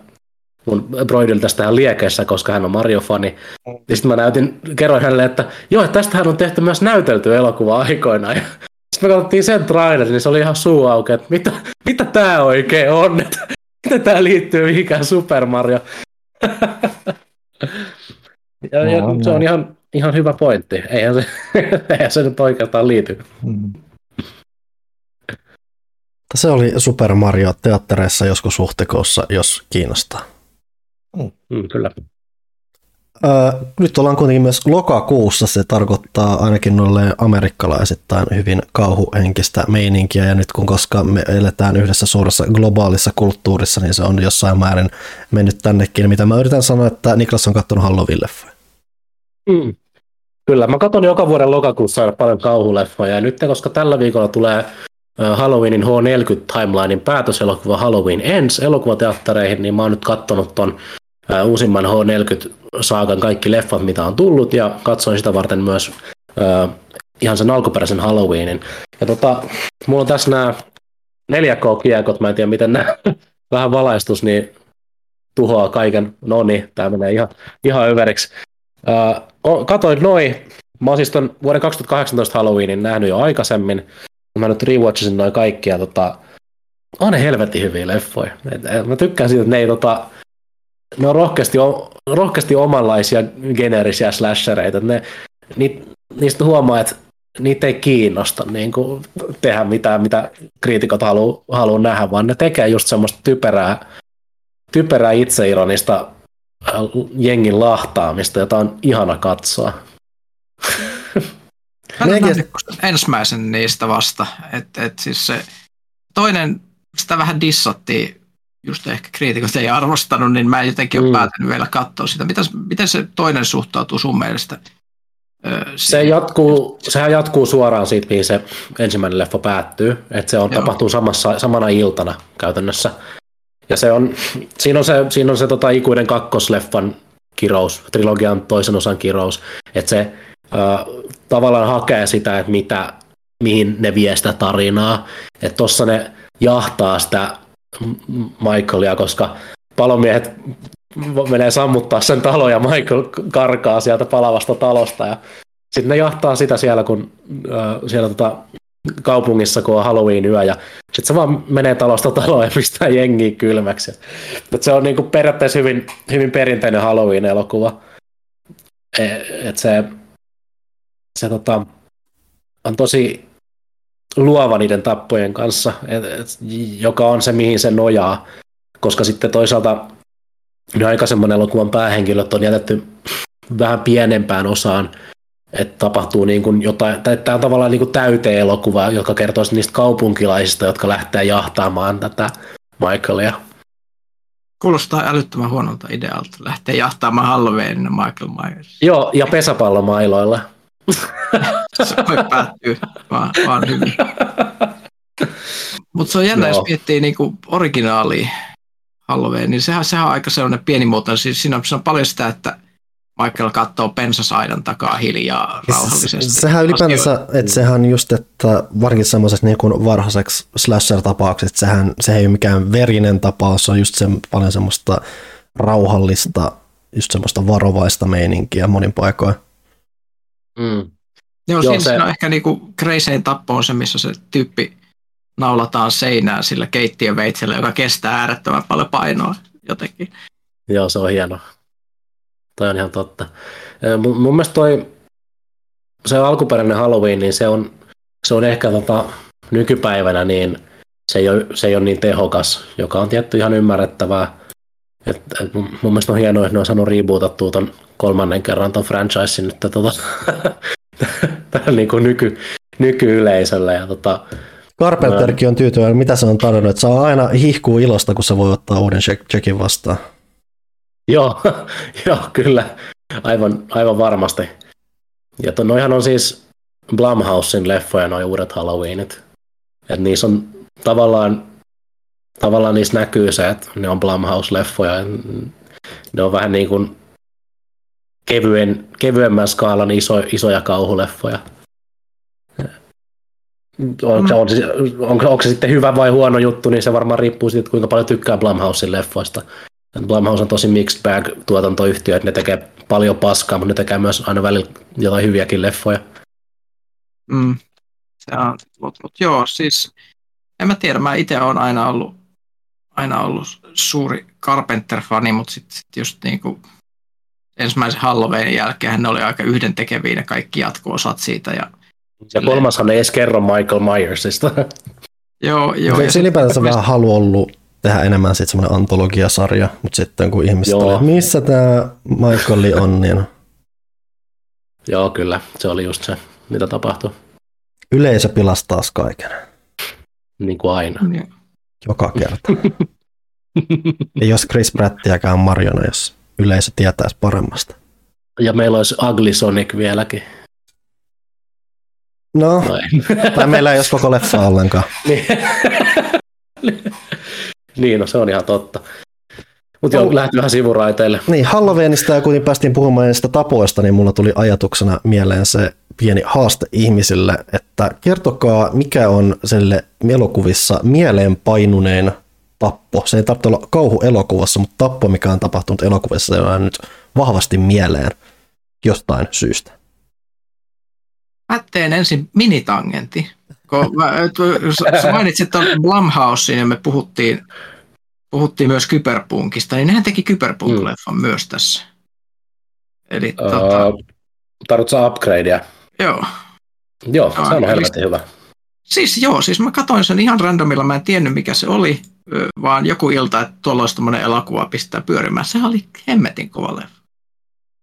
mun broidil tästä liekeissä, koska hän on Mario-fani. Ja sitten mä näytin, kerroin hänelle, että joo, tästähän on tehty myös näytelty elokuva aikoinaan. Sitten me katsottiin sen trailerin, niin se oli ihan suu auki, että mitä, mitä tää oikein on, että miten tää liittyy mihinkään Super Mario. Ja, ja No, se on ihan, ihan hyvä pointti. Eihän se, eihän se nyt oikeastaan liity. Mm. Se oli Super Mario teattereissa joskus huhtikuussa, jos kiinnostaa. Mm, kyllä. Öö, nyt ollaan kuitenkin myös lokakuussa, se tarkoittaa ainakin noille amerikkalaisittain hyvin kauhuhenkistä meininkiä, ja nyt kun koska me eletään yhdessä suuressa globaalissa kulttuurissa, niin se on jossain määrin mennyt tännekin, mitä mä yritän sanoa, että Niklas on katsonut Halloween-leffoja. Mm. Kyllä, mä katson joka vuoden lokakuussa aina paljon kauhuleffoja, ja nyt koska tällä viikolla tulee Halloweenin H40 Timelinein päätöselokuva Halloween Ends elokuvateattereihin, niin mä oon nyt kattonut ton uusimman H40-saakan kaikki leffat, mitä on tullut, ja katsoin sitä varten myös ö, ihan sen alkuperäisen Halloweenin. Ja tota, mulla on tässä nämä 4K-kiekot, mä en tiedä miten nämä vähän valaistus, niin tuhoaa kaiken. No niin, tää menee ihan, ihan överiksi. Katoin noin. Mä oon siis ton vuoden 2018 Halloweenin nähnyt jo aikaisemmin. Mä nyt rewatchasin noin kaikki ja tota, on ne helvetin hyviä leffoja. Et, et, mä tykkään siitä, että ne ei tota, ne on rohkeasti, rohkeasti omanlaisia geneerisiä slashereita. Ne, ni, niistä huomaa, että niitä ei kiinnosta niin kuin, tehdä mitään, mitä kriitikot haluaa haluu nähdä, vaan ne tekee just semmoista typerää, typerää itseironista jengin lahtaamista, jota on ihana katsoa. Kuin ensimmäisen niistä vasta. Et, et siis se toinen, sitä vähän dissattiin, just ehkä kriitikot ei arvostanut, niin mä en jotenkin ole Mm. päätynyt vielä katsoa sitä. Miten, miten se toinen suhtautuu sun mielestä? Se jatkuu, sehän jatkuu suoraan siitä, mihin se ensimmäinen leffa päättyy. Että se on, Joo. tapahtuu samassa, samana iltana käytännössä. Ja se on, siinä on se, siinä on se tota, ikuinen kakkosleffan kirous, trilogian toisen osan kirous. Että se äh, tavallaan hakee sitä, että mitä, mihin ne vie sitä tarinaa. Että tossa ne jahtaa sitä Michaelia, koska palomiehet menee sammuttaa sen talon ja Michael karkaa sieltä palavasta talosta ja sitten ne jahtaa sitä siellä, kun äh, siellä tota, kaupungissa, kun on Halloween-yö ja sitten se vaan menee talosta taloon ja pistää jengiä kylmäksi. Et se on niinku periaatteessa hyvin, hyvin perinteinen Halloween-elokuva. E, et se, se tota, on tosi luova niiden tappojen kanssa, et, et, joka on se, mihin se nojaa. Koska sitten toisaalta ne aikaisemman elokuvan päähenkilöt on jätetty vähän pienempään osaan, että tapahtuu niin kuin jotain, tai tämä on tavallaan niin kuin täyteen elokuva, joka kertoo niistä kaupunkilaisista, jotka lähtee jahtaamaan tätä Michaelia. Kuulostaa älyttömän huonolta idealta. Lähtee jahtaamaan Halloweenina Michael Myers. Joo, ja pesäpallomailoilla. Se voi päättyä vaan, vaan hyvin. Mutta se on jännä, Joo. jos miettii niinku originaalia Halloween, niin sehän, sehän on aika sellainen pienimuotoinen. Siis siinä on, siinä on paljon sitä, että Michael katsoo pensasaidan takaa hiljaa rauhallisesti. Se, sehän ylipäänsä, että sehän just, että varsinkin semmoisessa niin kuin varhaiseksi slasher-tapauksessa, sehän se ei ole mikään verinen tapaus, se on just se, paljon semmoista rauhallista, just semmoista varovaista meininkiä monin paikoin. Mm. Joo, Joo, siinä, se- on ehkä niinku crazyin tappo on se, missä se tyyppi naulataan seinään sillä keittiöveitsellä, joka kestää äärettömän paljon painoa jotenkin. Joo, se on hieno. Toi on ihan totta. Mun, mun mielestä toi, se alkuperäinen Halloween, niin se on, se on ehkä tota, nykypäivänä niin se ei, ole, se ei ole niin tehokas, joka on tietty ihan ymmärrettävää. Et, et mun, mun mielestä on hienoa, että ne on saanut rebootattua ton kolmannen kerran ton franchisein nyt tota, tähän niin nyky, nykyyleisölle. Ja tota, Carpenterkin on tyytyväinen, mitä se on tarjonnut, että saa aina hihkuu ilosta, kun se voi ottaa uuden checkin vastaan. Joo, joo, kyllä, aivan, aivan varmasti. Ja to, noihan on siis Blumhousein leffoja, noin uudet Halloweenit. Et niissä on tavallaan, tavallaan niissä näkyy se, että ne on Blumhouse-leffoja. Ne on vähän niin kuin kevyen, kevyemmän skaalan iso, isoja kauhuleffoja. On, se, on, on, onko se sitten hyvä vai huono juttu, niin se varmaan riippuu siitä, kuinka paljon tykkää Blumhousein leffoista. Blumhouse on tosi mixed bag tuotantoyhtiö, että ne tekee paljon paskaa, mutta ne tekee myös aina välillä jotain hyviäkin leffoja. Mm. Se on, mut, mut joo, siis en mä tiedä, mä itse olen aina ollut, aina ollut suuri Carpenter-fani, mutta sitten sit just niinku ensimmäisen Halloweenin jälkeen ne oli aika yhdentekeviä ne kaikki jatko-osat siitä. Ja, ja kolmashan ei edes kerro Michael Myersista. joo, joo. Eikö ylipäätänsä vähän halu ollut tehdä enemmän sitten semmoinen antologiasarja, mutta sitten kun ihmiset oli, missä tämä Michael on, niin... Joo, kyllä, se oli just se, mitä tapahtui. Yleisö pilasi taas kaiken. Niin kuin aina. Joka kerta. Ei jos Chris Prattiäkään Marjona, jos yleisö tietäisi paremmasta. Ja meillä olisi Ugly Sonic vieläkin. No, tai meillä ei olisi koko leffa ollenkaan. niin. niin, no se on ihan totta. Mutta joo, lähti vähän sivuraiteille. Niin, Halloweenista ja kun päästiin puhumaan niistä tapoista, niin mulla tuli ajatuksena mieleen se pieni haaste ihmisille, että kertokaa mikä on sille elokuvissa mieleenpainuneen tappo. Se ei tarvitse olla kauhu elokuvassa, mutta tappo, mikä on tapahtunut elokuvassa, on nyt vahvasti mieleen jostain syystä. Mä teen ensin minitangentti. Kun mä, sä mainitsit tuon Blumhousein ja me puhuttiin, puhuttiin myös Kyberpunkista, niin nehän teki Kyberpunk-leffan mm. myös tässä. Eli uh, tota... Tarvitsetko upgradea? Joo. Joo, se on helvetin hyvä. Siis joo, siis mä katsoin sen ihan randomilla, mä en tiennyt mikä se oli, vaan joku ilta, että tuolla olisi tämmöinen elokuva pistää pyörimään. Sehän oli hemmetin kova leffa.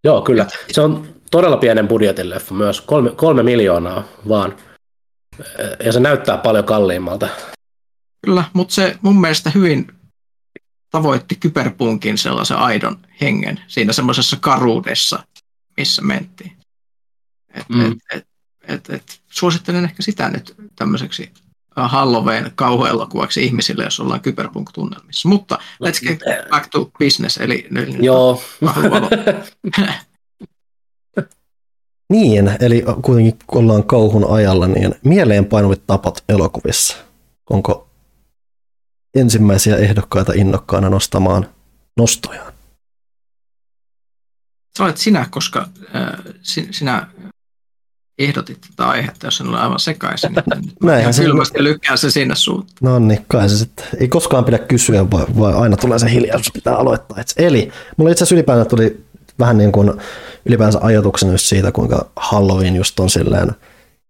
Joo, kyllä. Se on todella pienen budjetin leffa myös, kolme, kolme miljoonaa vaan. Ja se näyttää paljon kalliimmalta. Kyllä, mutta se mun mielestä hyvin tavoitti kyberpunkin sellaisen aidon hengen siinä semmoisessa karuudessa, missä mentiin. Et, mm. et, et, et, et, suosittelen ehkä sitä nyt tämmöiseksi Halloween kauhuelokuvaksi ihmisille, jos ollaan kyberpunk-tunnelmissa. Mutta let's get back to business, eli nyt Joo. niin, eli kuitenkin kun ollaan kauhun ajalla, niin mieleenpainuvat tapat elokuvissa. Onko ensimmäisiä ehdokkaita innokkaana nostamaan nostojaan? Sä olet sinä, koska äh, sinä ehdotit tätä aihetta, jos en ole aivan sekaisin. Niin Näinhän se kylmästi lykkää se sinne suuntaan. No niin, kai se sitten. Ei koskaan pidä kysyä, vaan, vaan aina tulee se hiljaisuus, pitää aloittaa. Eli mulla itse asiassa ylipäänsä tuli vähän niin kuin ylipäänsä ajatuksena just siitä, kuinka Halloween just on silleen,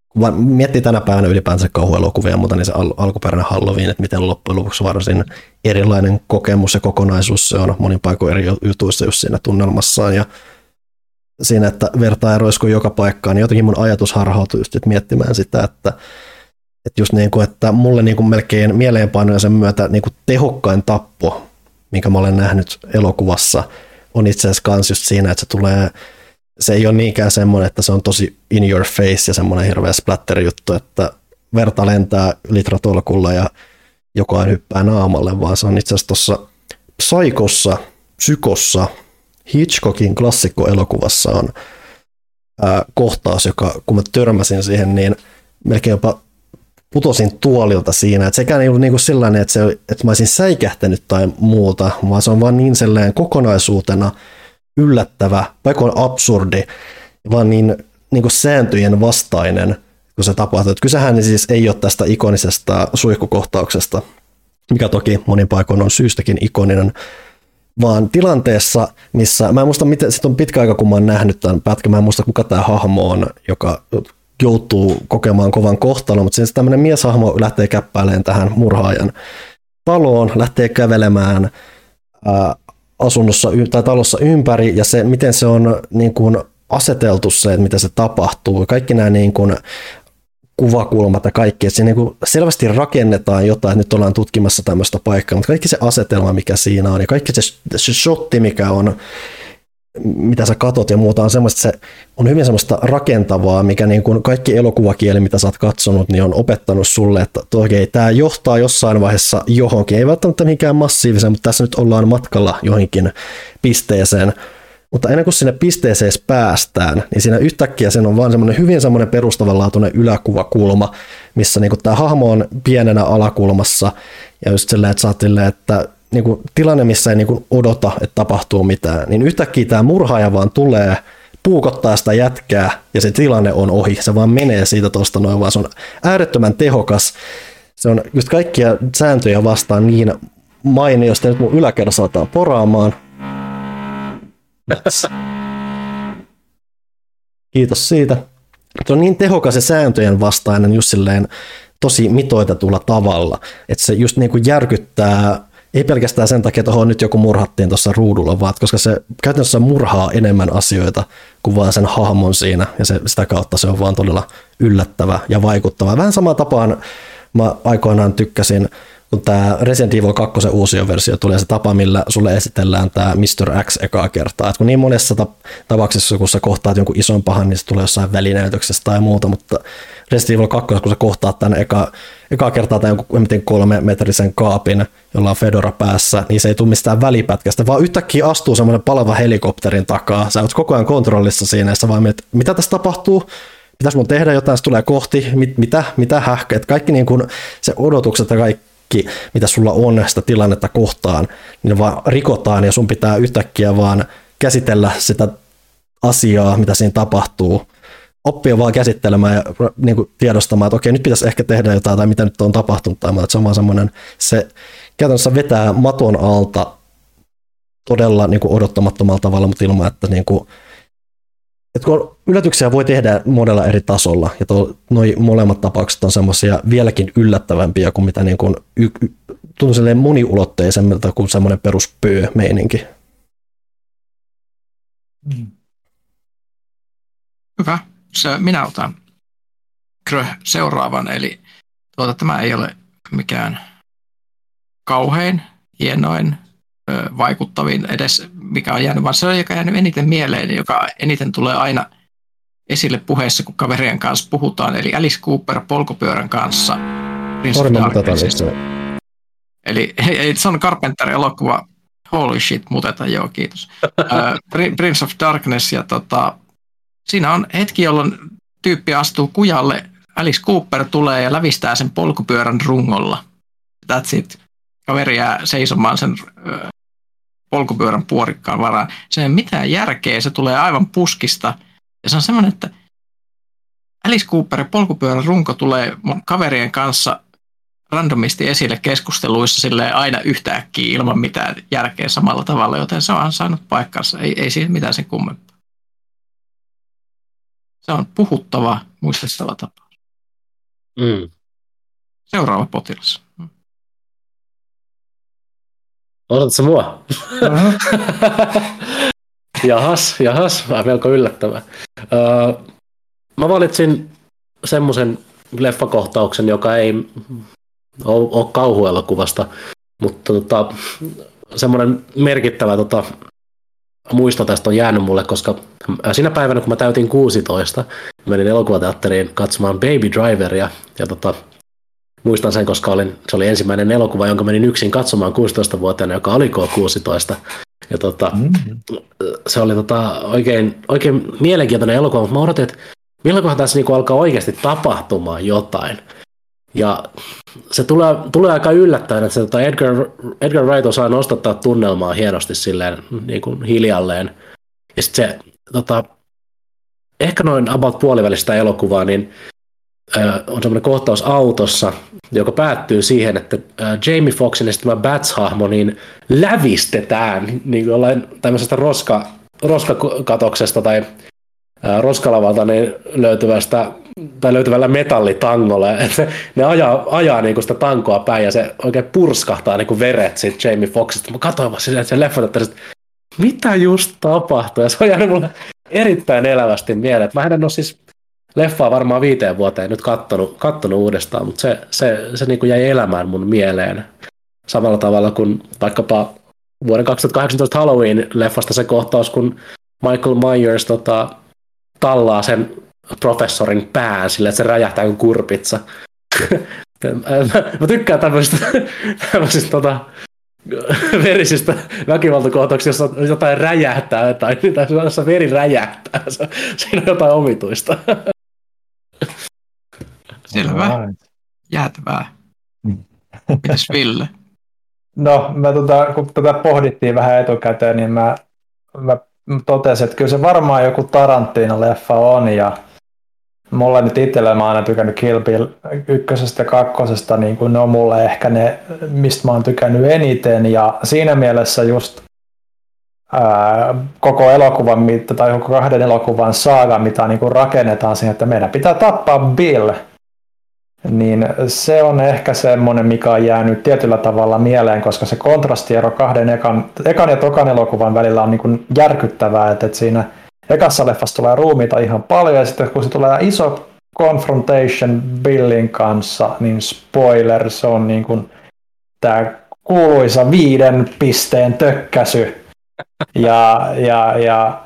kun miettii tänä päivänä ylipäänsä kauhuelokuvia, mutta niin se al- alkuperäinen Halloween, että miten loppujen lopuksi varsin erilainen kokemus ja kokonaisuus se on monin paikoin eri jutuissa just siinä tunnelmassaan. Ja siinä, että vertaa roiskuu joka paikkaan, niin jotenkin mun ajatus harhautui just miettimään sitä, että, että just niin kuin, että mulle niin kuin melkein mieleenpainoja sen myötä niin kuin tehokkain tappo, minkä mä olen nähnyt elokuvassa, on itse asiassa kans just siinä, että se tulee, se ei ole niinkään semmoinen, että se on tosi in your face ja semmoinen hirveä splatter juttu, että verta lentää litratolkulla ja jokain hyppää naamalle, vaan se on itse asiassa tuossa Psykossa, Psykossa, Hitchcockin klassikkoelokuvassa on ää, kohtaus, joka kun mä törmäsin siihen, niin melkein jopa putosin tuolilta siinä. Et sekään ei ollut niinku sellainen, että, se, että mä olisin säikähtänyt tai muuta, vaan se on vaan niin sellainen kokonaisuutena yllättävä, vaikka on absurdi, vaan niin, niin sääntöjen vastainen, kun se tapahtuu. Että kysehän siis ei ole tästä ikonisesta suihkukohtauksesta, mikä toki monin paikoin on syystäkin ikoninen, vaan tilanteessa, missä, mä en muista, miten, sit on pitkä aika, kun mä oon nähnyt tämän pätkän, mä en muista, kuka tämä hahmo on, joka joutuu kokemaan kovan kohtalon, mutta siis tämmöinen mieshahmo lähtee käppäilemään tähän murhaajan taloon, lähtee kävelemään ää, asunnossa tai talossa ympäri ja se, miten se on niin kuin aseteltu se, että miten se tapahtuu. Kaikki nämä niin kuin kuvakulmat ja kaikki, että siinä niin selvästi rakennetaan jotain, että nyt ollaan tutkimassa tämmöistä paikkaa, mutta kaikki se asetelma, mikä siinä on ja kaikki se, se shotti, mikä on, mitä sä katot ja muuta, on semmoista, se on hyvin semmoista rakentavaa, mikä niin kuin kaikki elokuvakieli, mitä sä oot katsonut, niin on opettanut sulle, että okei, tämä johtaa jossain vaiheessa johonkin, ei välttämättä mikään massiivisen, mutta tässä nyt ollaan matkalla johonkin pisteeseen, mutta ennen kuin sinne pisteeseen päästään, niin siinä yhtäkkiä sen on vaan semmoinen hyvin semmoinen perustavanlaatuinen yläkuvakulma, missä niin tämä hahmo on pienenä alakulmassa. Ja just silleen, että sä että niin kuin tilanne, missä ei niin kuin odota, että tapahtuu mitään, niin yhtäkkiä tämä murhaaja vaan tulee, puukottaa sitä jätkää ja se tilanne on ohi. Se vaan menee siitä tuosta noin, vaan se on äärettömän tehokas. Se on just kaikkia sääntöjä vastaan niin mainiosti, nyt mun yläkerrassa aletaan poraamaan. Kiitos siitä. Se on niin tehokas ja sääntöjen vastainen just silleen tosi mitoitetulla tavalla, että se just niin kuin järkyttää ei pelkästään sen takia, että nyt joku murhattiin tuossa ruudulla, vaan koska se käytännössä murhaa enemmän asioita kuin vaan sen hahmon siinä, ja se, sitä kautta se on vaan todella yllättävä ja vaikuttava. Vähän samaan tapaan mä aikoinaan tykkäsin kun tämä Resident Evil 2 uusi versio tulee se tapa, millä sulle esitellään tämä Mr. X ekaa kertaa. Et kun niin monessa tapauksessa, kun sä kohtaat jonkun ison pahan, niin se tulee jossain välinäytöksessä tai muuta, mutta Resident Evil 2, kun sä kohtaat tämän eka, eka kertaa tai jonkun kolme metrisen kaapin, jolla on Fedora päässä, niin se ei tule mistään välipätkästä, vaan yhtäkkiä astuu semmoinen palava helikopterin takaa. Sä oot koko ajan kontrollissa siinä ja sä vaan mietit, mitä tässä tapahtuu, pitäisi mun tehdä jotain, se tulee kohti, mit, mitä, mitä hähkä, että kaikki niin kuin se odotukset ja kaikki kaikki, mitä sulla on sitä tilannetta kohtaan, niin vaan rikotaan ja sun pitää yhtäkkiä vaan käsitellä sitä asiaa, mitä siinä tapahtuu, oppia vaan käsittelemään ja niin kuin tiedostamaan, että okei, nyt pitäisi ehkä tehdä jotain tai mitä nyt on tapahtunut, tai että se on vaan semmoinen, se käytännössä vetää maton alta todella niin kuin odottamattomalla tavalla, mutta ilman, että niin kuin, että kun yllätyksiä voi tehdä monella eri tasolla, ja nuo molemmat tapaukset on semmoisia vieläkin yllättävämpiä kuin mitä niin kuin y, y, tuntuu moniulotteisemmilta kuin semmoinen peruspöö-meininki. Mm. Hyvä. Se, minä otan Krö seuraavan, eli tuota, tämä ei ole mikään kauhein hienoin vaikuttavin edes, mikä on jäänyt, vaan se on, joka on jäänyt eniten mieleen, joka eniten tulee aina esille puheessa, kun kaverien kanssa puhutaan, eli Alice Cooper polkupyörän kanssa. Eli hei, se on Carpenter-elokuva. Holy shit, muteta, joo, kiitos. Prince of Darkness, ja tota, siinä on hetki, jolloin tyyppi astuu kujalle, Alice Cooper tulee ja lävistää sen polkupyörän rungolla. That's it. Kaveri jää seisomaan sen polkupyörän puorikkaan varaan. Se ei mitään järkeä, se tulee aivan puskista. Ja se on semmoinen, että Alice Cooperin polkupyörän runko tulee mun kaverien kanssa randomisti esille keskusteluissa sille aina yhtäkkiä ilman mitään järkeä samalla tavalla, joten se on saanut paikkansa. Ei, ei siinä mitään sen kummempaa. Se on puhuttava, muistettava tapa. Mm. Seuraava potilas. Odotatko mua? Uh-huh. jahas, jahas, melko yllättävää. Uh, mä valitsin semmoisen leffakohtauksen, joka ei ole, ole kauhuelokuvasta, mutta tota, semmoinen merkittävä tota, muisto tästä on jäänyt mulle, koska siinä päivänä, kun mä täytin 16, menin elokuvateatteriin katsomaan Baby Driveria, ja tota, Muistan sen, koska olin, se oli ensimmäinen elokuva, jonka menin yksin katsomaan 16-vuotiaana, joka oli K16. Ja tota, mm-hmm. se oli tota, oikein, oikein mielenkiintoinen elokuva, mutta mä odotin, että milloinkohan tässä niinku alkaa oikeasti tapahtumaan jotain. Ja se tulee, tulee aika yllättäen, että se, tota Edgar, Edgar Wright osaa nostattaa tunnelmaa hienosti silleen niin kuin hiljalleen. Ja sitten se, tota, ehkä noin about puolivälistä elokuvaa, niin on semmoinen kohtaus autossa, joka päättyy siihen, että Jamie Foxin esittämä Bats-hahmo niin lävistetään niin jollain tämmöisestä roska, roskakatoksesta tai roskalavalta niin löytyvästä tai löytyvällä metallitangolla. Ne, ne ajaa, ajaa niinku sitä tankoa päin ja se oikein purskahtaa niinku veret siitä Jamie Foxista. Mä katsoin vaan silleen, että se leffa, että mitä just tapahtui? Ja se on jäänyt mulle erittäin elävästi mieleen. Mä en ole siis leffaa varmaan viiteen vuoteen nyt kattonut, kattonut uudestaan, mutta se, se, se niin jäi elämään mun mieleen samalla tavalla kuin vaikkapa vuoden 2018 Halloween-leffasta se kohtaus, kun Michael Myers tota, tallaa sen professorin pään sille, että se räjähtää kuin kurpitsa. mä tykkään tämmöisistä, tämmöisistä tota, verisistä väkivaltakohtauksista, jossa jotain räjähtää tai jossa veri räjähtää. Siinä on jotain omituista. Selvä. Jäätävää. Mitäs Ville? No, mä tota, kun tätä pohdittiin vähän etukäteen, niin mä, mä totesin, että kyllä se varmaan joku Tarantino-leffa on, ja mulla nyt itsellä mä oon aina tykännyt Kill Bill ykkösestä ja kakkosesta, niin kuin ne on mulle ehkä ne, mistä mä oon tykännyt eniten, ja siinä mielessä just ää, koko elokuvan, tai koko kahden elokuvan saaga, mitä niin kuin rakennetaan siihen, että meidän pitää tappaa Bill, niin se on ehkä semmoinen, mikä on jäänyt tietyllä tavalla mieleen, koska se kontrastiero kahden ekan, ekan ja tokan elokuvan välillä on niin kuin järkyttävää, että, siinä ekassa leffassa tulee ruumiita ihan paljon, ja sitten kun se tulee iso confrontation Billin kanssa, niin spoiler, se on niin kuin tämä kuuluisa viiden pisteen tökkäsy. Ja, ja, ja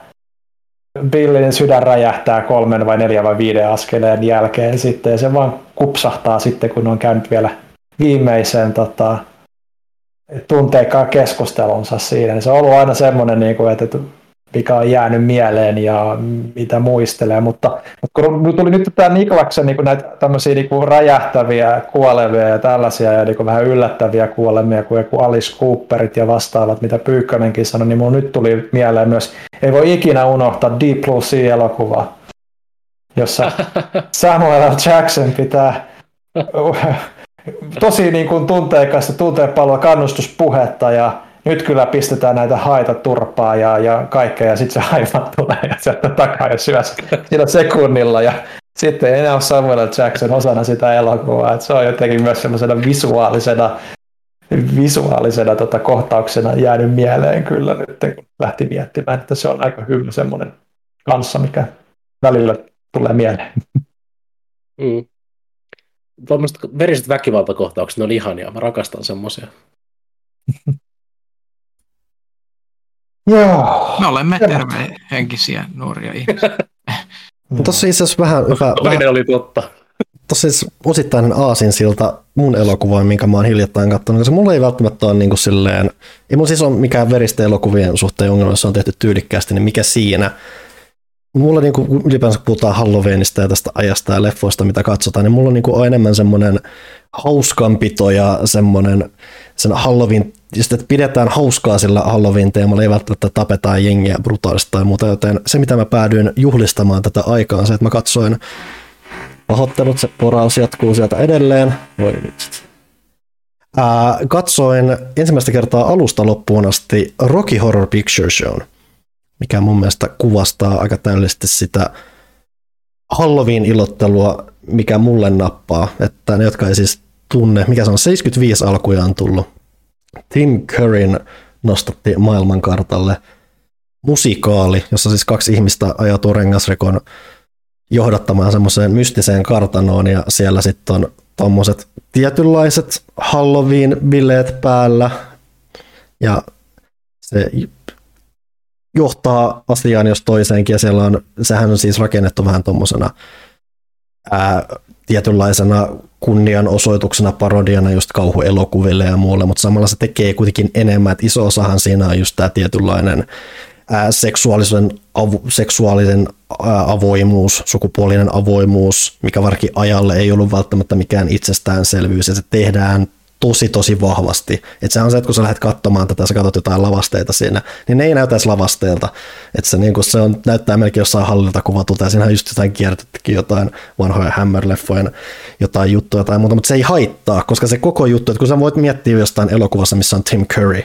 Billin sydän räjähtää kolmen vai neljä vai viiden askeleen jälkeen sitten, ja se vaan kupsahtaa sitten, kun on käynyt vielä viimeisen tota, tunteikkaan keskustelunsa siinä. Niin se on ollut aina semmoinen, niin kuin, että mikä on jäänyt mieleen ja mitä muistelee, mutta, mutta kun tuli nyt tämä Niklaksen niin näitä tämmöisiä niin räjähtäviä kuolevia ja tällaisia ja niin vähän yllättäviä kuolemia kuin joku Alice Cooperit ja vastaavat, mitä Pyykkönenkin sanoi, niin mun nyt tuli mieleen myös, ei voi ikinä unohtaa Deep Blue Sea-elokuva, jossa Samuel L. Jackson pitää tosi niin kuin tunteikasta tunteenpalloa kannustuspuhetta ja nyt kyllä pistetään näitä haita turpaa ja, ja kaikkea, ja sitten se aivan tulee ja sieltä takaa ja syö sillä sekunnilla, ja sitten ei enää ole Samuel Jackson osana sitä elokuvaa, että se on jotenkin myös semmoisena visuaalisena, visuaalisena tota, kohtauksena jäänyt mieleen kyllä nyt, kun lähti miettimään, että se on aika hyvä semmoinen kanssa, mikä välillä tulee mieleen. Mm. Tuommoiset veriset väkivaltakohtaukset, ne on ihania, mä rakastan semmoisia. Joo. Me olemme tervehenkisiä nuoria ihmisiä. Tuossa siis vähän... Hyvä, vähän, oli totta. Tuossa siis osittainen aasinsilta mun elokuvaan, minkä mä oon hiljattain katsonut, koska mulla ei välttämättä ole niin kuin silleen, ei mulla siis ole mikään veristä elokuvien suhteen ongelma, jos on tehty tyylikkäästi, niin mikä siinä. Mulla niin kuin ylipäänsä kun puhutaan Halloweenista ja tästä ajasta ja leffoista, mitä katsotaan, niin mulla on, niin kuin, on enemmän semmoinen hauskanpito ja semmoinen sen Halloween just, että pidetään hauskaa sillä Halloween-teemalla, ei välttämättä tapetaan jengiä brutaalisti tai muuta, joten se mitä mä päädyin juhlistamaan tätä aikaa on se, että mä katsoin pahoittelut, se poraus jatkuu sieltä edelleen. Voi nyt. Ää, katsoin ensimmäistä kertaa alusta loppuun asti Rocky Horror Picture Show, mikä mun mielestä kuvastaa aika täydellisesti sitä Halloween-ilottelua, mikä mulle nappaa, että ne, jotka ei siis tunne, mikä se on, 75 alkujaan tullut. Tim Curryn nostatti maailmankartalle musikaali, jossa siis kaksi ihmistä ajautuu rengasrekon johdattamaan semmoiseen mystiseen kartanoon ja siellä sitten on tuommoiset tietynlaiset Halloween-bileet päällä. Ja se johtaa asiaan jos toiseenkin ja siellä on, sehän on siis rakennettu vähän tuommoisena tietynlaisena kunnianosoituksena, parodiana just kauhuelokuville ja muulle, mutta samalla se tekee kuitenkin enemmän, että iso osahan siinä on just tämä tietynlainen ää, seksuaalisen, avu, seksuaalisen ää, avoimuus, sukupuolinen avoimuus, mikä varsinkin ajalle ei ollut välttämättä mikään itsestäänselvyys, ja se tehdään tosi tosi vahvasti. Et se on se, että kun sä lähdet katsomaan tätä, sä katsot jotain lavasteita siinä, niin ne ei näytä edes lavasteilta. Et se, niin se on, näyttää melkein jossain hallilta kuvatulta, ja siinä on just jotain kiertettykin jotain vanhoja Hammer-leffojen jotain juttuja tai muuta, mutta se ei haittaa, koska se koko juttu, että kun sä voit miettiä jostain elokuvassa, missä on Tim Curry,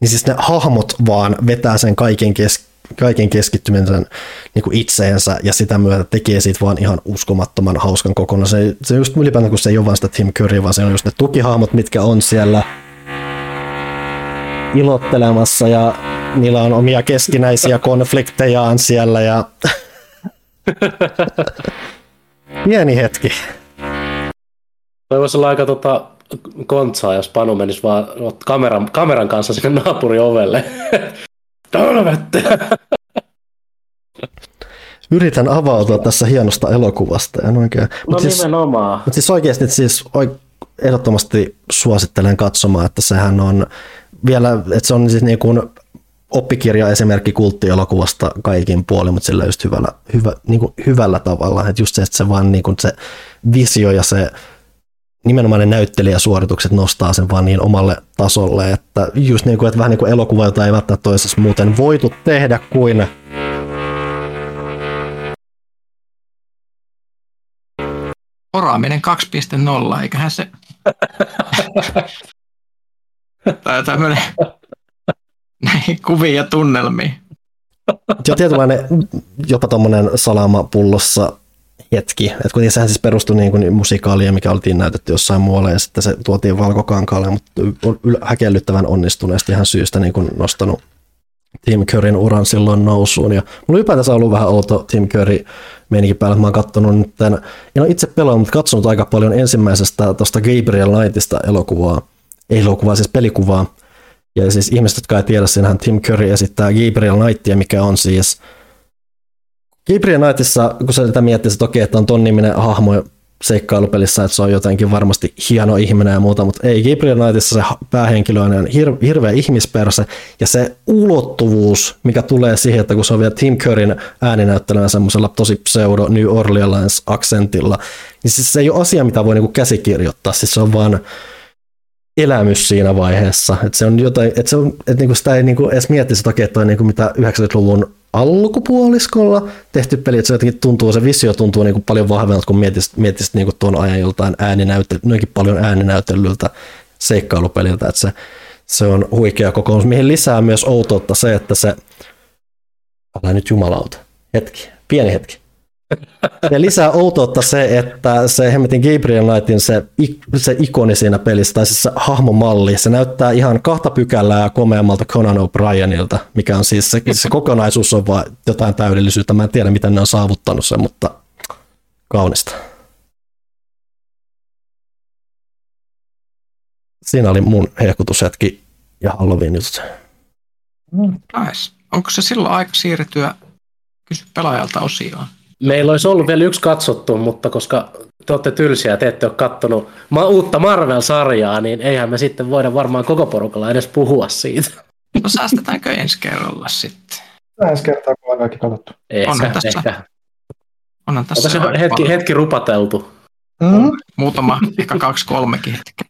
niin siis ne hahmot vaan vetää sen kaiken kes- kaiken keskittymisen niin kuin itseensä ja sitä myötä tekee siitä vaan ihan uskomattoman hauskan kokonaan. Se, se just ylipäätään, kun se ei ole vain sitä Tim Curry, vaan se on just ne tukihahmot, mitkä on siellä ilottelemassa ja niillä on omia keskinäisiä konfliktejaan siellä ja pieni hetki. Toi voisi olla aika tota, kontsaa, jos Panu menisi vaan kameran, kameran kanssa sinne naapurin ovelle. Talvette! Yritän avautua tässä hienosta elokuvasta. En oikein. No Mut siis, nimenomaan. Mutta siis oikeasti siis ehdottomasti suosittelen katsomaan, että sehän on vielä, että se on siis niin kuin oppikirja esimerkki kulttielokuvasta kaikin puolin, mutta sillä just hyvällä, hyvä, niin kuin hyvällä tavalla. Että just se, että se vaan niin kuin se visio ja se nimenomaan ne näyttelijäsuoritukset nostaa sen vaan niin omalle tasolle, että just niin kuin, että vähän niin kuin elokuva, jota ei välttämättä toisessa muuten voitu tehdä kuin Poraaminen 2.0, eiköhän se... tai tämmöinen näihin kuviin ja tunnelmiin. Joo, tietynlainen jopa tuommoinen salama pullossa hetki. että kun sehän siis perustui niin musikaalia, mikä oltiin näytetty jossain muualla ja sitten se tuotiin valkokankaalle, mutta on häkellyttävän onnistuneesti ihan syystä niin kuin nostanut Tim Curryn uran silloin nousuun. Ja mulla ylipäätänsä ollut vähän outo Tim Curry meininkin päällä, mä oon katsonut nyt tämän, en ole itse pelannut, mutta katsonut aika paljon ensimmäisestä tuosta Gabriel Knightista elokuvaa, ei elokuvaa, siis pelikuvaa. Ja siis ihmiset, jotka ei tiedä, siinähän Tim Curry esittää Gabriel Knightia, mikä on siis Gabriel Knightissa, kun sä sitä miettii, että okei, että on ton niminen hahmo seikkailupelissä, että se on jotenkin varmasti hieno ihminen ja muuta, mutta ei, Gabriel Knightissa se päähenkilö on hir- hirveä ihmisperse, ja se ulottuvuus, mikä tulee siihen, että kun se on vielä Tim Curryn ääninäyttelänä semmoisella tosi pseudo New Orleans aksentilla, niin siis se ei ole asia, mitä voi niinku käsikirjoittaa, siis se on vaan elämys siinä vaiheessa. Että se on jotain, että, se on, että niinku sitä ei niinku edes miettisi, että okei, toi niinku mitä 90-luvun alkupuoliskolla tehty peli, että se jotenkin tuntuu, se visio tuntuu niinku paljon vahvemmalta, kun mietisit, mietisit niinku tuon ajan joltain ääninäyttely, noinkin paljon ääninäyttelyltä seikkailupeliltä, että se, se on huikea kokoomus, mihin lisää myös outoutta se, että se, älä nyt jumalauta, hetki, pieni hetki, ja lisää outoutta se, että se hemmetin Gabriel Knightin se, se ikoni siinä pelissä, tai siis se hahmomalli, se näyttää ihan kahta pykälää komeammalta Conan O'Brienilta, mikä on siis se, se kokonaisuus on vaan jotain täydellisyyttä. Mä en tiedä, miten ne on saavuttanut sen, mutta kaunista. Siinä oli mun hehkutushetki ja Halloween jutut. Nice. Onko se silloin aika siirtyä kysy pelaajalta osioon? Meillä olisi ollut vielä yksi katsottu, mutta koska te olette tylsiä ja te ette ole kattonut ma- uutta Marvel-sarjaa, niin eihän me sitten voida varmaan koko porukalla edes puhua siitä. No säästetäänkö ensi kerralla sitten? Ensi kertaa, kun on kaikki katsottu. Ehkä, Onhan tässä- ehkä. Onhan tässä, tässä aika hetki, paljon. hetki rupateltu. Mm. muutama, ehkä kaksi kolmekin hetkeä.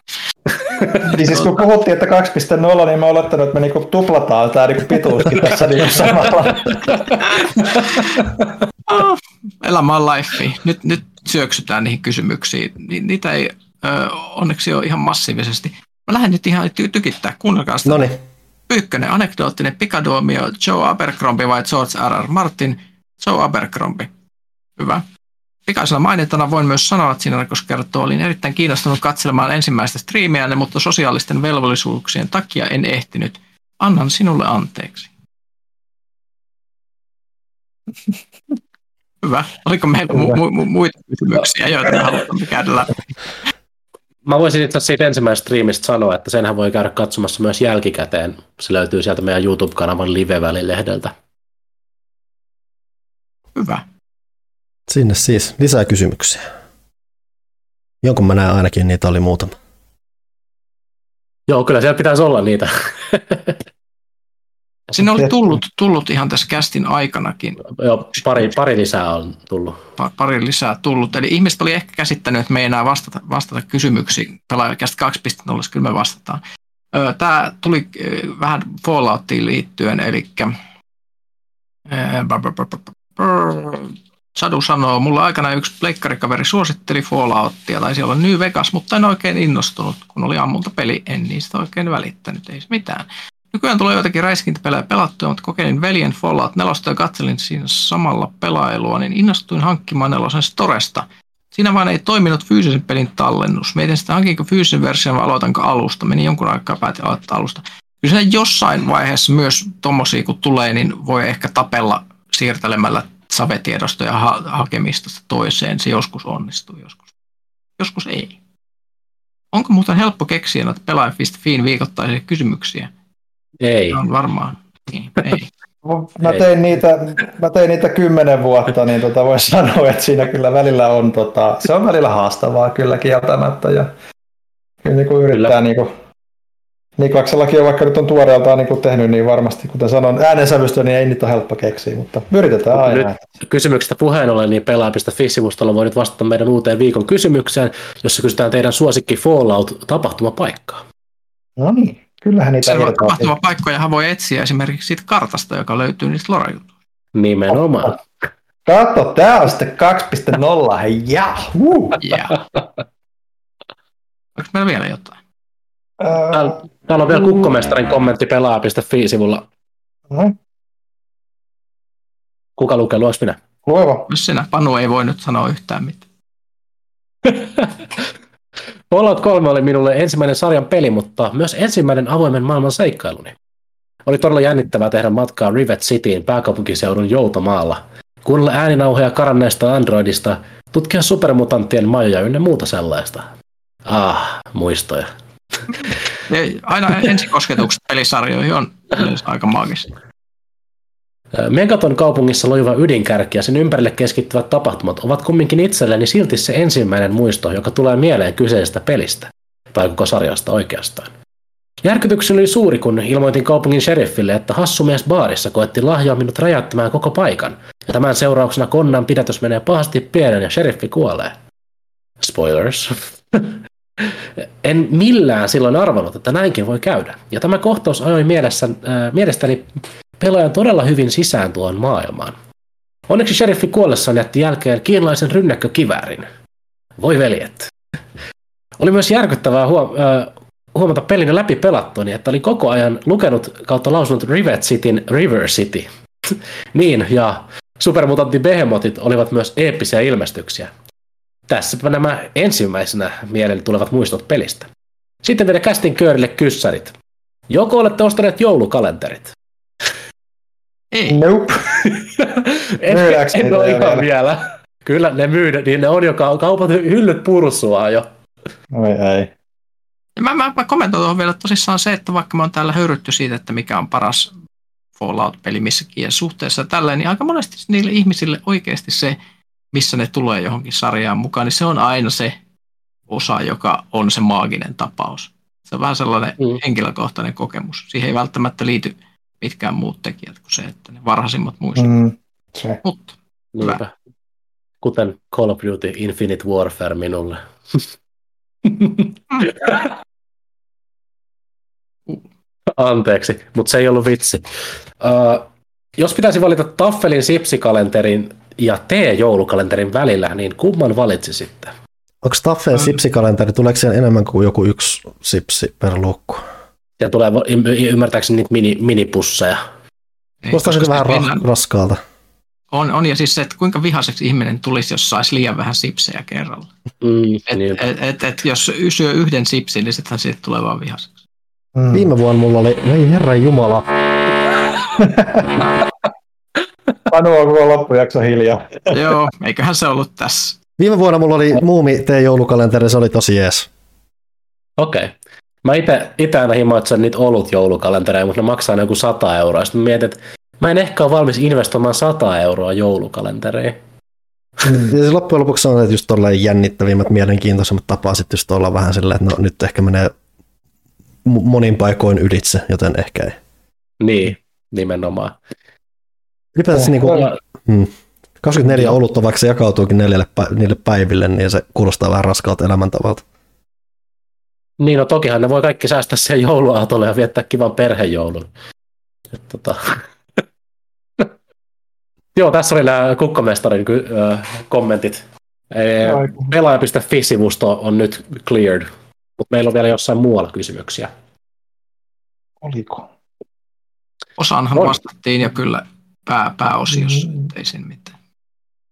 Niin siis kun puhuttiin, että 2.0, niin mä olettanut, että me niinku tuplataan tämä niinku pituuskin tässä niinku samalla. Elämä on life. Nyt, nyt syöksytään niihin kysymyksiin. Ni, niitä ei ö, onneksi ole ihan massiivisesti. Mä lähden nyt ihan ty- tykittää. Kuunnelkaa sitä. No niin, Ykkönen, anekdoottinen pikaduomio, Joe Abercrombie vai George R. R. Martin? Joe Abercrombie. Hyvä. Pikaisella mainintana voin myös sanoa, että siinä koska kertoo, olin erittäin kiinnostunut katselemaan ensimmäistä striimiänne, mutta sosiaalisten velvollisuuksien takia en ehtinyt. Annan sinulle anteeksi. Hyvä. Oliko meillä mu- mu- mu- muita kysymyksiä, joita me haluamme käydä läpi? Mä voisin itse asiassa siitä ensimmäisestä striimistä sanoa, että senhän voi käydä katsomassa myös jälkikäteen. Se löytyy sieltä meidän YouTube-kanavan live-välilehdeltä. Hyvä. Sinne siis lisää kysymyksiä. Jonkun mä näen ainakin, niitä oli muutama. Joo, kyllä siellä pitäisi olla niitä. Sinne oli tullut, tullut ihan tässä kästin aikanakin Joo, pari, pari lisää on tullut. pa- pari lisää tullut. Eli ihmiset oli ehkä käsittänyt, että me ei enää vastata, vastata kysymyksiin. Pelaajakästä 2.0, kyllä me vastataan. Tämä tuli vähän Falloutiin liittyen, eli Sadu sanoo, mulla aikana yksi pleikkarikaveri suositteli Falloutia, taisi olla New Vegas, mutta en oikein innostunut, kun oli ammulta peli, en niistä oikein välittänyt, ei se mitään. Nykyään tulee joitakin räiskintäpelejä pelattua, mutta kokeilin veljen Fallout 4 ja katselin siinä samalla pelailua, niin innostuin hankkimaan nelosen Storesta. Siinä vaan ei toiminut fyysisen pelin tallennus. Mietin sitä, hankinko fyysisen version vai aloitanko alusta. Meni jonkun aikaa päätin aloittaa alusta. Kyllä jossain vaiheessa myös tommosia kun tulee, niin voi ehkä tapella siirtelemällä savetiedostoja ha- hakemista toiseen. Se joskus onnistuu, joskus, joskus ei. Onko muuten helppo keksiä noita pelaaja.fiin viikoittaisia kysymyksiä? Ei. On varmaan. Niin, ei. Mä tein, niitä, mä tein niitä kymmenen vuotta, niin tota voisi sanoa, että siinä kyllä välillä on, tota, se on välillä haastavaa kyllä kieltämättä. Ja kyllä niin kuin yrittää, niin kuin, Niklaksellakin on vaikka nyt on tuoreeltaan niin kuin tehnyt, niin varmasti, kuten sanon, äänensävystä, niin ei niitä ole helppo keksiä, mutta yritetään aina. Nyt kysymyksestä puheen ollen, niin pelaaja.fi-sivustolla voi nyt vastata meidän uuteen viikon kysymykseen, jossa kysytään teidän suosikki Fallout-tapahtumapaikkaa. No niin, kyllähän niitä Seuraava irtoaa. tapahtumapaikkoja voi etsiä esimerkiksi siitä kartasta, joka löytyy niistä Lora-jutuista. Nimenomaan. Katso, tää on sitten 2.0, hei jahuu! Yeah. Onko meillä vielä jotain? Täällä, täällä on vielä kukkomestarin kommentti pelaaja.fi-sivulla. No, Kuka lukee, luoks minä? lueva. Jos sinä, Panu ei voi nyt sanoa yhtään mitään. Fallout 3 oli minulle ensimmäinen sarjan peli, mutta myös ensimmäinen avoimen maailman seikkailuni. Oli todella jännittävää tehdä matkaa Rivet Cityin pääkaupunkiseudun Joutomaalla, kuunnella ääninauhoja karanneesta Androidista, tutkia supermutanttien majoja ynnä muuta sellaista. Ah, muistoja. Aina ensikosketukset pelisarjoihin on aika maagista. Megaton kaupungissa loiva ydinkärki ja sen ympärille keskittyvät tapahtumat ovat kumminkin itselleni silti se ensimmäinen muisto, joka tulee mieleen kyseisestä pelistä, tai koko sarjasta oikeastaan. Järkytykseni oli suuri, kun ilmoitin kaupungin sheriffille, että hassumies baarissa koetti lahjoa minut räjäyttämään koko paikan, ja tämän seurauksena konnan pidätys menee pahasti pienen ja sheriffi kuolee. Spoilers. En millään silloin arvannut, että näinkin voi käydä. Ja tämä kohtaus ajoi mielessä, äh, mielestäni pelaajan todella hyvin sisään tuon maailmaan. Onneksi sheriffi kuollessaan jätti jälkeen kiinalaisen rynnäkkökiväärin. Voi veljet. Oli myös järkyttävää huom- äh, huomata pelin läpi pelattuani, että oli koko ajan lukenut kautta lausunut Rivet Cityn River City. niin, ja supermutantti Behemothit olivat myös eeppisiä ilmestyksiä. Tässäpä nämä ensimmäisenä mieleen tulevat muistot pelistä. Sitten vielä kästin köörille kyssärit. Joko olette ostaneet joulukalenterit? Ei. Nope. en, en ole ihan vielä? vielä. Kyllä ne myydä, niin ne on jo kau- kaupat hyllyt pursuaa jo. Oi ei. Mä, mä, mä kommentoin tuohon vielä tosissaan se, että vaikka me on täällä höyrytty siitä, että mikä on paras Fallout-peli missäkin ja suhteessa tälleen, niin aika monesti niille ihmisille oikeasti se, missä ne tulee johonkin sarjaan mukaan, niin se on aina se osa, joka on se maaginen tapaus. Se on vähän sellainen Mm. henkilökohtainen kokemus. Siihen ei välttämättä liity mitkään muut tekijät kuin se, että ne varhaisimmat muistot. Mm. Se. Mutta Niinpä. Kuten Call of Duty Infinite Warfare minulle. Anteeksi, mutta se ei ollut vitsi. Uh, jos pitäisi valita Taffelin sipsikalenterin ja T-joulukalenterin välillä, niin kumman valitsisitte? Onko Taffeen sipsikalenteri, tuleeko siellä enemmän kuin joku yksi sipsi per luukku? Ja tulee y- ymmärtääkseni niitä mini, minipusseja. Kuulostaa koska se vähän ra- raskaalta. on, on, ja siis se, että kuinka vihaiseksi ihminen tulisi, jos saisi liian vähän sipsejä kerralla. Mm, Et, niin. et, et, et, jos syö yhden sipsin, niin sittenhän siitä tulee vaan vihaiseksi. Mm. Viime vuonna mulla oli, ei herran jumala, Panu on koko loppujakso hiljaa. Joo, eiköhän se ollut tässä. viime vuonna mulla oli muumi T-joulukalenteri, se oli tosi jees. Okei. Okay. Mä ite, ite aina himoitsen niitä olut joulukalentereja, mutta ne maksaa joku 100 euroa. Sitten mä mietin, että mä en ehkä ole valmis investoimaan 100 euroa joulukalentereihin. Ja se loppujen lopuksi on että just tolleen jännittävimmät, mielenkiintoisemmat tapaa sitten just olla vähän silleen, että no nyt ehkä menee mo- monin paikoin ylitse, joten ehkä ei. Niin, nimenomaan. Ylipäätänsä niin kuin, Ja- hmm, 24 olutta, vaikka se jakautuukin neljälle, pä- niille päiville, niin se kuulostaa vähän raskaalta elämäntavalta. Niin, no tokihan ne voi kaikki säästää siihen jouluaatolle ja viettää kivan perhejoulun. Et, tota. Joo, tässä oli nämä kukkamestarin ö, kommentit. Aiku. Pelaaja.fi-sivusto on nyt cleared, mutta meillä on vielä jossain muualla kysymyksiä. Oliko? Osaanhan On. vastattiin ja kyllä pää, pääosiossa, Mm. ei siinä mitään.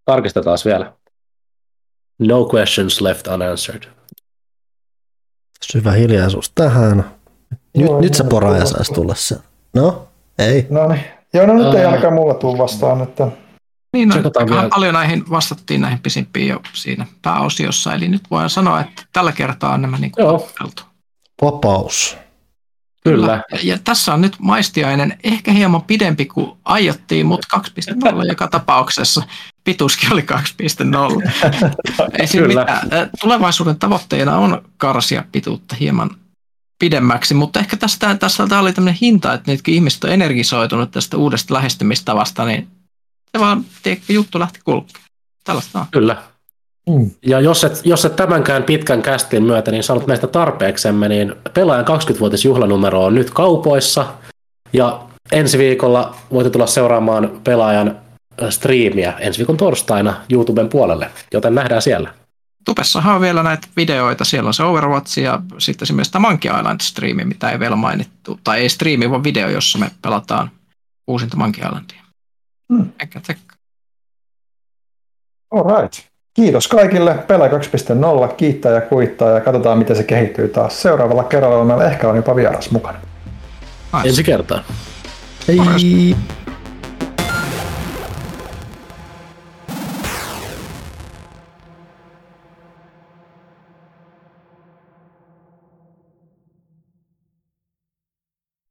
Tarkistetaan vielä. No questions left unanswered. Syvä hiljaisuus tähän. Nyt, Joo, nyt se poraaja tulee saisi tulla se. No, ei. No niin. Joo, no nyt ei ainakaan mulla tule vastaan, että Niin, no, vielä. paljon näihin vastattiin näihin pisimpiin jo siinä pääosiossa, eli nyt voin sanoa, että tällä kertaa on nämä niin kuin. Vapaus. Kyllä. Ja, ja tässä on nyt maistiainen ehkä hieman pidempi kuin aiottiin, mutta 2.0 joka tapauksessa. Pituuskin oli 2.0. Ei siinä mitään. Tulevaisuuden tavoitteena on karsia pituutta hieman pidemmäksi, mutta ehkä tästä, tässä tämä oli tämmöinen hinta, että nyt kun ihmiset on energisoitunut tästä uudesta lähestymistavasta, niin se vaan tiedätkö, juttu lähti kulkemaan. Tällaista on. Kyllä. Mm. Ja jos et, jos et tämänkään pitkän kästin myötä niin saanut näistä tarpeeksemme, niin pelaajan 20-vuotisjuhlanumero on nyt kaupoissa. Ja ensi viikolla voitte tulla seuraamaan pelaajan striimiä ensi viikon torstaina YouTuben puolelle, joten nähdään siellä. Tupessahan on vielä näitä videoita, siellä on se Overwatch ja sitten myös tämä Monkey Island-striimi, mitä ei vielä mainittu, tai ei striimi, vaan video, jossa me pelataan uusinta Monkey Islandia. Hmm. Eikä tsekkaa. Alright. Kiitos kaikille. Pelaa 2.0, kiittää ja kuittaa ja katsotaan miten se kehittyy taas. Seuraavalla kerralla meillä ehkä on jopa vieras mukana. Ensi kertaa. Hei.